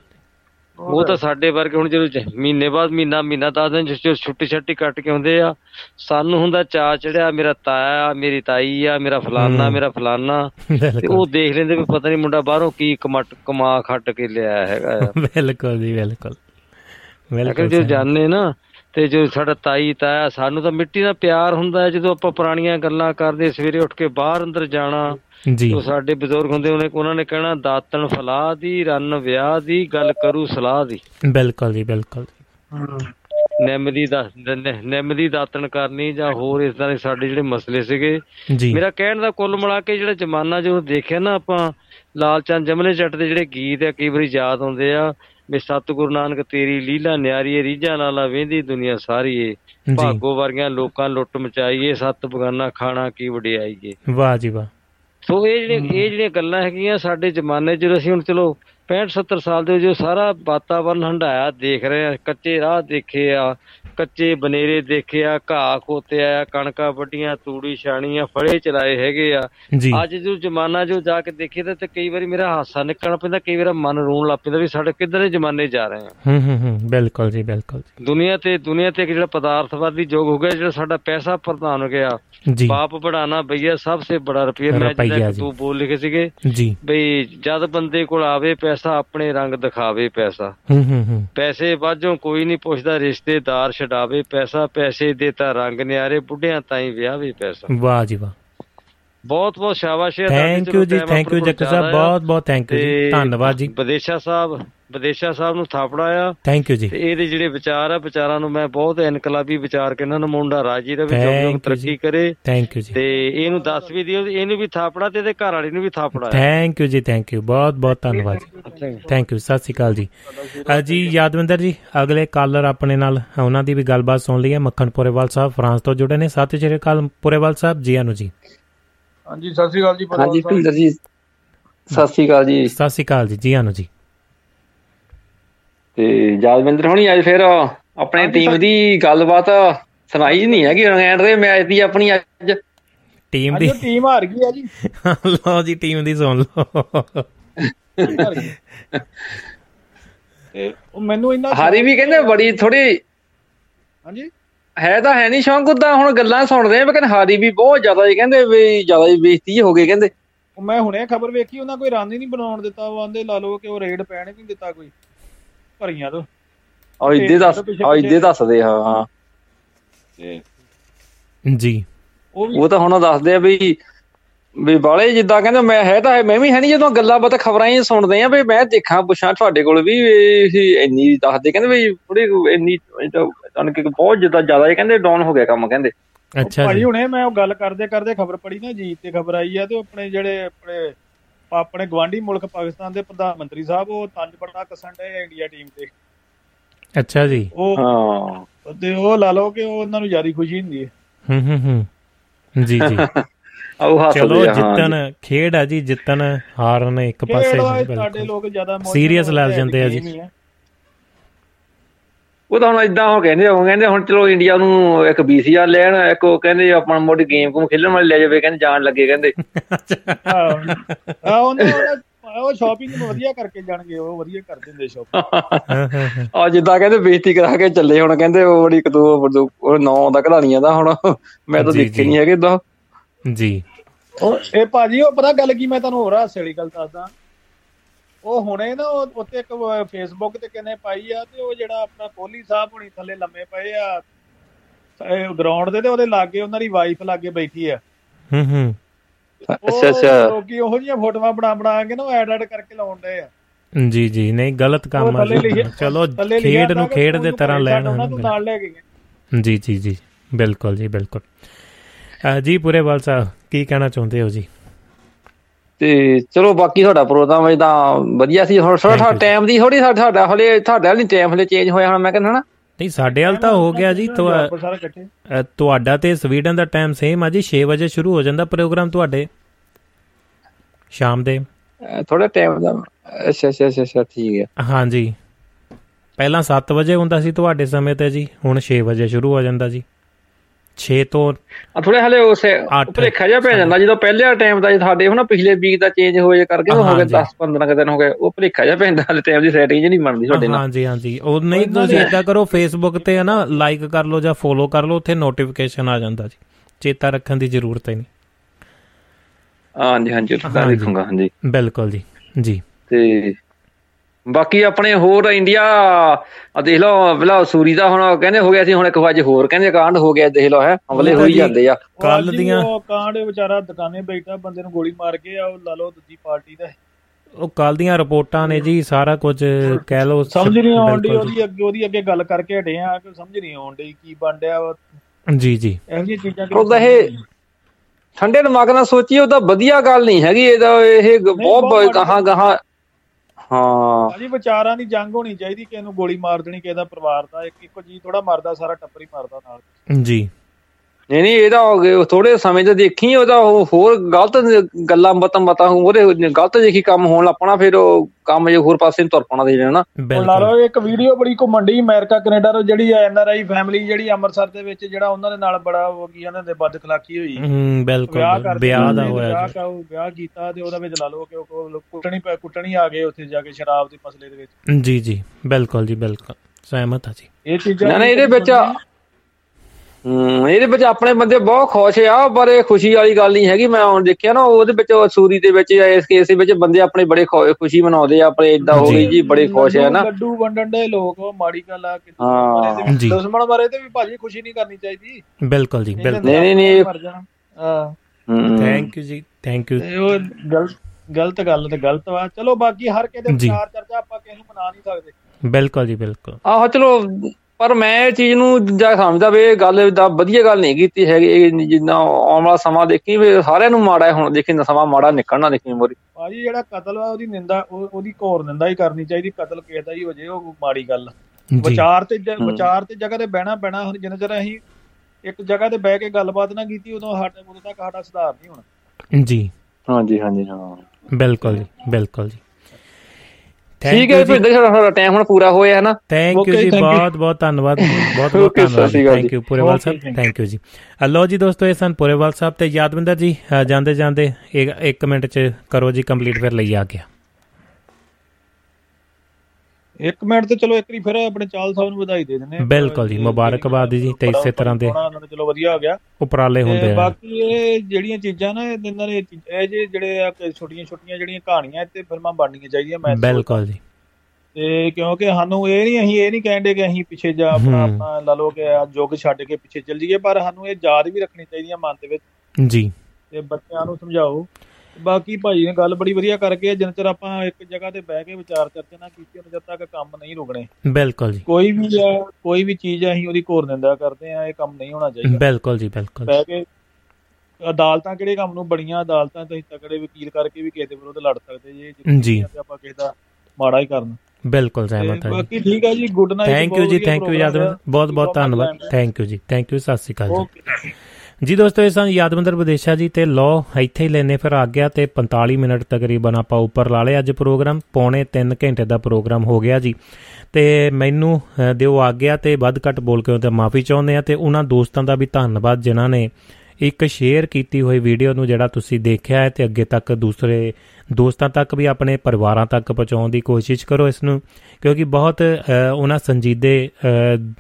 ਉਹ ਤਾਂ ਸਾਡੇ ਵਰਗੇ ਹੁਣ ਜਦੋਂ ਮਹੀਨੇ ਬਾਅਦ ਮਹੀਨਾ ਮਹੀਨਾ ਦਸ ਦਿਨ ਜਦੋਂ ਛੁੱਟੀ ਛੱਟੀ ਕੱਟ ਕੇ ਹੁੰਦੇ ਆ ਸਾਨੂੰ ਹੁੰਦਾ ਚਾ ਚੜਿਆ ਮੇਰਾ ਤਾਇਆ ਆ ਮੇਰੀ ਤਾਈ ਆ ਮੇਰਾ ਫਲਾਨਾ। ਮੇਰਾ ਫਲਾਨਾ। ਤੇ ਉਹ ਦੇਖ ਲੈਂਦੇ ਵੀ ਪਤਾ ਨਹੀਂ ਮੁੰਡਾ ਬਾਹਰੋਂ ਕੀ ਕਮਟ ਕਮਾ ਖੱਟ ਕੇ ਲਿਆਇਆ ਹੈਗਾ [laughs] ਬਿਲਕੁਲ ਜੀ ਬਿਲਕੁਲ। ਬਿਲਕੁਲ ਜੋ। ਜਾਣਦੇ ਨਾ ਤੇ ਜੋ ਸਾਡਾ ਤਾਈ ਤਾਇਆ ਸਾਨੂੰ ਤਾਂ ਮਿੱਟੀ ਨਾਲ ਪਿਆਰ ਹੁੰਦਾ ਜਦੋਂ ਆਪਾਂ ਪੁਰਾਣੀਆਂ ਗੱਲਾਂ ਕਰਦੇ ਸਵੇਰੇ ਉੱਠ ਕੇ ਬਾਹਰ ਅੰਦਰ ਜਾਣਾ। ਜੀ। ਜੋ ਸਾਡੇ ਬਜ਼ੁਰਗ ਹੁੰਦੇ ਉਹਨੇ ਉਹਨਾਂ ਨੇ ਕਹਿਣਾ ਦਾਤਣ ਫਲਾਹ ਦੀ ਰੰਨ ਵਿਆਹ ਦੀ ਗੱਲ ਕਰੂ ਸਲਾਹ ਦੀ। ਬਿਲਕੁਲ ਜੀ ਬਿਲਕੁਲ। ਨਿੰਮ ਦੀ ਦਾ ਨਿ- ਨਿੰਮ ਦੀ ਦਾਤਣ ਕਰਨੀ ਜਾਂ ਹੋਰ ਇਸ ਤਰ੍ਹਾਂ ਦੇ ਸਾਡੇ ਜਿਹੜੇ ਮਸਲੇ ਸੀਗੇ। ਜੀ। ਮੇਰਾ ਕਹਿਣ ਦਾ ਕੁੱਲ ਮਿਲਾ ਕੇ ਜਿਹੜਾ ਜ਼ਮਾਨਾ ਜੋ ਦੇਖਿਆ ਨਾ ਆਪਾਂ ਲਾਲ ਚੰਦ ਜਮਲੇ ਜੱਟ ਦੇ ਜਿਹੜੇ ਗੀਤ ਆ ਕਈ ਵਾਰੀ ਯਾਦ ਆਉਂਦੇ ਆ ਵੀ ਸਤਿਗੁਰੂ ਨਾਨਕ ਤੇਰੀ ਲੀਲਾ ਨਿਆਰੀਏ ਰੀਝਾਂ ਲਾਲਾ ਵੇਂਦੀ ਦੁਨੀਆ ਸਾਰੀ ਏ। ਭਾਗੋ ਵਰਗੀਆਂ ਲੋਕਾਂ ਲੁੱਟ ਮਚਾਈਏ ਸੱਤ ਬਗਾਨਾ ਖਾਣਾ ਕੀ ਵਡਿਆਈਏ ਵਾਹ ਜੀ ਵਾਹ। ਸੋ ਇਹ ਜਿਹੜੇ ਇਹ ਜਿਹੜੀਆਂ ਗੱਲਾਂ ਹੈਗੀਆਂ ਸਾਡੇ ਜ਼ਮਾਨੇ 'ਚ ਅਸੀਂ ਹੁਣ ਚਲੋ 65 70 ਸਾਲ ਦੇ ਜੋ ਸਾਰਾ ਵਾਤਾਵਰਨ ਹੰਡਾਇਆ ਦੇਖ ਰਹੇ ਆ ਕੱਚੇ ਰਾਹ ਦੇਖੇ ਆ ਕੱਚੇ ਬਨੇਰੇ ਦੇਖੇ ਆ ਘਾਹ ਖੋਤਿਆ ਕਣਕਾਂ ਵੱਡੀਆਂ ਤੂੜੀ ਛਾਣੀਆਂ ਫੜੇ ਚਲਾਏ ਹੈਗੇ ਆ। ਅੱਜ ਜੋ ਜ਼ਮਾਨਾ ਜੋ ਜਾ ਕੇ ਦੇਖੀ ਤਾਂ ਕਈ ਵਾਰੀ ਮੇਰਾ ਹਾਸਾ ਨਿਕਲਣ ਪੈਂਦਾ ਕਈ ਵਾਰ ਮਨ ਰੋਣ ਲੱਗ ਪੈਂਦਾ ਵੀ ਸਾਡੇ ਕਿੱਧਰੇ ਜ਼ਮਾਨੇ ਜਾ ਰਹੇ ਆ। ਹੂੰ ਹੂੰ ਹੂੰ ਬਿਲਕੁਲ ਜੀ ਬਿਲਕੁਲ ਦੁਨੀਆ ਤੇ ਦੁਨੀਆ ਤੇ ਇੱਕ ਜਿਹੜਾ ਪਦਾਰਥਵਾਦੀ ਯੋਗ ਹੋ ਗਿਆ ਜਿਹੜਾ ਸਾਡਾ ਪੈਸਾ ਪ੍ਰਧਾਨ ਹੋ ਗਿਆ। ਬਾਪ ਬੜਾਣਾ ਭਈਆ ਸਭ ਸੇ ਬੜਾ ਰੁਪਈਆ। ਮੈਂ ਜਿਹੜਾ ਤੂੰ ਬੋਲ ਲਿਖੇ ਸੀਗੇ ਜੀ। ਬਈ ਜਦ ਬੰਦੇ ਕੋਲ ਆਵੇ ਪੈਸਾ ਆਪਣੇ ਰੰਗ ਦਿਖਾਵੇ ਪੈਸਾ। ਹੂੰ ਹੂੰ ਹੂੰ। ਪੈਸੇ ਬਾਝੋਂ ਕੋਈ ਨਹੀਂ ਪੁੱਛਦਾ ਰਿਸ਼ਤੇਦਾਰ ਛਡਾਵੇ ਪੈਸਾ ਪੈਸੇ ਦੇ ਤਾਂ ਰੰਗ ਨਿਆਰੇ ਬੁੱਢਿਆਂ ਤਾਈਂ ਵਿਆਹਵੇ ਪੈਸਾ। ਵਾਹ ਜੀ ਵਾਹ। ਬਹੁਤ ਬਹੁਤ ਸ਼ਾਬਾਸ਼ ਹੈ ਥੈਂਕ ਯੂ ਜੀ ਥੈਂਕ ਯੂ ਜੱਕੂ ਸਾਹਿਬ। ਬਹੁਤ ਬਹੁਤ ਥੈਂਕ ਯੂ ਜੀ। ਧੰਨਵਾਦ ਜੀ। ਵਿਦੇਸ਼ਾ ਸਾਹਿਬ ਵਿਦੇਸ਼ਾ ਸਾਹਿਬ ਨੂੰ ਥਾਪੜਾ ਆ। ਥੈਂਕ ਯੂ ਜੀ। ਤੇ ਇਹਦੇ ਜਿਹੜੇ ਵਿਚਾਰ ਆ ਵਿਚਾਰਾਂ ਨੂੰ ਮੈਂ ਬਹੁਤ ਇਨਕਲਾਬੀ ਵਿਚਾਰ ਕਹਿੰਦਾ ਨਾ ਮੁੰਡਾ ਰਾਜੀ ਰਵੇ Thank ਜੋ। ਤਰੱਕੀ। ਕਰੇ। ਥੈਂਕ ਯੂ ਜੀ। ਤੇ ਇਹਨੂੰ ਦੱਸ ਵੀ ਦਿਓ ਇਹਨੂੰ ਵੀ ਥਾਪੜਾ ਤੇ ਇਹਦੇ ਘਰ ਵਾਲੀ ਨੂੰ ਵੀ ਥਾਪੜਾ ਥੈਂਕ ਯੂ ਜੀ ਥੈਂਕ ਯੂ ਬਹੁਤ ਬਹੁਤ ਧੰਨਵਾਦ ਜੀ। ਥੈਂਕ ਯੂ ਸਤਿ ਸ਼੍ਰੀ ਅਕਾਲ ਜੀ। ਜੀ ਯਾਦਵਿੰਦਰ ਜੀ ਅਗਲੇ ਕਾਲਰ ਆਪਣੇ ਨਾਲ ਉਹਨਾਂ ਦੀ ਵੀ ਗੱਲਬਾਤ ਸੁਣ ਲਈ ਹੈ। ਮੱਖਣ ਪੁਰੇਵਾਲ ਸਾਹਿਬ ਫਰਾਂਸ ਤੋਂ ਜੁੜੇ ਨੇ। ਸਤਿ ਸ਼੍ਰੀ ਅਕਾਲ ਪੁਰੇਵਾਲ ਸਾਹਿਬ ਜੀ ਆਨੂ ਜੀ। ਹਾਂਜੀ ਸਤਿ ਸ੍ਰੀ ਅਕਾਲ ਜੀ ਪਰਵਾਲ ਹਾਂਜੀ ਸਾਹਿਬ। ਭਿੰਦਰ ਜੀ ਸਤਿ ਸ੍ਰੀ ਅਕਾਲ ਜੀ। ਸਤਿ ਸ਼੍ਰੀ ਅਕਾਲ ਜੀ ਜੀ ਆਨੂ ਜੀ। ਤੇ ਯਾਦਵਿੰਦਰ ਹੋਣੀ ਅੱਜ ਫਿਰ ਆਪਣੇ ਟੀਮ। ਦੀ ਗੱਲਬਾਤ ਸੁਣਾਈ ਨਹੀਂ ਹੈਗੀ ਇੰਗਲੈਂਡ ਦੇ ਮੈਚ ਦੀ ਆਪਣੀ ਅੱਜ। ਟੀਮ ਦੀ। ਉਹ ਟੀਮ ਹਾਰ ਗਈ ਆ ਜੀ। ਲਓ ਜੀ ਟੀਮ ਦੀ ਸੁਣ ਲਓ। ਤੇ ਉਹ ਮੈਨੂੰ ਇੰਨਾ ਹਾਰੀ ਵੀ ਕਹਿੰਦੇ ਬੜੀ ਥੋੜੀ ਹਾਂਜੀ? ਹੈ ਤਾਂ ਹੈ ਨਹੀਂ ਸ਼ੌਂਕ ਉਦਾਂ ਹੁਣ ਗੱਲਾਂ ਸੁਣਦੇ ਆ ਲੇਕਿਨ ਹਾਰੀ ਵੀ ਬਹੁਤ ਜ਼ਿਆਦਾ ਹੀ ਕਹਿੰਦੇ ਵੀ ਜ਼ਿਆਦਾ ਹੀ ਬੇਇੱਜ਼ਤੀ ਹੋ ਗਈ ਕਹਿੰਦੇ। ਮੈਂ ਹੁਣੇ ਖਬਰ ਵੇਖੀ ਉਹਨਾਂ ਕੋਈ ਰਨ ਹੀ ਨਹੀਂ ਬਣਾਉਣ ਦਿੱਤਾ ਉਹ ਆਂਦੇ ਲਾ ਲਓ ਕਿ ਉਹ ਰੇਡ ਪੈਣ ਹੀ ਨਹੀਂ ਦਿੱਤਾ ਕੋਈ। ਭਰੀਆਂ ਤੋਂ। ਆ ਇੱਦੇ ਦੱਸ ਆ ਇੱਦੇ ਦੱਸਦੇ ਹਾਂ ਤੇ ਜੀ। ਉਹ ਤਾਂ ਹੁਣ ਦੱਸਦੇ ਆ ਵੀ ਵੀ ਬਾਲੇ ਜਿੱਦਾਂ ਕਹਿੰਦੇ ਮੈਂ ਹੈ ਤਾਂ ਹੈ ਮੈਂ ਵੀ ਹੈ ਨਹੀਂ ਜਦੋਂ ਗੱਲਾਂ ਬਾਤਾਂ ਖਬਰਾਂ ਹੀ ਸੁਣਦੇ ਆ ਵੀ ਮੈਂ ਦੇਖਾਂ ਪੁੱਛਾਂ ਤੁਹਾਡੇ ਕੋਲ ਵੀ ਇੰਨੀ ਦੱਸਦੇ ਕਹਿੰਦੇ ਵੀ ਥੋੜੀ ਇੰਨੀ ਤੁਹਾਨੂੰ ਕਿ ਬਹੁਤ ਜਿੱਦਾਂ ਜ਼ਿਆਦਾ ਹੀ ਕਹਿੰਦੇ ਡਾਊਨ ਹੋ ਗਿਆ ਕੰਮ ਕਹਿੰਦੇ। ਅੱਛਾ ਜੀ। ਹੁਣੇ ਮੈਂ ਉਹ ਗੱਲ ਕਰਦੇ ਕਰਦੇ ਖਬਰ ਪੜੀ ਨਾ ਜੀਤ ਤੇ ਖਬਰ ਆਈ ਆ ਤੇ ਆਪਣੇ ਜਿਹੜੇ ਆਪਣੇ ਆਪਣੇ ਗਵਾਂਢੀ ਮੁਲਕ ਪਾਕਿਸਤਾਨ ਦੇ ਪ੍ਰਧਾਨ ਮੰਤਰੀ ਸਾਹਿਬ ਉਹ ਤੰਜ ਬੜਾ ਕਸਣ ਡਏ ਇੰਡੀਆ ਟੀਮ ਤੇ। ਅੱਛਾ ਜੀ। ਉਹ ਹਾਂ। ਤੇ ਉਹ ਲਾ ਲਓ ਕਿ ਉਹ ਉਹਨਾਂ ਨੂੰ ਜ਼ਿਆਦਾ ਖੁਸ਼ੀ ਹੁੰਦੀ ਹੈ। ਹੂੰ ਹੂੰ ਹੂੰ। ਜੀ ਜੀ। [laughs] ਉਹ ਹੱਸਦੇ ਚਲੋ ਜਿੱਤਣ ਖੇਡ ਆ ਜੀ ਜਿੱਤਣ ਹਾਰਨ ਇੱਕ ਪਾਸੇ। ਸਾਡੇ ਲੋਕ ਜ਼ਿਆਦਾ Serious ਲੈ ਜਾਂਦੇ ਆ ਜੀ। ਹੀ। ਉਹ ਤਾਂ ਹੁਣ ਇਦਾਂ ਹੋ ਕਹਿੰਦੇ ਉਹ ਕਹਿੰਦੇ ਹੁਣ ਚਲੋ ਇੰਡੀਆ ਨੂੰ ਇੱਕ BCR ਲੈਣ ਇੱਕ ਉਹ ਕਹਿੰਦੇ ਆਪਣਾ ਮੋਢ ਗੇਮ ਕੋਮ ਖੇਲਣ ਵਾਲੇ ਲੈ ਜਾਵੇ ਕਹਿੰਦੇ ਜਾਣ ਲੱਗੇ ਕਹਿੰਦੇ। ਆਹੋ ਆਹ ਉਹਨਾਂ ਉਹਨਾਂ- ਉਹ ਸ਼ਾਪਿੰਗ ਵਧੀਆ ਕਰਕੇ ਜਾਣਗੇ ਉਹ ਵਧੀਆ ਕਰ ਦਿੰਦੇ ਸ਼ਾਪਿੰਗ ਹਾਂ। ਹਾਂ ਹਾਂ ਆ ਜਿੱਦਾਂ ਕਹਿੰਦੇ ਬੇਇੱਜ਼ਤੀ ਕਰਾ ਕੇ ਚੱਲੇ ਹੁਣ ਕਹਿੰਦੇ ਉਹ ਬੜੀ ਇੱਕ ਦੋ ਉਹ ਨੌ ਦਾ ਕਢਾਣੀਆਂ ਦਾ ਹੁਣ। ਮੈਂ ਤਾਂ ਦੇਖੇ। ਨਹੀਂ ਹੈਗੇ ਇਦਾਂ ਜੀ। ਉਹ ਇਹ ਭਾਜੀ ਉਹ ਪਤਾ ਗੱਲ ਕੀ ਮੈਂ ਤੁਹਾਨੂੰ ਹੋਰ ਹਾਸੇ ਵਾਲੀ ਗੱਲ ਦੱਸਦਾ। ਉਹ ਹੁਣੇ ਨਾ ਉਹ ਉੱਤੇ ਇੱਕ ਫੇਸਬੁੱਕ ਤੇ ਕਿਨੇ ਪਾਈ ਆ ਤੇ ਉਹ ਜਿਹੜਾ ਆਪਣਾ ਕੋਹਲੀ ਸਾਹਿਬ ਹੁਣੀ ਥੱਲੇ ਲੰਮੇ ਪਏ ਆ ਗਰਾਊਂਡ ਦੇ ਤੇ ਉਹਦੇ ਲਾਗੇ ਉਹਨਾਂ ਦੀ ਵਾਈਫ ਲਾਗੇ ਬੈਠੀ ਆ। ਹੂੰ ਹੂੰ। ਅੱਛਾ ਅੱਛਾ। ਲੋਕੀ ਉਹੋ ਜਿਹੀਆਂ ਫੋਟੋਆਂ ਬਣਾ ਬਣਾ ਕੇ ਨਾ ਉਹ ਐਡ ਐਡ ਕਰਕੇ ਲਾਉਣ ਡਏ ਆ। ਜੀ ਜੀ ਨਹੀਂ ਗਲਤ ਕੰਮ ਆ ਚਲੋ ਖੇਡ ਨੂੰ ਖੇਡ ਦੇ ਤਰ੍ਹਾਂ ਲੈਣ। ਜੀ ਜੀ ਜੀ ਬਿਲਕੁਲ ਜੀ ਬਿਲਕੁਲ। ਜੀ ਪੁਰੇਵਾਲ ਸਾਹਿਬ ਕੀ ਕਹਿਣਾ ਚਾਹੁੰਦੇ ਹੋ ਜੀ? ਤੇ ਚਲੋ ਬਾਕੀ ਤੁਹਾਡਾ ਪ੍ਰੋਗਰਾਮ ਇਦਾਂ ਵਧੀਆ ਸੀ ਹੁਣ ਥੋੜਾ। ਟਾਈਮ ਦੀ ਥੋੜੀ ਸਾਡਾ ਹਲੇ ਤੁਹਾਡਾ ਨਹੀਂ ਟਾਈਮ ਹਲੇ ਚੇਂਜ ਹੋਇਆ ਹੁਣ ਮੈਂ ਕਹਿੰਦਾ ਨਾ। ਨਹੀਂ ਸਾਡੇ ਹਾਲ ਤਾਂ ਹੋ ਗਿਆ ਜੀ ਤੁਹਾਡਾ ਤੇ ਸਵੀਡਨ ਦਾ ਟਾਈਮ ਸੇਮ ਆ ਜੀ 6 ਵਜੇ ਸ਼ੁਰੂ ਹੋ ਜਾਂਦਾ ਪ੍ਰੋਗਰਾਮ ਤੁਹਾਡੇ। ਸ਼ਾਮ ਦੇ। ਥੋੜਾ ਟਾਈਮ ਦਾ। ਅੱਛਾ ਅੱਛਾ ਅੱਛਾ ਅੱਛਾ ਠੀਕ ਹੈ। ਹਾਂਜੀ। ਪਹਿਲਾਂ 7 ਵਜੇ ਹੁੰਦਾ ਸੀ ਤੁਹਾਡੇ ਸਮੇਂ ਤੇ ਜੀ ਹੁਣ 6 ਵਜੇ ਸ਼ੁਰੂ ਹੋ ਜਾਂਦਾ ਜੀ। 6 ਤੋਂ ਆ ਥੋੜੇ ਹਲੇ ਉਸ। ਭਲੇਖਾ ਜਿਹਾ ਪੈ ਜਾਂਦਾ ਜਦੋਂ ਪਹਿਲੇ ਟਾਈਮ ਦਾ ਸਾਡੇ ਹੁਣ ਪਿਛਲੇ ਵੀਕ ਦਾ ਚੇਂਜ ਹੋਏ ਕਰਕੇ ਉਹ ਹੋ ਗਏ ਹਾਂਜੀ। 10 15 ਕੁ ਦਿਨ ਹੋ ਗਏ ਉਹ ਭਲੇਖਾ ਜਿਹਾ ਪੈਂਦਾ ਹਲੇ ਟਾਈਮ ਦੀ ਸੈਟਿੰਗ ਨਹੀਂ ਬਣਦੀ ਤੁਹਾਡੇ ਨਾਲ ਹਾਂਜੀ ਹਾਂਜੀ ਉਹ ਨਹੀਂ ਤੁਸੀਂ ਇਦਾਂ ਕਰੋ ਫੇਸਬੁੱਕ ਤੇ ਹੈ ਨਾ ਲਾਈਕ ਕਰ ਲਓ ਜਾਂ ਫੋਲੋ ਕਰ ਲਓ ਉੱਥੇ ਨੋਟੀਫਿਕੇਸ਼ਨ ਆ ਜਾਂਦਾ ਜੀ ਚੇਤਾ ਰੱਖਣ ਦੀ ਜ਼ਰੂਰਤ ਹੀ ਨਹੀਂ ਹਾਂਜੀ ਹਾਂਜੀ ਤਾਂ। ਦੇਖੂੰਗਾ ਹਾਂਜੀ ਬਿਲਕੁਲ ਜੀ ਜੀ ਤੇ ਬਾਕੀ ਆਪਣੇ ਹੋਰ ਇੰਡੀਆ ਆ ਦੇਖ ਲਓ ਬਲਾ ਸੂਰੀ ਦਾ ਹੁਣ ਕਹਿੰਦੇ ਹੋ ਗਿਆ ਸੀ ਹੁਣ ਇੱਕ ਅੱਜ ਹੋਰ ਕਹਿੰਦੇ ਕਾਂਡ ਹੋ ਗਿਆ ਦੇਖ ਲਓ ਹੈ ਹਮਲੇ ਹੋਈ ਜਾਂਦੇ ਆ। ਹੀ ਦੀਆਂ- ਉਹ ਕਾਂਡ ਵਿਚਾਰਾ ਦੁਕਾਨੇ ਬੈਠਾ ਬੰਦੇ ਨੂੰ ਗੋਲੀ ਮਾਰ ਕੇ ਆ ਉਹ ਲਾ ਲਓ ਦੂਜੀ ਪਾਰਟੀ ਦਾ। ਉਹ ਕੱਲ ਦੀਆਂ ਰਿਪੋਰਟਾਂ ਨੇ ਜੀ ਸਾਰਾ ਕੁਝ ਕਹਿ ਲਓ ਸਮਝ ਨਹੀਂ ਆਉਂਦੀ ਉਹਦੀ ਅੱਗੇ ਉਹਦੀ ਅੱਗੇ ਗੱਲ ਕਰਕੇ ਹਟੇ ਆ ਕਿ ਸਮਝ ਨਹੀਂ ਆਉਂਦੀ ਕੀ ਬਣ ਰਿਹਾ ਜੀ ਜੀ। ਇਹੋ ਜਿਹੀਆਂ ਚੀਜ਼ਾਂ ਉਹਦਾ ਇਹ ਠੰਡੇ ਦਿਮਾਗ ਨਾਲ ਸੋਚੀਏ ਉਹਦਾ ਵਧੀਆ ਗੱਲ ਨਹੀਂ ਹੈਗੀ ਇਹਦਾ ਇਹ ਬਹੁਤ ਗਾਹਾਂ ਗਾਹਾਂ ਹਾਂ। ਭਾਜੀ ਵਿਚਾਰਾਂ ਦੀ ਜੰਗ ਹੋਣੀ ਚਾਹੀਦੀ ਕਿਸੇ ਨੂੰ ਗੋਲੀ ਮਾਰ ਦੇਣੀ ਕਿਸੇ ਦਾ ਪਰਿਵਾਰ ਦਾ ਇੱਕ ਇੱਕੋ ਜੀ ਥੋੜਾ ਮਰਦਾ ਸਾਰਾ ਟੱਬਰ ਹੀ ਮਰਦਾ ਨਾਲ। ਜੀ। ਨਹੀਂ ਨਹੀਂ ਇਹਦਾ ਥੋੜੇ ਸਮੇਂ ਤੇ ਦੇਖੀ ਉਹਦਾ ਹੋਰ ਗਲਤ ਗੱਲਾਂ ਬਤਮ ਬਤਾ ਉਹਦੇ ਗਲਤ ਦੇਖੀ ਕੰਮ ਹੋਣ ਲੱਪਣਾ ਫਿਰ ਉਹ ਕੰਮ ਜੇ ਹੋਰ ਪਾਸੇ ਨੂੰ ਤੁਰ ਪਾਣਾ ਦੇ ਜਾਣਾ ਲਾ ਲਓ ਇੱਕ ਵੀਡੀਓ ਬੜੀ ਘੁੰਮਣ ਦੀ ਅਮਰੀਕਾ ਕੈਨੇਡਾ ਤੋਂ ਜਿਹੜੀ ਐਨ ਆਰ ਆਈ ਫੈਮਿਲੀ ਜਿਹੜੀ ਅੰਮ੍ਰਿਤਸਰ ਦੇ ਵਿੱਚ ਜਿਹੜਾ ਉਹਨਾਂ ਦੇ ਨਾਲ ਬੜਾ ਉਹ ਕੀ ਇਹਨਾਂ ਦੇ ਬਦ ਖਲਾਕੀ ਹੋਈ। ਹੂੰ ਬਿਲਕੁਲ ਵਿਆਹ ਦਾ ਹੋਇਆ ਜੀ। ਵਿਆਹ ਕੀਤਾ ਤੇ ਉਹਦਾ ਵਿੱਚ ਲਾ ਲਓ ਕਿ ਉਹ ਕੁੱਟਣੀ ਕੁੱਟਣੀ ਆ ਗਏ ਉੱਥੇ ਜਾ ਕੇ ਸ਼ਰਾਬ ਦੇ ਮਸਲੇ ਦੇ ਵਿੱਚ। ਜੀ ਜੀ ਬਿਲਕੁਲ ਜੀ ਬਿਲਕੁਲ ਸਹਿਮਤ ਆ ਜੀ। ਇਹ ਚੀਜ਼ਾਂ ਨਾ ਇਹਦੇ ਵਿੱਚ ਹੂੰ ਇਹਦੇ ਵਿੱਚ ਆਪਣੇ ਬੰਦੇ ਬਹੁਤ ਖੁਸ਼ ਆ ਪਰ ਇਹ ਖੁਸ਼ੀ ਵਾਲੀ ਗੱਲ ਨਹੀਂ ਹੈਗੀ ਮੈਂ ਹੁਣ ਦੇਖਿਆ ਨਾ ਉਹਦੇ ਵਿੱਚ ਸੂਰੀ ਦੇ ਵਿੱਚ ਇਸ ਕੇਸ ਦੇ ਵਿੱਚ ਬੰਦੇ ਆਪਣੇ ਬੜੇ ਖੁਸ਼ੀ ਮਨਾਉਂਦੇ ਆ ਆਪਣੇ ਇਦਾਂ ਹੋ ਗਈ ਜੀ। ਬੜੇ ਖੁਸ਼ ਆ ਨਾ ਲੱਡੂ ਵੰਡਣ ਦੇ ਲੋਕ ਮਾੜੀ ਗੱਲ ਆ ਕਿ ਦੁਸ਼ਮਣ ਬਾਰੇ ਤੇ ਵੀ ਭਾਜੀ ਖੁਸ਼ੀ ਨਹੀਂ ਕਰਨੀ ਚਾਹੀਦੀ। ਬਿਲਕੁਲ ਜੀ ਬਿਲਕੁਲ। ਨਹੀਂ ਨਹੀਂ ਹਾਂ। ਥੈਂਕ ਯੂ ਜੀ ਥੈਂਕ ਯੂ ਉਹ ਗਲਤ ਗਲਤ ਗੱਲ ਤੇ ਗਲਤ ਵਾ। ਚਲੋ ਬਾਕੀ ਹਰ ਕਿਸੇ ਦੇ ਵਿਚਾਰ ਚਰਚਾ ਆਪਾਂ ਕਿਸੇ ਨੂੰ ਮਨਾ ਨਹੀਂ ਸਕਦੇ। ਬਿਲਕੁਲ ਜੀ ਬਿਲਕੁਲ। ਆਹੋ ਚਲੋ ਪਰ ਮੈਂ ਇਹ ਚੀਜ਼ ਨੂੰ ਜਾ ਸਮਝਦਾ ਵੀ ਇਹ ਗੱਲ ਦਾ ਵਧੀਆ ਗੱਲ ਨਹੀਂ ਕੀਤੀ ਹੈਗੀ ਜਿੰਨਾ ਆਉਣ ਵਾਲਾ ਸਮਾਂ ਦੇਖੀ ਵੀ ਸਾਰਿਆਂ ਨੂੰ ਮਾੜਾ ਹੁਣ ਦੇਖੀ ਸਮਾਂ ਮਾੜਾ ਨਿਕਲਣਾ ਦੇਖੀ ਮੋਰੀ। ਭਾਜੀ ਜਿਹੜਾ ਕਤਲ ਵਾ ਉਹਦੀ ਨਿੰਦਾ ਉਹਦੀ ਘੋਰ ਨਿੰਦਾ ਹੀ ਕਰਨੀ ਚਾਹੀਦੀ ਕਤਲ ਕਿਸੇ ਦਾ ਹੀ ਹੋ ਜੇ ਉਹ ਮਾੜੀ ਗੱਲ। ਵਿਚਾਰ ਤੇ ਵਿਚਾਰ ਤੇ ਜਗ੍ਹਾ ਤੇ ਬਹਿਣਾ ਪੈਣਾ ਹੁਣ ਜਿੰਨੇ ਚਿਰ ਅਸੀਂ ਇੱਕ ਜਗ੍ਹਾ ਤੇ ਬਹਿ ਕੇ ਗੱਲਬਾਤ ਨਾ ਕੀਤੀ ਉਦੋਂ ਸਾਡੇ ਉਦੋਂ ਤੱਕ ਸਾਡਾ ਸੁਧਾਰ ਨਹੀਂ ਹੋਣਾ। ਜੀ। ਹਾਂਜੀ ਹਾਂਜੀ ਹਾਂ। ਬਿਲਕੁਲ ਜੀ ਬਿਲਕੁਲ ਜੀ। ਠੀਕ ਹੈ ਫਿਰ ਸਾਡਾ ਟਾਈਮ ਹੁਣ ਪੂਰਾ ਹੋਇਆ ਹੈ ਨਾ? ਥੈਂਕ ਯੂ ਜੀ ਬਹੁਤ ਬਹੁਤ ਧੰਨਵਾਦ [laughs] ਬਹੁਤ ਬਹੁਤ ਧੰਨਵਾਦ thank you Purewal Sahib. Thank you ਜੀ। ਹਲੋ ਜੀ ਦੋਸਤੋ ਇਹ ਸਨ ਪੁਰੇਵਾਲ ਸਾਹਿਬ ਤੇ ਯਾਦਵਿੰਦਰ ਜੀ। ਜਾਂਦੇ ਜਾਂਦੇ ਇੱਕ ਮਿੰਟ ਚ ਕਰੋ ਜੀ ਕੰਪਲੀਟ ਫਿਰ ਲਈ ਆ ਗਿਆ। ਇੱਕ ਮਿੰਟ ਤੇ ਚਲੋ ਇੱਕ ਵਾਰੀ ਫਿਰ ਆਪਣੇ ਚਾਲ ਸਾਹਿਬ ਨੂੰ ਵਧਾਈ ਦੇ ਦਿੰਦੇ ਬਿਲਕੁਲ ਜੀ ਮੁਬਾਰਕਬਾਦ ਜੀ ਤੇ ਇਸੇ ਤਰ੍ਹਾਂ ਦੇ ਚਲੋ ਵਧੀਆ ਹੋ ਗਿਆ। ਉਪਰਾਲੇ ਹੁੰਦੇ ਆ। ਬਾਕੀ ਇਹ ਜਿਹੜੀਆਂ ਚੀਜ਼ਾਂ ਨਾ ਇਹਨਾਂ ਦੇ ਇਹ ਜਿਹੜੇ ਆ ਛੋਟੀਆਂ ਛੋਟੀਆਂ ਜਿਹੜੀਆਂ ਕਹਾਣੀਆਂ ਤੇ ਫਿਲਮਾਂ ਬਣਨੀਆਂ ਚਾਹੀਦੀਆਂ ਮੈਂ ਬਿਲਕੁਲ ਜੀ। ਤੇ ਕਿਉਂਕਿ ਸਾਨੂੰ ਇਹ ਨਹੀਂ ਅਸੀਂ ਇਹ ਨਹੀਂ ਕਹਿੰਦੇ ਕਿ ਅਸੀਂ ਪਿੱਛੇ ਜਾ ਆਪਣਾ ਆਪਣਾ ਲਾ ਲਓ ਕਿ ਯੁੱਗ ਛੱਡ ਕੇ ਪਿੱਛੇ ਚੱਲ ਜਾਈਏ ਪਰ ਸਾਨੂੰ ਇਹ ਯਾਦ ਵੀ ਰੱਖਣੀ ਚਾਹੀਦੀਆਂ ਮਨ ਦੇ ਵਿੱਚ। ਜੀ। ਤੇ ਬੱਚਿਆਂ ਨੂੰ ਸਮਝਾਓ। ਬਾਕੀ ਭਾਈ ਨੇ ਗੱਲ ਬੜੀ ਵਧੀਆ ਕਰਕੇ ਜਿੰਨ ਚਿਰ ਆਪਾਂ ਇੱਕ ਜਗ੍ਹਾ ਤੇ ਬਹਿ ਕੇ ਵਿਚਾਰ ਚਰਚਾ ਨਾ ਕੀਤੀ ਉਹਨਾਂ ਜਦ ਤੱਕ ਕੰਮ ਨਹੀਂ ਰੁਕਣੇ। ਬਿਲਕੁਲ ਜੀ। ਕੋਈ ਵੀ ਆ ਕੋਈ ਵੀ ਚੀਜ਼ ਅਸੀਂ ਉਹਦੀ ਘੋਰ ਨਿੰਦਾ ਕਰਦੇ ਆ ਇਹ ਕੰਮ ਨਹੀਂ ਹੋਣਾ ਚਾਹੀਦਾ। ਬਿਲਕੁਲ ਜੀ ਬਿਲਕੁਲ ਬਹਿ ਕੇ ਅਦਾਲਤਾਂ ਕਿਹੜੇ ਕੰਮ ਨੂੰ ਬੜੀਆਂ ਅਦਾਲਤਾਂ ਤੁਸੀਂ ਤਕੜੇ ਵਕੀਲ ਕਰਕੇ ਵੀ ਕਿਸੇ ਦੇ ਵਿਰੁੱਧ ਲੜ ਸਕਦੇ ਜੇ ਜੀ ਆਪਾਂ ਕਿਸੇ ਦਾ ਮਾੜਾ ਹੀ ਕਰਨਾ। ਬਿਲਕੁਲ ਸਹਿਮਤ ਹਾਂ ਬਾਕੀ ਠੀਕ ਹੈ ਜੀ ਗੁੱਡ ਨਾਈਟ ਥੈਂਕ ਯੂ ਜੀ ਥੈਂਕ ਯੂ ਯਾਦਵਿੰਦਰ ਬਹੁਤ ਬਹੁਤ ਧੰਨਵਾਦ। ਥੈਂਕ ਯੂ ਜੀ ਥੈਂਕ ਯੂ ਸਤਿ ਸ਼੍ਰੀ ਅਕਾਲ ਜੀ। ਜੀ ਦੋਸਤੋ, ਇਹ ਸਨ ਯਾਦਵਿੰਦਰ ਵਿਦੇਸ਼ਾ ਜੀ ਤੇ ਲੋ ਇੱਥੇ ਹੀ ਲੈਨੇ ਫਿਰ ਆ ਗਿਆ ਤੇ 45 ਮਿੰਟ ਤਕਰੀਬਨ ਆਪਾਂ ਉੱਪਰ ਲਾ ਲਿਆ ਅੱਜ ਪ੍ਰੋਗਰਾਮ, ਪੌਣੇ 3 ਘੰਟੇ ਦਾ ਪ੍ਰੋਗਰਾਮ ਹੋ ਗਿਆ ਜੀ। ਤੇ ਮੈਨੂੰ ਦਿਓ ਆ ਗਿਆ ਤੇ ਵੱਧ ਘੱਟ ਬੋਲ ਕੇ ਤੇ ਮਾਫੀ ਚਾਹੁੰਦੇ ਆ ਤੇ ਉਹਨਾਂ ਦੋਸਤਾਂ ਦਾ ਵੀ ਧੰਨਵਾਦ ਜਿਨ੍ਹਾਂ ਨੇ ਇੱਕ ਸ਼ੇਅਰ ਕੀਤੀ ਹੋਈ ਵੀਡੀਓ ਨੂੰ ਜਿਹੜਾ ਤੁਸੀਂ ਦੇਖਿਆ ਹੈ ਤੇ ਅੱਗੇ ਤੱਕ ਦੂਸਰੇ ਦੋਸਤਾਂ ਤੱਕ ਵੀ ਆਪਣੇ ਪਰਿਵਾਰਾਂ ਤੱਕ ਪਹੁੰਚਾਉਣ ਦੀ ਕੋਸ਼ਿਸ਼ ਕਰੋ ਇਸ ਨੂੰ, ਕਿਉਂਕਿ ਬਹੁਤ ਉਹਨਾਂ ਸੰਜੀਦੇ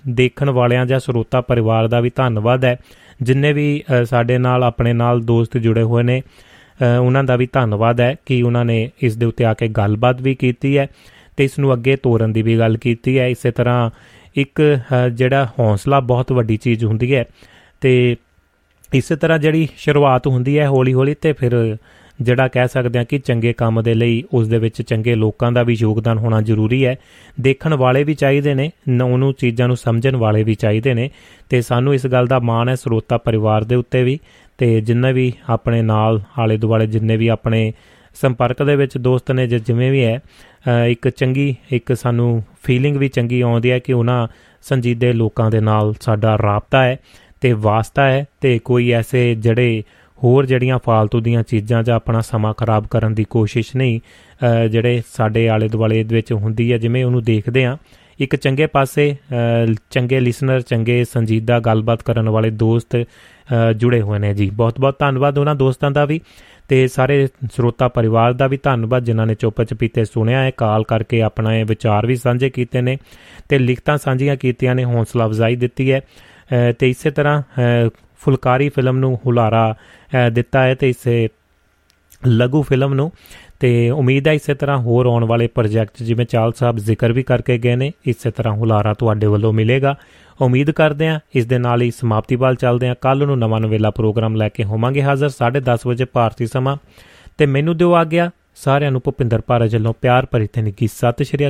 ਦੇਖਣ ਵਾਲਿਆਂ ਜਾਂ ਸਰੋਤਾ ਪਰਿਵਾਰ ਦਾ ਵੀ ਧੰਨਵਾਦ ਹੈ। ਜਿੰਨੇ ਵੀ ਸਾਡੇ ਨਾਲ, ਆਪਣੇ ਨਾਲ ਦੋਸਤ ਜੁੜੇ ਹੋਏ ਨੇ ਉਹਨਾਂ ਦਾ ਵੀ ਧੰਨਵਾਦ ਹੈ ਕਿ ਉਹਨਾਂ ਨੇ ਇਸ ਦੇ ਉੱਤੇ ਆ ਕੇ ਗੱਲਬਾਤ ਵੀ ਕੀਤੀ ਹੈ ਤੇ ਇਸ ਨੂੰ ਅੱਗੇ ਤੋਰਨ ਦੀ ਵੀ ਗੱਲ ਕੀਤੀ ਹੈ। ਇਸੇ ਤਰ੍ਹਾਂ ਇੱਕ ਜਿਹੜਾ ਹੌਸਲਾ ਬਹੁਤ ਵੱਡੀ ਚੀਜ਼ ਹੁੰਦੀ ਹੈ ਤੇ ਇਸੇ ਤਰ੍ਹਾਂ ਜਿਹੜੀ ਸ਼ੁਰੂਆਤ ਹੁੰਦੀ ਹੈ ਹੌਲੀ ਹੌਲੀ ਤੇ ਫਿਰ ਜਿਹੜਾ ਕਹਿ ਸਕਦੇ ਹਾਂ ਕਿ ਚੰਗੇ ਕੰਮ ਦੇ ਲਈ ਉਸ ਦੇ ਵਿੱਚ ਚੰਗੇ ਲੋਕਾਂ ਦਾ ਵੀ ਯੋਗਦਾਨ ਹੋਣਾ ਜ਼ਰੂਰੀ ਹੈ। ਦੇਖਣ ਵਾਲੇ ਵੀ ਚਾਹੀਦੇ ਨੇ ਉਹਨੂੰ ਚੀਜ਼ਾਂ ਨੂੰ ਸਮਝਣ ਵਾਲੇ ਵੀ ਚਾਹੀਦੇ ਨੇ ਤੇ ਸਾਨੂੰ ਇਸ ਗੱਲ ਦਾ ਮਾਣ ਹੈ ਸਰੋਤਾ ਪਰਿਵਾਰ ਦੇ ਉੱਤੇ ਵੀ ਤੇ ਜਿੰਨੇ ਵੀ ਆਪਣੇ ਨਾਲ ਆਲੇ ਦੁਆਲੇ ਜਿੰਨੇ ਵੀ ਆਪਣੇ ਸੰਪਰਕ ਦੇ ਵਿੱਚ ਦੋਸਤ ਨੇ ਜਿਵੇਂ ਵੀ ਹੈ ਇੱਕ ਚੰਗੀ, ਇੱਕ ਸਾਨੂੰ ਫੀਲਿੰਗ ਵੀ ਚੰਗੀ ਆਉਂਦੀ ਹੈ ਕਿ ਉਹਨਾਂ ਸੰਜੀਦੇ ਲੋਕਾਂ ਦੇ ਨਾਲ ਸਾਡਾ ਰਾਬਤਾ ਹੈ ਤੇ ਵਾਸਤਾ ਹੈ ਤੇ ਕੋਈ ਐਸੇ ਜਿਹੜੇ ਹੋਰ ਜਿਹੜੀਆਂ ਫਾਲਤੂ ਦੀਆਂ ਚੀਜ਼ਾਂ ਜਾਂ ਆਪਣਾ ਸਮਾਂ ਖਰਾਬ ਕਰਨ ਦੀ ਕੋਸ਼ਿਸ਼ ਨਹੀਂ ਜਿਹੜੇ ਸਾਡੇ ਆਲੇ ਦੁਆਲੇ ਦੇ ਵਿੱਚ ਹੁੰਦੀ ਹੈ, ਜਿਵੇਂ ਉਹਨੂੰ ਦੇਖਦੇ ਆ ਇੱਕ ਚੰਗੇ ਪਾਸੇ ਚੰਗੇ ਲਿਸਨਰ ਚੰਗੇ ਸੰਜੀਦਾ ਗੱਲਬਾਤ ਕਰਨ ਵਾਲੇ ਦੋਸਤ ਜੁੜੇ ਹੋਏ ਨੇ ਜੀ। ਬਹੁਤ ਬਹੁਤ ਧੰਨਵਾਦ ਉਹਨਾਂ ਦੋਸਤਾਂ ਦਾ ਵੀ ਤੇ ਸਾਰੇ ਸਰੋਤਾ ਪਰਿਵਾਰ ਦਾ ਵੀ ਧੰਨਵਾਦ ਜਿਨ੍ਹਾਂ ਨੇ ਚੁੱਪ ਚਪੀਤੇ ਸੁਣਿਆ ਹੈ। ਕਾਲ ਕਰਕੇ ਆਪਣਾ ਇਹ ਵਿਚਾਰ ਵੀ ਸਾਂਝੇ ਕੀਤੇ ਨੇ ਤੇ ਲਿਖਤਾਂ ਸਾਂਝੀਆਂ ਕੀਤੀਆਂ ਨੇ, ਹੌਸਲਾ ਅਫਜ਼ਾਈ ਦਿੱਤੀ ਹੈ। ਤੇ ਇਸੇ ਤਰ੍ਹਾਂ ਫੁਲਕਾਰੀ ਫਿਲਮ ਨੂੰ ਹੁਲਾਰਾ ਦਿੱਤਾ ਹੈ ਤੇ ਇਸੇ ਲਘੂ ਫਿਲਮ ਨੂੰ। ਤੇ ਉਮੀਦ ਹੈ ਇਸੇ ਤਰ੍ਹਾਂ ਹੋਰ ਆਉਣ ਵਾਲੇ ਪ੍ਰੋਜੈਕਟ ਜਿਵੇਂ ਚਾਲ ਸਾਹਿਬ ਜ਼ਿਕਰ ਵੀ ਕਰਕੇ ਗਏ ਨੇ, ਇਸੇ ਤਰ੍ਹਾਂ ਹੁਲਾਰਾ ਤੁਹਾਡੇ ਵੱਲੋਂ ਮਿਲੇਗਾ। ਉਮੀਦ ਕਰਦੇ ਹਾਂ ਇਸ ਦੇ ਨਾਲ ਹੀ ਸਮਾਪਤੀ ਵੱਲ ਚੱਲਦੇ ਹਾਂ। ਕੱਲ ਨੂੰ ਨਵਾਂ ਨਵੇਲਾ ਪ੍ਰੋਗਰਾਮ ਲੈ ਕੇ ਹੋਵਾਂਗੇ ਹਾਜ਼ਰ 10:30 ਵਜੇ ਭਾਰਤੀ ਸਮਾਂ। ਤੇ ਮੈਨੂੰ ਦਿਓ ਆ ਗਿਆ ਸਾਰਿਆਂ ਨੂੰ ਭੁਪਿੰਦਰ ਭਾਰਤ ਵੱਲੋਂ ਪਿਆਰ ਭਰੀ ਨਿੱਘੀ ਸਤਿ ਸ਼੍ਰੀ